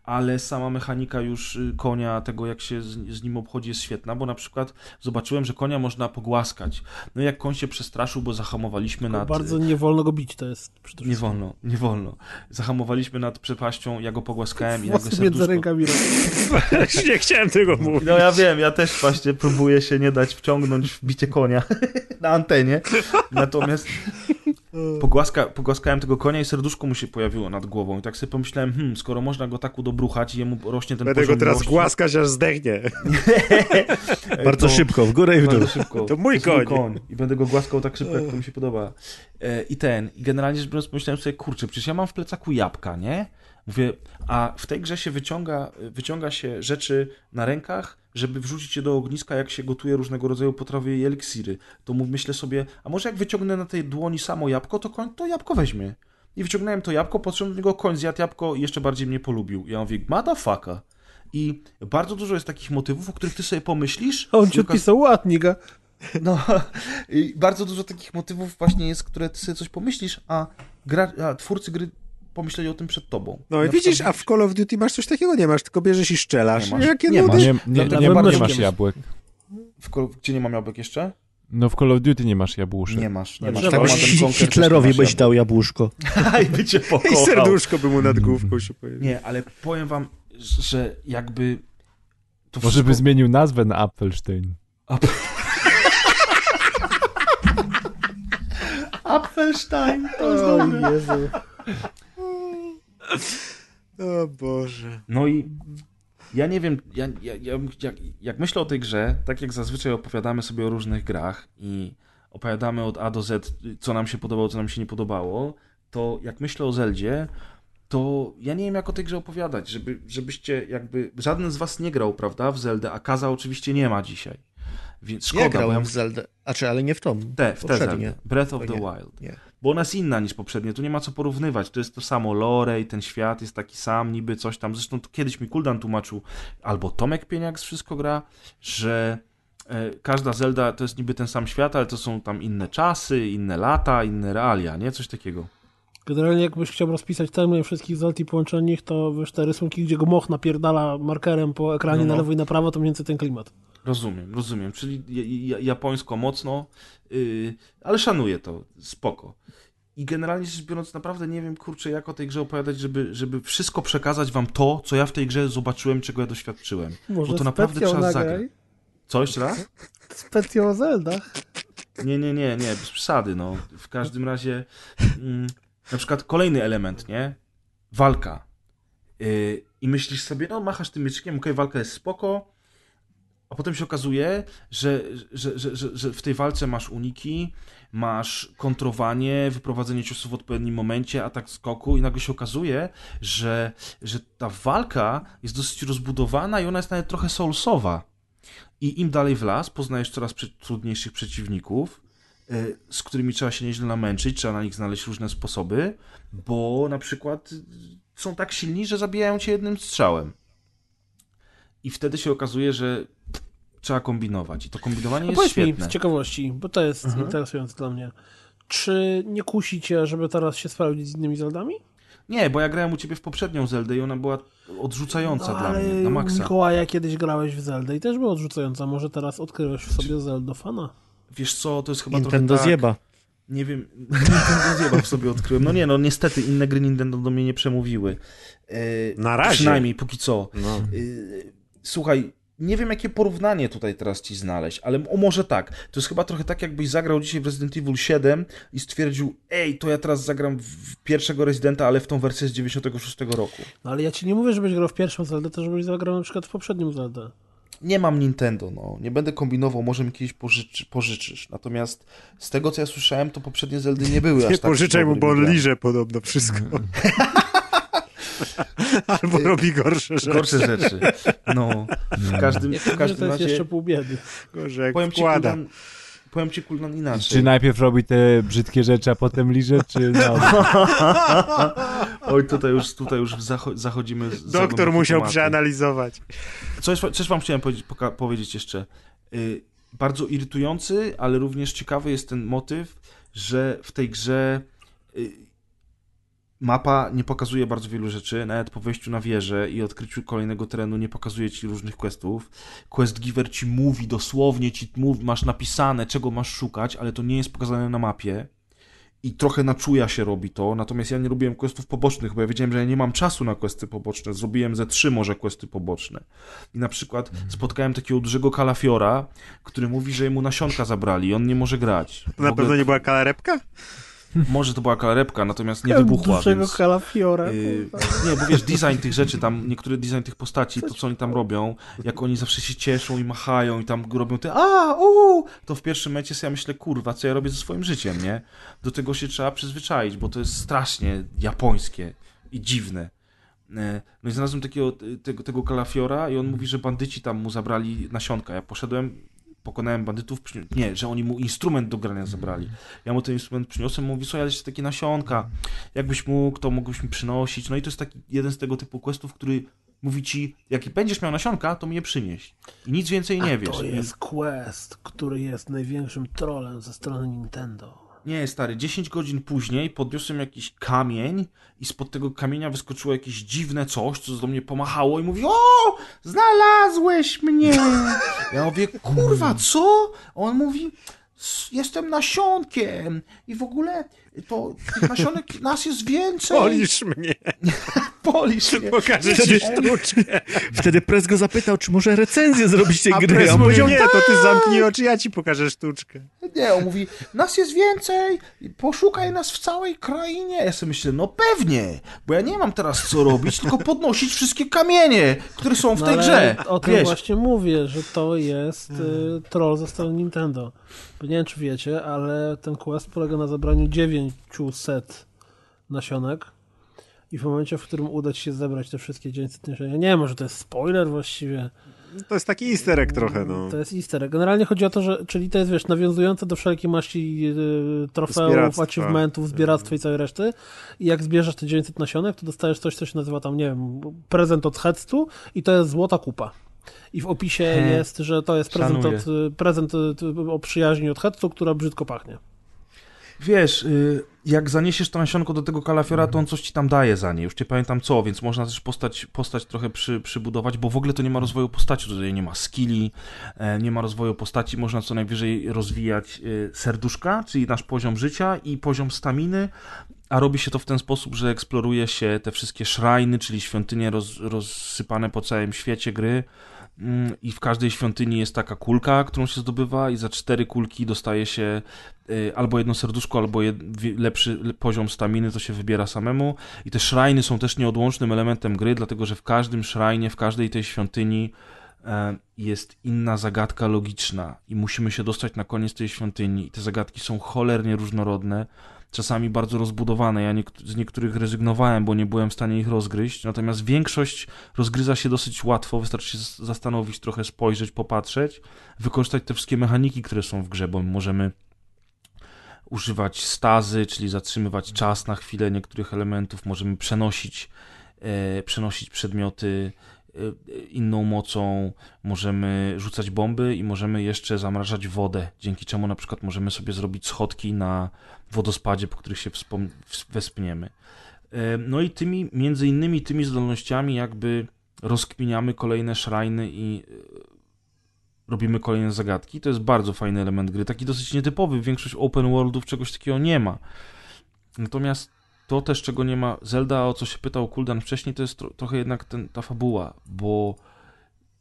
ale sama mechanika już y, konia, tego jak się z, z, nim obchodzi jest świetna, bo na przykład zobaczyłem, że konia można pogłaskać. No i jak koń się przestraszył, bo zahamowaliśmy Tylko nad... Bardzo nie wolno go bić, to jest Nie wolno, nie wolno. Zahamowaliśmy nad przepaścią, ja go pogłaskałem i nagle serduszko... między rękami. nie chciałem tego mówić. No ja wiem, ja też właśnie próbuję się nie dać wciągnąć w bicie konia *laughs* na antenie. Natomiast Pogłaska, pogłaskałem tego konia i serduszko mu się pojawiło nad głową. I tak sobie pomyślałem, hmm, skoro można go tak udobruchać i jemu rośnie ten Będę poziom go teraz miłości... głaskać, aż zdechnie. *laughs* Bardzo to, szybko, w górę i w dół. To mój to koń. koń. I będę go głaskał tak szybko, jak to mi się podoba. E, I ten, i generalnie rzecz biorąc, pomyślałem sobie, kurczę, przecież ja mam w plecaku jabłka, nie? Mówię, a w tej grze się wyciąga, wyciąga się rzeczy na rękach, żeby wrzucić je do ogniska, jak się gotuje różnego rodzaju potrawy i eliksiry. To myślę sobie, a może jak wyciągnę na tej dłoni samo jabłko, to koń to jabłko weźmie. I wyciągnąłem to jabłko, podszedłem do niego, koń zjadł jabłko i jeszcze bardziej mnie polubił. Ja mówię, motherfucker. I bardzo dużo jest takich motywów, o których ty sobie pomyślisz. On ci odpisał ładniga. *laughs* No, i bardzo dużo takich motywów właśnie jest, które ty sobie coś pomyślisz, a, gra, a twórcy gry pomyśleli o tym przed tobą. No i widzisz, a w Call of Duty masz coś takiego? Nie masz, tylko bierzesz i strzelasz. Nie, masz, Jakie nie, nudy? masz, nie, nie, nie, nie, nie masz jabłek. W Call, gdzie nie mam jabłek jeszcze? No w Call of Duty nie masz jabłuszek. Nie masz, nie masz. Tak Hitlerowi byś dał jabłuszko. *laughs* *laughs* I by cię pokochał. I serduszko by mu nad główką się pojawiło. Nie, ale powiem wam, że jakby... To Może wszystko... by zmienił nazwę na Apfelstein. Ap... *laughs* Apfelstein, to jest dobre. Jezu. O Boże. No i ja nie wiem, ja, ja, ja, jak, jak myślę o tej grze, tak jak zazwyczaj opowiadamy sobie o różnych grach i opowiadamy od A do Z, co nam się podobało, co nam się nie podobało, to jak myślę o Zeldzie, to ja nie wiem, jak o tej grze opowiadać, żeby, żebyście jakby, żaden z was nie grał, prawda, w Zeldę, a Kaza oczywiście nie ma dzisiaj. Więc szkoda, ja grałem ja... w Zeldę, a czy, ale nie w tą. Te, w te Zeldę. Breath of the Wild. Nie. Bo ona jest inna niż poprzednie, tu nie ma co porównywać. To jest to samo lore i ten świat jest taki sam, niby coś tam. Zresztą kiedyś mi Kuldan tłumaczył, albo Tomek Pieniak z Wszystko Gra, że e, każda Zelda to jest niby ten sam świat, ale to są tam inne czasy, inne lata, inne realia, nie? Coś takiego. Generalnie jakbyś chciał rozpisać termin wszystkich Zelt i połączeń nich, to wiesz, te rysunki, gdzie go moch napierdala markerem po ekranie No, no. na lewo i na prawo, to mniej więcej ten klimat. Rozumiem, rozumiem. Czyli ja- ja- japońsko mocno, yy, ale szanuję to, spoko. I generalnie rzecz biorąc, naprawdę nie wiem, kurczę, jak o tej grze opowiadać, żeby, żeby wszystko przekazać wam to, co ja w tej grze zobaczyłem, czego ja doświadczyłem. Może Bo to naprawdę trzeba zagrać. Co, jeszcze raz? Specjał o Zeldach. Nie, nie, nie, nie, bez przesady, no. W każdym razie, mm, na przykład kolejny element, nie? Walka. Yy, I myślisz sobie, no machasz tym mieczkiem, okej, walka jest spoko, a potem się okazuje, że, że, że, że, w tej walce masz uniki, masz kontrowanie, wyprowadzenie ciosów w odpowiednim momencie, atak skoku i nagle się okazuje, że, że ta walka jest dosyć rozbudowana i ona jest nawet trochę soulsowa. I im dalej w las, poznajesz coraz trudniejszych przeciwników, z którymi trzeba się nieźle namęczyć, trzeba na nich znaleźć różne sposoby, bo na przykład y, są tak silni, że zabijają cię jednym strzałem. I wtedy się okazuje, że trzeba kombinować. I to kombinowanie jest powiedz mi świetne. z ciekawości, bo to jest Mhm. interesujące dla mnie. Czy nie kusicie, żeby teraz się sprawdzić z innymi Zeldami? Nie, bo ja grałem u ciebie w poprzednią Zeldę i ona była odrzucająca No, dla mnie, na maksa. Mikołaja kiedyś grałeś w Zeldę i też była odrzucająca. Może teraz odkryłeś w sobie Zeldo fana? Wiesz co, to jest chyba Nintendo trochę tak... zjeba. Nie wiem, *laughs* Nintendo zjeba w sobie odkryłem. No nie, no niestety inne gry Nintendo do mnie nie przemówiły. E, Na razie. Przynajmniej póki co. No. Y, Słuchaj, nie wiem jakie porównanie tutaj teraz ci znaleźć, ale o może tak. To jest chyba trochę tak, jakbyś zagrał dzisiaj w Resident Evil 7 i stwierdził, ej, to ja teraz zagram w pierwszego Residenta, ale w tą wersję z 96 roku. No ale ja ci nie mówię, żebyś grał w pierwszą Zeldę, to żebyś zagrał na przykład w poprzednią Zeldę. Nie mam Nintendo, no. Nie będę kombinował, może mi kiedyś pożyczy, pożyczysz. Natomiast z tego, co ja słyszałem, to poprzednie Zeldy nie były aż Nie tak pożyczaj mu, bo on liże podobno wszystko. *laughs* Albo robi gorsze rzeczy. Gorsze rzeczy. No, w każdym, Nie w każdym to jest razie... jeszcze pół biedy. Gorzej jak Powiem ci, wkłada. Kuldan, powiem ci, Kuldan, inaczej. Czy najpierw robi te brzydkie rzeczy, a potem liże, czy no? *laughs* Oj, tutaj już, tutaj już zacho- zachodzimy... z- Doktor musiał tematy. przeanalizować. Coś, coś wam chciałem powiedzieć, powiedzieć jeszcze. Y, bardzo irytujący, ale również ciekawy jest ten motyw, że w tej grze y, mapa nie pokazuje bardzo wielu rzeczy, nawet po wejściu na wieżę i odkryciu kolejnego terenu nie pokazuje ci różnych questów. Quest giver ci mówi, dosłownie ci mówi, masz napisane, czego masz szukać, ale to nie jest pokazane na mapie. I trochę na czuja się robi to, natomiast ja nie robiłem questów pobocznych, bo ja wiedziałem, że ja nie mam czasu na questy poboczne. Zrobiłem ze trzy może questy poboczne. I na przykład spotkałem takiego dużego kalafiora, który mówi, że mu nasionka zabrali i on nie może grać. To na pewno nie była kalarepka? Może to była kalarepka, natomiast nie wybuchła, Dużego więc... kalafiora. Yy, *laughs* nie, bo wiesz, design tych rzeczy, tam niektóry design tych postaci, to co oni tam robią, jak oni zawsze się cieszą i machają i tam robią te a, u, to w pierwszym momencie sobie ja myślę, kurwa, co ja robię ze swoim życiem, nie? Do tego się trzeba przyzwyczaić, bo to jest strasznie japońskie i dziwne. E, No i znalazłem takiego, tego, tego kalafiora i on mówi, że bandyci tam mu zabrali nasionka. Ja poszedłem, pokonałem bandytów, nie, że oni mu instrument do grania zabrali. Ja mu ten instrument przyniosłem, mówi, słuchaj, ale jest takie nasionka, jakbyś mógł, to mógłbyś mi przynosić. No i to jest taki jeden z tego typu questów, który mówi ci, jak będziesz miał nasionka, to mi je przynieś. I nic więcej nie A wiesz. to jest quest, który jest największym trolem ze strony Nintendo. Nie, stary, 10 godzin później podniosłem jakiś kamień i spod tego kamienia wyskoczyło jakieś dziwne coś, co do mnie pomachało i mówi, o, znalazłeś mnie. Ja mówię, kurwa, co? On mówi, "S- jestem nasionkiem i w ogóle to nasionek nas jest więcej. Polisz mnie, *laughs* Polisz mnie. pokażę ci sztuczkę. Wtedy Press go zapytał, czy może recenzję zrobić tej A gry. On powiedział, powiedział, nie, to ty zamknij oczy, ja ci pokażę sztuczkę. Nie, on mówi, nas jest więcej, poszukaj nas w całej krainie. Ja sobie myślę, no pewnie, bo ja nie mam teraz co robić, tylko podnosić wszystkie kamienie, które są w No tej grze. O tym Wiesz, właśnie mówię, że to jest y, troll ze strony Nintendo. Bo nie wiem, czy wiecie, ale ten quest polega na zabraniu 900 nasionek i w momencie, w którym uda ci się zebrać te wszystkie 900 nasionek, nie wiem, może to jest spoiler właściwie, To jest taki easter egg trochę, no. to jest easter egg. Generalnie chodzi o to, że, czyli to jest, wiesz, nawiązujące do wszelkiej maści y, trofeów, Zbieractwa. achievementów, zbieractwa i całej reszty. I jak zbierzesz te 900 nasionek, to dostajesz coś, co się nazywa tam, nie wiem, prezent od Headstu i to jest złota kupa. I w opisie He, jest, że to jest prezent, od, prezent y, o przyjaźni od Hetsu, która brzydko pachnie. Wiesz, y, jak zaniesiesz to nasionko do tego kalafiora, to on coś ci tam daje za nie. Już nie pamiętam co, więc można też postać, postać trochę przy, przybudować, bo w ogóle to nie ma rozwoju postaci. Tutaj nie ma skilli, e, nie ma rozwoju postaci. Można co najwyżej rozwijać y, serduszka, czyli nasz poziom życia i poziom staminy. A robi się to w ten sposób, że eksploruje się te wszystkie szrajny, czyli świątynie roz, rozsypane po całym świecie gry. Mm, I w każdej świątyni jest taka kulka, którą się zdobywa, i za cztery kulki dostaje się y, albo jedno serduszko, albo jed, lepszy le- poziom staminy, to się wybiera samemu. I te szrajny są też nieodłącznym elementem gry, dlatego że w każdym szrajnie, w każdej tej świątyni e, jest inna zagadka logiczna i musimy się dostać na koniec tej świątyni. I te zagadki są cholernie różnorodne, czasami bardzo rozbudowane. Ja z niektórych rezygnowałem, bo nie byłem w stanie ich rozgryźć, natomiast większość rozgryza się dosyć łatwo, wystarczy się zastanowić, trochę spojrzeć, popatrzeć, wykorzystać te wszystkie mechaniki, które są w grze, bo możemy używać stazy, czyli zatrzymywać czas na chwilę niektórych elementów, możemy przenosić, e, przenosić przedmioty inną mocą, możemy rzucać bomby i możemy jeszcze zamrażać wodę, dzięki czemu na przykład możemy sobie zrobić schodki na wodospadzie, po których się wespniemy. E, No i tymi, między innymi tymi zdolnościami jakby rozkminiamy kolejne szrajny i e, robimy kolejne zagadki. To jest bardzo fajny element gry, taki dosyć nietypowy. Większość open worldów czegoś takiego nie ma. Natomiast to też, czego nie ma. Zelda, o co się pytał Kuldan wcześniej, to jest tro- trochę jednak ten, ta fabuła, bo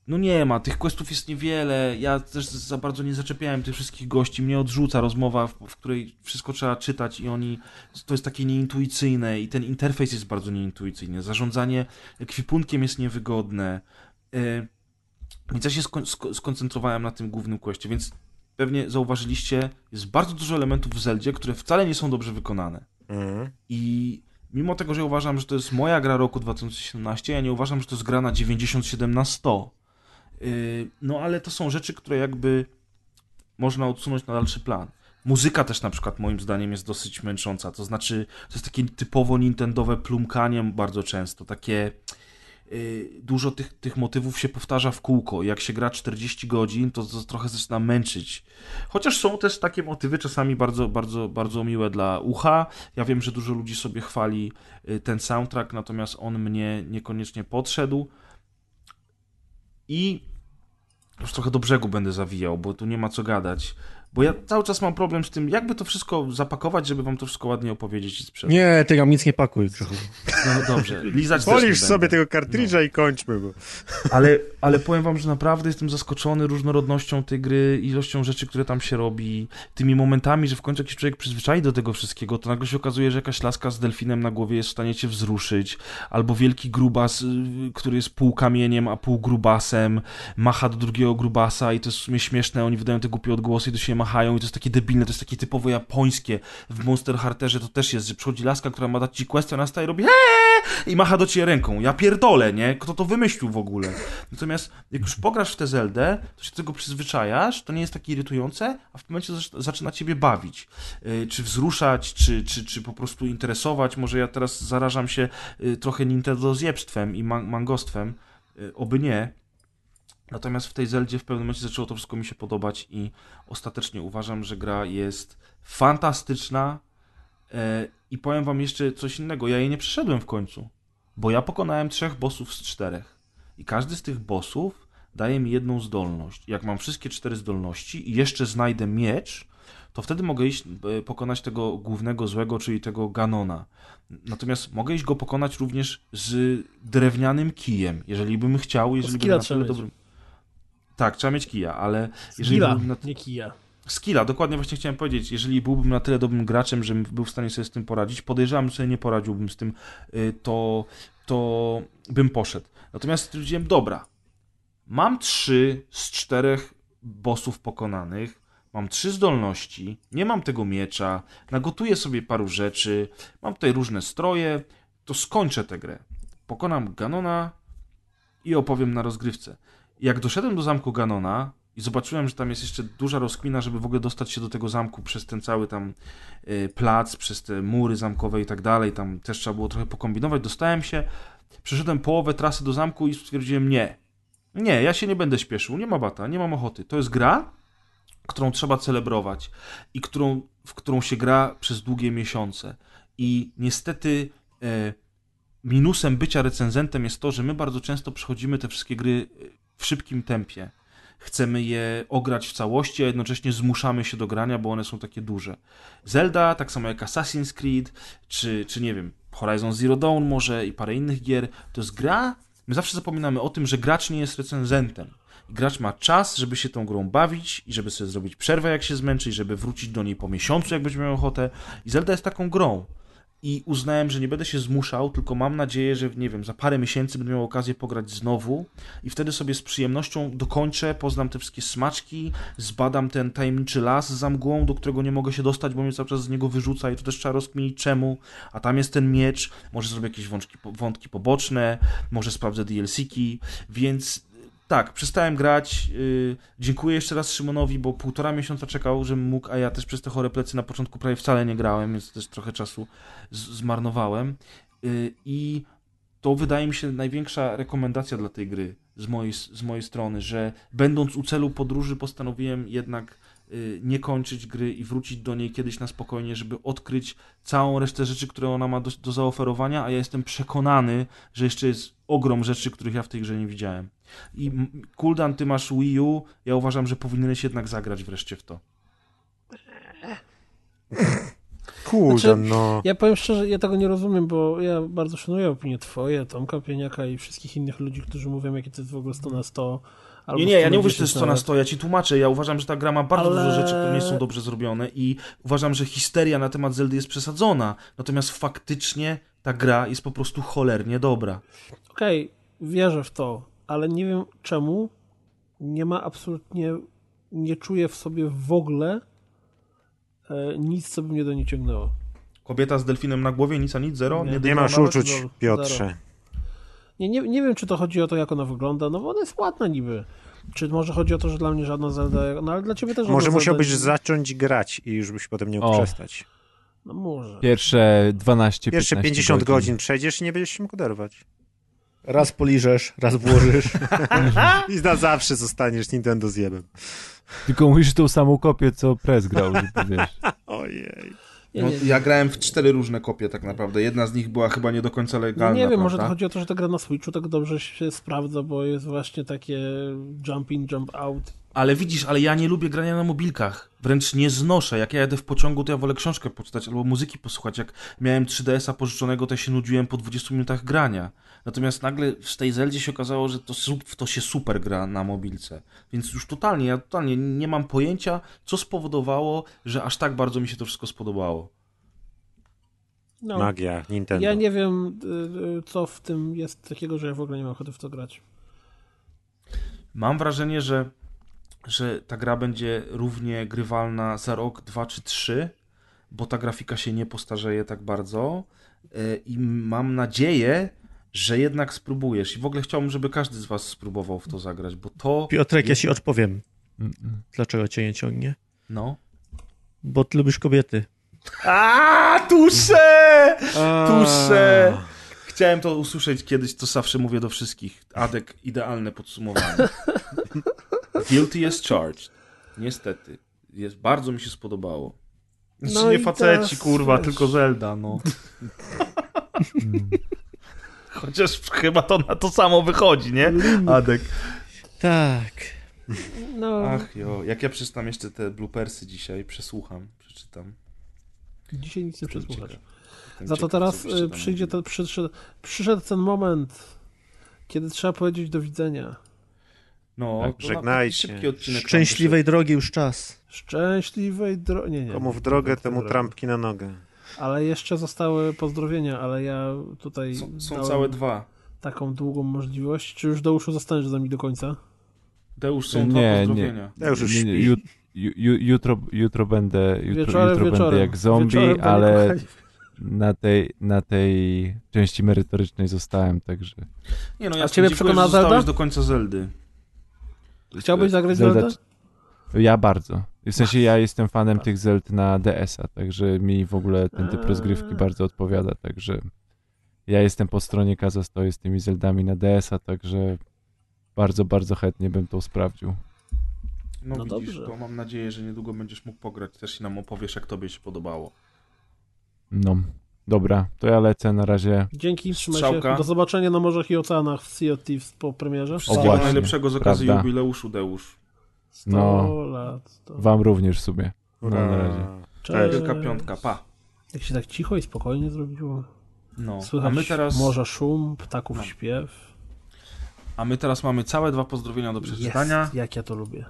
no nie ma, tych questów jest niewiele, ja też za bardzo nie zaczepiałem tych wszystkich gości, mnie odrzuca rozmowa, w, w której wszystko trzeba czytać i oni, to jest takie nieintuicyjne i ten interfejs jest bardzo nieintuicyjny, zarządzanie ekwipunkiem jest niewygodne, y, więc ja się sko- sko- skoncentrowałem na tym głównym questie, więc pewnie zauważyliście, jest bardzo dużo elementów w Zeldzie, które wcale nie są dobrze wykonane. Mhm. I mimo tego, że uważam, że to jest moja gra roku 2017, ja nie uważam, że to jest gra na 97 na 100. Yy, No ale to są rzeczy, które jakby można odsunąć na dalszy plan. Muzyka też na przykład moim zdaniem jest dosyć męcząca, to znaczy to jest takie typowo nintendowe plumkanie bardzo często, takie dużo tych, tych motywów się powtarza w kółko. Jak się gra 40 godzin, to, to trochę zaczyna męczyć. Chociaż są też takie motywy czasami bardzo, bardzo, bardzo miłe dla ucha. Ja wiem, że dużo ludzi sobie chwali y, ten soundtrack, natomiast on mnie niekoniecznie podszedł. I już trochę do brzegu będę zawijał, bo tu nie ma co gadać. Bo ja cały czas mam problem z tym, jakby to wszystko zapakować, żeby wam to wszystko ładnie opowiedzieć i sprzedać. Nie, ty nam nic nie pakuj, Grzechu. No dobrze, *laughs* lizać Polisz sobie będę. tego kartridża i kończmy go. Ale, ale powiem wam, że naprawdę jestem zaskoczony różnorodnością tej gry, ilością rzeczy, które tam się robi, tymi momentami, że w końcu jakiś człowiek przyzwyczai do tego wszystkiego, to nagle się okazuje, że jakaś laska z delfinem na głowie jest w stanie cię wzruszyć, albo wielki grubas, y, który jest pół kamieniem, a pół grubasem, macha do drugiego grubasa i to jest w sumie śmieszne, oni wydają te głupie odgłosy i do siebie machają i to jest takie debilne, to jest takie typowo japońskie. W Monster Hunterze to też jest, że przychodzi laska, która ma dać ci quest, ona staje i robi "Eee!" i macha do ciebie ręką. Ja pierdolę, nie? Kto to wymyślił w ogóle? Natomiast jak już pograsz w tę Zeldę, to się do tego przyzwyczajasz, to nie jest takie irytujące, a w pewnym momencie zac- zaczyna ciebie bawić. Yy, czy wzruszać, czy, czy, czy po prostu interesować. Może ja teraz zarażam się yy, trochę Nintendo zjebstwem i man- mangostwem. Yy, oby nie. Natomiast w tej Zeldzie w pewnym momencie zaczęło to wszystko mi się podobać i ostatecznie uważam, że gra jest fantastyczna. E, I powiem wam jeszcze coś innego. Ja jej nie przeszedłem w końcu, bo ja pokonałem trzech bossów z czterech. I każdy z tych bossów daje mi jedną zdolność. Jak mam wszystkie cztery zdolności i jeszcze znajdę miecz, to wtedy mogę iść e, pokonać tego głównego złego, czyli tego Ganona. Natomiast mogę iść go pokonać również z drewnianym kijem, jeżeli bym chciał, jeżeli bym na tyle dobrym... Tak, trzeba mieć kija, ale jeżeli Skilla, na... nie kija. Skilla, dokładnie właśnie chciałem powiedzieć. Jeżeli byłbym na tyle dobrym graczem, żebym był w stanie sobie z tym poradzić, podejrzewam, że sobie nie poradziłbym z tym, y, to, to bym poszedł. Natomiast stwierdziłem, dobra, mam trzy z czterech bossów pokonanych, mam trzy zdolności, nie mam tego miecza, nagotuję sobie paru rzeczy, mam tutaj różne stroje, to skończę tę grę. Pokonam Ganona i opowiem na rozgrywce. Jak doszedłem do zamku Ganona i zobaczyłem, że tam jest jeszcze duża rozkmina, żeby w ogóle dostać się do tego zamku przez ten cały tam y, plac, przez te mury zamkowe i tak dalej, tam też trzeba było trochę pokombinować, dostałem się, przeszedłem połowę trasy do zamku i stwierdziłem nie. Nie, ja się nie będę śpieszył, nie ma bata, nie mam ochoty. To jest gra, którą trzeba celebrować i którą, w którą się gra przez długie miesiące. I niestety e, minusem bycia recenzentem jest to, że my bardzo często przechodzimy te wszystkie gry e, w szybkim tempie. Chcemy je ograć w całości, a jednocześnie zmuszamy się do grania, bo one są takie duże. Zelda, tak samo jak Assassin's Creed, czy, czy nie wiem, Horizon Zero Dawn może i parę innych gier, to jest gra, my zawsze zapominamy o tym, że gracz nie jest recenzentem. Gracz ma czas, żeby się tą grą bawić i żeby sobie zrobić przerwę, jak się zmęczy, i żeby wrócić do niej po miesiącu, jak będzie miał ochotę. I Zelda jest taką grą. I uznałem, że nie będę się zmuszał, tylko mam nadzieję, że nie wiem, za parę miesięcy będę miał okazję pograć znowu. I wtedy sobie z przyjemnością dokończę, poznam te wszystkie smaczki, zbadam ten tajemniczy las za mgłą, do którego nie mogę się dostać, bo mnie cały czas z niego wyrzuca i to też trzeba rozkminić czemu, a tam jest ten miecz, może zrobię jakieś wątki, wątki poboczne, może sprawdzę DLC-ki, więc tak, przestałem grać. Yy, dziękuję jeszcze raz Szymonowi, bo półtora miesiąca czekał, żebym mógł, a ja też przez te chore plecy na początku prawie wcale nie grałem, więc też trochę czasu zmarnowałem. Yy, I to wydaje mi się największa rekomendacja dla tej gry z mojej, z mojej strony, że będąc u celu podróży postanowiłem jednak Y, nie kończyć gry i wrócić do niej kiedyś na spokojnie, żeby odkryć całą resztę rzeczy, które ona ma do, do zaoferowania, a ja jestem przekonany, że jeszcze jest ogrom rzeczy, których ja w tej grze nie widziałem. I Kuldan, ty masz Wii U, ja uważam, że powinieneś jednak zagrać wreszcie w to. *laughs* Kuldan, znaczy, no. Ja powiem szczerze, ja tego nie rozumiem, bo ja bardzo szanuję opinię twoje, Tomka Pieniaka i wszystkich innych ludzi, którzy mówią, jakie to jest w ogóle 100 na 100 Albo nie, nie, ja nie mówię, że to jest 100 na 100, ja ci tłumaczę. Ja uważam, że ta gra ma bardzo Ale... dużo rzeczy, które nie są dobrze zrobione i uważam, że histeria na temat Zeldy jest przesadzona. Natomiast faktycznie ta gra jest po prostu cholernie dobra. Okej, okay, wierzę w to, ale nie wiem czemu nie ma absolutnie, nie czuję w sobie w ogóle e, nic, co by mnie do niej ciągnęło. Kobieta z delfinem na głowie, nic a nic, zero? Nie, nie, nie masz uczuć, Piotrze. Zero. Nie, nie, nie wiem, czy to chodzi o to, jak ona wygląda, no bo ona jest ładna niby. Czy może chodzi o to, że dla mnie żadna Zelda, no ale dla ciebie też Może musiałbyś Zelda... zacząć grać i już byś potem nie mógł przestać. No może. Pierwsze 12 Pierwsze 50 godzin. godzin przejdziesz i nie będziesz się mógł oderwać. Raz poliżesz, raz włożysz. I na zawsze zostaniesz Nintendo zjebem. Tylko musisz tą samą kopię, co Prez grał, wiesz. *laughs* Ojej. Ja, no, ja grałem w cztery różne kopie tak naprawdę. Jedna z nich była chyba nie do końca legalna. Nie wiem, prawda? może to chodzi o to, że ta gra na Switchu tak dobrze się sprawdza, bo jest właśnie takie jump in, jump out. Ale widzisz, ale ja nie lubię grania na mobilkach. Wręcz nie znoszę. Jak ja jadę w pociągu, to ja wolę książkę poczytać albo muzyki posłuchać. Jak miałem 3DS-a pożyczonego, to ja się nudziłem po 20 minutach grania. Natomiast nagle w tej Zeldzie się okazało, że to, to się super gra na mobilce. Więc już totalnie, ja totalnie nie mam pojęcia, co spowodowało, że aż tak bardzo mi się to wszystko spodobało. No, Magia, Nintendo. Ja nie wiem, y, y, co w tym jest takiego, że ja w ogóle nie mam ochoty w to grać. Mam wrażenie, że, że ta gra będzie równie grywalna za rok, dwa czy trzy, bo ta grafika się nie postarzeje tak bardzo y, i mam nadzieję, że jednak spróbujesz. I w ogóle chciałbym, żeby każdy z was spróbował w to zagrać, bo to... Piotrek, jest... ja ci odpowiem. Dlaczego cię nie ciągnie? No. Bo ty lubisz kobiety. A, tusze! Tusze! Chciałem to usłyszeć kiedyś, to zawsze mówię do wszystkich. Adek, idealne podsumowanie. *laughs* Guilty as charged. Niestety. Jest, bardzo mi się spodobało. No nie faceci, kurwa, wiesz. tylko Zelda, no. *laughs* Chociaż chyba to na to samo wychodzi, nie? Adek. Tak. No. Ach jo, jak ja przeczytam jeszcze te bloopersy dzisiaj, przesłucham, przeczytam. Dzisiaj nic nie przesłuchasz. Za to teraz y, przyjdzie ten, przyszedł, przyszedł ten moment, kiedy trzeba powiedzieć do widzenia. No, tak, żegnajcie. Szczęśliwej drogi już czas. Szczęśliwej drogi. Nie, nie. Komu w drogę, temu trampki na nogę. Ale jeszcze zostały pozdrowienia, ale ja tutaj. Są, są całe dwa. Taką długą możliwość. Czy już Deuszu zostaniesz z nami do końca? Deusz, są nie, dwa pozdrowienia. Nie. Deusz już nie, nie, jutro, jutro będę, jutro, wieczorem, jutro wieczorem. będę jak zombie, wieczorem ale na tej, na tej części merytorycznej zostałem, także... Nie no, ja A ciebie przekona Zelda? do końca Zeldy. Chciałbyś zagrać Zelda? Zelda? Ja bardzo. W sensie ja jestem fanem tych Zeld na DS-a, także mi w ogóle ten typ rozgrywki bardzo odpowiada, także ja jestem po stronie Kaza stoję z tymi Zeldami na DS-a, także bardzo, bardzo chętnie bym to sprawdził. No, No widzisz, dobrze. to mam nadzieję, że niedługo będziesz mógł pograć też i nam opowiesz, jak tobie się podobało. No, dobra, to ja lecę na razie. Dzięki, trzymaj się. Strzałka. Do zobaczenia na morzach i oceanach w Sea of Thieves po premierze. Wszystkiego właśnie, najlepszego z okazji prawda. jubileuszu, Deusz. 100 No. lat. 100. Wam również sobie. No, na razie. Cześć. Wielka piątka, pa. Jak się tak cicho i spokojnie zrobiło. No, Słychać a my teraz... morza szum, ptaków No. śpiew. A my teraz mamy całe dwa pozdrowienia do przeczytania. Jest, jak ja to lubię.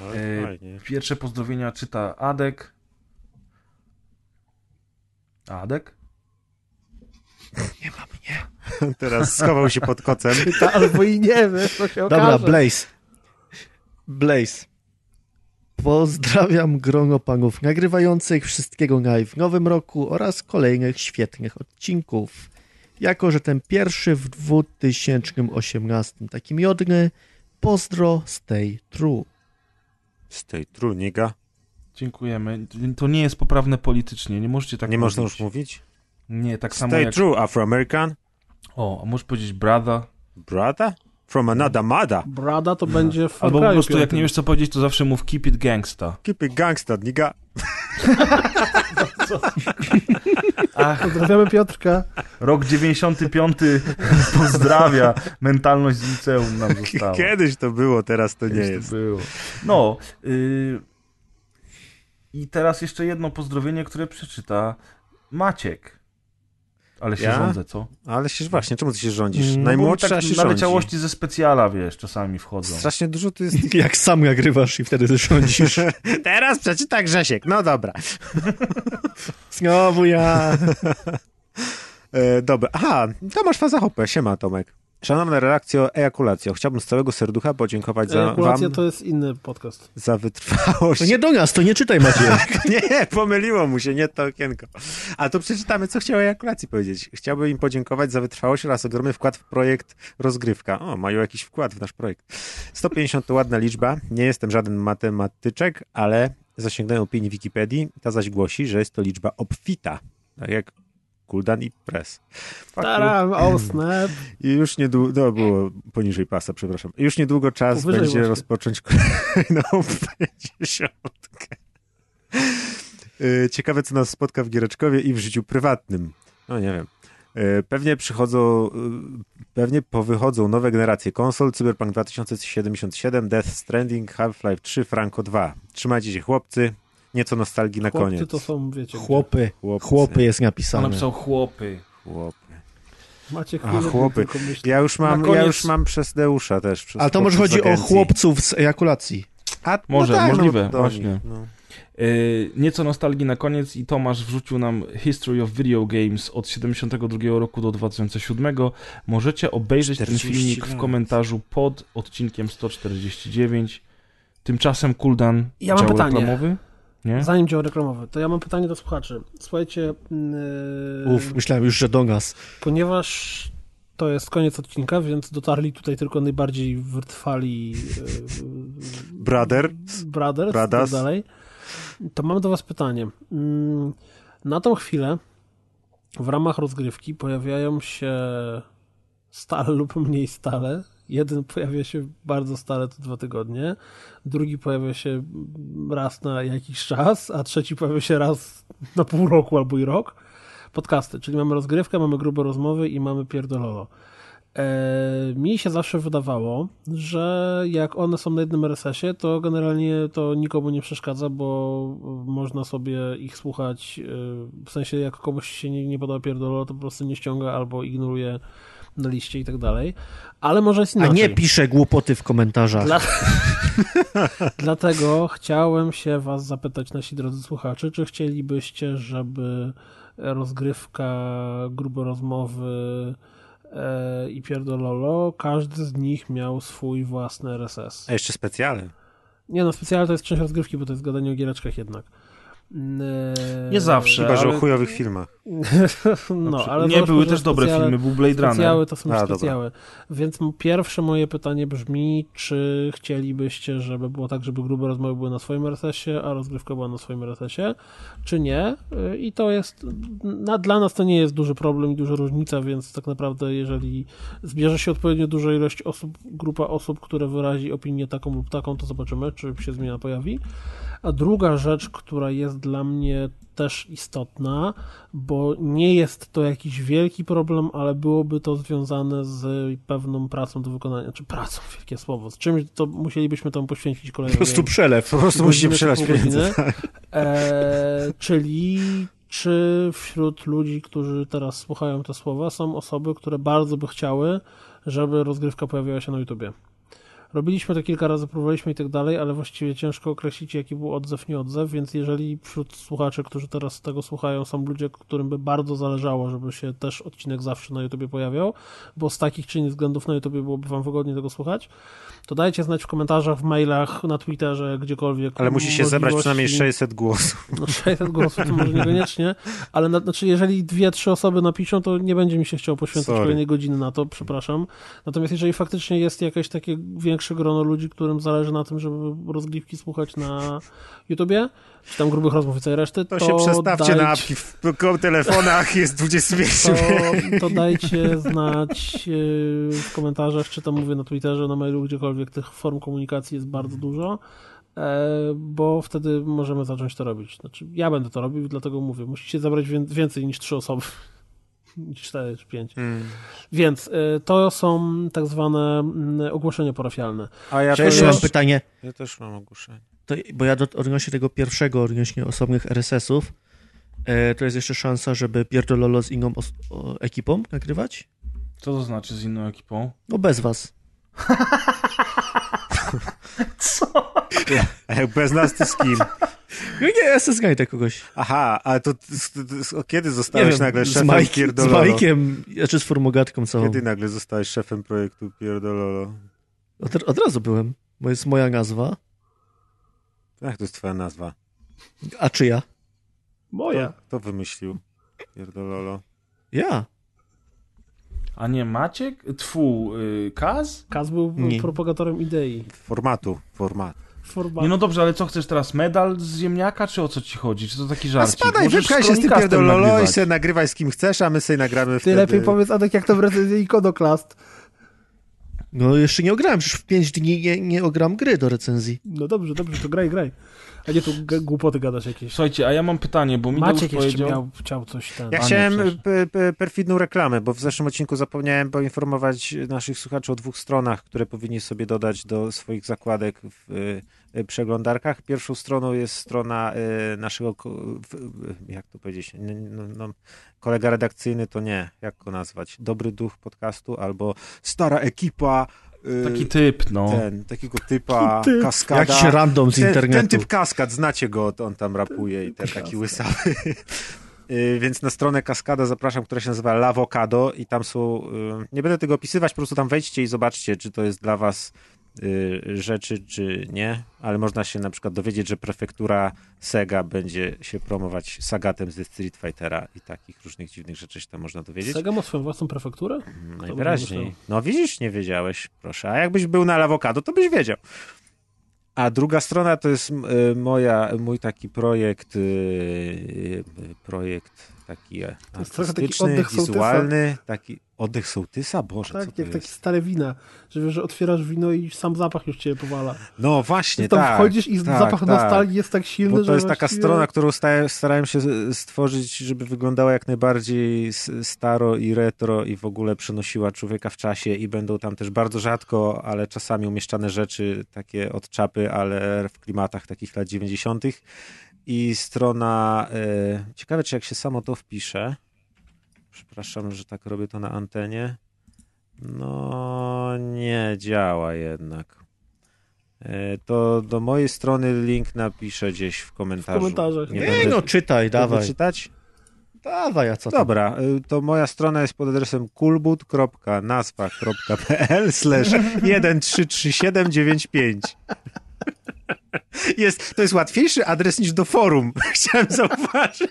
No, E, fajnie. Pierwsze pozdrowienia czyta Adek. Adek? *laughs* Teraz schował się pod kocem. *laughs* Ta, albo i nie, wiesz, to się Dobra, okaże. Blaze. Blaze. Pozdrawiam grono panów nagrywających wszystkiego naj w nowym roku oraz kolejnych świetnych odcinków. Jako, że ten pierwszy w 2018 taki miodny, pozdro, stay true. Stay true, niga. Dziękujemy. To nie jest poprawne politycznie, nie możecie tak nie mówić. można już mówić? Nie, tak samo Stay jak... true, Afro-American. O, a możesz powiedzieć brother? Brother? From another mother. Brada to będzie w Albo po prostu jak nie wiesz co powiedzieć, to zawsze mów keep it gangsta. Keep it gangster, niga. *laughs* Ach, Pozdrawiamy Piotrka. rok 95 *laughs* pozdrawia. Mentalność z liceum nam *laughs* została. Kiedyś to było, teraz to nie Kiedyś to jest. Było. No. y, I teraz jeszcze jedno pozdrowienie, które przeczyta Maciek. Ale się Ja? rządzę, co? Ale się właśnie, czemu ty się rządzisz? Mm, No Najmłodsza tak się rządzi. naleciałości ze specjala, wiesz, czasami wchodzą. Strasznie dużo tu jest... *laughs* Jak sam nagrywasz i wtedy rządzisz. *laughs* Teraz przeczyta Grzesiek. No dobra. *laughs* Znowu ja. E, dobra. Aha, Tomasz Fazachopę. Siema, Tomek. Szanowna redakcjo, ejakulacjo. Chciałbym z całego serducha podziękować za, Ejakulacja wam to jest inny podcast. za wytrwałość. To nie do nas, to nie czytaj Maciej. *laughs* Nie, pomyliło mu się, nie to okienko. A to przeczytamy, co chciał o ejakulacji powiedzieć. Chciałbym im podziękować za wytrwałość oraz ogromny wkład w projekt Rozgrywka. O, mają jakiś wkład w nasz projekt. 150 to ładna liczba. Nie jestem żaden matematyczek, ale zasięgnąłem opinii Wikipedii. Ta zaś głosi, że jest to liczba obfita. Tak jak Kuldan i Press. Fuck you. Taram, oh *clears throat* snap. I już niedługo, no było poniżej pasa, przepraszam. Już niedługo czas Powyżej będzie właśnie. rozpocząć kolejną *laughs* pięćdziesiątkę. Y, Ciekawe, co nas spotka w Giereczkowie i w życiu prywatnym. No nie wiem. Y, Pewnie przychodzą, y, pewnie powychodzą nowe generacje konsol, Cyberpunk 2077, Death Stranding, Half-Life 3, Franco 2. Trzymajcie się chłopcy, nieco nostalgii na Chłopcy koniec. to są, wiecie. Chłopy. Chłopcy. Chłopy jest napisane. napisał chłopy. Chłopy. Macie A, chłopy. Ja już mam, koniec- ja już mam przez Deusza też. Przez Ale to może chodzi o chłopców z ejakulacji. A, Może, możliwe, do właśnie. no. Yy, nieco nostalgii na koniec i Tomasz wrzucił nam History of Video Games od 72 roku do 2007. Możecie obejrzeć ten 40 filmik w komentarzu pod odcinkiem 149. Tymczasem Kuldan Ja mam pytanie. reklamowy? Nie? Zanim dział reklamowy, to ja mam pytanie do słuchaczy. Słuchajcie, yy, Uf, myślałem już, że do nas. ponieważ to jest koniec odcinka, więc dotarli tutaj tylko najbardziej wytrwali yy, Brother. brothers i tak Brothers. dalej, to mam do was pytanie. Mm, Na tą chwilę w ramach rozgrywki pojawiają się stale lub mniej stale. Jeden pojawia się bardzo stale, to dwa tygodnie. Drugi pojawia się raz na jakiś czas, a trzeci pojawia się raz na pół roku albo i rok. Podcasty, czyli mamy rozgrywkę, mamy grube rozmowy i mamy pierdololo. E, mi się zawsze wydawało, że jak one są na jednym RSS-ie, to generalnie to nikomu nie przeszkadza, bo można sobie ich słuchać, e, w sensie jak komuś się nie, nie podoba pierdololo, to po prostu nie ściąga albo ignoruje na liście i tak dalej. Ale może jest A inaczej. nie pisze głupoty w komentarzach. Dla... *laughs* Dlatego chciałem się was zapytać, nasi drodzy słuchacze, czy chcielibyście, żeby rozgrywka, grube rozmowy e, i pierdololo, każdy z nich miał swój własny RSS. A jeszcze specjalny. Nie no, specjalnie to jest część rozgrywki, bo to jest gadanie o giereczkach jednak. Eee, Nie zawsze. Chyba, że ale- o chujowych filmach. *laughs* No, ale nie, były też dobre specjale- filmy, był Blade Runner. Specjały to są A, dobra. specjały. Więc m- pierwsze moje pytanie brzmi, czy chcielibyście, żeby było tak, żeby grube rozmowy były na swoim RSS-ie, a rozgrywka była na swoim RSS-ie, czy nie? Y, I to jest, na, dla nas to nie jest duży problem i duża różnica, więc tak naprawdę jeżeli zbierze się odpowiednio duża ilość osób, grupa osób, które wyrazi opinię taką lub taką, to zobaczymy, czy się zmiana pojawi. A druga rzecz, która jest dla mnie też istotna, bo nie jest to jakiś wielki problem, ale byłoby to związane z pewną pracą do wykonania, czy pracą, wielkie słowo, z czymś, to musielibyśmy tam poświęcić kolejną Po prostu przelew. Po prostu musimy przelać pieniądze. godziny. E, czyli czy wśród ludzi, którzy teraz słuchają te słowa, są osoby, które bardzo by chciały, żeby rozgrywka pojawiła się na YouTubie? Robiliśmy to kilka razy, próbowaliśmy i tak dalej, ale właściwie ciężko określić, jaki był odzew, nie odzew, więc jeżeli wśród słuchaczy, którzy teraz tego słuchają, są ludzie, którym by bardzo zależało, żeby się też odcinek zawsze na YouTubie pojawiał, bo z takich czy innych względów na YouTubie byłoby wam wygodnie tego słuchać, to dajcie znać w komentarzach, w mailach, na Twitterze, gdziekolwiek. Ale musi się zebrać przynajmniej 600 głosów. no 600 głosów to może niekoniecznie, ale na, znaczy jeżeli dwie, trzy osoby napiszą, to nie będzie mi się chciało poświęcać Sorry. kolejnej godziny na to, przepraszam. Natomiast jeżeli faktycznie jest jakieś takie większe grono ludzi, którym zależy na tym, żeby rozgrywki słuchać na YouTubie, czy tam grubych rozmów i całej reszty, to, To, się przestawcie na dajcie- apki w telefonach, jest 25 to, to dajcie znać yy, w komentarzach, czy tam mówię na Twitterze, na mailu, gdziekolwiek tych form komunikacji jest bardzo dużo, e, bo wtedy możemy zacząć to robić. Znaczy, ja będę to robił, dlatego mówię, musicie zabrać wię- więcej niż trzy osoby. Niż cztery czy pięć. Mm. Więc y, to są tak zwane mm, ogłoszenia parafialne. A ja też, mam pytanie, ja też mam ogłoszenie. to, bo ja do, odnośnie tego pierwszego, odnośnie osobnych RSS-ów, e, to jest jeszcze szansa, żeby Pierdololo z inną os- o, ekipą nagrywać? Co to znaczy z inną ekipą? No bez was. *laughs* *laughs* Jak bez nas to z kim? No nie, ja znajdę kogoś. Aha, ale to, to, to, to kiedy zostałeś wiem, nagle z, szefem Mike, z Pierdololo? Majkiem, znaczy z formogatką całą. Kiedy nagle zostałeś szefem projektu Pierdololo? Od, od razu byłem, bo jest moja nazwa. Jak to jest twoja nazwa? A czyja? Moja. Kto wymyślił Pierdololo? Ja. A nie Maciek? Twu, y, Kaz? Kaz był Nie. propagatorem idei. Formatu, format. Format. Nie no dobrze, ale co chcesz teraz? Medal z ziemniaka, czy o co ci chodzi? Czy to taki? A spadaj, wypchaj się z tym Pierdololo i sobie nagrywaj z kim chcesz, a my sobie nagramy Ty wtedy. lepiej powiedz, Adek, jak to w recenzji Iconoklast. No jeszcze nie ograłem, przecież w 5 dni nie, nie ogram gry do recenzji. No dobrze, dobrze, to graj, graj. A nie tu głupoty gadasz jakieś. Słuchajcie, a ja mam pytanie, bo Mideusz Maciek jeszcze powiedział... miał, chciał coś ten. Ja A, chciałem perfidną reklamę, bo w zeszłym odcinku zapomniałem poinformować naszych słuchaczy o dwóch stronach, które powinni sobie dodać do swoich zakładek w y, y, przeglądarkach. Pierwszą stroną jest strona y, naszego, jak to powiedzieć, no, no, kolega redakcyjny to nie, jak go nazwać, dobry duch podcastu albo stara ekipa. Y, Taki typ, no. ten, takiego typa, Typ. kaskada. Jakiś random z ten, internetu. ten typ kaskad, znacie go, to on tam rapuje i ten taki łysawy. *laughs* Y, Więc na stronę Kaskada zapraszam, która się nazywa Lavocado i tam są, y, nie będę tego opisywać, po prostu tam wejdźcie i zobaczcie, czy to jest dla was rzeczy, czy nie, ale można się na przykład dowiedzieć, że prefektura Sega będzie się promować Sagatem ze Street Fightera i takich różnych dziwnych rzeczy się tam można dowiedzieć. Sega ma swoją własną prefekturę? Mm, Najwyraźniej. No widzisz, nie wiedziałeś, proszę. A jakbyś był na Lawokado, to byś wiedział. A druga strona to jest y, moja, mój taki projekt, y, y, projekt taki taki artystyczny, sołtysa. wizualny, taki oddech sołtysa? Boże, co Tak, to jak jest? takie stare wina, że wiesz, że otwierasz wino i sam zapach już cię powala. No właśnie, Ty tam tak. wchodzisz i tak, zapach tak. nostalgii jest tak silny, Bo że to jest taka właściwie- strona, którą sta- starałem się stworzyć, żeby wyglądała jak najbardziej staro i retro i w ogóle przenosiła człowieka w czasie i będą tam też bardzo rzadko, ale czasami umieszczane rzeczy takie od czapy, ale w klimatach takich lat 90. I strona, e, ciekawe czy jak się samo to wpisze, przepraszam, że tak robię to na antenie, no nie działa jednak. E, To do mojej strony link napiszę gdzieś w komentarzu. komentarzach. Nie Nie, będę no czytaj, dawaj. czytać? Dawaj, a co tam? Dobra, y, to moja strona jest pod adresem kulbut.nazwa.pl slash *laughs* 1337795. Jest, to jest łatwiejszy adres niż do forum. *laughs* Chciałem zauważyć.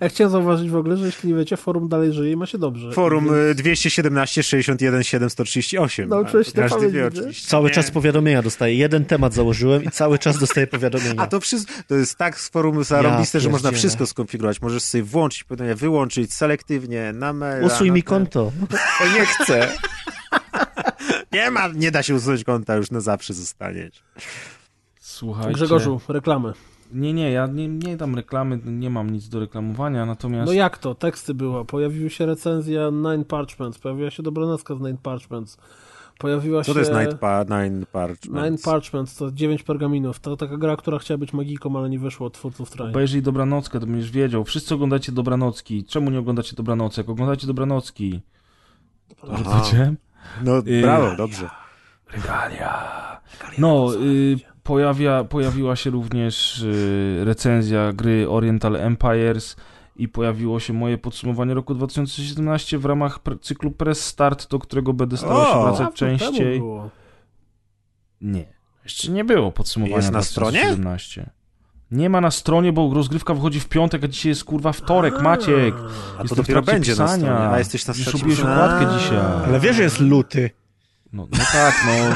Ja chciałem zauważyć w ogóle, że jeśli nie wiecie, forum dalej żyje i ma się dobrze. Forum Więc- y, 217 61 738. Nauczyłeś się Każdy wie oczywiście. Cały Nie. czas powiadomienia dostaję. Jeden temat założyłem i cały czas dostaję powiadomienia. A to, wszystko, to jest tak z forum zarąbiste, że można wszystko skonfigurować. Możesz sobie włączyć, powiadomienia, wyłączyć selektywnie, na maila. Usuj na mi ten- konto. *laughs* To nie chcę. *laughs* Nie ma, nie da się usunąć konta, już na zawsze zostanieć. Słuchajcie. Grzegorzu, reklamy. Nie, nie, ja nie, nie dam reklamy, nie mam nic do reklamowania, natomiast No jak to? Teksty było. Pojawiły się recenzja Nine Parchments, pojawiła się dobranocka z Nine Parchments. Pojawiła Co się... to jest Night, pa, Nine Parchments? Nine Parchments to 9 pergaminów. To taka gra, która chciała być magiką, ale nie wyszło od twórców Train. obejrzyj Dobranockę, to będziesz wiedział. Wszyscy oglądacie Dobranocki. Czemu nie oglądacie Dobranocek? Oglądajcie Dobranocki. Dobrze? No Y- brawo, dobrze. Regalia. No, y, pojawia, pojawiła się również y, recenzja gry Oriental Empires i pojawiło się moje podsumowanie roku 2017 w ramach pre- cyklu Press Start, do którego będę starał się wracać częściej. było. Nie. Jeszcze nie było podsumowania Jest na stronie? 2017. Nie ma na stronie, bo rozgrywka wychodzi w piątek, a dzisiaj jest kurwa wtorek, Maciek. A to dopiero będzie na stronie. A jesteś na Już stronie. okładkę dzisiaj. Ale wiesz, że jest luty. No, no tak, no.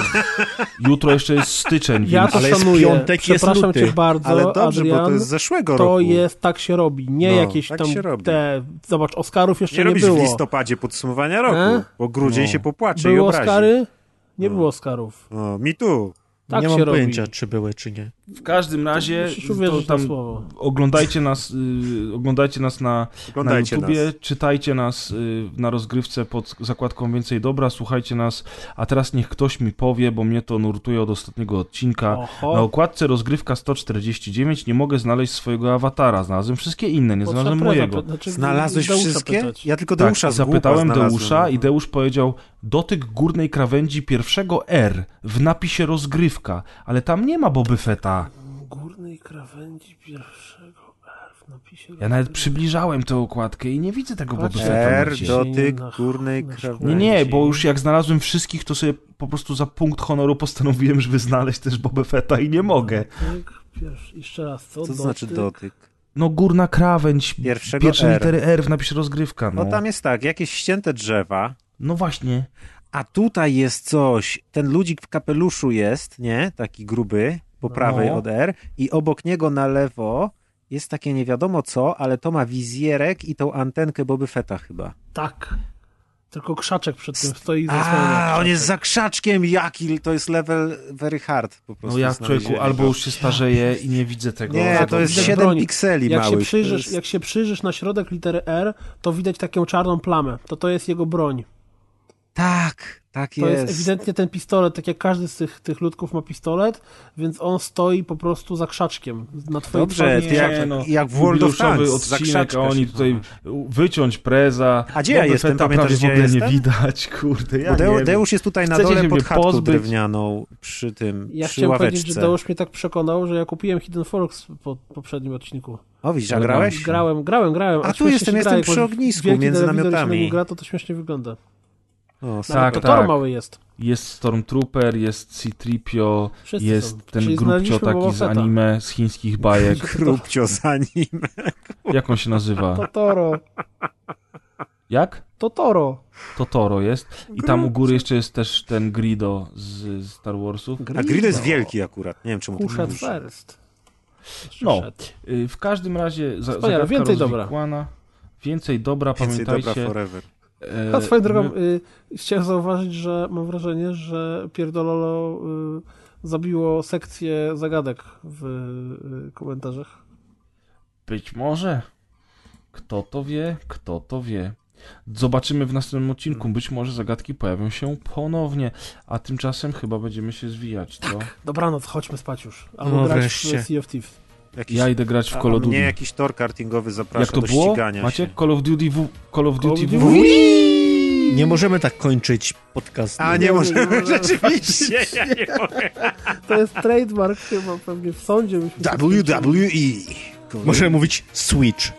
Jutro jeszcze jest styczeń, Ja więc... to Ale jest szanuję. piątek, jest Przepraszam luty. cię bardzo, Ale dobrze, Adrian. bo to jest zeszłego To roku. jest, tak się robi. Nie No, jakieś tak tam się robi. te, zobacz, Oscarów jeszcze Nie nie, robisz było. w listopadzie podsumowania roku, E? bo grudzień No. się popłacze i Były obrazi. Oscary? Nie No. było Oscarów. O, mi tu. Tak nie się mam robi. pojęcia, czy były, czy nie. W każdym razie Musisz to na tam oglądajcie nas, y, oglądajcie nas na, na Oglądajcie YouTubie, nas. czytajcie nas y, na rozgrywce pod zakładką Więcej Dobra, słuchajcie nas, a teraz niech ktoś mi powie, bo mnie to nurtuje od ostatniego odcinka. Oho. Na okładce rozgrywka 149 nie mogę znaleźć swojego awatara, znalazłem wszystkie inne, nie znalazłem mojego. znaczy, Znalazłeś Deusza wszystkie? pytać. Ja tylko Tak, Deusza głupa zapytałem. Deusza i Deusz powiedział dotyk górnej krawędzi pierwszego R w napisie rozgrywka, ale tam nie ma Boby Fetta. Górnej krawędzi pierwszego R w napisie. Ja nawet przybliżałem tę okładkę i nie widzę tego Patrz, Fetta. R, dotyk górnej krawędzi. Nie, nie, bo już jak znalazłem wszystkich, to sobie po prostu za punkt honoru postanowiłem, żeby znaleźć też Boba Fetta i nie mogę. Dotyk, pierwszy, jeszcze raz, co? Co to znaczy dotyk? No górna krawędź, Pierwszego pierwsze R. litery R w napisie rozgrywka, no. No tam jest tak, jakieś ścięte drzewa, No właśnie. a tutaj jest coś, ten ludzik w kapeluszu jest, nie? Taki gruby, po No. prawej od R i obok niego na lewo jest takie nie wiadomo co, ale to ma wizjerek i tą antenkę Boby Fetta chyba. Tak. Tylko krzaczek przed tym stoi A, on jest za krzaczkiem, jaki, to jest level very hard po prostu. No ja człowieku albo już się starzeję i nie widzę tego. Nie, Tak, to jest widać 7 broni. pikseli Jak się, małych. przyjrzysz, to jest... jak się przyjrzysz na środek litery R, to widać taką czarną plamę. To to jest jego broń. Tak, tak To jest. jest. ewidentnie ten pistolet, tak jak każdy z tych, tych ludków ma pistolet, więc on stoi po prostu za krzaczkiem. Na twojej Dobrze, twarzy ty jak, no, jak w World of Tanks, odcinek, a oni tutaj wyciąć preza. A gdzie ja jestem? Pamiętasz, prawie w gdzie ja ogóle nie jestem? widać, kurde, ja Deu, nie. Deusz jest tutaj na Chcecie dole pod chatką pozbyć? drewnianą przy tym, Ja przy chciałem powiedzieć, ławeczce. że Deusz mnie tak przekonał, że ja kupiłem Hidden Forks po poprzednim odcinku. O, widzisz, a grałeś? Grałem, grałem, grałem. A tu śmiesznie jestem, jestem jak przy ognisku, między namiotami. nim gra, to to śmiesznie wygląda. O, Tak, Totoro tak. mały jest. Jest Stormtrooper, jest C-3PO, Wszyscy jest są. ten Czyli grubcio znaleźliśmy taki z anime, z chińskich *laughs* bajek. Krupcio za nim. Jak on się nazywa? *laughs* Totoro. Jak? Totoro. Totoro jest. I tam u góry jeszcze jest też ten Grido z, z Star Warsów. A grill jest wielki akurat. Nie wiem, czemu Who to first? No. Y, W każdym razie za, Wspaniale, więcej dobra. Więcej dobra, Więcej dobra pamiętajcie. forever. E, A swoją drogą, my- y, chciałem zauważyć, że mam wrażenie, że Pierdololo y, zabiło sekcję zagadek w y, komentarzach. Być może. Kto to wie? Kto to wie? Zobaczymy w następnym odcinku. Być może zagadki pojawią się ponownie, a tymczasem chyba będziemy się zwijać, co? Dobranoc, chodźmy spać już. Albo No grać wreszcie. w Sea of Thieves. Jakiś, Ja idę grać w Call of mnie Duty. jakiś tor kartingowy zaprasza Jak to do było? ścigania Macie? się. Call of Duty w... Call of Call Duty w... Duty Nie możemy tak kończyć podcastu. A, nie Nie, możemy, nie możemy. *laughs* rzeczywiście, *laughs* ja nie mogę. To jest trademark chyba pewnie w sądzie. byśmy to WWE. Możemy mówić Switch. *laughs*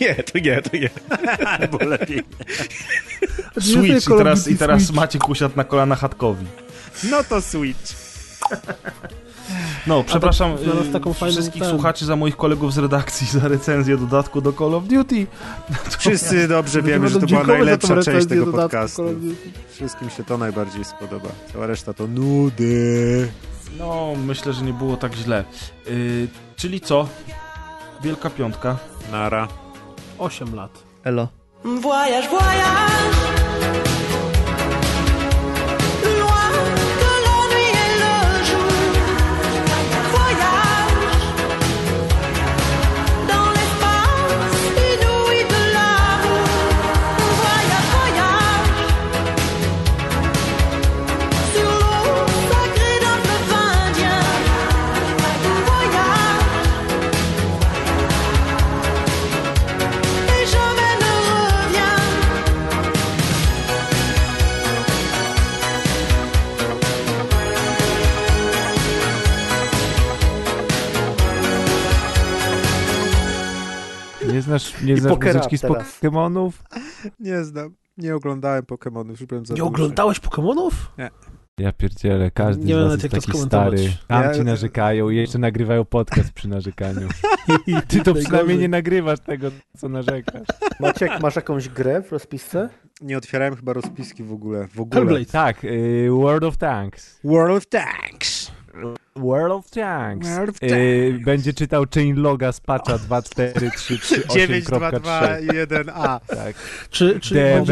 nie, to nie, to nie. Albo lepiej. skończyli. Switch i Call teraz, i teraz Switch. Maciek usiadł na kolana Hatkowi. No to Switch. No, przepraszam znalazł y, taką fajną wszystkich ten- słuchaczy za moich kolegów z redakcji *laughs* za recenzję dodatku do Call of Duty. Wszyscy dobrze wiemy, że to była najlepsza część tego podcastu. Wszystkim się to najbardziej spodoba. Cała reszta to nudy. No, myślę, że nie było tak źle. Y, czyli co? Wielka piątka. Nara. 8 lat. Elo. Voyage, voyage. Znasz, nie I znasz muzyczki z. Pokemonów? Nie znam. Nie oglądałem Pokemonów, już byłem za Nie duży. oglądałeś Pokemonów? Ja pierdzielę, każdy Nie z nawet, jest taki stary. Tam Ja- ci narzekają i jeszcze nagrywają podcast przy narzekaniu. *laughs* Ty to przynajmniej nie nagrywasz tego, co narzekasz. Maciek, masz jakąś grę w rozpisce? Nie otwierałem chyba rozpiski w ogóle. W ogóle. Hellblade. Tak, y, World of Tanks. World of Tanks. World of Tanks. World of Y, będzie czytał chain loga z patcha *laughs* 24338.3. 92231A. *laughs* Tak. Czy, czy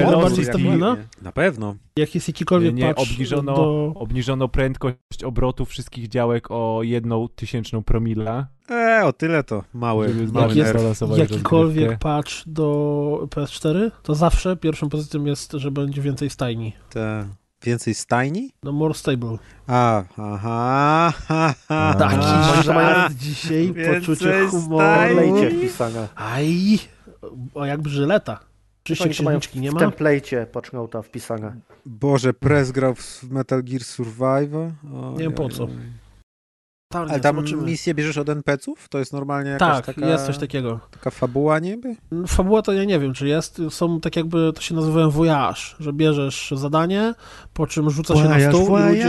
stabilna? Na pewno. Jak jest jakikolwiek Nie, patch obniżono, do... obniżono prędkość obrotu wszystkich działek o jedną tysięczną promila. E, o tyle to. Mały, mały Jak jest- jakikolwiek rozgrywkę. patch do PS4, to zawsze pierwszą pozycją jest, że będzie więcej stajni. Te... Więcej stajni? No more stable. A, aha, ha, ha, Taki żart dzisiaj, Więcej poczucie humoru. Template pisania. Aj, o jak żyleta. Czyście księżniczki nie w ma? template poczną wpisania. Boże, Press grał w Metal Gear Survive. O, Nie wiem po co. Tarnie, Ale tam zobaczymy. misję bierzesz od NPC-ów? To jest normalnie jakaś Tak, taka, jest coś takiego. taka fabuła niby? Fabuła to ja nie wiem, czy jest. Są tak jakby, to się nazywają voyage, że bierzesz zadanie, po czym rzuca się na Voyage, stół i ludzie...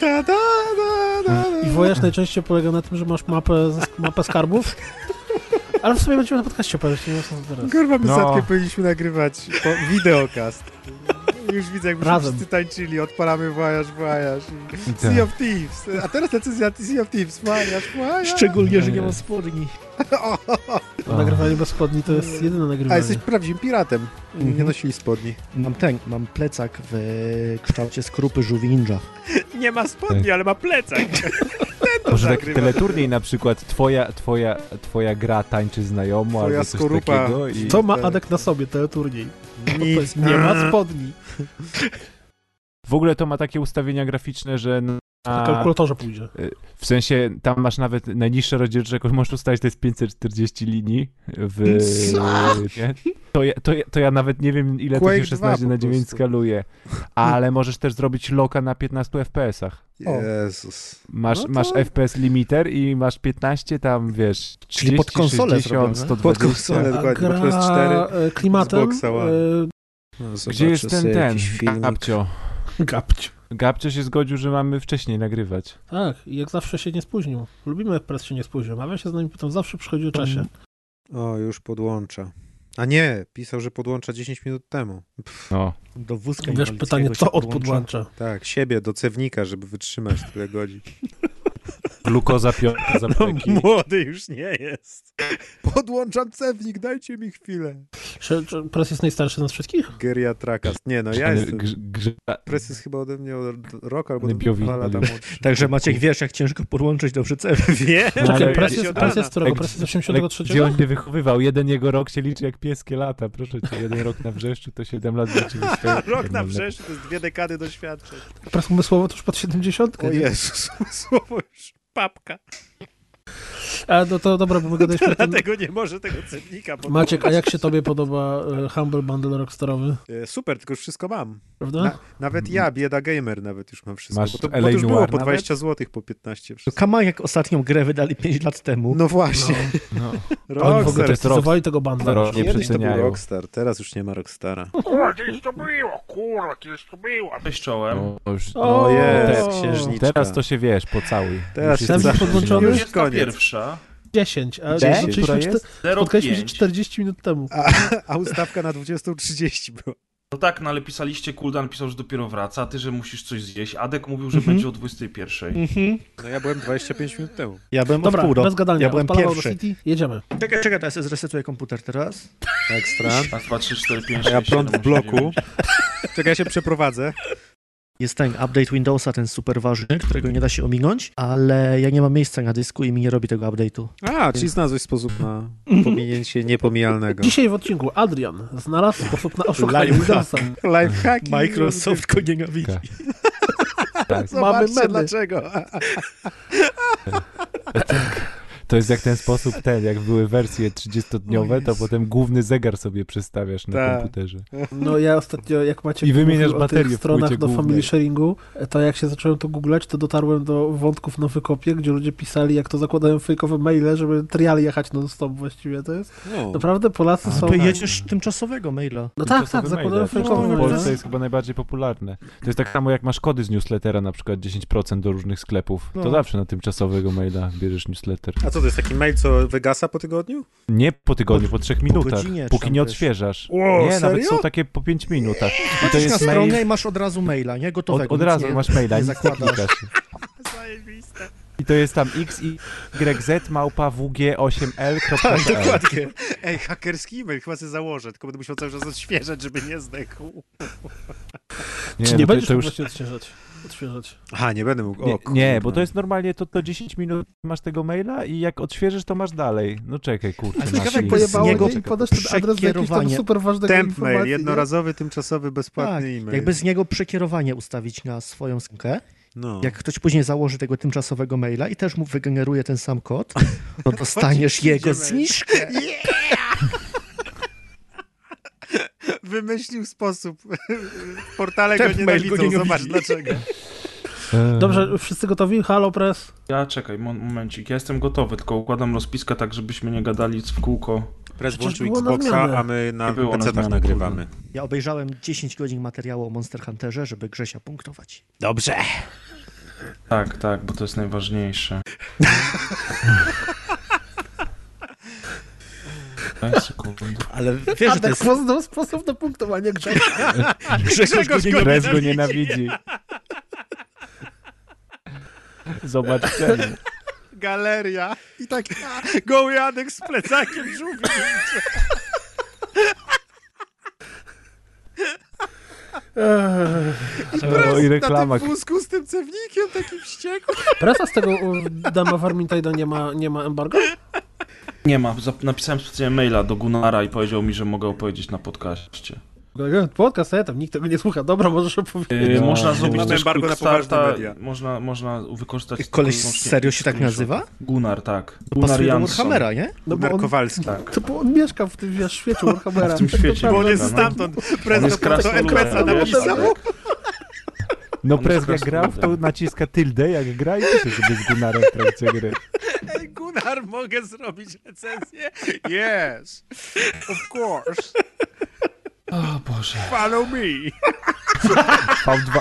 Da, da, da, da, da. I voyage najczęściej polega na tym, że masz mapę, mapę skarbów. Ale w sumie będziemy na podcaście powiedzieć, nie wiem co teraz. Kurwa, my No. powinniśmy nagrywać po wideokast. *laughs* Już widzę, jakbyśmy Razem. wszyscy tańczyli, odpalamy Voyage, Voyage. i Tak. Sea of Thieves. A teraz decyzja Sea of Thieves. Voyage, Voyage. Szczególnie, że nie mam spodni. *laughs* O. Nagrywanie bez spodni to jest jedyne A nagrywanie. jesteś prawdziwym piratem. Nie Mhm. nosili spodni. Mam ten, mam plecak w kształcie skrupy żółwinża. Nie ma spodni, ale ma plecak. *laughs* Może tak teleturniej na przykład twoja, twoja, twoja gra tańczy znajomo Twoja albo coś skorupa. takiego i Co ma Tak. Adek na sobie, teleturniej? Nic. Nie ma spodni. w ogóle to ma takie ustawienia graficzne, że Na kalkulatorze pójdzie. w sensie tam masz nawet najniższe rozdzielczość, jaką możesz ustawić, to jest 540 linii w... Nie? To, ja, to, ja, to ja nawet nie wiem ile to Quake się 16 2 na po 9 prostu. skaluje, ale możesz też zrobić loka na 15 FPS-ach. Jezus. Masz, No to- masz FPS limiter i masz 15 tam, wiesz, 30, Czyli pod konsolę 60, zrobione. 120. Pod konsolę, A dokładnie. Bo PS4. e, klimatem Xboxa One. e, No, Gdzie jest ten, ten, filmik. Gabcio? Gabcio się zgodził, że mamy wcześniej nagrywać. Tak, i jak zawsze się nie spóźnił. Lubimy, jak press się nie spóźnił. Mawia się z nami potem zawsze przychodzi o czasie. O, już podłącza. A nie, pisał, że podłącza 10 minut temu. No. Do wózka Wiesz, pytanie, co od podłącza. podłącza? Tak, siebie do cewnika, żeby wytrzymać tyle godzin. Glukoza piątka *laughs* za pleki. Młody już nie jest. Podłączam cewnik, dajcie mi chwilę. Czy, czy press jest najstarszy z nas wszystkich? Geria Trakas. Nie no, ja jestem. Pres jest chyba ode mnie od rok albo Nybiowi- dwa lata młodszy. *laughs* Także Maciek, wiesz, jak ciężko podłączyć do przycepu. *laughs* Wiem, No, Czekaj, press ja jest, od jest z którego? Press jest z jak- 83? Gdzie on się wychowywał? Jeden jego rok się liczy jak pieskie lata. Proszę cię, jeden rok na wrzeszczu to 7 lat rzeczywistości. Rok na wrzeszczu to jest dwie dekady doświadczeń. Press umysłowo to już pod 70. O nie? Jezus, słowo już папка. A, no to dobra, bo my gadaliśmy o *laughs* tym. Dlatego nie może tego cennika Maciek, a jak się tobie podoba e, Humble Bundle Rockstarowy, E, Super, tylko już wszystko mam. prawda? Na, nawet ja, bieda gamer, nawet już mam wszystko. Masz bo to, bo to już było po nawet? 20 zł, po 15 To wszystko. Kama jak ostatnią grę wydali 5 lat temu. No właśnie. No. *laughs* Oni w ogóle Rockstar. testyzowali tego bundla. Kiedyś to był. Rockstar, teraz już nie ma Rockstara. *laughs* Kurwa, kiedyś to było, kurwa, kiedyś to było. Cześć czołem. No, już, O, O jest, księżniczka. teraz to się wiesz, pocałuj. Teraz Już się podłączony? Już Jest ta pierwsza. 10, a Dziesięć, zaczęliśmy która czte- jest? spotkaliśmy się 0,5. 40 minut temu. A, a ustawka na 20.30 była. No tak, no ale pisaliście, Kuldan pisał, że dopiero wraca, a ty, że musisz coś zjeść. Adek mówił, że Mhm. będzie o 21. Mhm. No ja byłem 25 minut temu. Ja byłem Dobra, od pół do. bez gadania. Ja byłem pierwszy. City, jedziemy. Czekaj, czekaj, teraz ja zresetuję komputer teraz. Ekstra. Raz, dwa, trzy, cztery, pięć, ja prąd w bloku. osiem, dziewięć. Czekaj, ja się przeprowadzę. Jest ten update Windowsa, ten super ważny, którego nie da się ominąć, ale ja nie mam miejsca na dysku i mi nie robi tego update'u. A, czyli znalazłeś sposób na pominięcie niepomijalnego. Dzisiaj w odcinku Adrian znalazł sposób na oszukanie Lifehack. Windowsa. Lifehacki. Microsoft go nienawidzi. Tak. *laughs* Zobaczcie memy. dlaczego. *laughs* To jest jak ten sposób, ten, jak były wersje 30-dniowe, to potem główny zegar sobie przestawiasz na Tak. komputerze. No ja ostatnio, jak macie I wymieniasz baterię tych w stronach do głównej. family sharingu, to jak się zacząłem to googlać, to dotarłem do wątków na wykopie, gdzie ludzie pisali, jak to zakładają fejkowe maile, żeby trial jechać non stop właściwie. To jest No. naprawdę Polacy są... To jedziesz tymczasowego maila. No tak, tak, zakładają maile. fejkowe W maile. Polsce jest chyba najbardziej popularne. To jest tak samo jak masz kody z newslettera, na przykład 10% do różnych sklepów. To No. zawsze na tymczasowego maila bierzesz newsletter. A co to jest taki mail, co wygasa po tygodniu? Nie po tygodniu, po trzech minutach, godzinie, czy póki nie odświeżasz. Wow, nie, nawet serio? są takie po 5 minutach. I to Wchodzisz na jest stronę mail... i masz od razu maila, nie? Od, Gotowego. od nic razu nie- masz maila, nie zakładasz. klikasz. *laughs* I to jest tam x, y, z, małpa, wg8l.pl. Tak, dokładnie. Ej, hakerski e-mail chyba sobie założę, tylko będę musiał cały czas odświeżać, żeby nie zdechł. Nie, Czy no nie to, będziesz to już... odświeżać? Odświeżać? Aha, nie będę mógł. O, Nie, nie, bo to jest normalnie, to, to 10 minut masz tego maila i jak odświeżysz, to masz dalej. No czekaj, kurczę. Ale ciekawe, z Pojebało niego nie i podasz ten adres do jakiegoś tam przekierowanie. super ważnego Temp mail, nie? jednorazowy, tymczasowy, bezpłatny Tak, e-mail. jakby z niego przekierowanie ustawić na swoją skrzynkę. No. Jak ktoś później założy tego tymczasowego maila i też mu wygeneruje ten sam kod, *laughs* to dostaniesz jego zniżkę. *laughs* Wymyślił sposób. *laughs* Portale go mail go nienawidzą, zobacz dlaczego. Dobrze, wszyscy gotowi? Halo, press. Ja czekaj, mo- momencik, ja jestem gotowy, tylko układam rozpiskę tak, żebyśmy nie gadali w kółko. Przecież włączył Xboxa, a my na Nie było na nagrywamy. Ja obejrzałem 10 godzin materiału o Monster Hunterze, żeby Grzesia punktować. Dobrze. Tak, tak, bo to jest najważniejsze. *laughs* Ale wiesz, że A to tak jest... poznał sposób na punktowanie Grzesia. *laughs* Grzegorz go nie go nienawidzi. Zobacz czemu. Galeria. I tak goły Jadek z plecakiem żółwi. O, i reklama. Na tym wózku z tym cewnikiem takim wściekłym. Presa z tego Dama Warmintaida nie ma, nie ma embargo? Nie ma, napisałem specjalnie maila do Gunara i powiedział mi, że mogę opowiedzieć na podcaście. Podcast, ja tam nikt tego nie słucha. Dobra, możesz opowiedzieć. Yy, No. można zrobić też embargo na media. można, można wykorzystać... Koleś serio się tak nazywa? Gunnar, tak. To Gunnar Jansson. Warhammera, nie? No bo on, Kowalski. Tak. to, bo on mieszka w tym wiesz, świecie Warhammera. *laughs* W tym świecie. Bo on jest no. stamtąd. On Prez jest do, do krasnoludem, Ekresa wiesz? napisał. No Prez jak gra, w to naciska tildę, jak gra i pisze sobie z Gunnarem w trakcie gry. *laughs* Ej, Gunnar, mogę zrobić recenzję? Yes. Of course. O Boże. Follow me. V2,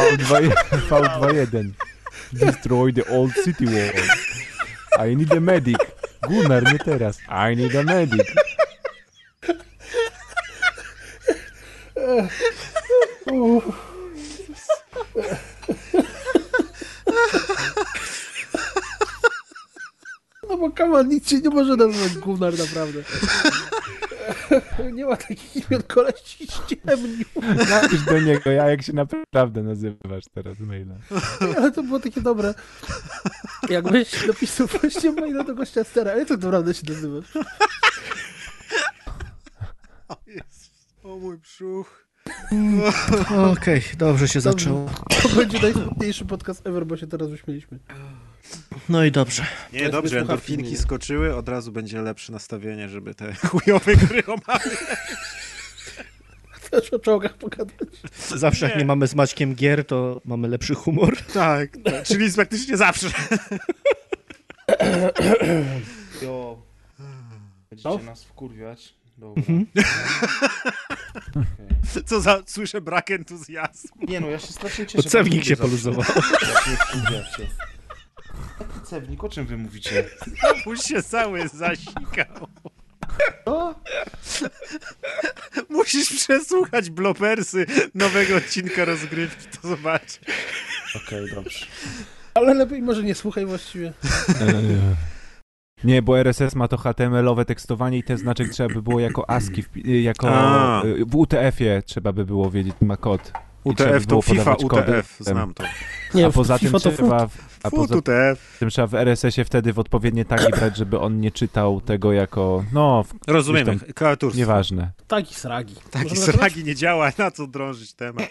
V2, V21. Destroy the old city wall. I need a medic. Gunnar, nie teraz. I need a medic. No bo kaman, nic się nie może nazywać gównar naprawdę. Nie ma takich imion, koleś ci ściemnił. Napisz do niego, ja jak się naprawdę nazywasz teraz maila. Ale to było takie dobre. Jakbyś napisał właśnie maila do gościa stera, ale to naprawdę się nazywasz. O, Jezus. o mój brzuch. Okej, dobrze się Dobrze. zaczęło. To będzie najsmutniejszy podcast ever, bo się teraz uśmieliśmy. No i dobrze. Nie, Weźmy dobrze, endorfinki nie. skoczyły, od razu będzie lepsze nastawienie, żeby te *laughs* chujowe gry omawiać. *laughs* Też o czołgach pogadać. Zawsze jak nie mamy z Maćkiem gier, to mamy lepszy humor. *laughs* Tak, tak, czyli praktycznie zawsze. Jo. Będziecie No. nas wkurwiać. Dobra. Mhm. *laughs* Co za, słyszę brak entuzjazmu. Nie no, ja się strasznie cieszę. Cewnik się poluzował. *laughs* Jaki cewnik? O czym wy mówicie? Już się cały zasikał. *laughs* Musisz przesłuchać blopersy nowego odcinka rozgrywki, to zobaczysz. Okej, dobrze. Ale lepiej może nie słuchaj właściwie. Nie, bo RSS ma to HTML-owe tekstowanie i ten znaczek trzeba by było jako ASCII, wpi- y, jako A. y, w UTF-ie trzeba by było wiedzieć, ma kod. UTF to FIFA. UTF, znam to. Nie, a poza tym FIFA to trzeba, w, a poza UTF. tym trzeba w RSS-ie wtedy w odpowiednie tagi *coughs* brać, żeby on nie czytał tego jako, no, w, Rozumiemy, kreaturstwo. nieważne. Taki sragi. Taki Możemy sragi nie działa, na co drążyć temat.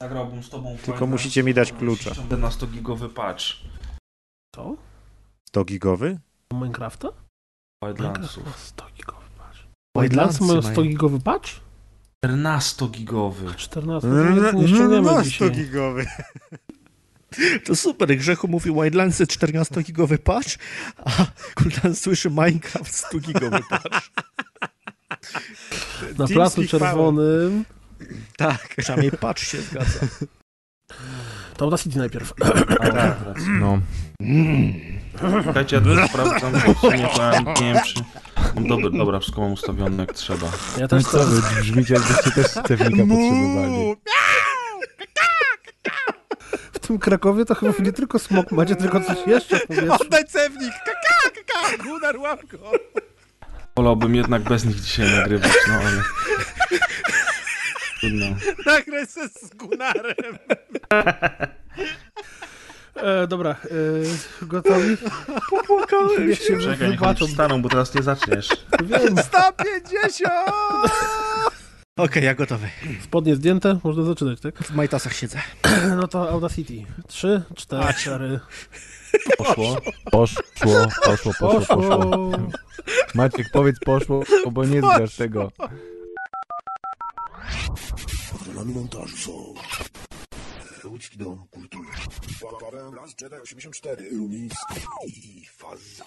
Zagrałbym z tobą w Tylko musicie mi dać to klucza. na 100-gigowy patch Co? 100 gigowy? Minecrafta? Wildlandsów. Ma 100 gigowy patch. Wildlandsy Wildlandsy mają mają. 100 gigowy patch? 14-gigowy. 14 nie ściągniemy No, 100 dzisiaj. gigowy. *laughs* To super, Grzechu mówi Wildlandsy 14-gigowy patch, a Kultan słyszy Minecraft 100-gigowy patch. Na placu czerwonym. Tak. Przynajmniej patch się zgadza. To Audacity najpierw. Tak. No. Czekajcie, ja tylko sprawdzam, ja nie wiem, czy... Mam Dobra, dobra, wszystko mam ustawione jak trzeba. Ja No też co wy brzmicie, jakbyście też cewnika potrzebowali. w tym Krakowie to chyba nie tylko smok macie, tylko coś jeszcze. Oddaj cewnik! Kaka, kaka! Gunnar, łap go! Wolałbym jednak bez nich dzisiaj nagrywać, no ale... Trudno. Nagraj se z Gunnarem! *laughs* E, dobra, e, gotowi? Popłakałem się Czekaj, niech oni wstaną, bo teraz nie zaczniesz. Wiem, 150! Okej, ja gotowy. spodnie zdjęte, można zaczynać, tak? W majtasach siedzę. *clears throat* No to Audacity. Trzy, cztery. Poszło, poszło, poszło, poszło, poszło. Poszło. Maciek, powiedz poszło, bo nie zgrasz tego. Patronami montażu są Łódzki Dom Kultury. Paweł Las Jedi 84 Lumiński i Faza